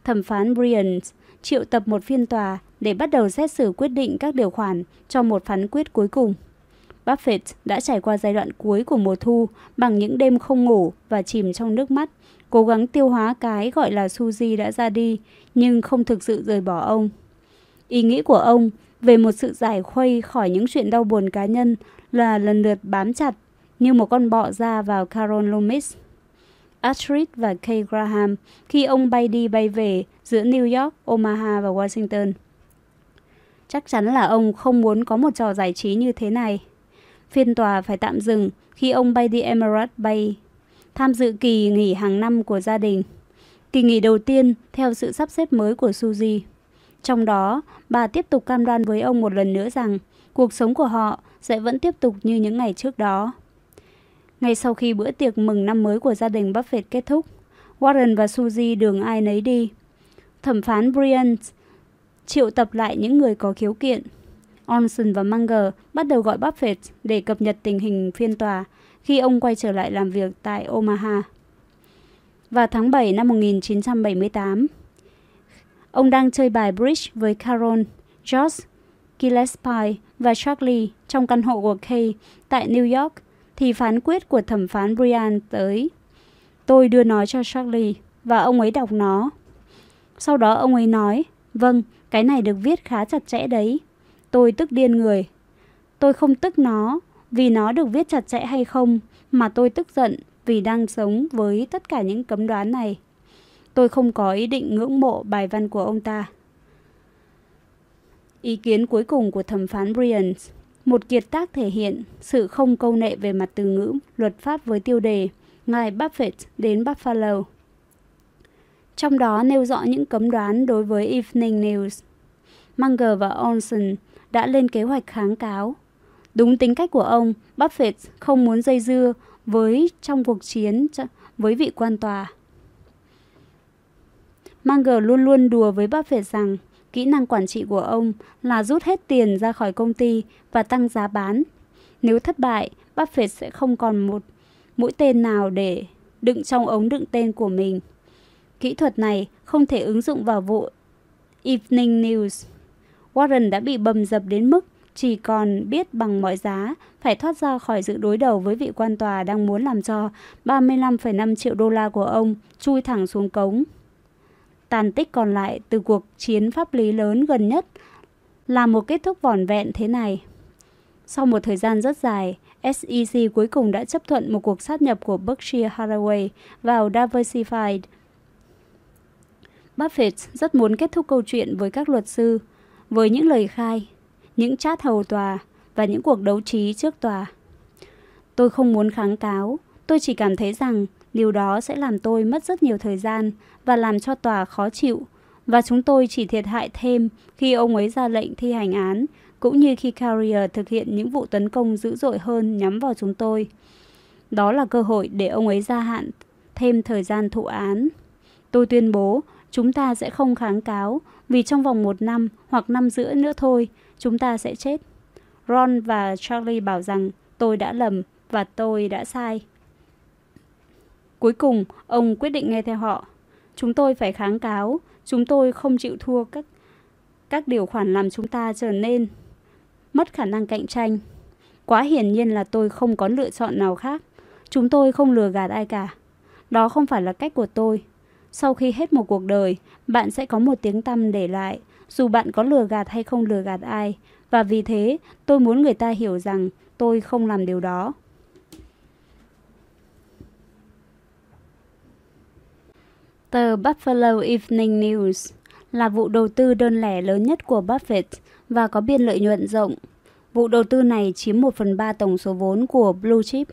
thẩm phán Brian triệu tập một phiên tòa để bắt đầu xét xử quyết định các điều khoản cho một phán quyết cuối cùng. Buffett đã trải qua giai đoạn cuối của mùa thu bằng những đêm không ngủ và chìm trong nước mắt, cố gắng tiêu hóa cái gọi là Suzy đã ra đi, nhưng không thực sự rời bỏ ông. Ý nghĩ của ông về một sự giải khuây khỏi những chuyện đau buồn cá nhân là lần lượt bám chặt như một con bọ ra vào Carol Loomis. Astrid và Kay Graham khi ông bay đi bay về giữa New York, Omaha và Washington. Chắc chắn là ông không muốn có một trò giải trí như thế này. Phiên tòa phải tạm dừng khi ông bay đi Emirates Bay, tham dự kỳ nghỉ hàng năm của gia đình. Kỳ nghỉ đầu tiên theo sự sắp xếp mới của Suzy. Trong đó, bà tiếp tục cam đoan với ông một lần nữa rằng cuộc sống của họ sẽ vẫn tiếp tục như những ngày trước đó. Ngay sau khi bữa tiệc mừng năm mới của gia đình Buffett kết thúc, Warren và Suzy đường ai nấy đi. Thẩm phán Brian triệu tập lại những người có khiếu kiện. Olson và Munger bắt đầu gọi Buffett để cập nhật tình hình phiên tòa khi ông quay trở lại làm việc tại Omaha. Vào tháng 7 năm 1978, ông đang chơi bài bridge với Carol, George, Gillespie và Charlie trong căn hộ của Kay tại New York thì phán quyết của thẩm phán Brian tới. Tôi đưa nó cho Charlie và ông ấy đọc nó. Sau đó ông ấy nói, vâng, cái này được viết khá chặt chẽ đấy. Tôi tức điên người. Tôi không tức nó vì nó được viết chặt chẽ hay không, mà tôi tức giận vì đang sống với tất cả những cấm đoán này. Tôi không có ý định ngưỡng mộ bài văn của ông ta. Ý kiến cuối cùng của thẩm phán Brian, một kiệt tác thể hiện sự không câu nệ về mặt từ ngữ, luật pháp với tiêu đề Ngài Buffett đến Buffalo. Trong đó nêu rõ những cấm đoán đối với Evening News. Munger và Olson đã lên kế hoạch kháng cáo. Đúng tính cách của ông, Buffett không muốn dây dưa với trong cuộc chiến với vị quan tòa. Munger luôn luôn đùa với Buffett rằng kỹ năng quản trị của ông là rút hết tiền ra khỏi công ty và tăng giá bán. Nếu thất bại, Buffett sẽ không còn một mũi tên nào để đựng trong ống đựng tên của mình. Kỹ thuật này không thể ứng dụng vào vụ Evening News. Warren đã bị bầm dập đến mức chỉ còn biết bằng mọi giá phải thoát ra khỏi sự đối đầu với vị quan tòa đang muốn làm cho 35,5 triệu đô la của ông chui thẳng xuống cống. Tàn tích còn lại từ cuộc chiến pháp lý lớn gần nhất là một kết thúc vỏn vẹn thế này. Sau một thời gian rất dài, SEC cuối cùng đã chấp thuận một cuộc sát nhập của Berkshire Hathaway vào Diversified. Buffett rất muốn kết thúc câu chuyện với các luật sư, với những lời khai, những chat hầu tòa và những cuộc đấu trí trước tòa. Tôi không muốn kháng cáo, tôi chỉ cảm thấy rằng điều đó sẽ làm tôi mất rất nhiều thời gian và làm cho tòa khó chịu, và chúng tôi chỉ thiệt hại thêm khi ông ấy ra lệnh thi hành án, cũng như khi Carrier thực hiện những vụ tấn công dữ dội hơn nhắm vào chúng tôi. Đó là cơ hội để ông ấy gia hạn thêm thời gian thụ án. Tôi tuyên bố chúng ta sẽ không kháng cáo vì trong vòng một năm hoặc năm rưỡi nữa thôi chúng ta sẽ chết. Ron và Charlie bảo rằng tôi đã lầm và tôi đã sai. Cuối cùng, ông quyết định nghe theo họ. Chúng tôi phải kháng cáo, chúng tôi không chịu thua các các điều khoản làm chúng ta trở nên mất khả năng cạnh tranh. Quá hiển nhiên là tôi không có lựa chọn nào khác. Chúng tôi không lừa gạt ai cả. Đó không phải là cách của tôi. Sau khi hết một cuộc đời, bạn sẽ có một tiếng tăm để lại, dù bạn có lừa gạt hay không lừa gạt ai, và vì thế tôi muốn người ta hiểu rằng tôi không làm điều đó. Tờ Buffalo Evening News là vụ đầu tư đơn lẻ lớn nhất của Buffett và có biên lợi nhuận rộng. Vụ đầu tư này chiếm 1 phần 3 tổng số vốn của Blue Chip.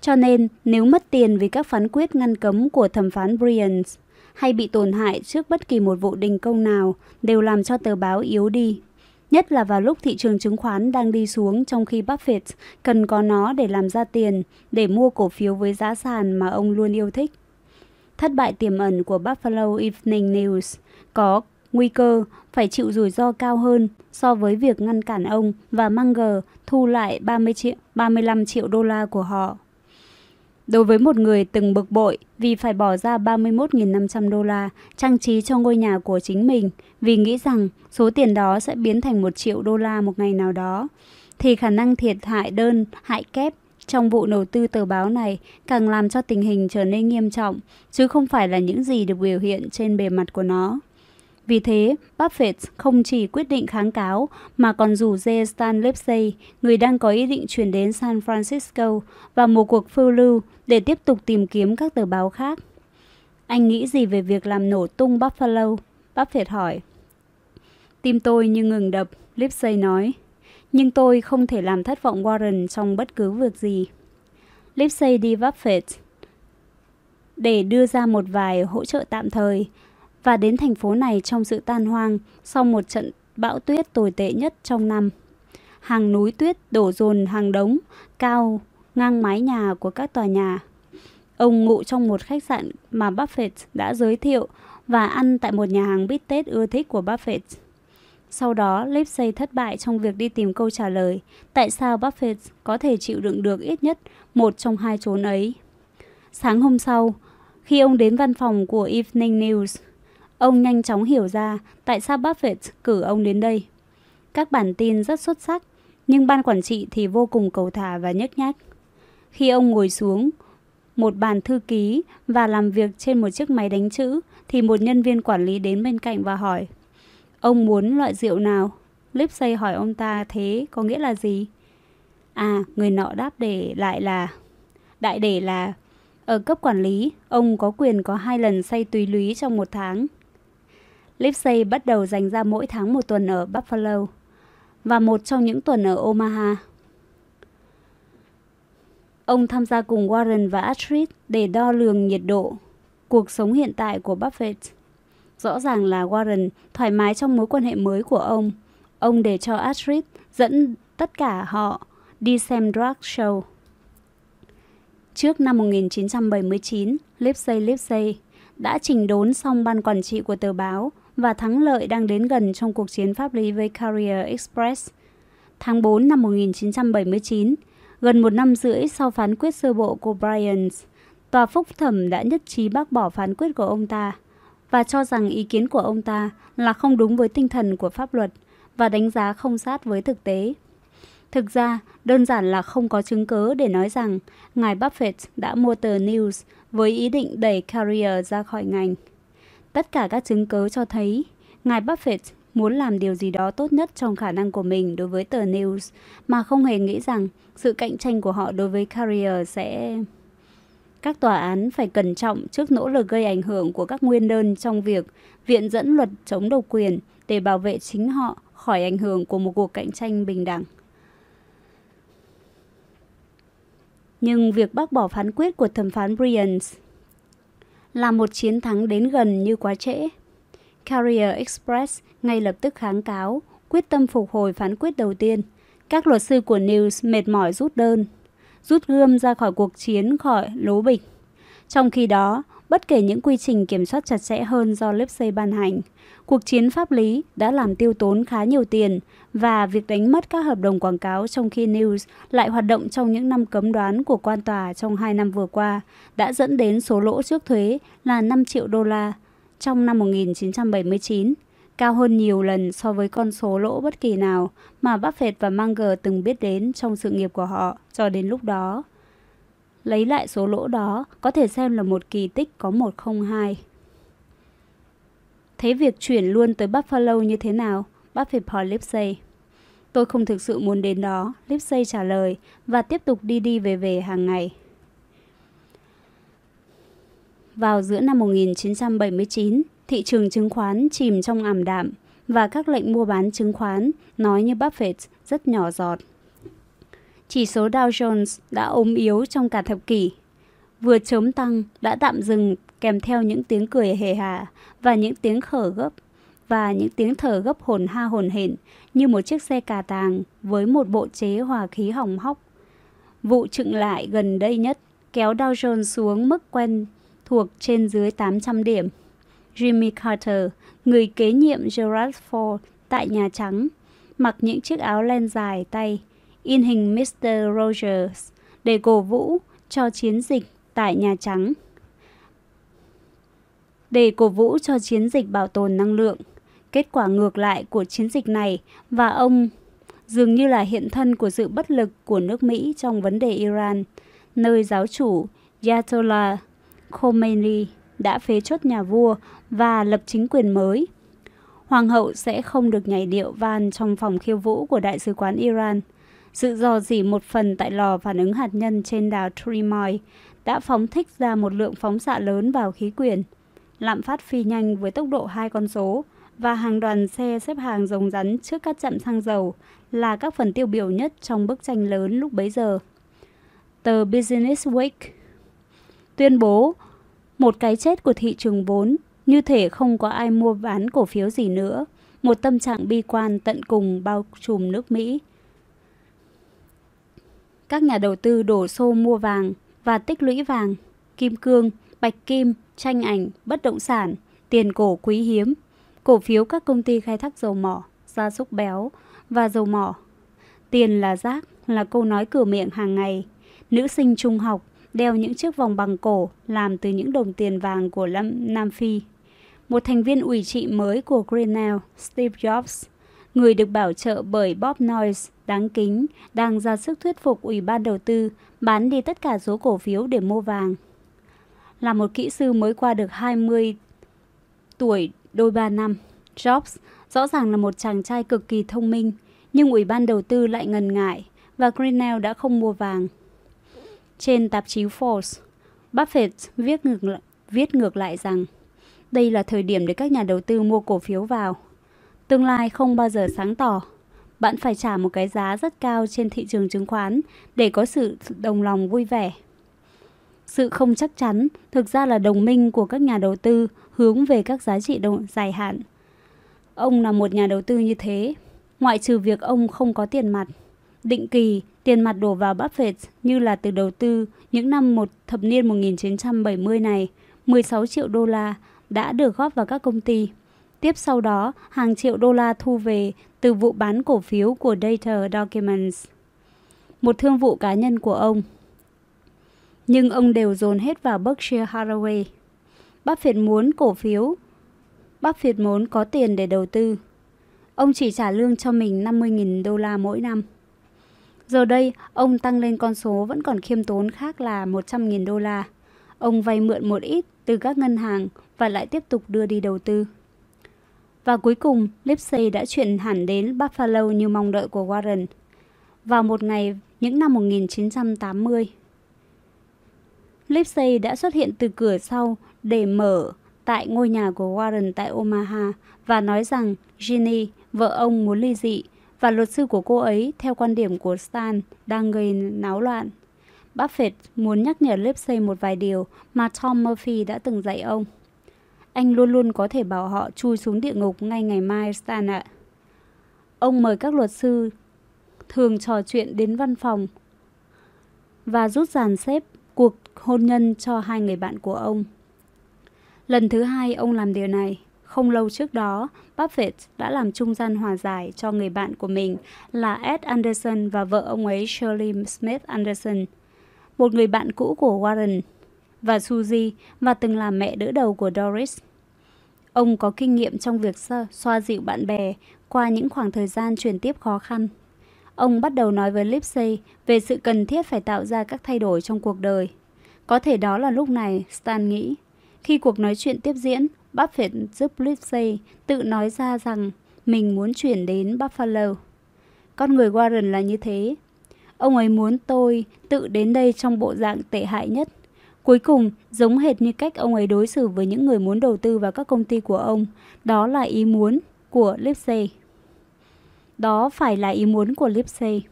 Cho nên, nếu mất tiền vì các phán quyết ngăn cấm của thẩm phán Bryant hay bị tổn hại trước bất kỳ một vụ đình công nào đều làm cho tờ báo yếu đi. Nhất là vào lúc thị trường chứng khoán đang đi xuống trong khi Buffett cần có nó để làm ra tiền, để mua cổ phiếu với giá sàn mà ông luôn yêu thích. Thất bại tiềm ẩn của Buffalo Evening News có nguy cơ phải chịu rủi ro cao hơn so với việc ngăn cản ông và Munger thu lại 30 triệu, 35 triệu đô la của họ. Đối với một người từng bực bội vì phải bỏ ra 31.500 đô la trang trí cho ngôi nhà của chính mình vì nghĩ rằng số tiền đó sẽ biến thành 1 triệu đô la một ngày nào đó, thì khả năng thiệt hại đơn, hại kép trong vụ đầu tư tờ báo này càng làm cho tình hình trở nên nghiêm trọng, chứ không phải là những gì được biểu hiện trên bề mặt của nó. Vì thế, Buffett không chỉ quyết định kháng cáo mà còn rủ dê Stan Lipsey, người đang có ý định chuyển đến San Francisco, vào một cuộc phiêu lưu để tiếp tục tìm kiếm các tờ báo khác. Anh nghĩ gì về việc làm nổ tung Buffalo? Buffett hỏi. Tim tôi như ngừng đập, Lipsey nói. Nhưng tôi không thể làm thất vọng Warren trong bất cứ việc gì. Lipsey đi Buffett để đưa ra một vài hỗ trợ tạm thời và đến thành phố này trong sự tan hoang sau một trận bão tuyết tồi tệ nhất trong năm. Hàng núi tuyết đổ dồn hàng đống cao ngang mái nhà của các tòa nhà. Ông ngụ trong một khách sạn mà Buffett đã giới thiệu và ăn tại một nhà hàng bít tết ưa thích của Buffett. Sau đó, Lipsey thất bại trong việc đi tìm câu trả lời tại sao Buffett có thể chịu đựng được ít nhất một trong hai chốn ấy. Sáng hôm sau, khi ông đến văn phòng của Evening News, ông nhanh chóng hiểu ra tại sao Buffett cử ông đến đây. Các bản tin rất xuất sắc, nhưng ban quản trị thì vô cùng cầu thả và nhếch nhác. Khi ông ngồi xuống một bàn thư ký và làm việc trên một chiếc máy đánh chữ, thì một nhân viên quản lý đến bên cạnh và hỏi Ông muốn loại rượu nào? Lipsey hỏi ông ta thế có nghĩa là gì? À, người nọ đáp để lại là Đại để là Ở cấp quản lý, ông có quyền có hai lần say tùy lý trong một tháng. Lipsey bắt đầu dành ra mỗi tháng một tuần ở Buffalo và một trong những tuần ở Omaha. Ông tham gia cùng Warren và Astrid để đo lường nhiệt độ, cuộc sống hiện tại của Buffett. Rõ ràng là Warren thoải mái trong mối quan hệ mới của ông. Ông để cho Astrid dẫn tất cả họ đi xem drag show. Trước năm 1979, Lipsey Lipsey đã chỉnh đốn xong ban quản trị của tờ báo và thắng lợi đang đến gần trong cuộc chiến pháp lý với Carrier Express. Tháng 4 năm 1979, gần một năm rưỡi sau phán quyết sơ bộ của Bryan's tòa phúc thẩm đã nhất trí bác bỏ phán quyết của ông ta và cho rằng ý kiến của ông ta là không đúng với tinh thần của pháp luật và đánh giá không sát với thực tế. Thực ra, đơn giản là không có chứng cứ để nói rằng ngài Buffett đã mua tờ News với ý định đẩy Carrier ra khỏi ngành. Tất cả các chứng cứ cho thấy ngài Buffett muốn làm điều gì đó tốt nhất trong khả năng của mình đối với tờ News, mà không hề nghĩ rằng sự cạnh tranh của họ đối với Carrier sẽ các tòa án phải cẩn trọng trước nỗ lực gây ảnh hưởng của các nguyên đơn trong việc viện dẫn luật chống độc quyền để bảo vệ chính họ khỏi ảnh hưởng của một cuộc cạnh tranh bình đẳng. Nhưng việc bác bỏ phán quyết của thẩm phán Bryant là một chiến thắng đến gần như quá trễ. Carrier Express ngay lập tức kháng cáo, quyết tâm phục hồi phán quyết đầu tiên. Các luật sư của News mệt mỏi rút đơn rút gươm ra khỏi cuộc chiến khỏi lố bịch. Trong khi đó, bất kể những quy trình kiểm soát chặt chẽ hơn do Lipsey ban hành, cuộc chiến pháp lý đã làm tiêu tốn khá nhiều tiền và việc đánh mất các hợp đồng quảng cáo trong khi News lại hoạt động trong những năm cấm đoán của quan tòa trong hai năm vừa qua đã dẫn đến số lỗ trước thuế là 5 triệu đô la trong năm 1979 cao hơn nhiều lần so với con số lỗ bất kỳ nào mà Buffett và Munger từng biết đến trong sự nghiệp của họ cho đến lúc đó. Lấy lại số lỗ đó có thể xem là một kỳ tích có 102. Thế việc chuyển luôn tới Buffalo như thế nào? Buffett hỏi Lipsey. Tôi không thực sự muốn đến đó, Lipsey trả lời và tiếp tục đi đi về về hàng ngày. Vào giữa năm 1979, thị trường chứng khoán chìm trong ảm đạm và các lệnh mua bán chứng khoán nói như Buffett rất nhỏ giọt. Chỉ số Dow Jones đã ốm yếu trong cả thập kỷ. Vừa chớm tăng đã tạm dừng kèm theo những tiếng cười hề hà và những tiếng khở gấp và những tiếng thở gấp hồn ha hồn hển như một chiếc xe cà tàng với một bộ chế hòa khí hỏng hóc. Vụ trựng lại gần đây nhất kéo Dow Jones xuống mức quen thuộc trên dưới 800 điểm. Jimmy Carter, người kế nhiệm Gerald Ford tại Nhà Trắng, mặc những chiếc áo len dài tay, in hình Mr. Rogers để cổ vũ cho chiến dịch tại Nhà Trắng. Để cổ vũ cho chiến dịch bảo tồn năng lượng, kết quả ngược lại của chiến dịch này và ông dường như là hiện thân của sự bất lực của nước Mỹ trong vấn đề Iran, nơi giáo chủ Ayatollah Khomeini đã phế chốt nhà vua và lập chính quyền mới. Hoàng hậu sẽ không được nhảy điệu van trong phòng khiêu vũ của Đại sứ quán Iran. Sự dò dỉ một phần tại lò phản ứng hạt nhân trên đảo Trimoy đã phóng thích ra một lượng phóng xạ lớn vào khí quyển. Lạm phát phi nhanh với tốc độ hai con số và hàng đoàn xe xếp hàng rồng rắn trước các trạm xăng dầu là các phần tiêu biểu nhất trong bức tranh lớn lúc bấy giờ. Tờ Business Week tuyên bố một cái chết của thị trường vốn như thể không có ai mua bán cổ phiếu gì nữa, một tâm trạng bi quan tận cùng bao trùm nước Mỹ. Các nhà đầu tư đổ xô mua vàng và tích lũy vàng, kim cương, bạch kim, tranh ảnh, bất động sản, tiền cổ quý hiếm, cổ phiếu các công ty khai thác dầu mỏ, gia súc béo và dầu mỏ. Tiền là rác là câu nói cửa miệng hàng ngày. Nữ sinh trung học đeo những chiếc vòng bằng cổ làm từ những đồng tiền vàng của Nam Phi. Một thành viên ủy trị mới của Grinnell, Steve Jobs, người được bảo trợ bởi Bob Noyce, đáng kính, đang ra sức thuyết phục Ủy ban đầu tư bán đi tất cả số cổ phiếu để mua vàng. Là một kỹ sư mới qua được 20 tuổi đôi ba năm, Jobs rõ ràng là một chàng trai cực kỳ thông minh, nhưng Ủy ban đầu tư lại ngần ngại và Grinnell đã không mua vàng. Trên tạp chí Forbes, Buffett viết ngược, viết ngược lại rằng đây là thời điểm để các nhà đầu tư mua cổ phiếu vào. Tương lai không bao giờ sáng tỏ. Bạn phải trả một cái giá rất cao trên thị trường chứng khoán để có sự đồng lòng vui vẻ. Sự không chắc chắn thực ra là đồng minh của các nhà đầu tư hướng về các giá trị đồng dài hạn. Ông là một nhà đầu tư như thế, ngoại trừ việc ông không có tiền mặt. Định kỳ, tiền mặt đổ vào Buffett như là từ đầu tư những năm một thập niên 1970 này, 16 triệu đô la đã được góp vào các công ty. Tiếp sau đó, hàng triệu đô la thu về từ vụ bán cổ phiếu của Data Documents, một thương vụ cá nhân của ông. Nhưng ông đều dồn hết vào Berkshire Hathaway. Buffett muốn cổ phiếu. Buffett muốn có tiền để đầu tư. Ông chỉ trả lương cho mình 50.000 đô la mỗi năm. Giờ đây, ông tăng lên con số vẫn còn khiêm tốn khác là 100.000 đô la. Ông vay mượn một ít từ các ngân hàng và lại tiếp tục đưa đi đầu tư. Và cuối cùng, Lipsey đã chuyển hẳn đến Buffalo như mong đợi của Warren. Vào một ngày những năm 1980, Lipsey đã xuất hiện từ cửa sau để mở tại ngôi nhà của Warren tại Omaha và nói rằng Ginny, vợ ông muốn ly dị và luật sư của cô ấy, theo quan điểm của Stan, đang gây náo loạn. Buffett muốn nhắc nhở Lipsey một vài điều mà Tom Murphy đã từng dạy ông. Anh luôn luôn có thể bảo họ chui xuống địa ngục ngay ngày mai, Stan ạ. Ông mời các luật sư thường trò chuyện đến văn phòng và rút dàn xếp cuộc hôn nhân cho hai người bạn của ông. Lần thứ hai ông làm điều này, không lâu trước đó, Buffett đã làm trung gian hòa giải cho người bạn của mình là Ed Anderson và vợ ông ấy Shirley Smith Anderson, một người bạn cũ của Warren và Suzy và từng là mẹ đỡ đầu của Doris. Ông có kinh nghiệm trong việc xoa dịu bạn bè qua những khoảng thời gian chuyển tiếp khó khăn. Ông bắt đầu nói với Lipsey về sự cần thiết phải tạo ra các thay đổi trong cuộc đời. Có thể đó là lúc này, Stan nghĩ. Khi cuộc nói chuyện tiếp diễn, Buffett giúp Lipsey tự nói ra rằng mình muốn chuyển đến Buffalo. Con người Warren là như thế. Ông ấy muốn tôi tự đến đây trong bộ dạng tệ hại nhất. Cuối cùng, giống hệt như cách ông ấy đối xử với những người muốn đầu tư vào các công ty của ông, đó là ý muốn của Lipsey. Đó phải là ý muốn của Lipsey.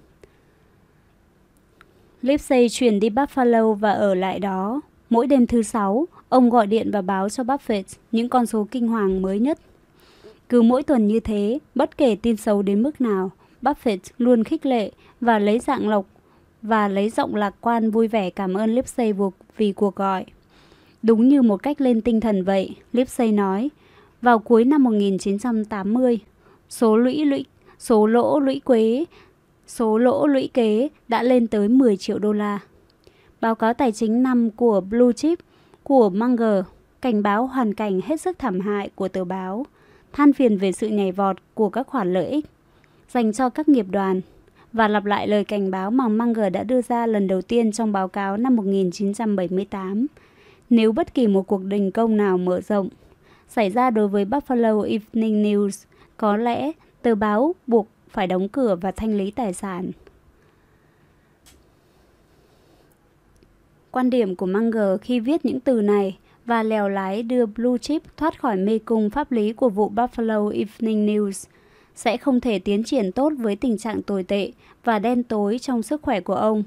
Lipsey chuyển đi Buffalo và ở lại đó. Mỗi đêm thứ sáu, ông gọi điện và báo cho Buffett những con số kinh hoàng mới nhất. Cứ mỗi tuần như thế, bất kể tin xấu đến mức nào, Buffett luôn khích lệ và lấy dạng lọc và lấy giọng lạc quan vui vẻ cảm ơn Lipsey vì cuộc gọi. Đúng như một cách lên tinh thần vậy, Lipsey nói, vào cuối năm 1980, số lũy lũy số lỗ lũy quế số lỗ lũy kế đã lên tới 10 triệu đô la. Báo cáo tài chính năm của Blue Chip của Munger cảnh báo hoàn cảnh hết sức thảm hại của tờ báo, than phiền về sự nhảy vọt của các khoản lợi ích dành cho các nghiệp đoàn và lặp lại lời cảnh báo mà Munger đã đưa ra lần đầu tiên trong báo cáo năm 1978. Nếu bất kỳ một cuộc đình công nào mở rộng xảy ra đối với Buffalo Evening News, có lẽ tờ báo buộc phải đóng cửa và thanh lý tài sản. Quan điểm của Munger khi viết những từ này và lèo lái đưa Blue Chip thoát khỏi mê cung pháp lý của vụ Buffalo Evening News sẽ không thể tiến triển tốt với tình trạng tồi tệ và đen tối trong sức khỏe của ông.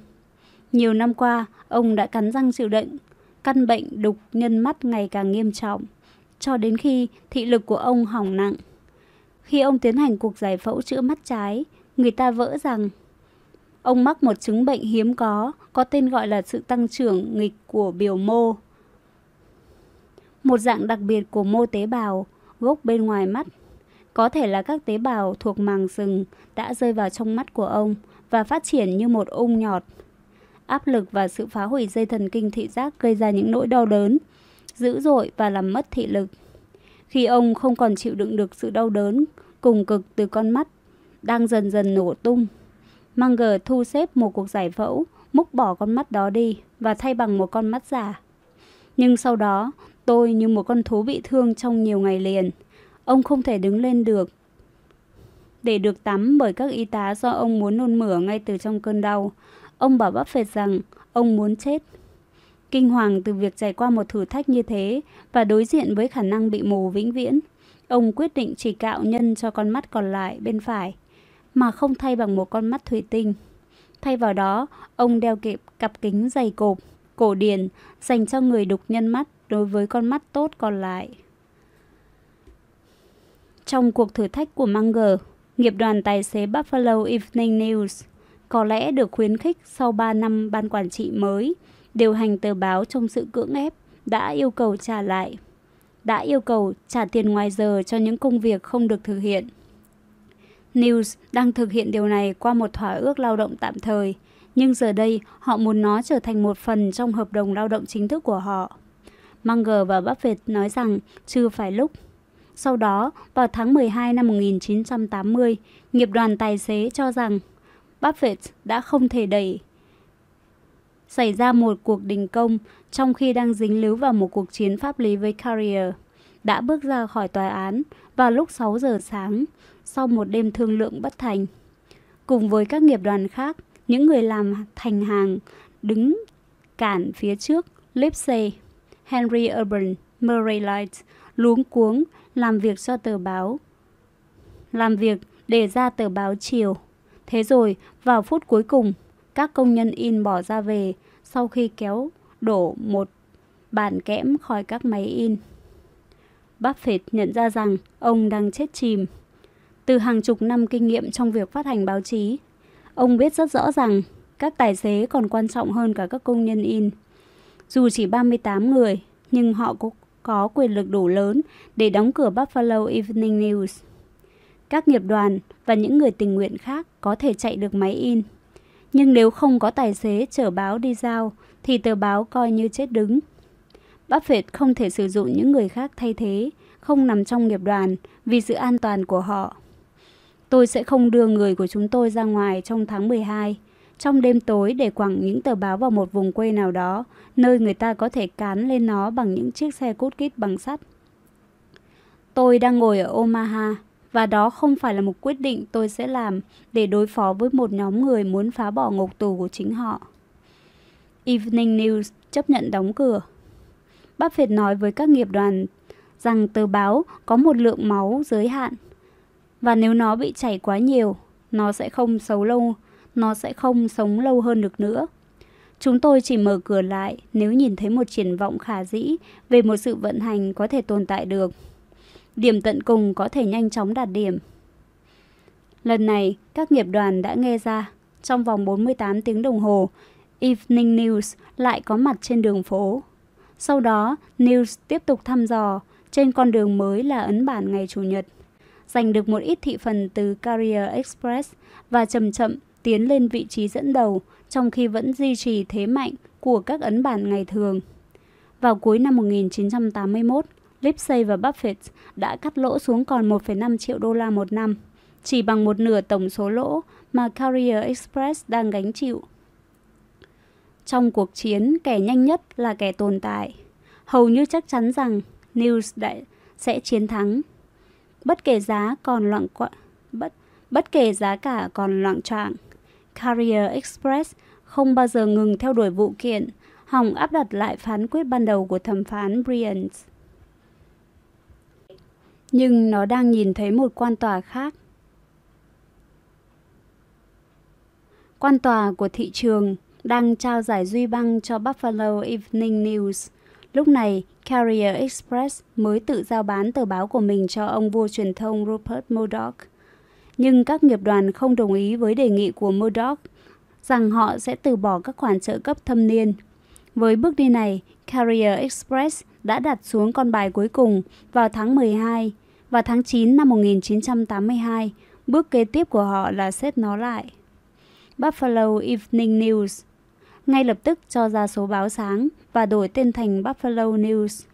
Nhiều năm qua, ông đã cắn răng chịu đựng căn bệnh đục nhân mắt ngày càng nghiêm trọng, cho đến khi thị lực của ông hỏng nặng. Khi ông tiến hành cuộc giải phẫu chữa mắt trái, người ta vỡ rằng ông mắc một chứng bệnh hiếm có, có tên gọi là sự tăng trưởng nghịch của biểu mô. Một dạng đặc biệt của mô tế bào gốc bên ngoài mắt. Có thể là các tế bào thuộc màng sừng đã rơi vào trong mắt của ông và phát triển như một ung nhọt. Áp lực và sự phá hủy dây thần kinh thị giác gây ra những nỗi đau đớn, dữ dội và làm mất thị lực. Khi ông không còn chịu đựng được sự đau đớn cùng cực từ con mắt đang dần dần nổ tung, Munger thu xếp một cuộc giải phẫu, múc bỏ con mắt đó đi và thay bằng một con mắt giả. Nhưng sau đó, tôi như một con thú bị thương trong nhiều ngày liền. Ông không thể đứng lên được để được tắm bởi các y tá do ông muốn nôn mửa ngay từ trong cơn đau. Ông bảo Buffett rằng ông muốn chết. Kinh hoàng từ việc trải qua một thử thách như thế và đối diện với khả năng bị mù vĩnh viễn, ông quyết định chỉ cạo nhân cho con mắt còn lại bên phải, mà không thay bằng một con mắt thủy tinh. Thay vào đó, ông đeo kịp cặp kính dày cộp, cổ điển dành cho người đục nhân mắt đối với con mắt tốt còn lại. Trong cuộc thử thách của Munger, nghiệp đoàn tài xế Buffalo Evening News có lẽ được khuyến khích sau 3 năm ban quản trị mới điều hành tờ báo trong sự cưỡng ép đã yêu cầu trả lại đã yêu cầu trả tiền ngoài giờ cho những công việc không được thực hiện. News đang thực hiện điều này qua một thỏa ước lao động tạm thời, nhưng giờ đây họ muốn nó trở thành một phần trong hợp đồng lao động chính thức của họ. Munger và Buffett nói rằng chưa phải lúc. Sau đó, vào tháng 12 năm 1980, nghiệp đoàn tài xế cho rằng Buffett đã không thể đẩy xảy ra một cuộc đình công trong khi đang dính líu vào một cuộc chiến pháp lý với Carrier, đã bước ra khỏi tòa án vào lúc 6 giờ sáng sau một đêm thương lượng bất thành. Cùng với các nghiệp đoàn khác, những người làm thành hàng đứng cản phía trước Lipsey, Henry Urban, Murray Light luống cuống làm việc cho tờ báo. Làm việc để ra tờ báo chiều. Thế rồi, vào phút cuối cùng, các công nhân in bỏ ra về sau khi kéo đổ một bản kẽm khỏi các máy in. Buffett nhận ra rằng ông đang chết chìm. Từ hàng chục năm kinh nghiệm trong việc phát hành báo chí, ông biết rất rõ rằng các tài xế còn quan trọng hơn cả các công nhân in. Dù chỉ 38 người, nhưng họ có có quyền lực đủ lớn để đóng cửa Buffalo Evening News. Các nghiệp đoàn và những người tình nguyện khác có thể chạy được máy in. Nhưng nếu không có tài xế chở báo đi giao, thì tờ báo coi như chết đứng. Buffett không thể sử dụng những người khác thay thế, không nằm trong nghiệp đoàn vì sự an toàn của họ. Tôi sẽ không đưa người của chúng tôi ra ngoài trong tháng 12, trong đêm tối để quẳng những tờ báo vào một vùng quê nào đó, nơi người ta có thể cán lên nó bằng những chiếc xe cút kít bằng sắt. Tôi đang ngồi ở Omaha và đó không phải là một quyết định tôi sẽ làm để đối phó với một nhóm người muốn phá bỏ ngục tù của chính họ. Evening News chấp nhận đóng cửa. Buffett nói với các nghiệp đoàn rằng tờ báo có một lượng máu giới hạn và nếu nó bị chảy quá nhiều, nó sẽ không xấu lâu, nó sẽ không sống lâu hơn được nữa. Chúng tôi chỉ mở cửa lại nếu nhìn thấy một triển vọng khả dĩ về một sự vận hành có thể tồn tại được. Điểm tận cùng có thể nhanh chóng đạt điểm. Lần này, các nghiệp đoàn đã nghe ra, trong vòng 48 tiếng đồng hồ, Evening News lại có mặt trên đường phố. Sau đó, News tiếp tục thăm dò trên con đường mới là ấn bản ngày Chủ nhật, giành được một ít thị phần từ Carrier Express và chậm chậm tiến lên vị trí dẫn đầu trong khi vẫn duy trì thế mạnh của các ấn bản ngày thường. Vào cuối năm 1981, Lipsey và Buffett đã cắt lỗ xuống còn 1,5 triệu đô la một năm, chỉ bằng một nửa tổng số lỗ mà Carrier Express đang gánh chịu. Trong cuộc chiến, kẻ nhanh nhất là kẻ tồn tại. Hầu như chắc chắn rằng News đại sẽ chiến thắng. Bất kể giá còn loạn quạ, bất bất kể giá cả còn loạn choạng, Carrier Express không bao giờ ngừng theo đuổi vụ kiện, hòng áp đặt lại phán quyết ban đầu của thẩm phán Bryant. Nhưng nó đang nhìn thấy một quan tòa khác. Quan tòa của thị trường đang trao giải duy băng cho Buffalo Evening News. Lúc này, Carrier Express mới tự giao bán tờ báo của mình cho ông vua truyền thông Rupert Murdoch. Nhưng các nghiệp đoàn không đồng ý với đề nghị của Murdoch rằng họ sẽ từ bỏ các khoản trợ cấp thâm niên. Với bước đi này, Carrier Express đã đặt xuống con bài cuối cùng vào tháng 12 và tháng 9 năm 1982. Bước kế tiếp của họ là xếp nó lại. Buffalo Evening News ngay lập tức cho ra số báo sáng và đổi tên thành Buffalo News.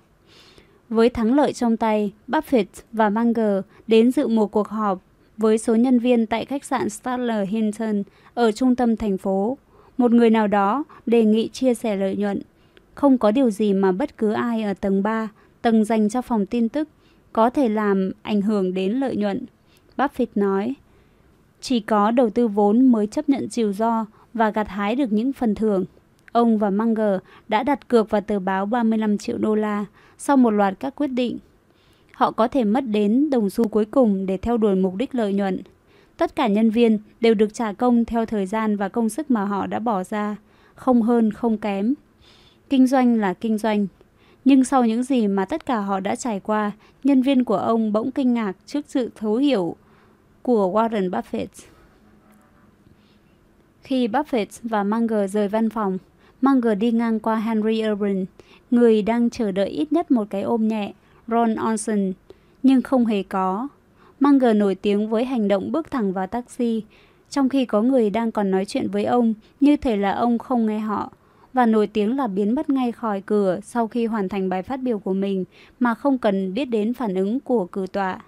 Với thắng lợi trong tay, Buffett và Munger đến dự một cuộc họp với số nhân viên tại khách sạn Statler Hinton ở trung tâm thành phố. Một người nào đó đề nghị chia sẻ lợi nhuận. Không có điều gì mà bất cứ ai ở tầng 3, tầng dành cho phòng tin tức, có thể làm ảnh hưởng đến lợi nhuận. Buffett nói, chỉ có đầu tư vốn mới chấp nhận rủi ro và gặt hái được những phần thưởng. Ông và Munger đã đặt cược vào tờ báo 35 triệu đô la sau một loạt các quyết định họ có thể mất đến đồng xu cuối cùng để theo đuổi mục đích lợi nhuận. Tất cả nhân viên đều được trả công theo thời gian và công sức mà họ đã bỏ ra, không hơn không kém. Kinh doanh là kinh doanh. Nhưng sau những gì mà tất cả họ đã trải qua, nhân viên của ông bỗng kinh ngạc trước sự thấu hiểu của Warren Buffett. Khi Buffett và Munger rời văn phòng, Munger đi ngang qua Henry Urban, người đang chờ đợi ít nhất một cái ôm nhẹ Ron Olson, nhưng không hề có. Munger nổi tiếng với hành động bước thẳng vào taxi, trong khi có người đang còn nói chuyện với ông, như thể là ông không nghe họ, và nổi tiếng là biến mất ngay khỏi cửa sau khi hoàn thành bài phát biểu của mình mà không cần biết đến phản ứng của cử tọa.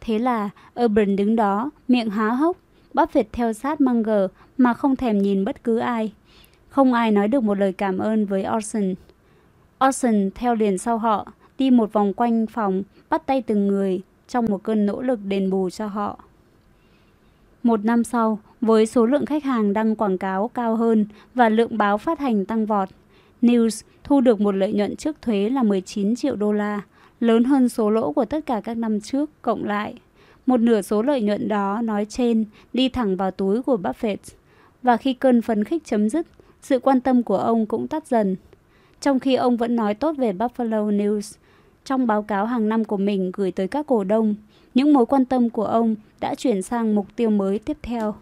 Thế là Urban đứng đó, miệng há hốc, Buffett theo sát Munger mà không thèm nhìn bất cứ ai. Không ai nói được một lời cảm ơn với Orson. Orson theo liền sau họ, đi một vòng quanh phòng, bắt tay từng người trong một cơn nỗ lực đền bù cho họ. Một năm sau, với số lượng khách hàng đăng quảng cáo cao hơn và lượng báo phát hành tăng vọt, News thu được một lợi nhuận trước thuế là 19 triệu đô la, lớn hơn số lỗ của tất cả các năm trước cộng lại. Một nửa số lợi nhuận đó nói trên đi thẳng vào túi của Buffett. Và khi cơn phấn khích chấm dứt, sự quan tâm của ông cũng tắt dần. Trong khi ông vẫn nói tốt về Buffalo News, trong báo cáo hàng năm của mình gửi tới các cổ đông, những mối quan tâm của ông đã chuyển sang mục tiêu mới tiếp theo.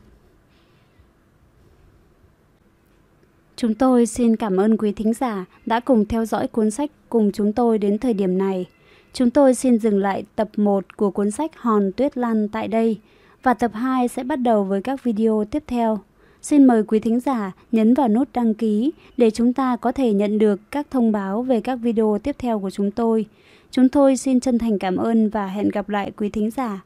Chúng tôi xin cảm ơn quý thính giả đã cùng theo dõi cuốn sách cùng chúng tôi đến thời điểm này. Chúng tôi xin dừng lại tập 1 của cuốn sách Hòn Tuyết Lan tại đây và tập 2 sẽ bắt đầu với các video tiếp theo. Xin mời quý thính giả nhấn vào nút đăng ký để chúng ta có thể nhận được các thông báo về các video tiếp theo của chúng tôi. Chúng tôi xin chân thành cảm ơn và hẹn gặp lại quý thính giả.